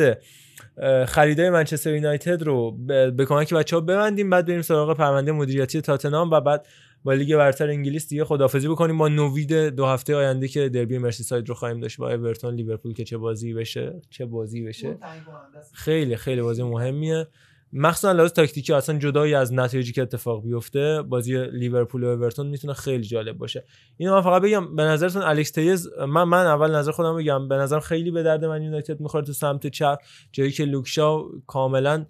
خریدای منچستر یونایتد رو به کمک بچه ها ببندیم بعد بریم سراغ پرونده مدیریتی تاتنهام و بعد با لیگ برتر انگلیس دیگه خداحافظی بکنیم. با نوید دو هفته آینده که دربی مرسی‌ساید رو خواهیم داشت با اورتون لیورپول که چه بازی بشه چه بازی بشه. خیلی خیلی بازی مهمیه. مخصوصا لحاظ تاکتیکی اصلا جدایی از نتایجی که اتفاق بیفته بازی لیورپول و اورتون می‌تونه خیلی جالب باشه. اینو من فقط بگم به نظرتون الکس تیس من من اول نظر خودم بگم به نظرم خیلی به درد من یونایتد می‌خوره تو سمت چپ جایی که لوک شاو کاملا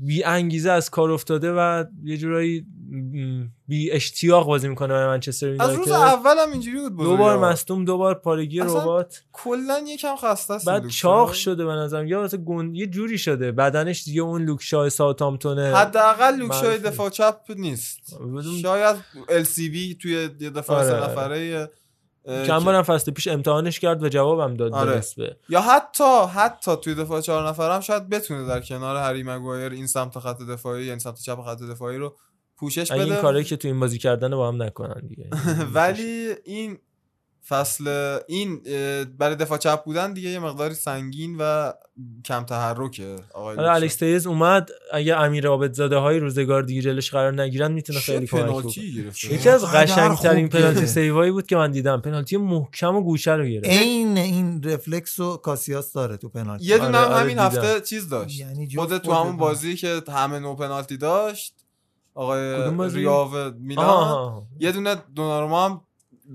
بی انگیزه از کار افتاده و یه جورایی بی اشتیاق بازی می‌کنه برای منچستر از روز یونایتد اول هم اینجوری بود دو بار. مصدوم دو بار پارگی ربات کلا یکم خسته است بعد. چاق شده به نظرم یا مثلا گون یه جوری شده بدنش دیگه اون لوکشا ساوثهامپتونه حداقل لوکشای. دفاع چپ نیست بدون- شاید ال سی بی توی یه دفاع آره، سه آره. نفره چند بارم فصل پیش امتحانش کرد و جوابم داد آره. یا حتی حتی توی دفاع چهار نفرم شاید بتونه در کنار هری مگوایر این سمت خط دفاعی یعنی سمت چپ خط دفاعی رو پوشش اگه این بده. کاری که تو این بازی کردن با هم نکنن دیگه. ولی این فصل این برای دفاع چپ بودن دیگه یه مقداری سنگین و کم تحرکه آقای. الکس تیز اومد اگه امیر عابدزاده های روزگار دیگه جلش قرار نگیرن می‌تونه خیلی کمک پنالتی کنه گرفت یکی از قشنگترین پنالتی. سیوایی بود که من دیدم پنالتی محکم و گوشه رو گرفت عین این رفلکس و کاسیاس داره تو پنالتی یه دونه آره، هم آره همین. هفته چیز داشت یعنی خود تو همون. بازی که همه نو پنالتی داشت آقای؟ ریاو میلان. یه دونه دوناروما هم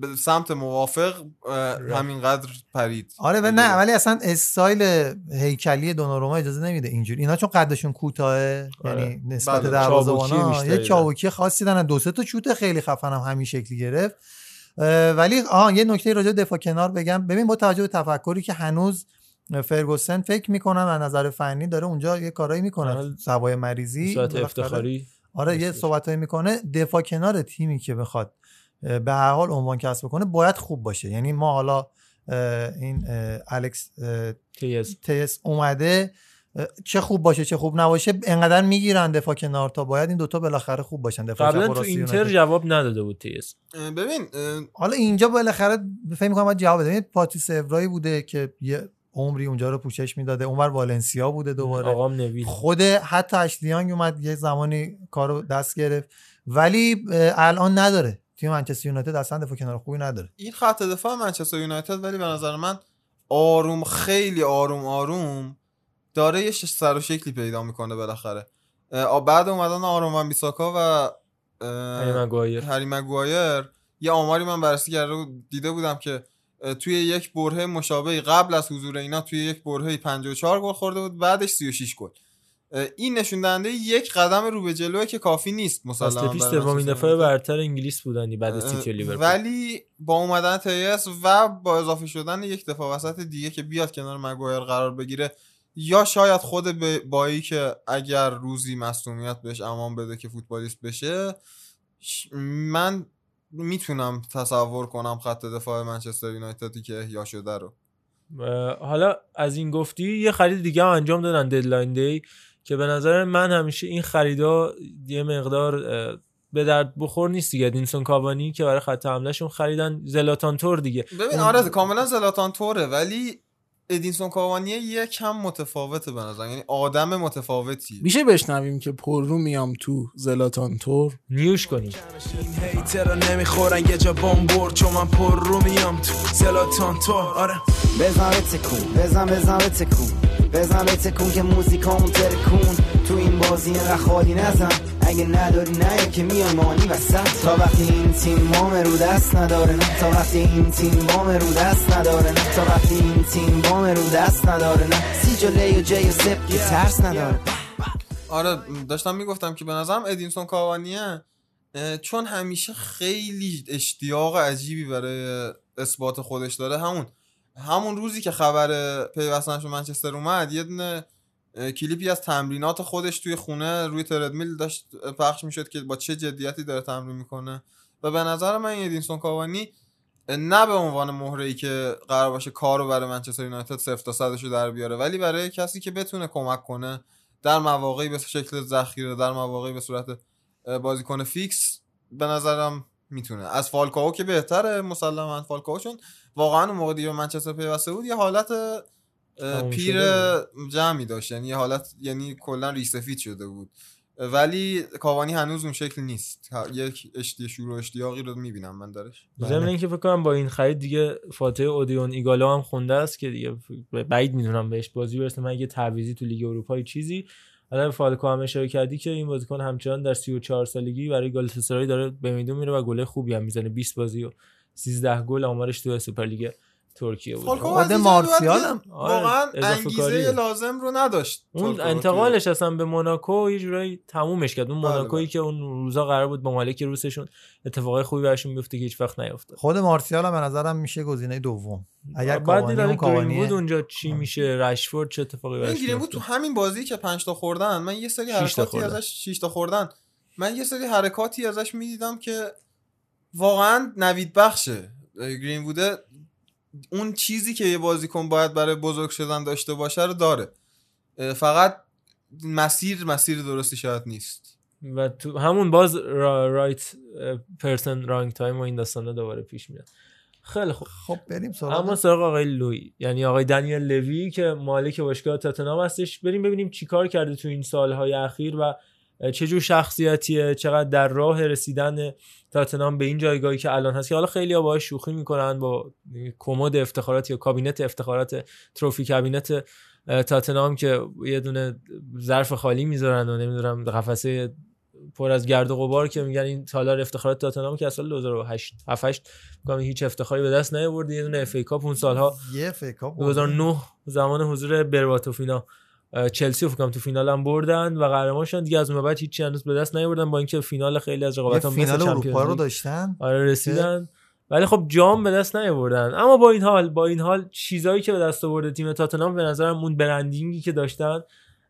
به سمت موافق همینقدر پرید. آره و نه ولی اصلا استایل هیکلی دوناروما اجازه نمیده اینجوری. اینا چون قدشون کوتاهه آره. یعنی نسبت بله، دروازه‌بانا یه. چابکی خاصی دارن. دو سه تا شوت خیلی خفن هم همین شکلی گرفت. ولی آه یه نکته راجع به دفاع کنار بگم. ببین با توجه به تفکری که هنوز فرگوسن فکر می‌کنم از نظر فنی داره اونجا یه کارایی می‌کنه. آره. سوای مریضی افتخاری. آره یه. صحبتایی می‌کنه. دفاع کنار تیمی که بخواد به هر حال عنوان کسب کنه باید خوب باشه. یعنی ما حالا این الکس تیز تیس. اومده چه خوب باشه چه خوب نباشه انقدر می‌گیرن دفاع کنار تا باید این دوتا بالاخره خوب باشن. دفاع قبلا تو اینتر. جواب نداده بود اه، ببین اه، حالا اینجا بالاخره فکر می‌کنم باید جواب بده پاتیس اورایی بوده که یه عمری اونجا رو پوشش می‌داده. اونور والنسیا بوده دوباره. آقام نوید. خود حتی اشلیانگ اومد یه زمانی کارو دست گرفت. ولی الان نداره. تیم منچستر یونایتد اصلا دفاع کنار خوبی نداره. این خط دفاع منچستر یونایتد ولی به نظر من آروم خیلی آروم آروم داره یه سر و شکلی پیدا می‌کنه بالاخره. بعد اومدن آرون ون بیساکا و هری مگوایر. یه آماری من بررسی کرده دیده بودم که توی یک برهه مشابهی قبل از حضور اینا توی یک برهه 54 گل خورده بود بعدش 36 گل. این نشون دهنده یک قدم رو به جلوه که کافی نیست مسلما پیش سومین دفعه. برتر انگلیس بودن بعد از سیتی و لیورپول. ولی با اومدن تیس و با اضافه شدن یک دفاع وسط دیگه که بیاد کنار مگوایر قرار بگیره یا شاید خود بایی که اگر روزی مصومیت بهش امان بده که فوتبالیست بشه من می‌تونم تصور کنم خط دفاع منچستر یونایتدی که احیا شده رو. حالا از این گفتی یه خرید دیگه انجام دادن ددلاین دی. که به نظر من همیشه این خریدا یه مقدار به درد بخور نیست دیگه. دینسون کاوانی که برای خط حملهشون خریدن زلاتان تور دیگه. ببین اون- آره کاملا زلاتان توره ولی ادینسون کاوانی یک هم متفاوته به نظر یعنی آدم متفاوتی میشه بشنویم که پر رو میام تو زلاتان تور؟ نیوش کنیم. این هیتر نمی‌خورن یه جا بمبور چون من پر رو میام تو زلاتان تو آره. بزن به تکون بزن بزن به تکون بزن به تکون که موزیکامون ترکون. تو این بازی اینقدر خالی نزن. اگه نداری نه که میای مانی وسط. تا وقتی این تیم بام رو دست نداره نه. تا وقتی این تیم بام رو دست نداره نه. تا وقتی این تیم بام رو دست نداره نه. سی جلوی و جی و سپ که ترس نداره. آره داشتم می‌گفتم که به نظرم ادینسون کاوانیه چون همیشه خیلی اشتیاق عجیبی برای اثبات خودش داره. همون همون روزی که خبر پیوستنش به منچستر اومد یه دونه کلیپی از تمرینات خودش توی خونه روی تردمیل داشت پخش می‌شد که با چه جدیتی داره تمرین می‌کنه. و به نظر من ادینسون کاوانی نه به عنوان مهره ای که قرار باشه کارو برای منچستر یونایتد صفر تا صدش رو در بیاره ولی برای کسی که بتونه کمک کنه در مواقعی به شکل ذخیره در مواقعی به صورت بازیکن فیکس به نظرم می‌تونه. از فالکاو که بهتره مسلما فالکاو چون واقعا اون موقع دیگه منچستر پیوسته بود یه حالت پیر جمعی داشت یعنی یه حالت یعنی کلا ریش‌سفید شده بود. ولی کاوانی هنوز اون شکل نیست. یک اشتی شور و اشتیاقی رو می‌بینم من درش. ضمن اینکه فکر کنم با این خرید دیگه فاتحه اودیون ایگالو هم خونده است که دیگه بعید می‌دونم بهش بازی برسه. من یه تعویضی تو لیگ اروپا چیزی الان فالکائو هم اشاره کردی که این بازیکن همچنان در 34 سالگی برای گالاتاسرای داره به میدون میره و گل خوبی هم می‌زنه. 20 بازی و 13 گل آمارش تو سوپر لیگ ترکیه بود. خود مارسیال هم. آره، واقعا انگیزه کاریه. لازم رو نداشت اون انتقالش اصلا به موناکو یه جورایی تمومش کرد. اون بله، موناکویی بله. که اون روزا قرار بود با مالک روسشون اتفاقای خوبی براشون بیفته که هیچ وقت نیفتاد. خود مارسیال هم به نظرم میشه گزینه دوم. اگر بعد اون کاوانی گرین‌وود اونجا چی میشه؟ رشفورد چه اتفاقی براش گرین بود میفته تو همین بازی که 5 تا خوردن من یه سری حرکاتی. ازش 6 تا خوردن. من یه سری حرکاتی ازش می‌دیدم که واقعا نوید بخشه. گرین بوده اون چیزی که یه بازیکن باید برای بزرگ شدن داشته باشه رو داره. فقط مسیر مسیر درستی شاید نیست. و تو همون باز right person wrong time و این داستانا دوباره پیش میاد. خیلی خوب. خب بریم سراغ اما سراغ آقای لوی. یعنی آقای دنیل لوی که مالک باشگاه تاتنهام هستش. بریم ببینیم چیکار کرده تو این سالهای اخیر و چه جور شخصیتیه چقدر در راه رسیدن تاتنهام به این جایگاهی که الان هست؟ که حالا خیلی باهاش شوخی می‌کنن با کمد افتخارات یا کابینت افتخارات trophy cabinet تاتنهام که یه دونه ظرف خالی می‌ذارن و نمی‌دونم قفسه پر از گرد و غبار که میگن این تالار افتخارات تاتنهام که سال 2008 7 میگم هیچ افتخاری به دست نیاورد یه دونه FA Cup اون سالها یه FA Cup 2009 زمان حضور برباتوف اینا. چلسی فکر کنم تو فینال هم بردن و قهرمان شدن دیگه از اون بعد هیچ هنوز به دست نیاوردن با اینکه فینال خیلی از رقابت‌ها مثل فینال اروپا رو داشتن. آره رسیدن. ولی خب جام به دست نیاوردن. اما با این حال با این حال چیزایی که به دست آورده تیم تاتنهام به نظرم اون branding ی که داشتن.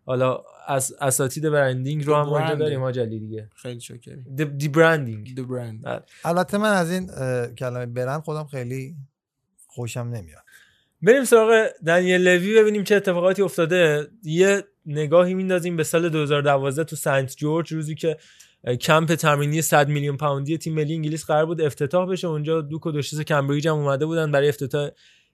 حالا از اساتید برندینگ رو هم ما اینجا برندینگ. داریم حاجلی دیگه. خیلی شکری دی, دی برندینگ دی برند البته من از این کلمه برند خودم خیلی خوشم نمیاد. بریم سراغ دنیل لوی ببینیم چه اتفاقاتی افتاده. یه نگاهی میندازیم به سال 2012 تو سنت جورج روزی که کمپ تمرینی 100 میلیون پوندی تیم ملی انگلیس قرار بود افتتاح بشه. اونجا دوک و دوشیز کمبریج هم اومده بودن برای افتتاح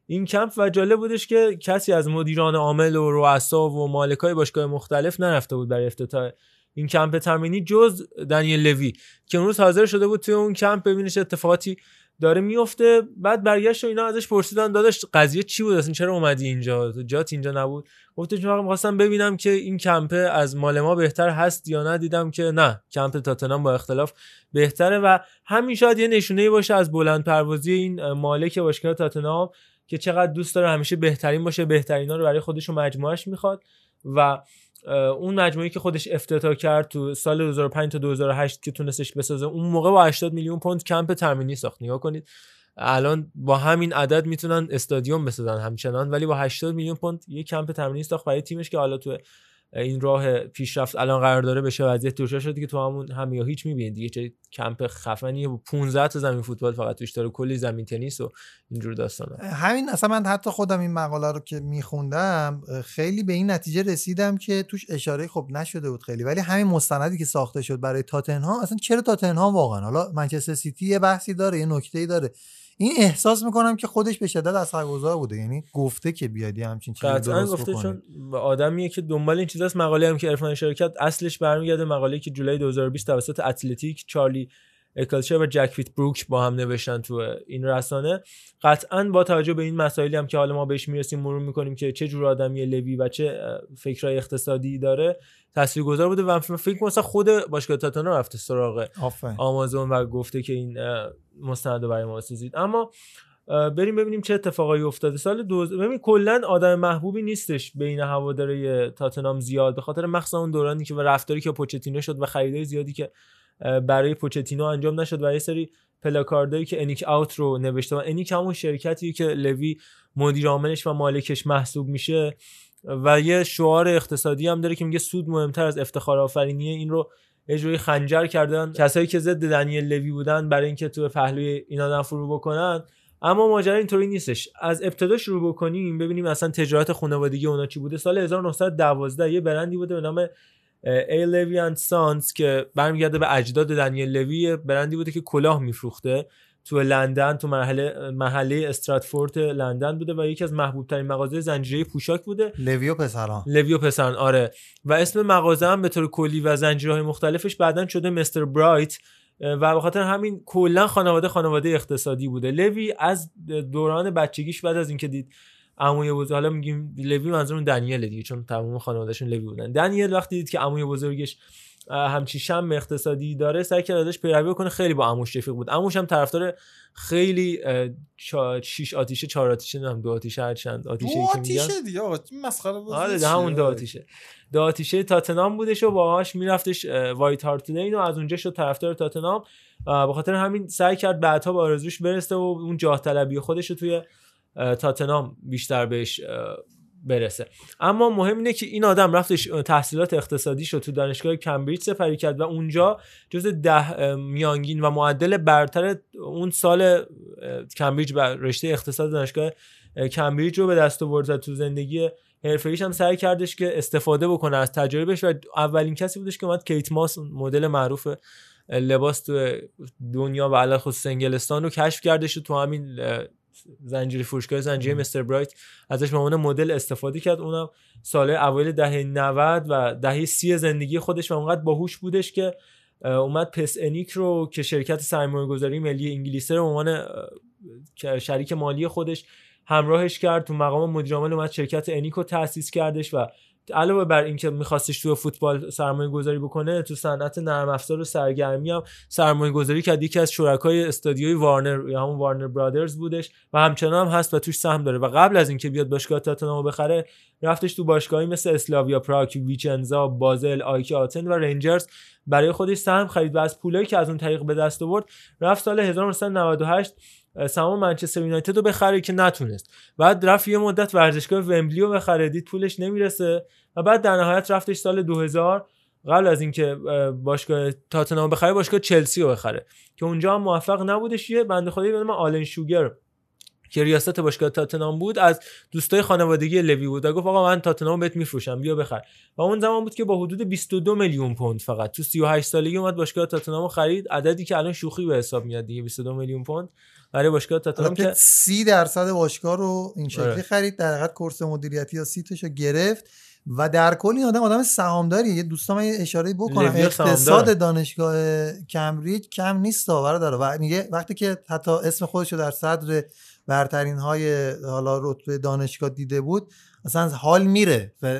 این کمپ و جالب بودش که کسی از مدیران عامل و رؤسا و مالکای باشگاه مختلف نرفته بود برای افتتاح این کمپ تمرینی جز دنیل لوی که اون روز حاضر شده بود توی اون کمپ ببینه چه اتفاقاتی داره میفته بعد برگشت و اینا ازش پرسیدن داداش قضیه چی بود؟ اصلا چرا اومدی اینجا؟ جات اینجا نبود؟ گفتش من می‌خواستم ببینم که این کمپ از مال ما بهتر هست یا نه. دیدم که نه کمپ تاتنهام با اختلاف بهتره و همین شاید یه نشونه باشه از بلند پروازی این مالک باشگاه تاتنهام که چقدر دوست داره همیشه بهترین باشه بهترینا رو برای خودش و مجموعش می‌خواد و اون مجموعه که خودش افتتاح کرد تو سال 2005 تا 2008 که تونستش بسازه اون موقع با 80 میلیون پوند کمپ ترمینی ساخت. نگاه کنید الان با همین عدد می‌تونن استادیوم بسازن همچنان ولی با 80 میلیون پوند یه کمپ تمرینی ساخت برای تیمش که حالا تو این راه پیشرفت الان قرار داره بشه وضعیت دوشا شده که تو همون هم یا هیچ می‌بینید دیگه چه کمپ خفنیه با 15 تا زمین فوتبال فقط توش داره کلی زمین تنیس و اینجور داستانا. همین اصلا من حتی خودم این مقاله رو که میخوندم خیلی به این نتیجه رسیدم که توش اشاره خب نشده بود خیلی. ولی همین مستندی که ساخته شد برای تاتنهام اصلا چرا تاتنهام واقعا؟ حالا منچستر سیتی یه بحثی داره یه نکته‌ای داره. این احساس می‌کنم که خودش به شدت اثرگذار بوده یعنی گفته که بیاد یه همچین چیزی قطعا گفته بکنه. چون آدمیه که دنبال این چیزاست مقاله هم که عرفان شرکت اصلش برمیگرده مقاله که جولای 2020 توسط اتلتیک چارلی اکلچر و جک فیت بروک با هم نوشتن تو این رسانه. قطعا با توجه به این مسائلی هم که حالا ما بهش می‌رسیم مرور می‌کنیم که چه جور آدمی لوی و چه اه، فکرهای اقتصادی داره تاثیرگذار بوده و فکر مثلا خود باشگاه تاتنهام رفته سراغ آمازون و گفته که این مستند برای ما بسازید اما بریم ببینیم چه اتفاقایی افتاده. سال دوز... ببین کلا آدم محبوبی نیستش بین هواداره تاتنهام زیاد به خاطر مخصوصا اون دورانی که و رفتاری که پوچتینو شد و خریدای زیادی که برای پوچتینو انجام نشد و یه سری پلاکاردایی که انیک اوت رو نوشته و انیک همون شرکتی که لوی مدیر عاملش و مالکش محسوب میشه. و یه شعار اقتصادی هم داره که میگه سود مهمتر از افتخار آفرینیه. این رو اجرای خنجر کردن. کسایی که ضد دنیل لوی بودن برای اینکه تو پهلوی این آدم فرو بکنن. اما ماجرا اینطوری نیستش. از ابتدا شروع بکنیم ببینیم اصلا تجارت خانوادگی اونا چی بوده. سال 1912 یه برندی بوده به نام A Levy and Sons که برمیگرده به اجداد دنیل لوی برندی بوده که کلاه میفروخته تو لندن تو محله محله استراتفورد لندن بوده و یکی از محبوب ترین مغازه زنجیره پوشاک بوده. لوی و پسران. لوی و پسران آره. و اسم مغازه هم به طور کلی و زنجیرهای مختلفش بعدا شده Mr Byrite و به خاطر همین کلا خانواده خانواده اقتصادی بوده. لوی از دوران بچگیش بعد از اینکه دید عموی بزرگ. حالا میگیم لوی منظورم دنیل دیگه چون تمام خانوادهشون لوی بودن. دنیل وقتی دید که عموی بزرگش همچی شم اقتصادی داره سعی کرد ازش پیروی کنه. خیلی با عموش رفیق بود. عموش هم طرفدار خیلی چا- شیش آتیشه چهار آتیشه نمی‌دونم دو آتیشه هر چند آتیشه دو آتیشه دیگه مسخره بازی آره همون دو آتیشه. دو آتیشه تاتنام بودش و باهاش میرفتش وایت هارت لین و از اونجا شد طرفدار تاتنام. به خاطر همین سعی کرد بعدها به آرزوش برسه و اون جاه طلبی خودش رو توی تاتنام بیشتر بهش برسه. اما مهم اینه که این آدم رفتش تحصیلات اقتصادی شد تو دانشگاه کمبریج سپری کرد و اونجا جز ده میانگین و معدل برتر اون سال کمبریج و رشته اقتصاد دانشگاه اه، کمبریج رو به دست آورد تو زندگی حرفه‌ایش هم سعی کردش که استفاده بکنه از تجربهش و اولین کسی بودش که اومد کیت ماس مدل معروف لباس تو دنیا و علاوه خصوص انگلستان رو کشف کردش و تو همین زنجیره فروشگاه زنجیره مستر برایت ازش به عنوان مدل استفاده کرد. اونم سال اوایل دهه 90 و دهه سی زندگی خودش و اونقدر باهوش بودش که اومد پس انیک رو که شرکت سرمایه گذاری ملی انگلیسه رو به عنوان شریک مالی خودش همراهش کرد. تو مقام مدیر عامل اومد شرکت انیک رو تأسیس کردش و علاوه بر اینکه میخواستش تو فوتبال سرمایه گذاری بکنه تو صنعت نرم افزار و سرگرمی هم سرمایه گذاری کرد. یکی از شرکای استادیوی وارنر یا همون وارنر برادرز بودش و همچنان هم هست و توش سهم داره. و قبل از اینکه بیاد باشگاه تاتنهام رو بخره رفتش تو باشگاهی مثل اسلاویا پراگ ویچنزا بازل آیکی آتن و رنجرز برای خودش سهم خرید و از پولایی که از اون طریق به دست آورد رفت سال 1998 سهام منچستر یونایتد رو بخره که نتونست. بعد رفت یه مدت ورزشگاه ومبلی رو بخره دید پولش نمی‌رسه. و بعد در نهایت رفتش سال 2000 قبل از اینکه اه، باشگاه تاتنهام بخره باشگاه چلسی رو بخره که اونجا هم موفق نبودش. یه بنده خدایی به نام آلن شوگر که ریاست باشگاه تاتنهام بود از دوستای خانوادگی لوی بود و گفت آقا من تاتنهام بهت میفروشم بیا بخر. و اون زمان بود که با حدود 22 میلیون پوند فقط. تو 38 سالگی اومد باشگاه تاتنهام خرید. عددی که الان شوخی به حساب میاد دیگه 22 میلیون پوند. برای باشگاه تاتنهام که سی درصد باشگاه رو این شکلی آره. خرید. در حقیقت کورس مدیریتی یا سیتش رو گرفت. و در کل این آدم آدم سهامداری یه دوستان من یه اشاره بکنم. اقتصاد دانشگاه کمبریج کم نیست برادر. و میگه وقتی که حتی اسم خودش رو در صدر برترین های حالا رتبه دانشگاه دیده بود اصلا حال میره. و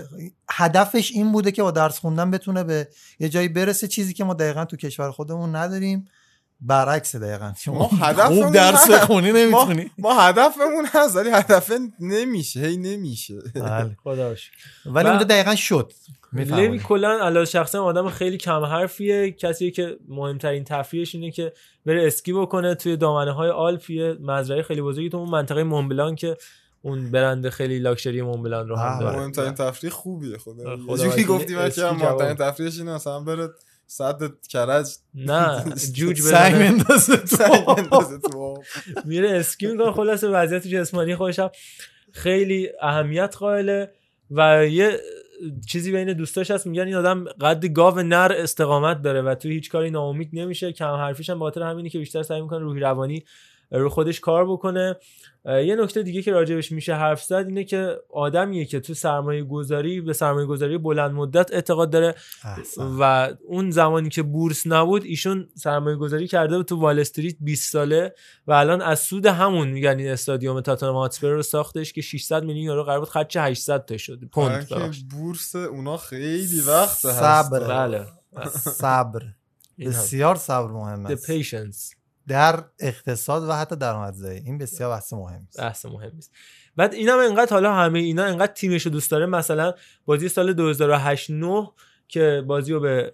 هدفش این بوده که با درس خوندن بتونه به یه جایی برسه. چیزی که ما دقیقا تو کشور خودمون نداریم. برعکس دقیقا. شما ما هدفمون خوب درس هست. بخونی ما, نمی‌تونی؟ ما هدفمون هست ولی هدف نمیشه هی نمیشه. بله. خدا. ولی اونجا دقیقا شد. لوی کلا علاوه شخصا آدم خیلی کم حرفیه. کسی که مهمترین تفریحش اینه که بره اسکی بکنه توی دامنه های آلپ یه مزرعه خیلی بزرگی تو اون منطقه مونبلان که اون برند خیلی لاکچری مونبلان رو هم داره. مهمترین تفریح خوبیه خدا خدا یه جوری وکیلی گفتی من که مهمترین. تفریحش اینه مثلا بره صد کرج نه جوج سنگ بزنه. بندازه تو. میره اسکی می‌کنه خلاصه وضعیت جسمانی خودش هم خیلی اهمیت قائله و یه چیزی بین دوستاش هست میگن این آدم قد گاو نر استقامت داره و تو هیچ کاری ناامید نمیشه. کم حرفیش هم خاطر همینی که بیشتر سعی می‌کنه روحی روانی رو خودش کار بکنه. یه نکته دیگه که راجبش میشه حرف زد اینه که آدمیه که تو سرمایه گذاری به سرمایه گذاری بلند مدت اعتقاد داره و اون زمانی که بورس نبود ایشون سرمایه گذاری کرده بود تو وال استریت 20 ساله و الان از سود همون میگن این استادیوم تاتنهام هاتسپر رو ساختش که 600 میلیون یورو قرار بود خرج 800 تا شد. پوند ببخشید. بورس اونا خیلی وقت هست. صبر. بله. صبر. بسیار صبر مهم The است patience. در اقتصاد و حتی درآمدزایی. این بسیار بحث مهم است. بحث مهم است بعد اینم انقدر حالا همه اینا انقدر تیمش رو دوست داره مثلا بازی سال 2008 9 که بازی رو به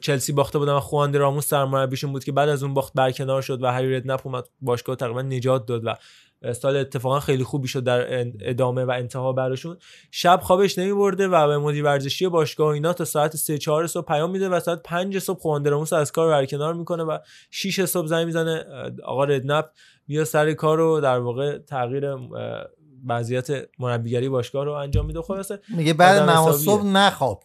چلسی باخته بودن و خوان راموس سرمربیشون بود که بعد از اون باخت برکنار شد و هری ردنپ اومد باشگاه تقریبا نجات داد و سال اتفاقا خیلی خوبی شد در ادامه و انتها براشون. شب خوابش نمی برده و به مدیر ورزشی باشگاه و اینا تا ساعت 3 4 صبح پیام میده و ساعت 5 صبح خوان راموس از کار برکنار می‌کنه و 6 صبح زنگ می‌زنه آقا ردنپ بیا سر کار رو در واقع تغییر وضعیت مربیگری باشگاه رو انجام میده. خلاصه میگه بعد نماز. صبح نخواب.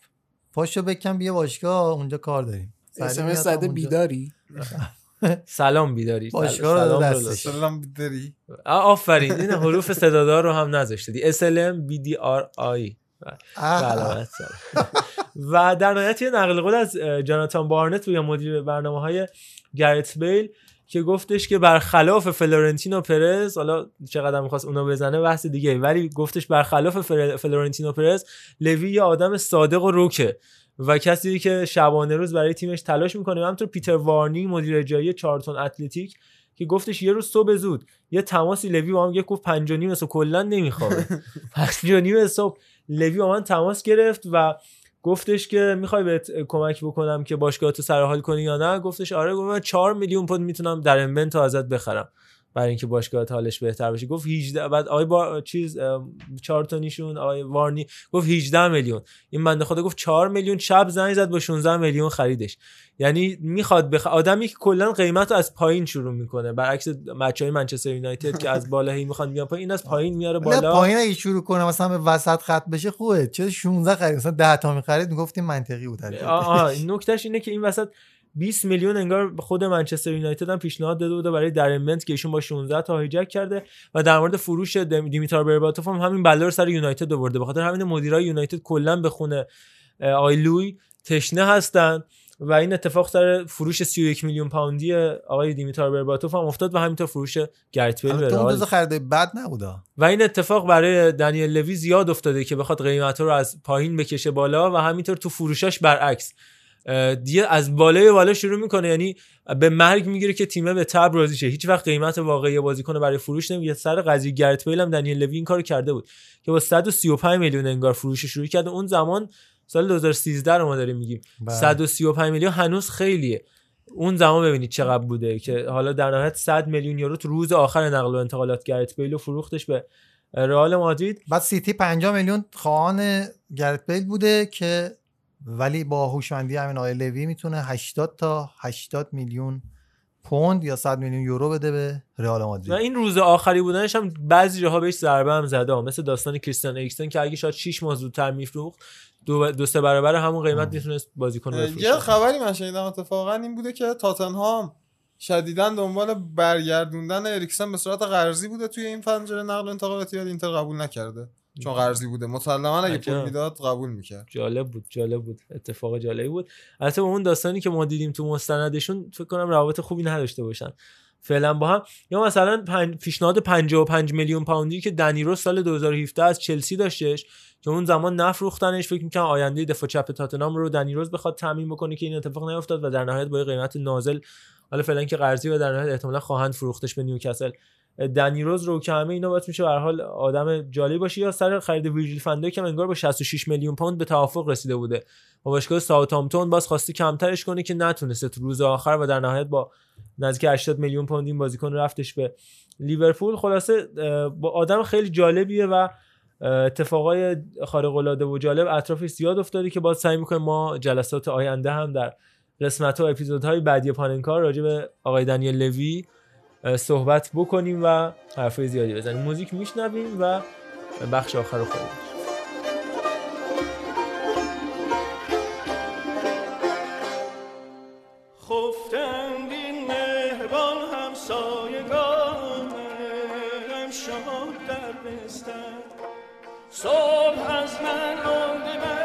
پاشو بکن بیا باشگاه اونجا کار داریم. زده اونجا. بیداری؟ سلام بیداری. باشگاه سلام. سلام داری آه، آفرین. این حروف صدادار رو هم نذاشته دی SLM BDRI. و در نهایت یه نقل قول از جاناتان بارنت یا مدیر برنامه های گرت بیل که گفتش که برخلاف فلورنتینو پرز حالا چقدر می‌خواست اونو بزنه بحث دیگه ولی گفتش برخلاف فل- فلورنتینو پرز لوی یه آدم صادق و روکه. و کسی که شبانه روز برای تیمش تلاش می‌کنه و همینطور پیتر وارنی مدیر اجرایی چارتون اتلتیک که گفتش یه روز صبح زود یه تماسی لوی با هم گفت پنج و نیم صبح کلا نمیخوابه. پنج و نیم صبح لوی با من تماس گرفت و گفتش که می‌خوای بهت کمک بکنم که باشگاه تو سرحال کنی یا نه؟ گفتش آره گفت من 4 میلیون پوند می‌تونم در انونتو ازت بخرم. برای اینکه باشگاه حالش بهتر بشه گفت 18 بعد آقای با چیز ام، چهار تا نیشون آقای وارنی گفت 18 میلیون. این بنده خدا گفت 4 میلیون شب زنگ زد با 16 میلیون خریدش. یعنی می‌خواد بخ... آدمی که کلا قیمت رو از پایین شروع می‌کنه. برعکس بچهای منچستر یونایتد که از بالا هی می‌خوان بیان پایین این از پایین میاره نه بالا. پایین اگه شروع کنه مثلا به وسط خط بشه خوبه. چه 16 خرید؟ مثلا 10 تا می‌خرید؟ می‌گفتیم منطقی بود. این نکتهش اینه که این وسط 20 میلیون انگار خود منچستر یونایتد هم پیشنهاد داده بوده برای درمنت که ایشون با 16 تا هایجک کرده و در مورد فروش دیمیتار برباتوف هم همین بلا رو سر یونایتد آورده. به خاطر همین مدیرای یونایتد کلا به خونه اه، آقای لوی تشنه هستن و این اتفاق سر فروش 31 میلیون پوندی آقای دیمیتار برباتوف هم افتاد و همینطور فروش گرت بیل به رئال. بد نبوده و این اتفاق برای دنیل لوی زیاد افتاده که بخواد قیمت رو از پایین بکشه بالا و همینطور تو فروشاش برعکس. دیگه از بالای بالا شروع می‌کنه. یعنی به مرگ می‌گیره که تیمه به تب راضی شه. هیچ وقت قیمت واقعی بازیکن برای فروش نمیگه سر قضیه گرت بیل هم دنیل لوی این کارو کرده بود که با 135 میلیون انگار فروش شروع کرده اون زمان سال 2013 رو ما داریم میگیم. بله. 135 میلیون هنوز خیلیه. اون زمان ببینید چقدر بوده که حالا در نهایت 100 میلیون یورو تو روز آخر نقل و انتقالات گرت بیل و فروختش به رئال مادرید. بعد سیتی 50 میلیون خواهان گرت بیل بوده که ولی با هوشمندی همین آقای لوی می‌تونه 80 تا 80 میلیون پوند یا 100 میلیون یورو بده به رئال و مادرید این روز آخری بودنش هم بعضی جاها بهش ضربه هم زده ها. مثل داستان کریستیان اریکسن که اگه شاید 6 ماه زودتر میفروخت دو, دو سه برابر همون قیمت می‌تونست بازیکن رو یه بفروشه. خبری من شنیدم اتفاقا این بوده که تاتنهام شدیدا دنبال برگردوندن اریکسن به صورت قرضی بوده توی این پنجره نقل و انتقالاتی ولی اینتر قبول نکرده. چون قرضی بوده. مسلما اگه پول. می‌داد قبول می‌کرد. جالب بود جالب بود. اتفاق جالبی بود. البته با اون داستانی که ما دیدیم تو مستندشون فکر کنم روابط خوبی نداشته باشن. فعلا با هم. یا مثلا پنج... پیشنهاد 55 میلیون پوندی که دنیرو سال 2017 از چلسی داشتش که اون زمان نفروختنش فکر می‌کنم آینده دفاع چپ تاتنهام رو دنیروز بخواد تامین بکنه که این اتفاق نیفتاد و در نهایت با قیمت نازل حالا فعلا که قرضی و در نهایت احتمالا خواهند فروختش به نیوکاسل. دنیروز رو که همه اینا باید میشه به حال آدم جالب باشه. یا سر خرید ویرجیل فندای که انگار با 66 میلیون پوند به توافق رسیده بوده. با باشگاه ساوثهامپتون باز خواسته کمترش کنه که نتونسته تو روز آخر و در نهایت با نزدیک 80 میلیون پوند این بازیکن رفتش به لیورپول. خلاصه با آدم خیلی جالبیه و اتفاقای خارق العاده و جالب اطرافش زیاد افتاده که باز سعی می‌کنیم ما جلسات آینده هم در قسمت و اپیزودهای بعدی پاننکار راجع به آقای دنیل لوی صحبت بکنیم و حرفای زیادی بزنیم. موزیک میشنویم و بخش آخر رو بستر. صبح از من مانده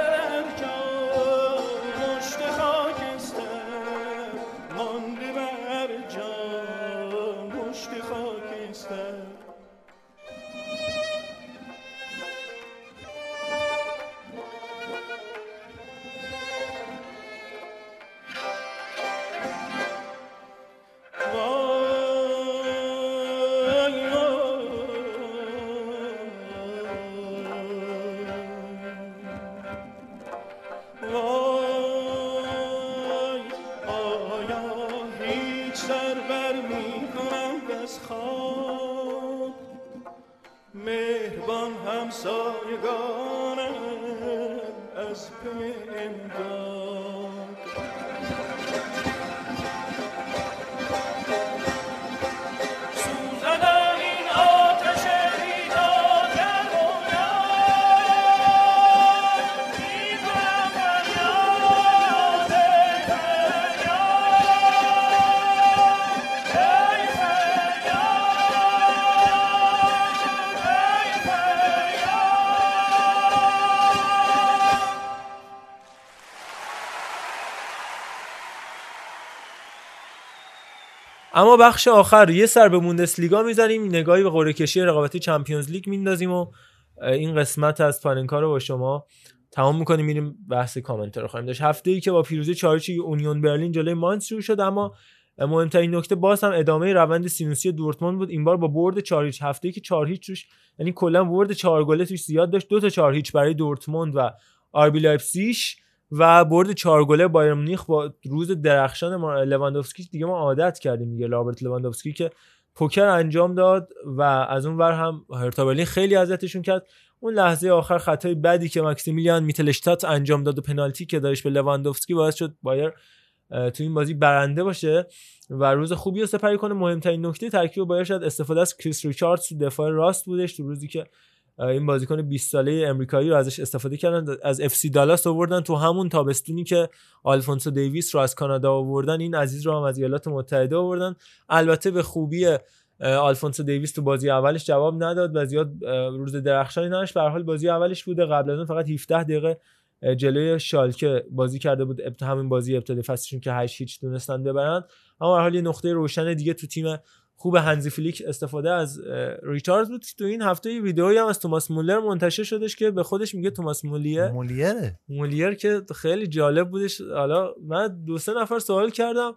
اما بخش آخر یه سر به بوندسلیگا می‌زنیم. نگاهی به قرعه کشی رقابتی Champions League میندازیم و این قسمت از پاننکا رو با شما تمام می‌کنیم. میریم بحث کامنت رو خواهیم داشت. هفته ای که با پیروزی چهارهیچی اونیون برلین جلوی ماینتس شروع شد اما مهمترین نکته باز هم ادامه روند سینوسی دورتموند بود. این بار با برد 4 هیچ. هفته ای که 4 هیچ توش یعنی کلا برد 4 گله توش زیاد داشت. دو تا 4 هیچ برای دورتموند و RB لایپزیگ. و برد 4 گله بایرن مونیخ با روز درخشان ما لواندوفسکی دیگه ما عادت کردیم دیگه رابرت لواندوفسکی که پوکر انجام داد و از اون ور هم هرتا خیلی اذیتشون کرد. اون لحظه آخر خطای بدی که ماکسیمیلیان میتلشتات انجام داد و پنالتی که داشت به لواندوفسکی باعث شد بایرن تو این بازی برنده باشه و روز خوبی رو سپری کنه. مهمترین نکته ترکیب بایرن شد استفاده از کریس ریچاردز تو دفاع راست بودش تو روزی که این بازیکن 20 ساله امریکایی رو ازش استفاده کردن. از FC دالاس آوردن تو همون تابستونی که آلفونسو دیویس رو از کانادا آوردن. این عزیز رو هم از ایالات متحده آوردن. البته به خوبی آلفونسو دیویس تو بازی اولش جواب نداد و زیاد روز درخشانی نداشت. به حال بازی اولش بوده. قبل از اون فقط 17 دقیقه جلوی شالکه بازی کرده بود. همین بازی ابتدای فصلشون که 8 هیچ دونستن ببرن. اما به حال یه نقطه روشن دیگه تو تیم خوب هنزی فلیک استفاده از اه، ریچارد بود تو این هفته یه ویدئویی هم از توماس مولر منتشر شدش که به خودش میگه توماس مولیر. مولیره مولیر که خیلی جالب بودش. حالا من دو سه نفر سوال کردم.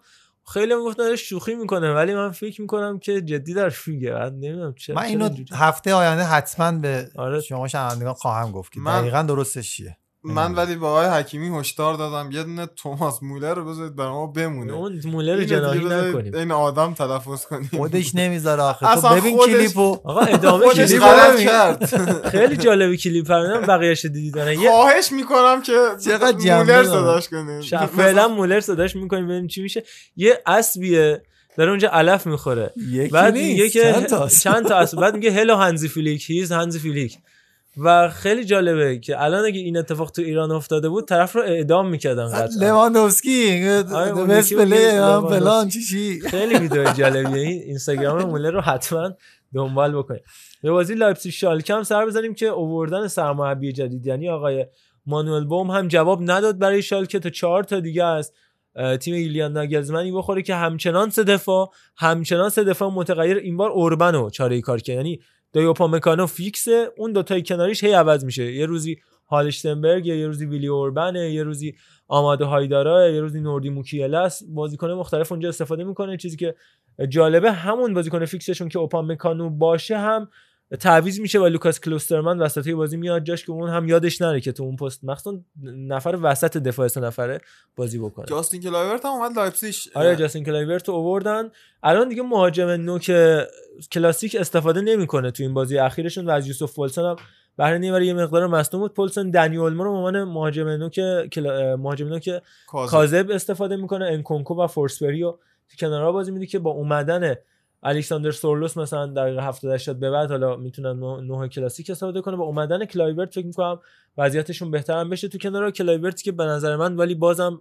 خیلی هم گفتن داره شوخی می‌کنه ولی من فکر می‌کنم که جدی داره میگه بعد نمی‌دونم چرا من اینو؟ هفته آینده حتما به آره. شما شنوندگان خواهم گفت که من- دقیقا درستش چیه. من ولی به آقای حکیمی هشدار دادم. یه دونه توماس مولر رو بذارید برای ما بمونه. اون مولر رو جناحی نکنیم. این آدم تلفظ کنیم. خودش نمی‌ذاره آخه. تو ببین خودش- کلیپو. آقا ادامه کلیپ کرد. خیلی جالبی کلیپ رو بقیه‌اش دیدن خواهش می‌کنم که چقدر مولر. صداش کنیم فعلا مولر صداش می‌کنیم ببینیم چی میشه. یه اسبیه داره اونجا علف می‌خوره. یکی بعد میگه که چند تاست. چند تا اسب؟ بعد میگه هلو هنزی فیلیک هیز هنزی فیلیک و خیلی جالبه که الان اگه این اتفاق تو ایران افتاده بود طرف رو اعدام می‌کردن قطعا. لواندوفسکی آره، اون بس یکی میگه پلی هم لواندوفسکی. فلان چی چی. خیلی ویدیو جالبیه. این اینستاگرام مولر رو حتما دنبال بکنید. به بازی لایپزیگ شالکه هم سر بزنیم که اووردن سرمربی جدید. یعنی آقای مانوئل بوم هم جواب نداد برای شالکه. تا چهار تا دیگه اه، تیم ایلیان ناگلزمنی بخوره که همچنان سه دفاع همچنان سه دفاع متغیر. این بار اوربنو چاره کار کرد. یعنی دایوپا مکانو فیکسه اون دوتای کناریش هی عوض میشه. یه روزی هالشتنبرگ یه روزی ویلی اوربنه یه روزی آماده هایدارا یه روزی نوردی موکیله است. بازیکن مختلف اونجا استفاده می‌کنه. چیزی که جالبه همون بازیکن فیکسشون که اوپا مکانو باشه هم تعویض میشه و لوکاس کلوسترمن وسطای بازی میاد جاش که اون هم یادش نره که تو اون پست مخصوصا نفر وسط دفاع سه نفره بازی بکنه. جاستین کلایورت هم اومد لایپزیگ. آره جاستین کلایورت رو اووردن الان دیگه مهاجم نوک کلاسیک استفاده نمی‌کنه تو این بازی اخیرشون و از یوسف پولسون هم. بهره نمی‌بره یه مقدار مصدوم بود. پولسون دنی اولمو رو به عنوان مهاجم نوک کلا- مهاجم نوک کاذب. استفاده می‌کنه. انکونکو و فورسبری رو تو کنارها بازی میده که با اومدن الکساندر سورلوس مثلا دقیقه 70 80 به بعد حالا می‌تونن نوک کلاسیک استفاده کنه با اومدن کلایورت فکر می‌کنم وضعیتشون بهتر هم بشه تو کنار کلایورت که به نظر من ولی بازم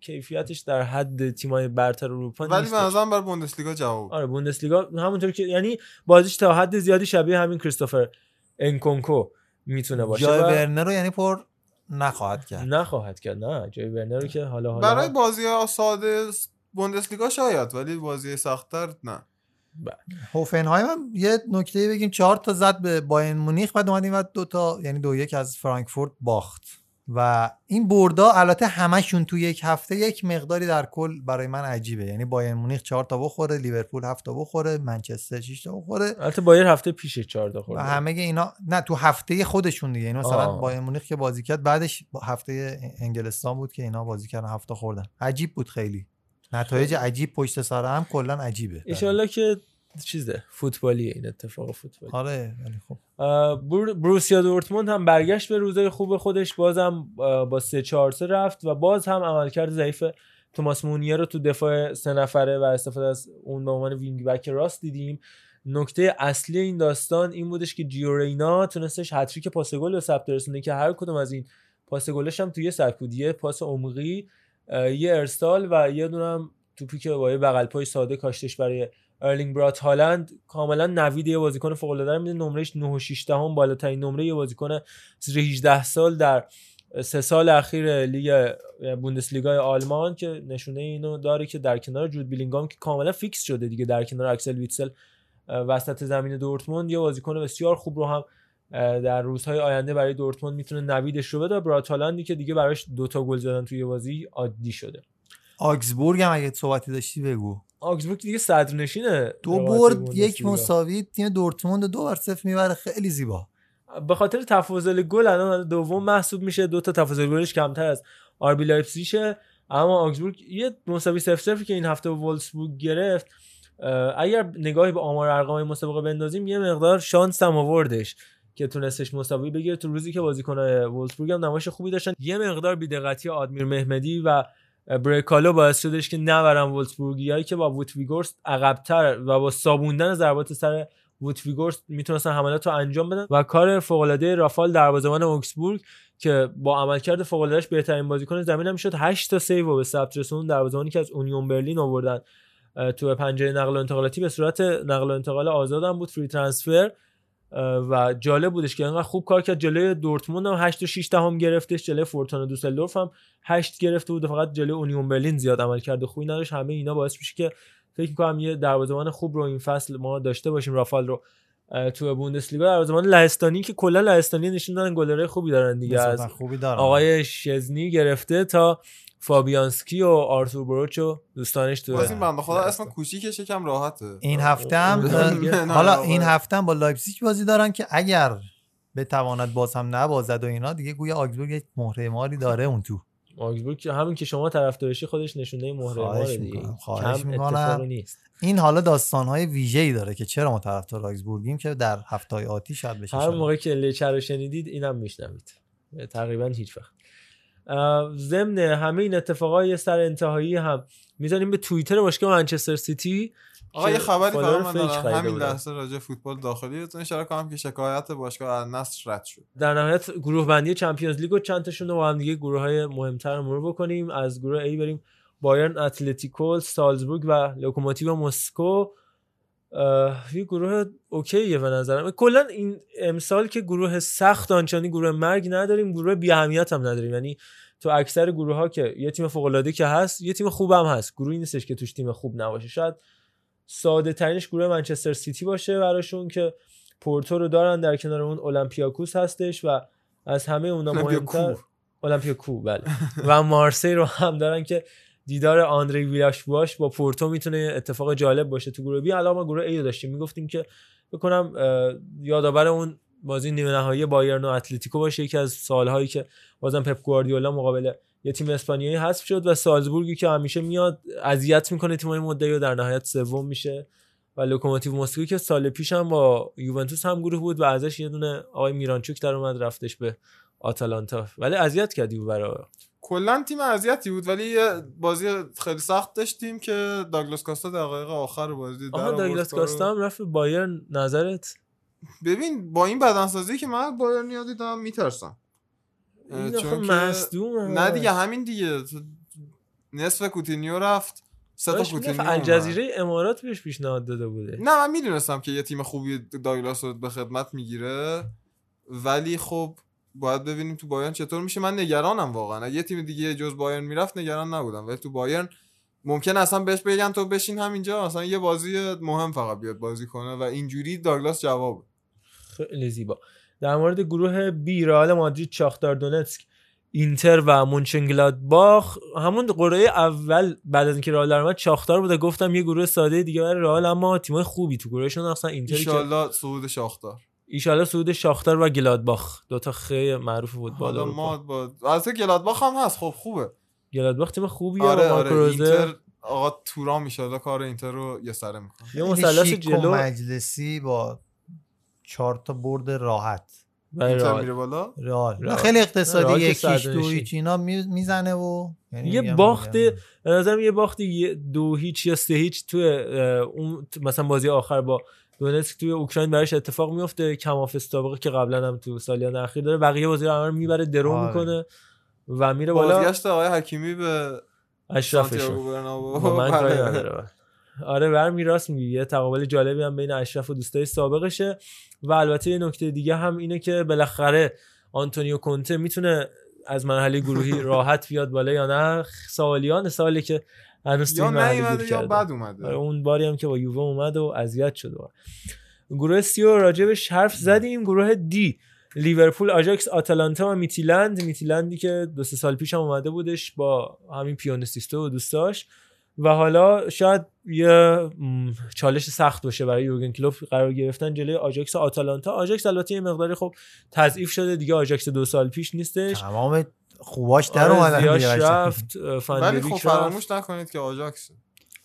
کیفیتش در حد تیمای برتر اروپا ولی نیست. به نظرم برا بوندسلیگا جواب آره بوندسلیگا همونطور که یعنی بازیش تا حد زیادی شبیه همین کریستوفر انکونکو می‌تونه باشه جای و ورنر رو یعنی پر نخواهد کرد. نخواهد کرد نه جای ورنر رو که حالا حالا برای بازی ها ساده بوندسلیگا شاید ولی بازی سختتر نه. هوفنهایم هم یه نکته بگیم چهار تا زد به باین مونیخ بعد اومد این بعد دو تا یعنی دو یک از فرانکفورت باخت. و این بردا البته همشون تو یک هفته یک مقداری در کل برای من عجیبه. یعنی باین مونیخ چهار تا بخوره لیورپول هفت تا بخوره منچستر 6 تا بخوره. البته بایر هفته پیش 4 تا و خورده همه اینا نه تو هفته خودشون دیگه. یعنی مثلا. بایر مونیخ که بازی کرد بعدش هفته انگلستان بود که اینا بازی کردن هفت تا خوردن. عجیب بود خیلی. نتایج عجیب پشت سر هم کلا عجیبه. ایشالله که چیزه فوتبالیه این اتفاق فوتبالی. آره ولی خب. برو- بروسیا دورتموند هم برگشت به روزای خوب خودش بازم با 3 4 3 رفت و باز هم عملکرد ضعیف توماس مونیه رو تو دفاع سه نفره و استفاده از اون به عنوان wing back راست دیدیم. نکته اصلی این داستان این بودش که جیو رینا تونستش هتریک پاس گل به ثبت رسونه که هر کدوم از این پاس گلش هم توی یه سبک بود یه پاس عمقی یه ارسال و یه دونم توپی که با یه بغل پای ساده کاشتش برای ارلینگ برات هالند. کاملا نوید یه بازیکن فوق العاده میده نمرهش 9 و 6 دهم بالاترین نمره یه بازیکن زیر 18 سال در سه سال اخیر لیگ بوندسلیگای آلمان که نشونه اینو داره که در کنار جود بیلینگام که کاملا فیکس شده دیگه در کنار اکسل ویتسل وسط زمین دورتموند. یه بازیکن بسیار خوب رو هم در روزهای آینده برای دورتموند می‌تونه نویدش رو بده برات هالندی که دیگه براش دوتا گل زدن توی بازی عادی شده. آگزبورگ هم اگه صحبتی داشتی بگو. آگزبورگ دیگه صدرنشینه دو برد. یک مساوی تیم دورتموند دو بر صفر می‌بره. خیلی زیبا. به خاطر تفاضل گل الان دوم محسوب میشه. دو تا تفاضل گلش کمتر از آربی لایپزیشه اما آگزبورگ یه مساوی 0 0 که این هفته وولسبورگ گرفت اگر نگاهی به آمار ارقام مسابقه بندازیم یه مقدار شانس هم آوردش. که تونستش مساوی بگیره. تو روزی که بازیکن وولسبورگ هم نمایش خوبی داشتن. یه مقدار بی‌دقتی آدمیر مهمدی و بریکالو باعث شدش که نبرن وولسبورگیایی که با ووت ویگورست عقبتر و با صابوندن ضربات سر ووت ویگورست می‌تونستن حملات رو انجام بدن. و کار فوق العاده رافال دروازه‌بان اوکسبورگ که با عملکرد فوق العادهش بهترین بازیکن زمین هم شد 8 تا save به ثبت رسوند. دروازه‌بانی که از اونیون برلین آوردن تو پنجره نقل و انتقالاتی به صورت نقل و انتقال آزاد هم بود. فری ترانسفر و جالب بودش که انقدر خوب کار کرد. جلوی دورتموند هم 8 و 6 دهم گرفتش جلوی فورتونا دوسلدورف هم 8 گرفته بود فقط جلوی اونیون برلین زیاد عمل کرده خوبی نداشت. همه اینا باعث میشه که فکر می‌کنم یه دروازه‌بان خوب رو این فصل ما داشته باشیم. رافال رو تو بوندسلیگا. دروازه‌بان لهستانی که کلا لهستانی نشون دادن گلرای خوبی دارن دیگه. از خوبی دارن. آقای شزنی گرفته تا فابیانسکی و آرتور بروچ و دوستانش تو این بنده خدا اسم کوچیکش یکم راحته. این هفته هم حالا این آره. هفته هم با لایپزیگ بازی دارن که اگر بتواند باز هم نبازد و اینا دیگه گویا آگزبورگ یک مهره ماری داره اون تو. آگزبورگ که همین که شما طرفدارشی خودش نشونه مهره ماره دیگه. می‌کنم، خواهش کم می‌کنم. اتفاقی نیست. این حالا داستانهای ویژه‌ای داره که چرا ما طرفدار آگزبورگیم که در هفته‌های آتی شاید بشه هر. موقع که لچر رو شنیدید اینم میشنوید. تقریبا هیچ وقت. ضمن همه این اتفاقای سر انتهایی هم می‌زنیم به توییتر باشگاه منچستر سیتی آقا یه خبری فقط من همین. لحظه راجع به فوتبال داخلی. بهتون اشاره کنم که شکایت باشگاه النصر رد شد. در نهایت گروه بندی Champions League و چند تاشون رو با هم دیگه گروه های مهمتر رو مرور بکنیم. از گروه A بریم بایرن اتلتیکو سالزبورگ و لوکوموتیو مسکو یه گروه OK یه به نظرم. کلا این امسال که گروه سخت آنچنانی گروه مرگ نداریم گروه بی اهمیت هم نداریم. یعنی تو اکثر گروه ها که یه تیم فوق العاده که هست یه تیم خوب هم هست. گروهی نیستش که توش تیم خوب نباشه. شاید ساده ترینش گروه منچستر سیتی باشه براشون که پورتو رو دارن در کنار اون اولمپیاکوس هستش و از همه اونا. مهمتر اولمپیاکو بله. و مارسی رو هم دارن که دیدار آندری ویلاش باش با پورتو می‌تونه اتفاق جالب باشه تو گروه. بی ما گروه ای داشتیم می‌گفتیم که بکنم یادآور اون بازی نیمه نهایی بایرن و اتلتیکو باشه یکی از سالهایی که بازم پپ گواردیولا مقابل یه تیم اسپانیایی حذف شد و سالزبورگی که همیشه میاد اذیت می‌کنه تیمای مدعی و در نهایت سوم میشه. و لوکوموتیو مسکو که سال پیش هم با یوونتوس هم گروه بود و ازش یه دونه آقای میرانچوک در اومد رفتش به آتالانتا. ولی اذیت کردی برای کلا تیم اذیتی بود ولی یه بازی خیلی سخت داشتیم که داگلاس کاستا دقایق آخر بازی در داگلاس. کاستا هم رفت بایرن نظرت ببین با این بدنسازی که من بایرن یاد دیدم میترسم چون مصدومه. نه دیگه همین دیگه نصف کوتینیو رفت سه تا کوتینیو اومد. الجزیره امارات بهش پیشنهاد داده بوده نه من می‌دونستم که یه تیم خوبی داگلاس رو به خدمت می‌گیره ولی خب باید ببینیم تو بایرن چطور میشه. من نگرانم واقعا. اگه یه تیم دیگه جز بایرن می‌رفت نگران نبودم. ولی تو بایرن ممکن اصلا بهش بگن تو بشین همینجا مثلا یه بازی مهم فقط بیاد بازی کنه و اینجوری داگلاس جواب خیلی زیبا. در مورد گروه بی رئال مادرید شاختار دونتسک اینتر و مونچنگلادباخ همون قرعه اول بعد از اینکه رئال در اومد شاختار بوده. گفتم یه گروه ساده دیگه برای رئال اما تیمای خوبی تو گروهشون اصلا اینتری که ایشالله صعود شاختار. ایشالله صعود شاختار و گلادباخ دو تا خیلی معروف فوتبال ما با البته گلادباخ هم هست خب خوبه گلادباخ تیم خوبیه آره آره. اینتر آقا تورام ایشالله کار اینتر رو یه سره می‌کنه یه مثلث جلو مجلسی با چهار تا برد راحت. میره بالا. خیلی اقتصادی یکیش دو. هیچ اینا می- می‌زنه و یعنی یه باخت. به نظرم یه باخت دو هیچ یا سه هیچ اه، اون مثلا بازی آخر با دونتسک توی اوکراین براش اتفاق میفته کماف استابقه که قبلا هم تو سالیان اخیر داره. بقیه بازی رو می‌بره درو آره. می‌کنه و میره بالا. بازگشت آقای حکیمی به اشرفشون بله. نداره. آره برمی راست میگی. یه تقابل جالبی هم بین اشرف و دوستای سابقشه. و البته یه نکته دیگه هم اینه که بالاخره آنتونیو کونته می‌تونه از مرحله گروهی راحت بیاد بالا یا نه. سالیان سالی که هنوز یا نیومده یا. بد اومده. آره، اون باری هم که با یووه اومد و اذیت شد و گروه C رو راجبش حرف زدیم. گروه D. لیورپول آژاکس آتالانتا و میتیلند. میتیلندی که دو سه سال پیش هم اومده بودش با همین پیونه سیستو و دوستاش. و حالا شاید یه چالش سخت باشه برای یورگن کلوپ. قرار گرفتن جلوی آژاکس و آتالانتا. آژاکس البته یه مقداری خب تضعیف شده. دیگه آژاکس دو سال پیش نیستش. تمام خوباش در آره، اومدن قشنگ. رفت ولی خب. فراموش نکنید که آژاکس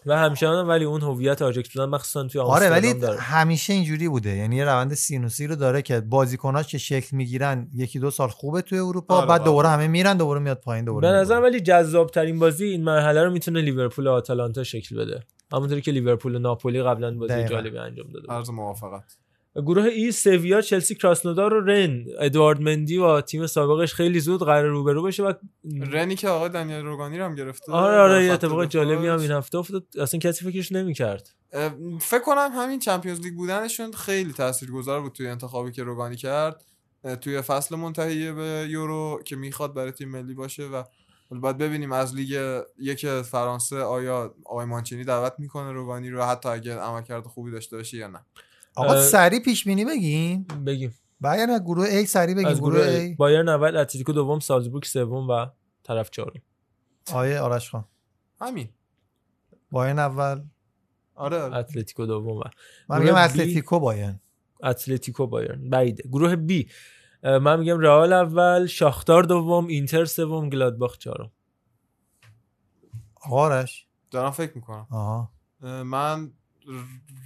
و همچنان ولی اون هویت آژاکس بودن مخصوصا توی آره ولی داره. همیشه اینجوری بوده یعنی یه روند سینوسی رو داره که بازیکناش که شکل می‌گیرن یکی دو سال خوبه توی اروپا آره، بعد آره. دوباره همه میرن دوباره میاد پایین دوباره به نظر ولی جذاب ترین بازی این مرحله رو می‌تونه لیورپول و آتالانتا شکل بده همونطوری که لیورپول و ناپولی قبلا بازی دقیقاً. جالبی انجام داده بود. عرض موافقت گروه ای سویا چلسی کراسنودار و رن. ادوارد مندی و تیم سابقش خیلی زود قرار روبرو بشه و رنی که آقای دنیل روگانی رو هم گرفته. آره آره یه اتفاق. جالبی هم این هفته افتاد. اصلا کسی فکرش نمی‌کرد. فکر کنم همین چمپیونز لیگ بودنشون خیلی تاثیرگذار بود توی انتخابی که روگانی کرد. توی فصل منتهی به یورو که می‌خواد برای تیم ملی باشه و باید ببینیم از لیگ یک فرانسه آیا آقای مانچینی دعوت می‌کنه روگانی رو حتی اگه عملکرد خوبی داشته باشه یا نه. آقا اه، سریع پیش بینی بگیم بگیم. باید از گروه A سریع بگیم گروه گروه A. بایرن اول اتلتیکو دوم سالزبورگ سوم و طرف چهارم آیه آرش خان. همین. بایرن اول. آره. آره. اتلتیکو دوم و من گروه میگم B. اتلتیکو بایرن. اتلتیکو بایرن. بعیده گروه بی من میگم رئال اول شاختار دوم اینتر سوم گلادباخ چهارم. آرش. دارم فکر می‌کنم. آها. من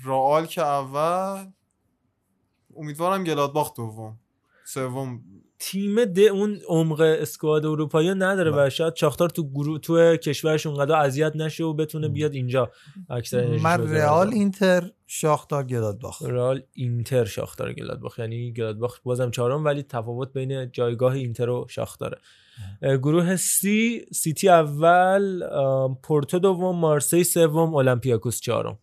رئال که اول امیدوارم گلادباخ دوم. سوم. تیم ده اون عمق اسکواد اروپایی نداره و شاید شاختار تو گروه تو کشورش اونقدر اذیت نشه و بتونه بیاد اینجا اکثر من. رئال اینتر شاختار گلادباخ. رئال اینتر شاختار گلادباخ. یعنی گلادباخ بازم چهارم ولی تفاوت بین جایگاه اینتر و شاختاره. گروه C سیتی اول پورتو دوم مارسی سوم اولمپیاکوس چهارم.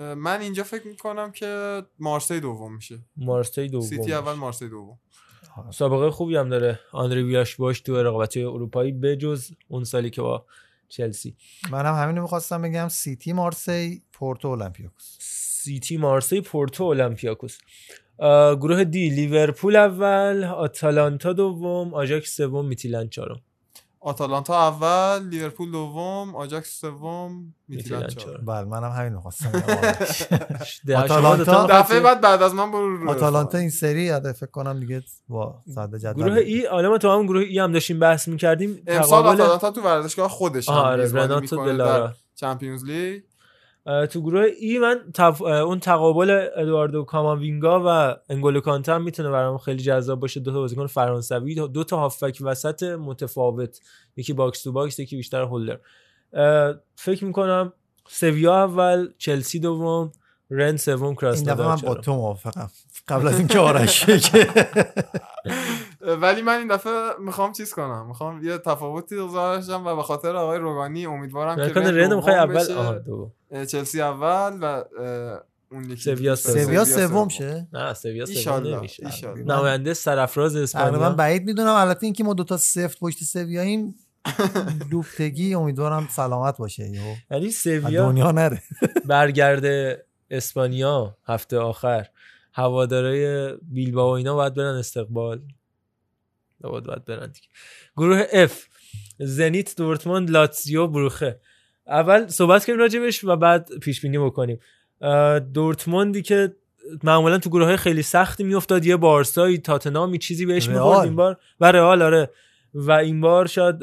من اینجا فکر می‌کنم که مارسی دوم میشه. مارسی دوم سیتی اول مارسی دوم. سابقه خوبی هم داره. آندری ویاش بواش تو رقابت اروپایی بجز اون سالی که با چلسی. منم همینو می‌خواستم بگم. سیتی مارسی پورتو اولمپیاکوس. سیتی مارسی پورتو اولمپیاکوس. گروه D لیورپول اول آتالانتا دوم آژاکس سوم میتیلند چهارم. آتالانتا اول لیورپول دوم آجاکس سوم میتیلند چهارم. بله منم همین ده- آتالانتا- دفعه بعد بعد از من برو رو آتالانتا این سری یاد فکر کنم دیگه با صدر جدول. گروه E حالا ما تو هم گروه E هم داشتیم بحث می‌کردیم. امسال آتالانتا تو ورزشگاه خودش هم آره، رناتو دالارا. Champions League. تو گروه E من تف... اون تقابل ادواردو کاماوینگا و انگولو کانته هم می‌تونه برام خیلی جذاب باشه. دو تا بازیکن فرانسوی دو تا هافبک وسط متفاوت. یکی box to box یکی بیشتر holder. فکر می‌کنم سویا اول چلسی دوم رن سوم این دفعه کراسنودار من با. تو موافقم. قبل از اینکه آرش. ولی من این دفعه می‌خوام چیز کنم. می‌خوام یه تفاوتی داشتم و به خاطر آقای روگانی امیدوارم که رن می‌خوای اول چلسی اول و اون یکی سویا سوم. سویا سوم شه؟ نه سویا سوم نمیشه. نماینده سرافراز اسپانیا. بعید می‌دونم البته اینکه ما دوتا سفت پشت سویاییم. دوبتگی امیدوارم سلامت باشه یهو. یعنی سویا دنیا نره. برگرده اسپانیا هفته آخر. هوادارای بیلبائو و اینا باید برن استقبال. باید باید برن دیگه. گروه F زنیت دورتموند لاتزیو بروخه. اول صحبت کنیم راجبش و بعد پیش بینی بکنیم دورتموندی که معمولا تو گروه های خیلی سختی میافتاد. یه بارسایی تاتنامی چیزی بهش. می‌خورد. این بار و رئال آره. و این بار شاید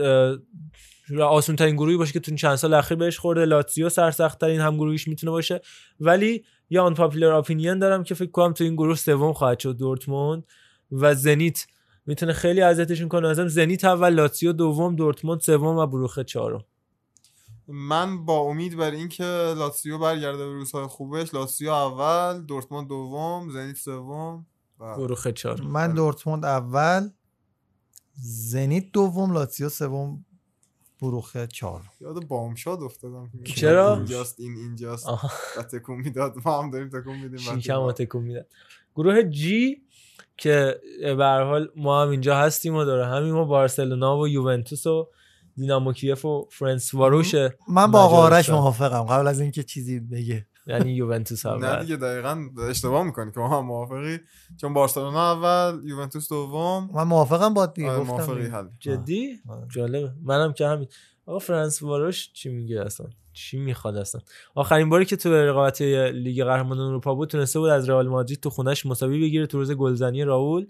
آسون ترین گروهی باشه که تو چند سال اخیر بهش خورده. لاتزیو سرسخت ترین هم گروهیش می‌تونه باشه. ولی یا آن پاپولار اپینین دارم که فکر کنم تو این گروه سوم خواهد شد دورتموند و زنیت می‌تونه خیلی اذیتشون کنه. مثلا زنیت اول لاتزیو دوم دورتموند سوم و بروخه چهارم. من با امید بر اینکه لاتسیو برگرده به روزهای خوبش لاتسیو اول دورتموند دوم زنیت سوم و بروخه چهارم. من دورتموند اول زنیت دوم لاتزیو سوم بروخه چهار. یاد بامشاد افتادم. چرا؟ اینجاست این اینجاست. و تکون می‌داد. ما هم داریم تکون میدیم شیکم و تکون میدن. گروه G که به هر حال ما هم اینجا هستیم و داره همین ما بارسلونا و یوونتوس و دینامو کیف و فرنس واروشه من با آقا آرش. موافقم. قبل از اینکه چیزی بگه. یعنی یوونتوس نه اول. دیگه دقیقا اشتباه می‌کنی که ما هم موافقی. چون بارسلونا اول یوونتوس دوم. من موافقم با دیگه آره، گفتم موافقی. حل. جدی. جالبه. منم که همین. آقا فرنس واروش چی میگه اصلا؟ چی می‌خواد اصلا؟ آخرین باری که تو رقابت لیگ قهرمانان اروپا بود تونسته بود از رئال مادرید تو خونش مساوی بگیره تو روز گلزنی راول.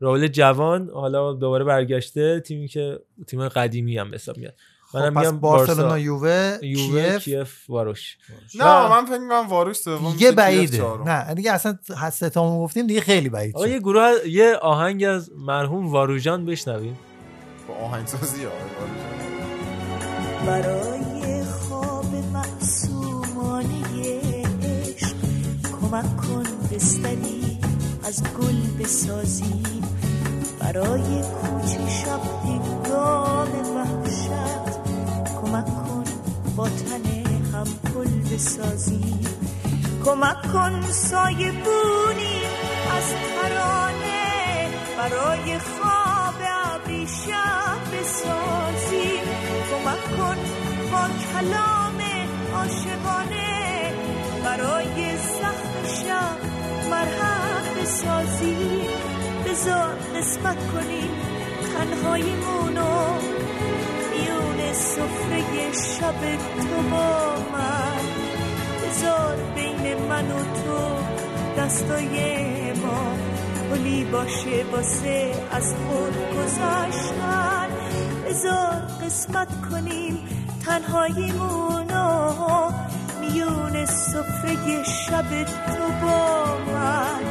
راول جوان حالا دوباره برگشته. تیمی که تیم قدیمی هم حساب میاد. منم پس میگم بارسلونا بارسا. یووه یووه کیف؟ واروش. نه من فکر می‌کنم واروش سوم دیگه بعیده. نه دیگه اصلا ستامون گفتیم دیگه خیلی بعید آقا یه گروه یه آهنگ از مرحوم واروژان بشنویم. با آهنگسازی آقای واروش. برای خواب معصومانه عشق کمک کن بستری از گل بسازیم برای کوچه شب هنگام وحشت کمک کن با تن هم پل بسازیم کمک کن سایه بونی از ترانه برای خواب ابری شب بسازیم کمک کن با کلام عاشقانه برای زخم شب مرهم بسازیم بذار قسمت کنیم تنهاییمونو. میون سفره شب تو با من. بذار بین من و تو دستای ما. پلی باشه واسه از خود گذاشتن. بذار قسمت کنیم تنهاییمونو میون سفره شب تو با من.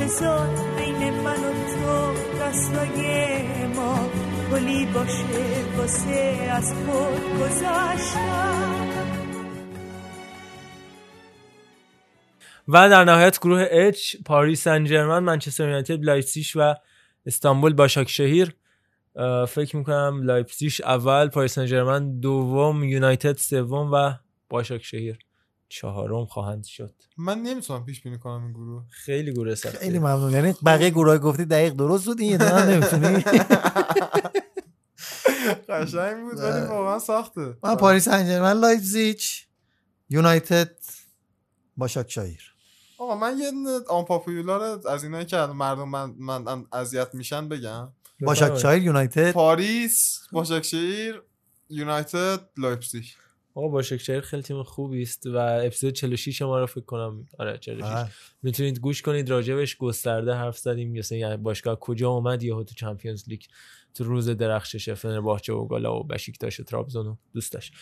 بذار بین من و تو دستای ما. پلی باشه واسه از خود گذاشتن و در نهایت گروه H پاریس سن منچستر یونایتد لایپزیگ و استانبول باشاکشهیر. فکر می‌کنم لایپزیگ اول پاریس سن دوم یونایتد سوم و باشاکشهیر. چهارم خواهند شد. من نمی‌تونم پیش بینی کنم این گروه. خیلی گروه سخته خیلی ممنون. یعنی بقیه گروه گفتی دقیق درست بود این نمی‌تونی. قشنگ بود ولی واقعا سخته. من پاریس سن لایپزیگ یونایتد باشاکشاهیر آقا من یه unpopular از اینایی که مردم من من اذیت میشن بگم. باشاکشاهیر یونایتد. پاریس باشاکشهیر یونایتد لایپزیگ. آقا باشاکشهیر خیلی تیم خوبی است و اپیزود 46 ما رو فکر کنم آره 46 بله. می‌تونید گوش کنید راجبش گسترده حرف زدیم مثلا یعنی باشگاه کجا اومد یهو تو چمپیونز لیگ تو روز درخشش فنرباهچه و گالا و بشیکتاش و ترابزون و دوست داشت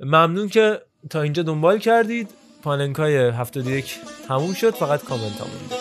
ممنون که تا اینجا دنبال کردید. پاننکای 71 تموم شد فقط کامنت ها مونده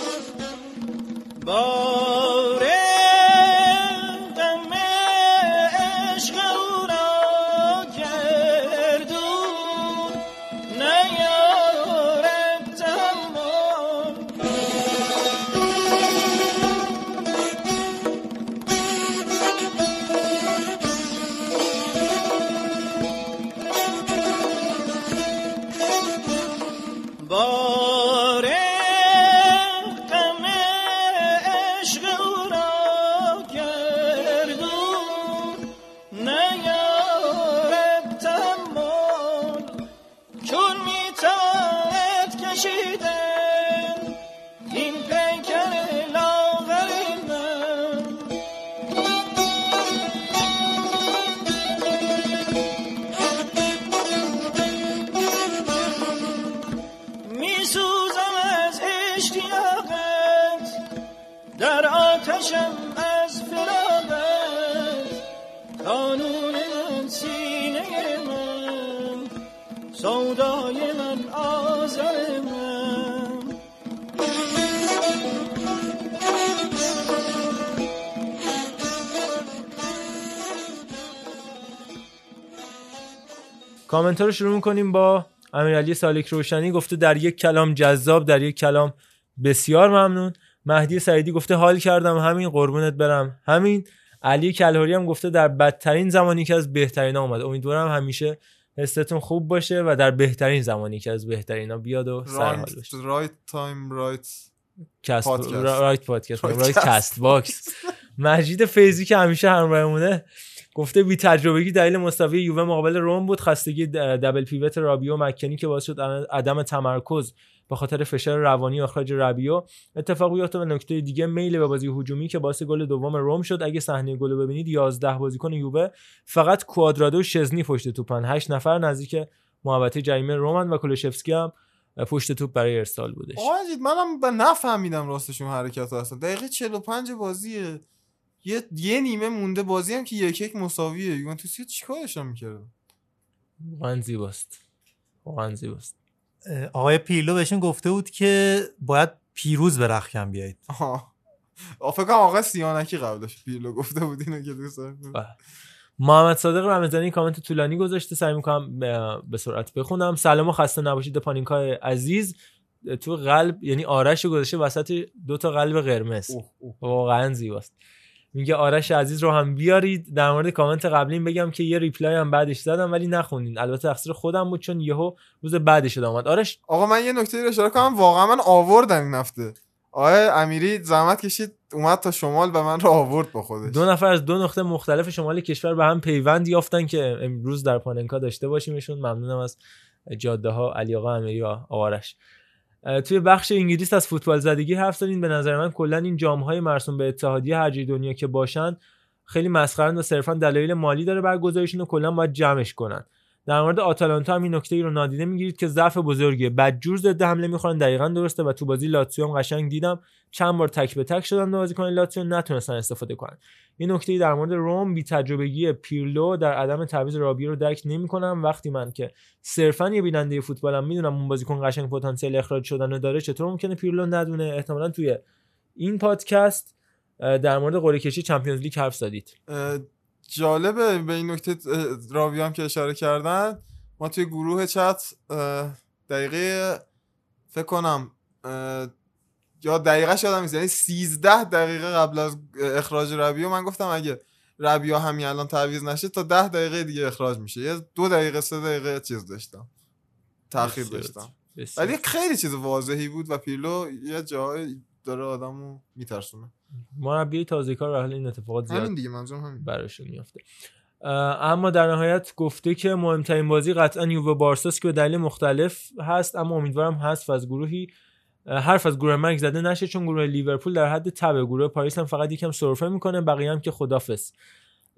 کامنت ها رو شروع می‌کنیم با امیرعلی سالک روشنی. گفته در یک کلام جذاب در یک کلام بسیار ممنون. مهدی سعیدی گفته حال کردم. همین قربونت برم. همین. علی کلهوری هم گفته در بدترین زمانی که از بهترین اومد. امیدوارم همیشه حستون خوب باشه و در بهترین زمانی که از بهترین ها بیاد و سرحال باشه right time right cast right podcast right Castbox. مجید فیضی که همیشه همراهمونه. گفته بی تجربگی دلیل مساوی یووه مقابل روم بود. خستگی دبل پیوت رابیو مکنی که باعث شد عدم تمرکز به خاطر فشار روانی و اخراج رابیو اتفاق بیفته و نکته دیگه میل به بازی هجومی که باعث گل دوم روم شد. اگه صحنه گل رو ببینید 11 بازیکن یووه فقط کوادرادو شزنی پشت توپن 8 نفر نزدیک محوطه جریمه رومن و کولوشفسکی هم پشت توپ برای ارسال بودش. آقا مجید منم نفهمیدم راستشون حرکت هستن دقیقه 45 بازیه. یه یه نیمه مونده بازی هم که یک یک مساویه. یوونتوس چیکارش هم می‌کرد واقعا زیباست. واقعا زیباست. آقای پیرلو بهشون گفته بود که باید پیروز به رخکن بیایید. آها. آه، فکر کنم آقا سیانکی قبلش پیرلو گفته بود اینو که دوست. بله. محمد صادق رمضانی کامنت طولانی گذاشته. سعی می‌کنم به سرعت بخونم. سلام و خسته نباشید. پانینکای عزیز تو قلب یعنی آرش گذاشته وسط دو تا قلب قرمز. واقعا زیباست. میگه آرش عزیز رو هم بیارید. در مورد کامنت قبلیم بگم که یه ریپلای هم بعدش زدم ولی نخوندین. البته تقصیر خودم بود چون یهو روز بعدش اومد آرش؟ آقا من یه نکته رو اشاره کنم. واقعا من آوردم این هفته. آقای امیری زحمت کشید اومد تا شمال و من رو آورد با خودش. دو نفر از دو نقطه مختلف شمال کشور به هم پیوند یافتن که امروز در پاننکا داشته باشیمشون. ممنونم از جاده ها علی آقا امیری و اه، توی بخش انگلیس از فوتبال زدگی حرف زدین. به نظر من کلا این جام های مرسوم به اتحادیه هر دنیا که باشن خیلی مسخرن و صرفا دلایل مالی داره برگزاریشون و کلا باید جمعش کنن. در مورد آتالانتا هم این نکته ای رو نادیده می‌گیرید که ضعف بزرگیه. بدجور ضد حمله می‌خورن دقیقا درسته و تو بازی لاتسیو هم قشنگ دیدم. چند بار تک به تک شدن بازیکن لاتسیو نتونستن استفاده کنن. این نکته ای در مورد روم بی تجربگی پیرلو در عدم تعویض رابی رو درک نمی‌کنم. وقتی من که صرفا یه بیننده فوتبالم می‌دونم اون بازیکن قشنگ پتانسیل اخراج شدن رو داره چطور ممکنه پیرلو ندونه؟ احتمالا توی این پادکست در مورد قرعه کشی چمپیونز لیگ حرف زدید. جالبه به این نکته راوی هم که اشاره کردن ما توی گروه چت دقیقه فکر کنم یا دقیقه یادم نیست یعنی 13 دقیقه قبل از اخراج ربیو من گفتم اگه ربیو همین الان تعویض نشه تا 10 دقیقه دیگه اخراج میشه. یه دو دقیقه سه دقیقه چیز داشتم. تاخیر داشتم. ولی خیلی چیز واضحی بود و پیرلو یه جایی داره آدمو میترسونه. مربی تازه کار حال این اتفاقات زیاد همین دیگه منظورم همین. براشون میافته. اما در نهایت گفته که مهمترین بازی قطعا یووه بارساس که به دلیل مختلف هست اما امیدوارم حذف از گروهی حرف از گروه مرگ زده نشه چون گروه لیورپول در حد تبه گروه پاریس هم فقط یکم سرفه می‌کنه بقیه هم که خدافظ.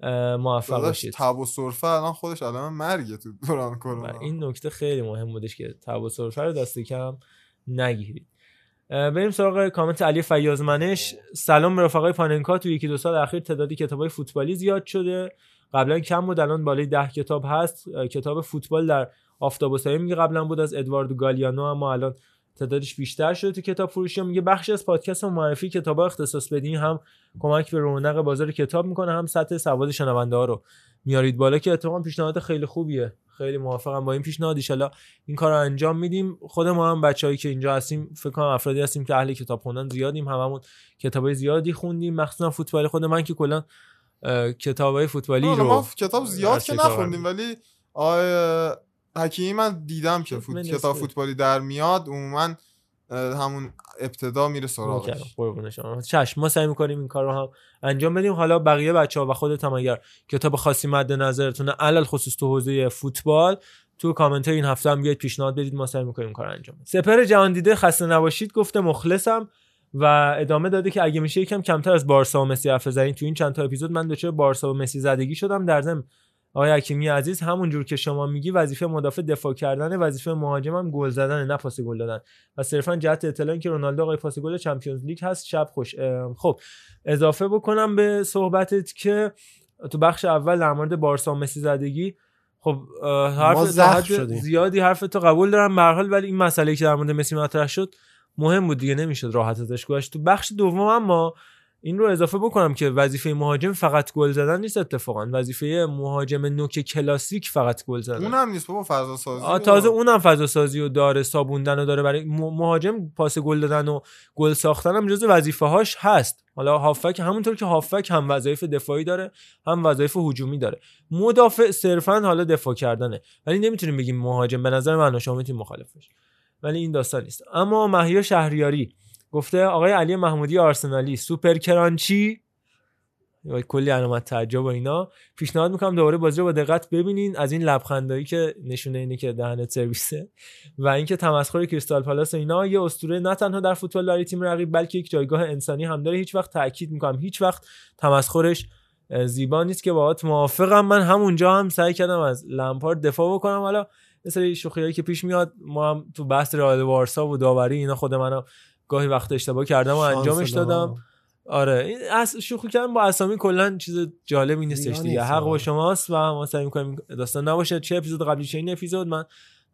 اه، موفق باشید. تب و سرفه الان خودش علامه مرگه تو دوران کرونا. این نکته خیلی مهم بودش که تب و سرفه رو دست کم نگیرید. بریم سراغ کامنت علی فیازمنش سلام به رفقای پاننکا. تو یکی دو سال اخیر تعدادی کتابای فوتبالی زیاد شده. قبلا کم بود الان بالای ده کتاب هست. کتاب فوتبال در آفتاب و سایه میگه قبلا بود از ادوارد گالیانو اما الان تعدادش بیشتر شده تو کتاب فروشی. میگه بخشی از پادکست و معرفی کتاب اختصاص بدین هم کمک به رونق بازار کتاب می‌کنه هم سطح سواد شنونده ها رو. میارید بالا که اتفاقا پیشنهاد خیلی خوبیه. خیلی موافقم با این پیشنهاد. ایشالا این کار رو انجام میدیم. خود ما هم بچههایی که اینجا هستیم فکر کنم افرادی هستیم که اهل کتاب خوندن زیادیم. هممون کتابای زیادی خوندیم. مخصوصا فوتبال. خود من که کلا کتابای فوتبالی رو ما کتاب زیاد که نخوندیم ولی آقای حکیمی من دیدم که فوت... نصفه. کتاب فوتبالی در میاد عموما همون ابتدا میره سراغش. شما. چشم ما سعی می‌کنیم این کار رو هم انجام بدیم. حالا بقیه بچه ها و خودت هم اگر کتاب خاصی مد نظرتونه علل خصوص تو حوزه فوتبال تو کامنت های این هفته هم بیاید پیشنهاد بدید ما سعی می‌کنیم کار انجام بدیم. سپر جهان دیده خسته نباشید گفته مخلصم و ادامه داده که اگه میشه یکم کمتر از بارسا و مسی حرف بزنید تو این چند تا اپیزود من دچار بارسا و مسی زدگی شدم. در ضمن آقای حکیمی عزیز همون جور که شما میگی وظیفه مدافع دفاع کردن وظیفه مهاجمم گل زدن نه پاس گل دادن. و صرفا جهت اطلاع که رونالدو آقای پاس گل چمپیونز لیگ هست شب خوش. خب اضافه بکنم به صحبتت که تو بخش اول در مورد بارسا مسی زدگی خب حرف. زیادی حرف تو قبول دارم. به حال ولی این مسئله که در مورد مسی مطرح شد مهم بود دیگه نمی‌شد راحت ازش گذشت. تو بخش دوم اما این رو اضافه بکنم که وظیفه مهاجم فقط گل زدن نیست اتفاقا. وظیفه مهاجم نوک کلاسیک فقط گل زدن. اونم نیست بابا فضا سازی تازه اونم فضا سازی و داره سابوندن و داره. برای مهاجم پاس گل دادن و گل ساختن هم جزو وظیفه هاش هست. حالا هافک همونطور که هافک هم وظایف دفاعی داره هم وظایف هجومی داره. مدافع صرفا حالا دفاع کردنه. ولی نمی‌تونیم بگیم مهاجم به نظر من شما مخالفش. ولی این داستان نیست. اما مهیا شهریاری. گفته آقای علی محمودی آرسنالی سوپر کرانچی. کلی علامت تعجب و اینا. پیشنهاد می‌کنم دوباره بازی رو با دقت ببینین. از این لبخندایی که نشونه اینه که دهنت سرویسه. و اینکه تمسخر کریستال پالاس اینا یه اسطوره نه تنها در فوتبال برای تیم رقیب بلکه یک جایگاه انسانی هم داره. هیچ وقت تاکید می‌کنم. هیچ وقت تمسخرش زیبا نیست که باهات موافقم. من همونجا هم سعی کردم از لمپارد دفاع بکنم. حالا سری شوخیایی که پیش میاد ما هم تو بحث رئال بارسا و داوری اینا خود منم گاهی وقت اشتباه کردم و انجامش دادم. آره این از شوخی کردن با اسامی کلا چیز جالبی نیستش دیگه. حق با آره. شماست و ما سعی می‌کنیم داستان نباشه. چه اپیزود قبلی چه این اپیزود من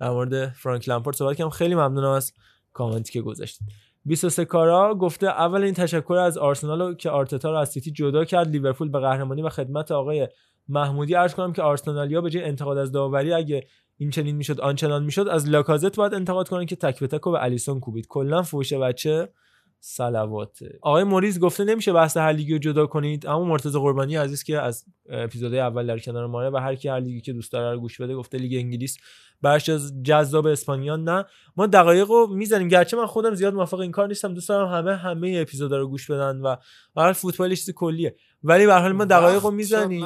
در مورد فرانک لامپورت صحبت کردم. خیلی ممنونم از کامنتی که گذاشتید. 23 کارا گفته اول این تشکر از آرسنال که آرتتا رو از سیتی جدا کرد لیورپول به قهرمانی و خدمت آقای محمودی عرض کنم که آرسنالیا به جای انتقاد از داوری اگه این چنین می‌شد آنچنان می‌شد از لاکازت باید انتقاد کنن که تک به تک رو به الیسون کوبید. کلا فوش بچه صلوات. آقای موریز گفته نمیشه بحث هر لیگی رو جدا کنید اما مرتضی قربانی عزیز که از اپیزودهای اول در کنار ماه و هر کی هر لیگی که دوست داره رو گوش بده گفته لیگ انگلیس برش از جذاب اسپانیا نه. ما دقایق رو می‌زنیم. گرچه من خودم زیاد موافق این کار نیستم. دوست دارم همه همه اپیزودا رو گوش بدن و هر فوتبال چیز کلیه. ولی به حال ما دقایق رو می‌زنیم.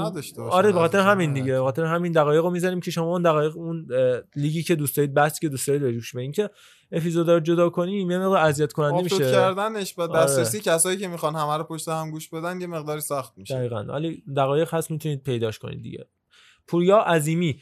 آره به خاطر همین دیگه به خاطر همین دقایق رو می‌زنیم که شما اون دقایق اون لیگی که دوست دارید بس که دوست دارید رو گوش بدین. که اپیزودا رو جدا کنیم یه مقدار اذیت کننده میشه. کردنش با آره. دسترسی کسایی که می‌خوان همه رو پشت هم گوش بدن یه مقداری سخت میشه. دقیقا. ولی دقایق هست می‌تونید پیداش کنید دیگه. پوریا عظیمی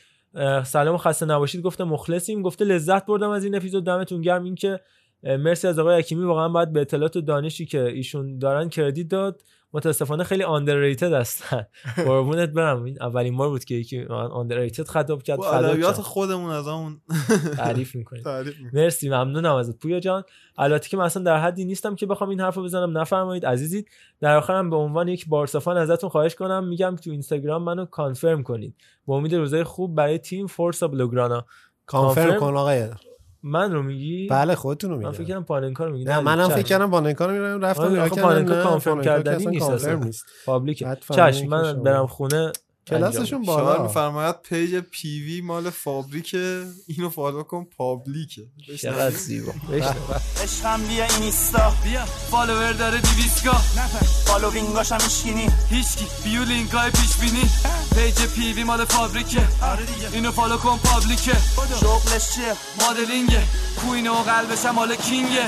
سلام خسته نباشید. گفته مخلصیم. گفته لذت بردم از این اپیزود. دمتون گرم. این که اه، مرسی از آقای حکیمی. واقعا باید به اطلاعات و دانشی که ایشون دارن کردیت داد. متاسفانه خیلی underrated هستن. قربونت برم. این اولین بار بود که یکی underrated خطاب کرد ادبیات شم. خودمون از همون. تعریف می‌کنید می‌کنیم. مرسی ممنونم ازت. پویا جان البته که من اصلا در حدی نیستم که بخوام این حرفو بزنم. نفرمایید عزیزید. در آخرم به عنوان یک بارسافان ازتون خواهش کنم. میگم تو اینستاگرام منو کانفرم کنید. با امید روزای خوب برای تیم فورسا بلوگرانا کانفرم؟ کن آقای. من رو میگی؟ بله خودتون رو من میگم. فکر کردم پاننکا رو میگی نه منم فکر کردم باننکا رو میرم رفتم آره، نگاه کردم پاننکا نه، کانفرم پاننکا کردنی نیست اصلا. پابلیک که من برم خونه کلاسشون. بالا. شما میفرماید page پیوی مال فابریکه اینو follow کن public ه. چقدر زیبا. عشقم بیا این ایستا. بیا. فالوور داره دویست K following اش هم ایشگینی هیچکی. bio لینکای پیش بینی. page پیوی مال فابریکه. اینو follow کن public ه. شغلش چیه؟ مدلینگه. queen ه و قلبش هم مال king ه.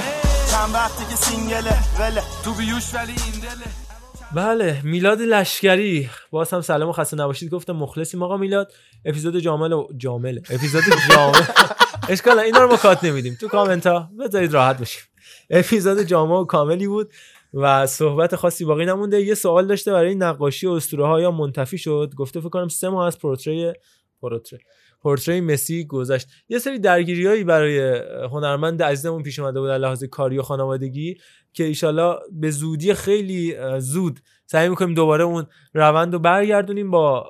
چند وقتی که single ه. وله تو بیوش ولی این دله. بله میلاد لشکری. باز هم سلام و خسته نباشید. گفتم مخلصیم آقا میلاد. اپیزود جامل و جامله اپیزود جامل. اشکال اینا رو ما کات نمیدیم. تو کامنت ها بذارید راحت باشیم. اپیزود جامع و کاملی بود و صحبت خاصی باقی نمونده. یه سوال داشته برای نقاشی اسطوره ها یا منتفی شد؟ گفته فکر کنم سه ماه از پورتری پورتری. پورتری مسی گذشت. یه سری درگیریایی برای هنرمند عزیزمون پیش اومده بود در لحاظ کاری و خانوادگی. که ایشالا به زودی خیلی زود سعی می‌کنیم دوباره اون روند رو برگردونیم با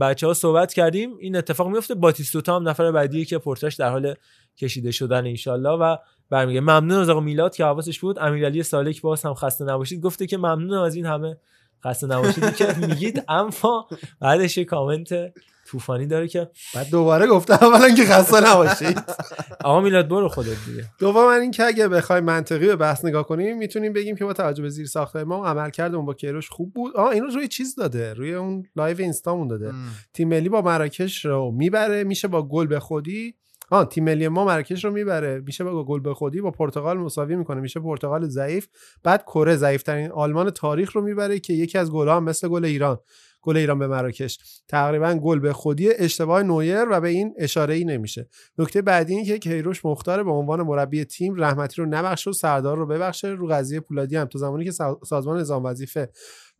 بچه ها صحبت کردیم. این اتفاق میفته باتیستوتا هم نفر بعدی که پورترش در حال کشیده شدن انشالله و برمیگه ممنون از آقا میلاد که حواسش بود. امیرعلی سالک باز هم خسته نباشید. گفته که ممنونم از این همه خسته نباشید. که میگید اما بعدش کامنت طوفانی داره که بعد دوباره گفته اولا که خسته نباشید. آقا میلاد برو خودت دیگه. دوم این که اگه بخوایم منطقی به بحث نگاه کنیم می‌تونیم بگیم که با توجه به زیر ساخته ما عمل کرده اون با کیروش خوب بود. آه اینو روی چیز داده روی اون live اینستامون داده. تیم ملی با مراکش رو می‌بره میشه با گل به خودی. آه تیم ملی ما مراکش رو می‌بره میشه با گل به خودی با پرتغال مساوی می‌کنه میشه پرتغال ضعیف. بعد کره ضعیفترین آلمان تاریخ رو می‌بره که یکی از گل‌ها هم مثل گل ایران. گل ایران به مراکش. تقریبا گل به خودی اشتباه نویر و به این اشاره ای نمیشه. نکته بعدی این که کیروش مختار به عنوان مربی تیم رحمتی رو نبخشه و سردار رو ببخشه. رو قضیه پولادی هم. تا زمانی که سا- سازمان نظام وظیفه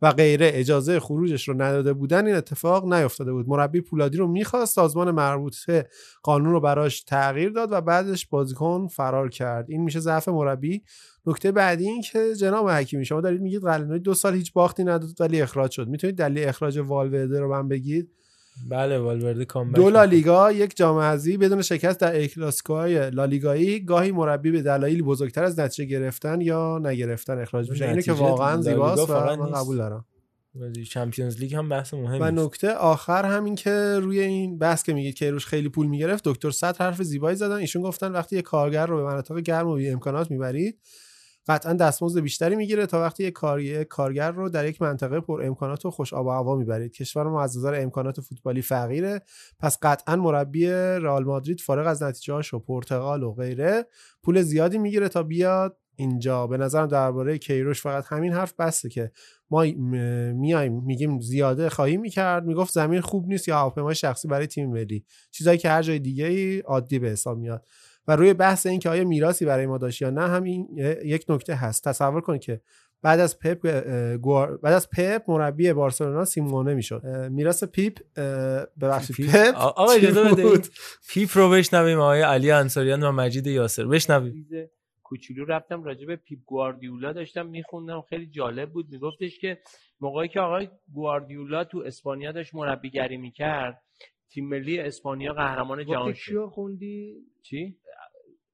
و غیره اجازه خروجش رو نداده بودن این اتفاق نیفتاده بود. مربی پولادی رو می‌خواست سازمان مربوطه قانون رو براش تغییر داد و بعدش بازیکن فرار کرد. این میشه ضعف مربی نکته بعدی این که جناب حکیمی شما دارید میگید قلنوی دو سال هیچ باختی نداد ولی اخراج شد. می‌تونید دلیل اخراج والورده رو من بگید؟ بله والورده کامبک دو لالیگا یک جام حذفی بدون شکست در اکلاسیکوهای لالیگایی گاهی مربی به دلایلی بزرگتر از نتیجه گرفتن یا نگرفتن اخراج میشه. اینو که واقعا زیباست و من. قبول دارم. چمپیونز لیگ هم بحث مهمی و نکته آخر همین که روی این بحث که میگید کیروش خیلی پول می‌گرفت دکتر صدر حرف زیبایی زدن. ایشون گفتن وقتی یه کارگر رو به مناطق گرم و بی امکانات می‌برید قطعا دستمزد بیشتری می‌گیره تا وقتی یک کار... یک کارگر رو در یک منطقه پر امکانات و خوش آب و هوا می‌برید. کشور ما از نظر امکانات فوتبالی فقیره. پس قطعا مربی رئال مادرید فارغ از نتیجهاش و پرتغال و غیره پول زیادی می‌گیره تا بیاد اینجا. به نظرم درباره کیروش فقط همین حرف بسته که ما میایم میگیم زیاده خواهی می‌کرد. می‌گفت زمین خوب نیست یا هواپیمای شخصی برای تیم ملی. چیزایی که هر جای دیگه ای عادی به حساب میاد. و روی بحث این که آیا میراثی برای ما داشت یا نه همین یک نکته هست. تصور کنید که بعد از پپ. بعد از پپ مربی بارسلونا سیمئونه می‌شد. میراث پیپ ببخشید پپ آ- آقا اجازه؟ بدید پیپ رو بشنویم آقای علی انصاریان و مجید یاسر. بشنویم. کوچولو رفتم راجع به پیپ گواردیولا داشتم میخوندم. خیلی جالب بود. میگفتش که موقعی که آقای گواردیولا تو اسپانیا داشت مربیگری می‌کرد تیم ملی اسپانیا قهرمان جهان شد. کیو خوندی؟ چی؟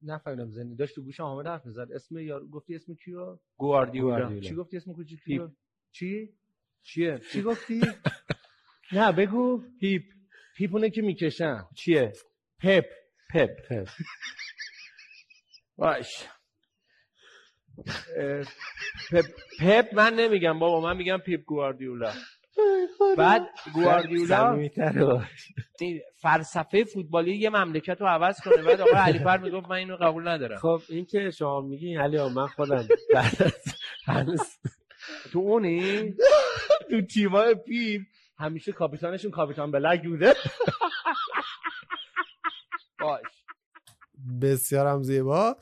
نفهمیدم زنی داشت تو گوشم حامد حرف می‌زد. اسم یارو گفتی اسم کیو؟ گواردیولا. چی گفتی اسم کوچیک پیپ. چی؟ چیه؟ چی گفتی؟ نه بگو. پیپ پیپونه که می‌کشن؟ چیه؟ پپ. پپ. پپ. باش. پپ من نمیگم بابا من میگم پیپ گواردیولا. بعد گواردیولا؟ فلسفه فوتبالی یه مملکت رو عوض کنه. بعد آقای علیپر می‌گفت من اینو قبول ندارم. خب این که شما میگی علی آقا، من خودم. هنوز تو اونی؟ تو تیمای پیپ همیشه کاپیتانشون کاپیتان بلک بوده. باش. بسیار هم زیبا.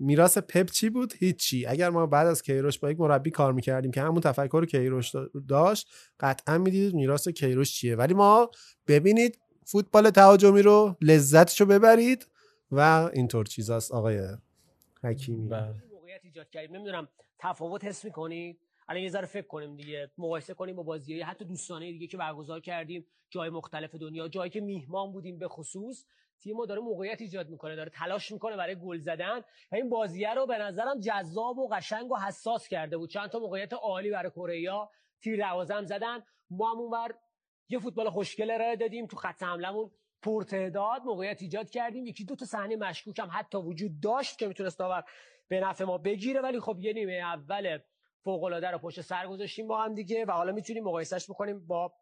میراث پپ چی بود؟ هیچی. اگر ما بعد از کیروش با یک مربی کار می‌کردیم که همون تفکر کیروش دا- داشت قطعا می‌دیدید میراث کیروش چیه. ولی ما ببینید فوتبال تهاجمی رو لذتشو ببرید و اینطور چیزاست آقای حکیمی. موقعیت ایجاد کردیم نمی‌دونم تفاوت حس می‌کنید؟ الان یه ذره فکر کنیم دیگه. مقایسه کنیم با بازی حتی دوستانه دیگه که برگزار کردیم. جای مختلف دنیا جایی که میهمان بودیم به خصوص. تیم ما داره موقعیت ایجاد می‌کنه داره تلاش می‌کنه برای گل زدن. و این بازیه رو به نظرم جذاب و قشنگ و حساس کرده بود. چند تا موقعیت عالی برای کره تیر دوازم زدن. ما هم اونور یه فوتبال خوشگل ارائه دادیم تو خط حملمون پرتعداد موقعیت ایجاد کردیم. یکی دو تا صحنه مشکوک هم حتی وجود داشت که می‌تونست داور به نفع ما بگیره. ولی خب یه نیمه اول فوق العاده رو پشت سر گذاشتیم با هم دیگه و حالا می‌تونیم مقایسهش بکنیم با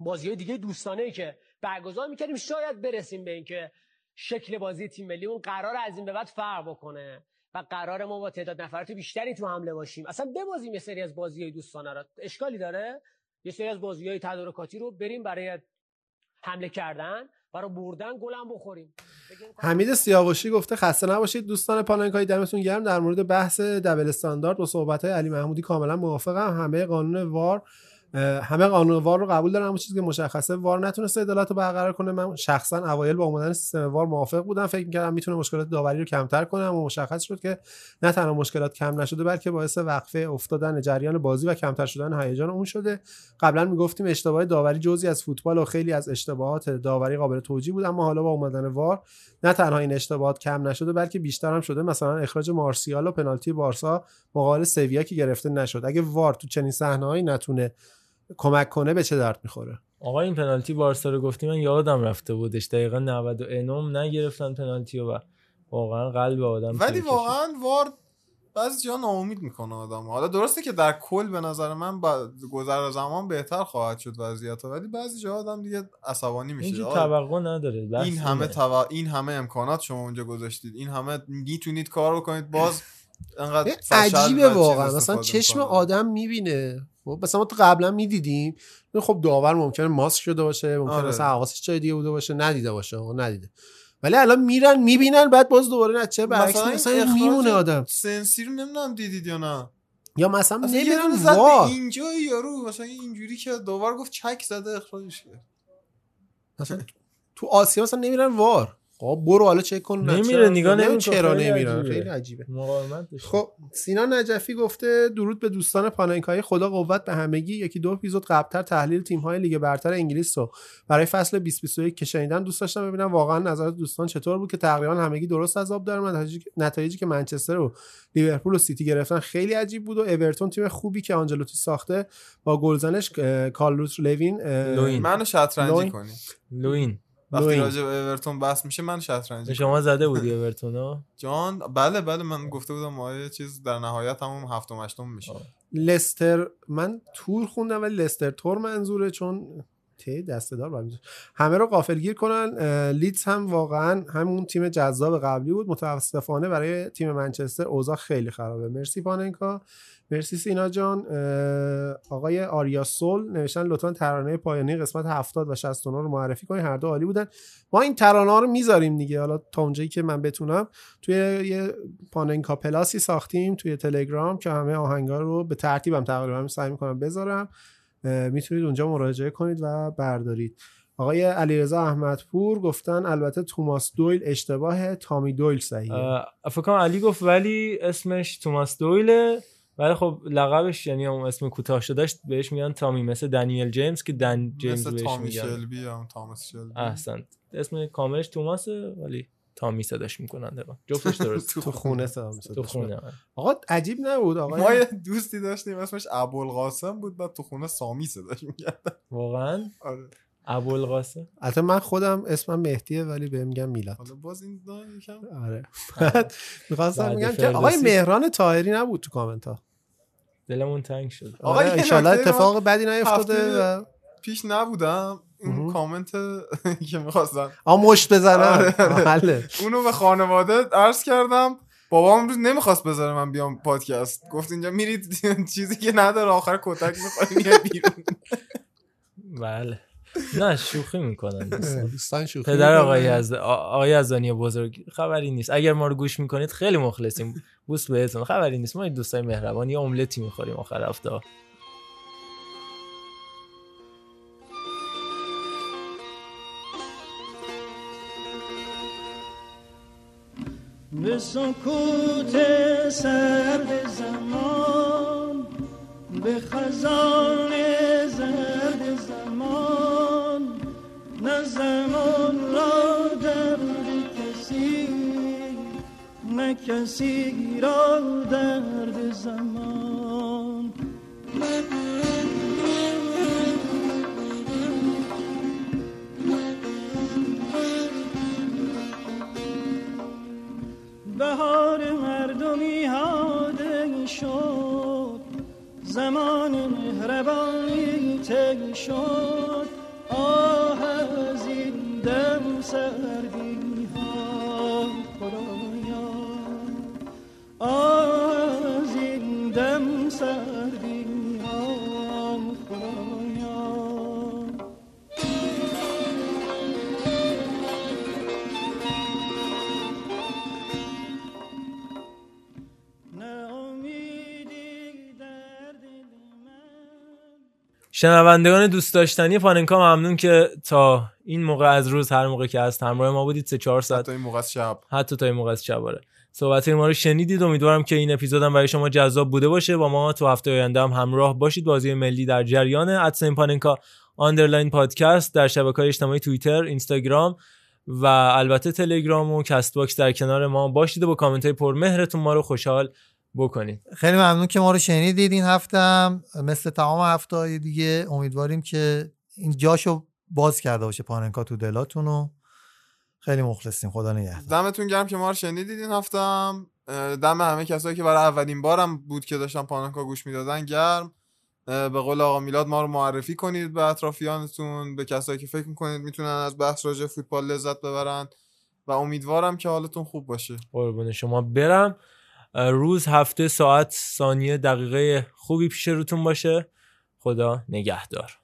بازی دیگه دوستانه که برگزار می‌کردیم. شاید برسیم به اینکه شکل بازی تیم ملی اون قرار از این به بعد فرق بکنه و قرار ما با تعداد نفرات بیشتری تو حمله باشیم. اصلا ببازیم یه سری از بازی های دوستانه رو. اشکالی داره؟ یه سری از بازی های تدارکاتی رو بریم برای حمله کردن برای بردن گلم بخوریم. حمید سیاوشی گفته خسته نباشید دوستان پاننکای دمتون گرم. در مورد بحث دبل استاندارد با صحبت های علی محمودی کاملا موافقم. همه قانون وار همه قانون وار رو قبول دارم اما چیزی که مشخصه وار نتونسته عدالت رو برقرار کنه. من شخصا اوایل با اومدن سیستم وار موافق بودم. فکر می‌کردم می‌تونه مشکلات داوری رو کمتر کنه اما مشخص شد که نه تنها مشکلات کم نشده بلکه باعث وقفه افتادن جریان بازی و کمتر شدن هیجان اون شده. قبلا می‌گفتیم اشتباه داوری جزئی از فوتبال و خیلی از اشتباهات داوری قابل توجیه بود. اما حالا با اومدن وار نه تنها این اشتباهات کم نشده بلکه بیشتر هم شده. مثلا اخراج مارسیال و پنالتی بارسا مقابل سویا که گرفته نشد. اگه وار تو چنین صحنه‌هایی نتونه کمک کنه به چه درد می‌خوره؟ آقا این پنالتی بارسا رو گفتی من یادم رفته بودش. دقیقا 90 انوم نگرفتن پنالتی و واقعا قلب آدم ولی. واقعا وار بعضی جا ناامید می‌کنه آدم حالا درسته که در کل به نظر من با گذر زمان بهتر خواهد شد وضعیت ولی بعضی جا آدم دیگه عصبانی میشه. آقا، توقع نداره. این همه اینه. تو... این همه امکانات شما اونجا گذاشتید. این همه می‌تونید کار بکنید. باز انقدر عجیبه واقعا. مثلا چشم. آدم می‌بینه. خب مثلا ما تو قبلا می‌دیدیم. خب داور ممکنه ماسک شده باشه ممکنه آره. مثلا حواسش جای دیگه بوده باشه. ندیده باشه ندیده. ولی الان میرن می‌بینن بعد باز دوباره نه چه برعکس مثلا میمونه آدم. سنسی رو نمی‌دونم دیدید یا نه. یا مثلا دونه زد اینجا یارو مثلا اینجوری که داور گفت چک زده اخراجش کرد. مثلا تو آسیا مثلا نمیرن وار. خب برو حالا چک کن. نمیره نگاه نمی‌کنه. چرا خیلی نمیرن؟ عجیبه. خیلی عجیبه. مقاومت. خب سینا نجفی گفته درود به دوستان پاننکای خدا قوت به همگی. یکی دو اپیزود قبلتر تحلیل تیم های لیگ برتر انگلیس رو برای فصل 2021 که شنیدم دوست داشتم ببینم واقعا نظرات دوستان چطور بود که تقریبا همگی درست از آب دارن نتایجی, نتایجی که منچستر و لیورپول و سیتی گرفتن خیلی عجیب بود و اورتون تیم خوبی که آنجلوتی ساخته با گلزنش کارلوس لوین. منو شطرنجی. کنی لوین. وقتی. راجع به اورتون بحث میشه من شطرنجی شما زده بودی اورتونو؟ جان بله بله من گفته بودم ما یه چیز در نهایت همون هفتم هشتم میشه. لستر من تور خوندم ولی لستر تور منظوره چون ته دسته دار. همه رو غافلگیر کنن. لیدز هم واقعا همون تیم جذاب قبلی بود. متاسفانه برای تیم منچستر اوضاع خیلی خرابه. مرسی پاننکا. مرسی سینا جان. آقای آریا سول نوشتن لطفا ترانه پایانی قسمت 70 و 69 رو معرفی کنید هر دو عالی بودن. ما این ترانه ها رو می‌ذاریم دیگه. حالا تا اونجایی که من بتونم. توی یه پاننکا پلاسی ساختیم توی تلگرام که همه آهنگا رو به ترتیبم تقریبا سعی می‌کنم بذارم. می‌تونید اونجا مراجعه کنید و بردارید. آقای علیرضا احمدپور گفتن البته توماس دویل اشتباه تامی دویل صحیحه. اه، فکر کنم علی گفت ولی اسمش توماس دویله. ولی خب لقبش یعنی اون اسم کوتاه شدهش بهش میگن تامی مثل دنیل جیمز که دن جیمز مثل بهش تامی میگن. شلبی هم تاماس شلبی. احسن اسم کاملش توماسه ولی تامی صداش می‌کنن دقیقا. جفتش درست. تو خونه می‌زد. تو خونه آره. آقا عجیب نبود آقا. ما یه دوستی داشتیم اسمش ابوالقاسم بود بعد تو خونه سامی صداش می‌کرد واقعا؟ آره. ابوالقاسم؟ البته من خودم اسمم مهدیه ولی بهم میگن میلاد. حالا باز این یکم آره. بعد می‌خواستم بگم که. آقای مهران طاهری نبود تو کامنت ها دلمون تنگ شد. آقا آره نکته اتفاق بدی نیفتاده پیش نبودم. این کامنت که می‌خواستم. آ مشت بزنم. آره، آره. بله. اونو به خانواده عرض کردم. بابام امروز نمی‌خواست بذاره من بیام پادکست. گفت اینجا میرید چیزی که نداره آخر کتک می‌خوای میاد بیرون. بله. نه شوخی می‌کنن دوستان شوخی پدر. آقای از آقای ازانی بزرگ خبری نیست. اگر ما رو گوش می‌کنید خیلی مخلصیم. بوس بهتون. خبری نیست. ما دوستای مهربان یه املتی می‌خوریم آخر هفته به سکوت سرد زمان به خزان زرد زمان نه زمان را درد کسی نه کسی را درد زمان. زمان مهربانی طی شنوندگان دوست داشتنی پاننکا ممنون که تا این موقع از روز هر موقع که هست همراه ما بودید. سه چهار ساعت. حتی این موقع از شب. حتی تا این موقع از شب آره. صحبت ما رو شنیدید. امیدوارم که این اپیزود هم برای شما جذاب بوده باشه. با ما تو هفته آینده هم همراه باشید. بازی ملی در جریان. at sign Panenka underline podcast در شبکه های اجتماعی توییتر اینستاگرام و البته تلگرام و کست باکس در کنار ما. باشید و با کامنت های پرمهرتون ما رو خوشحال بکنید خیلی ممنون که ما رو شنیدید این هفته هم مثل تمام هفته های دیگه. امیدواریم که این جاشو باز کرده باشه پاننکا تو دلاتون و خیلی مخلصیم. خدا نگهدار. دمتون گرم که ما رو شنیدید این هفته هم دم همه کسایی که برای اولین بارم بود که داشتن پاننکا گوش می‌دادن گرم. به قول آقا میلاد ما رو معرفی کنید به اطرافیانتون به کسایی که فکر می‌کنید می‌تونن از بحث راجع فوتبال لذت ببرن. و امیدوارم که حالتون خوب باشه. قربون شما. برم. روز هفته ساعت ثانیه دقیقه خوبی پیش روتون باشه. خدا نگهدار.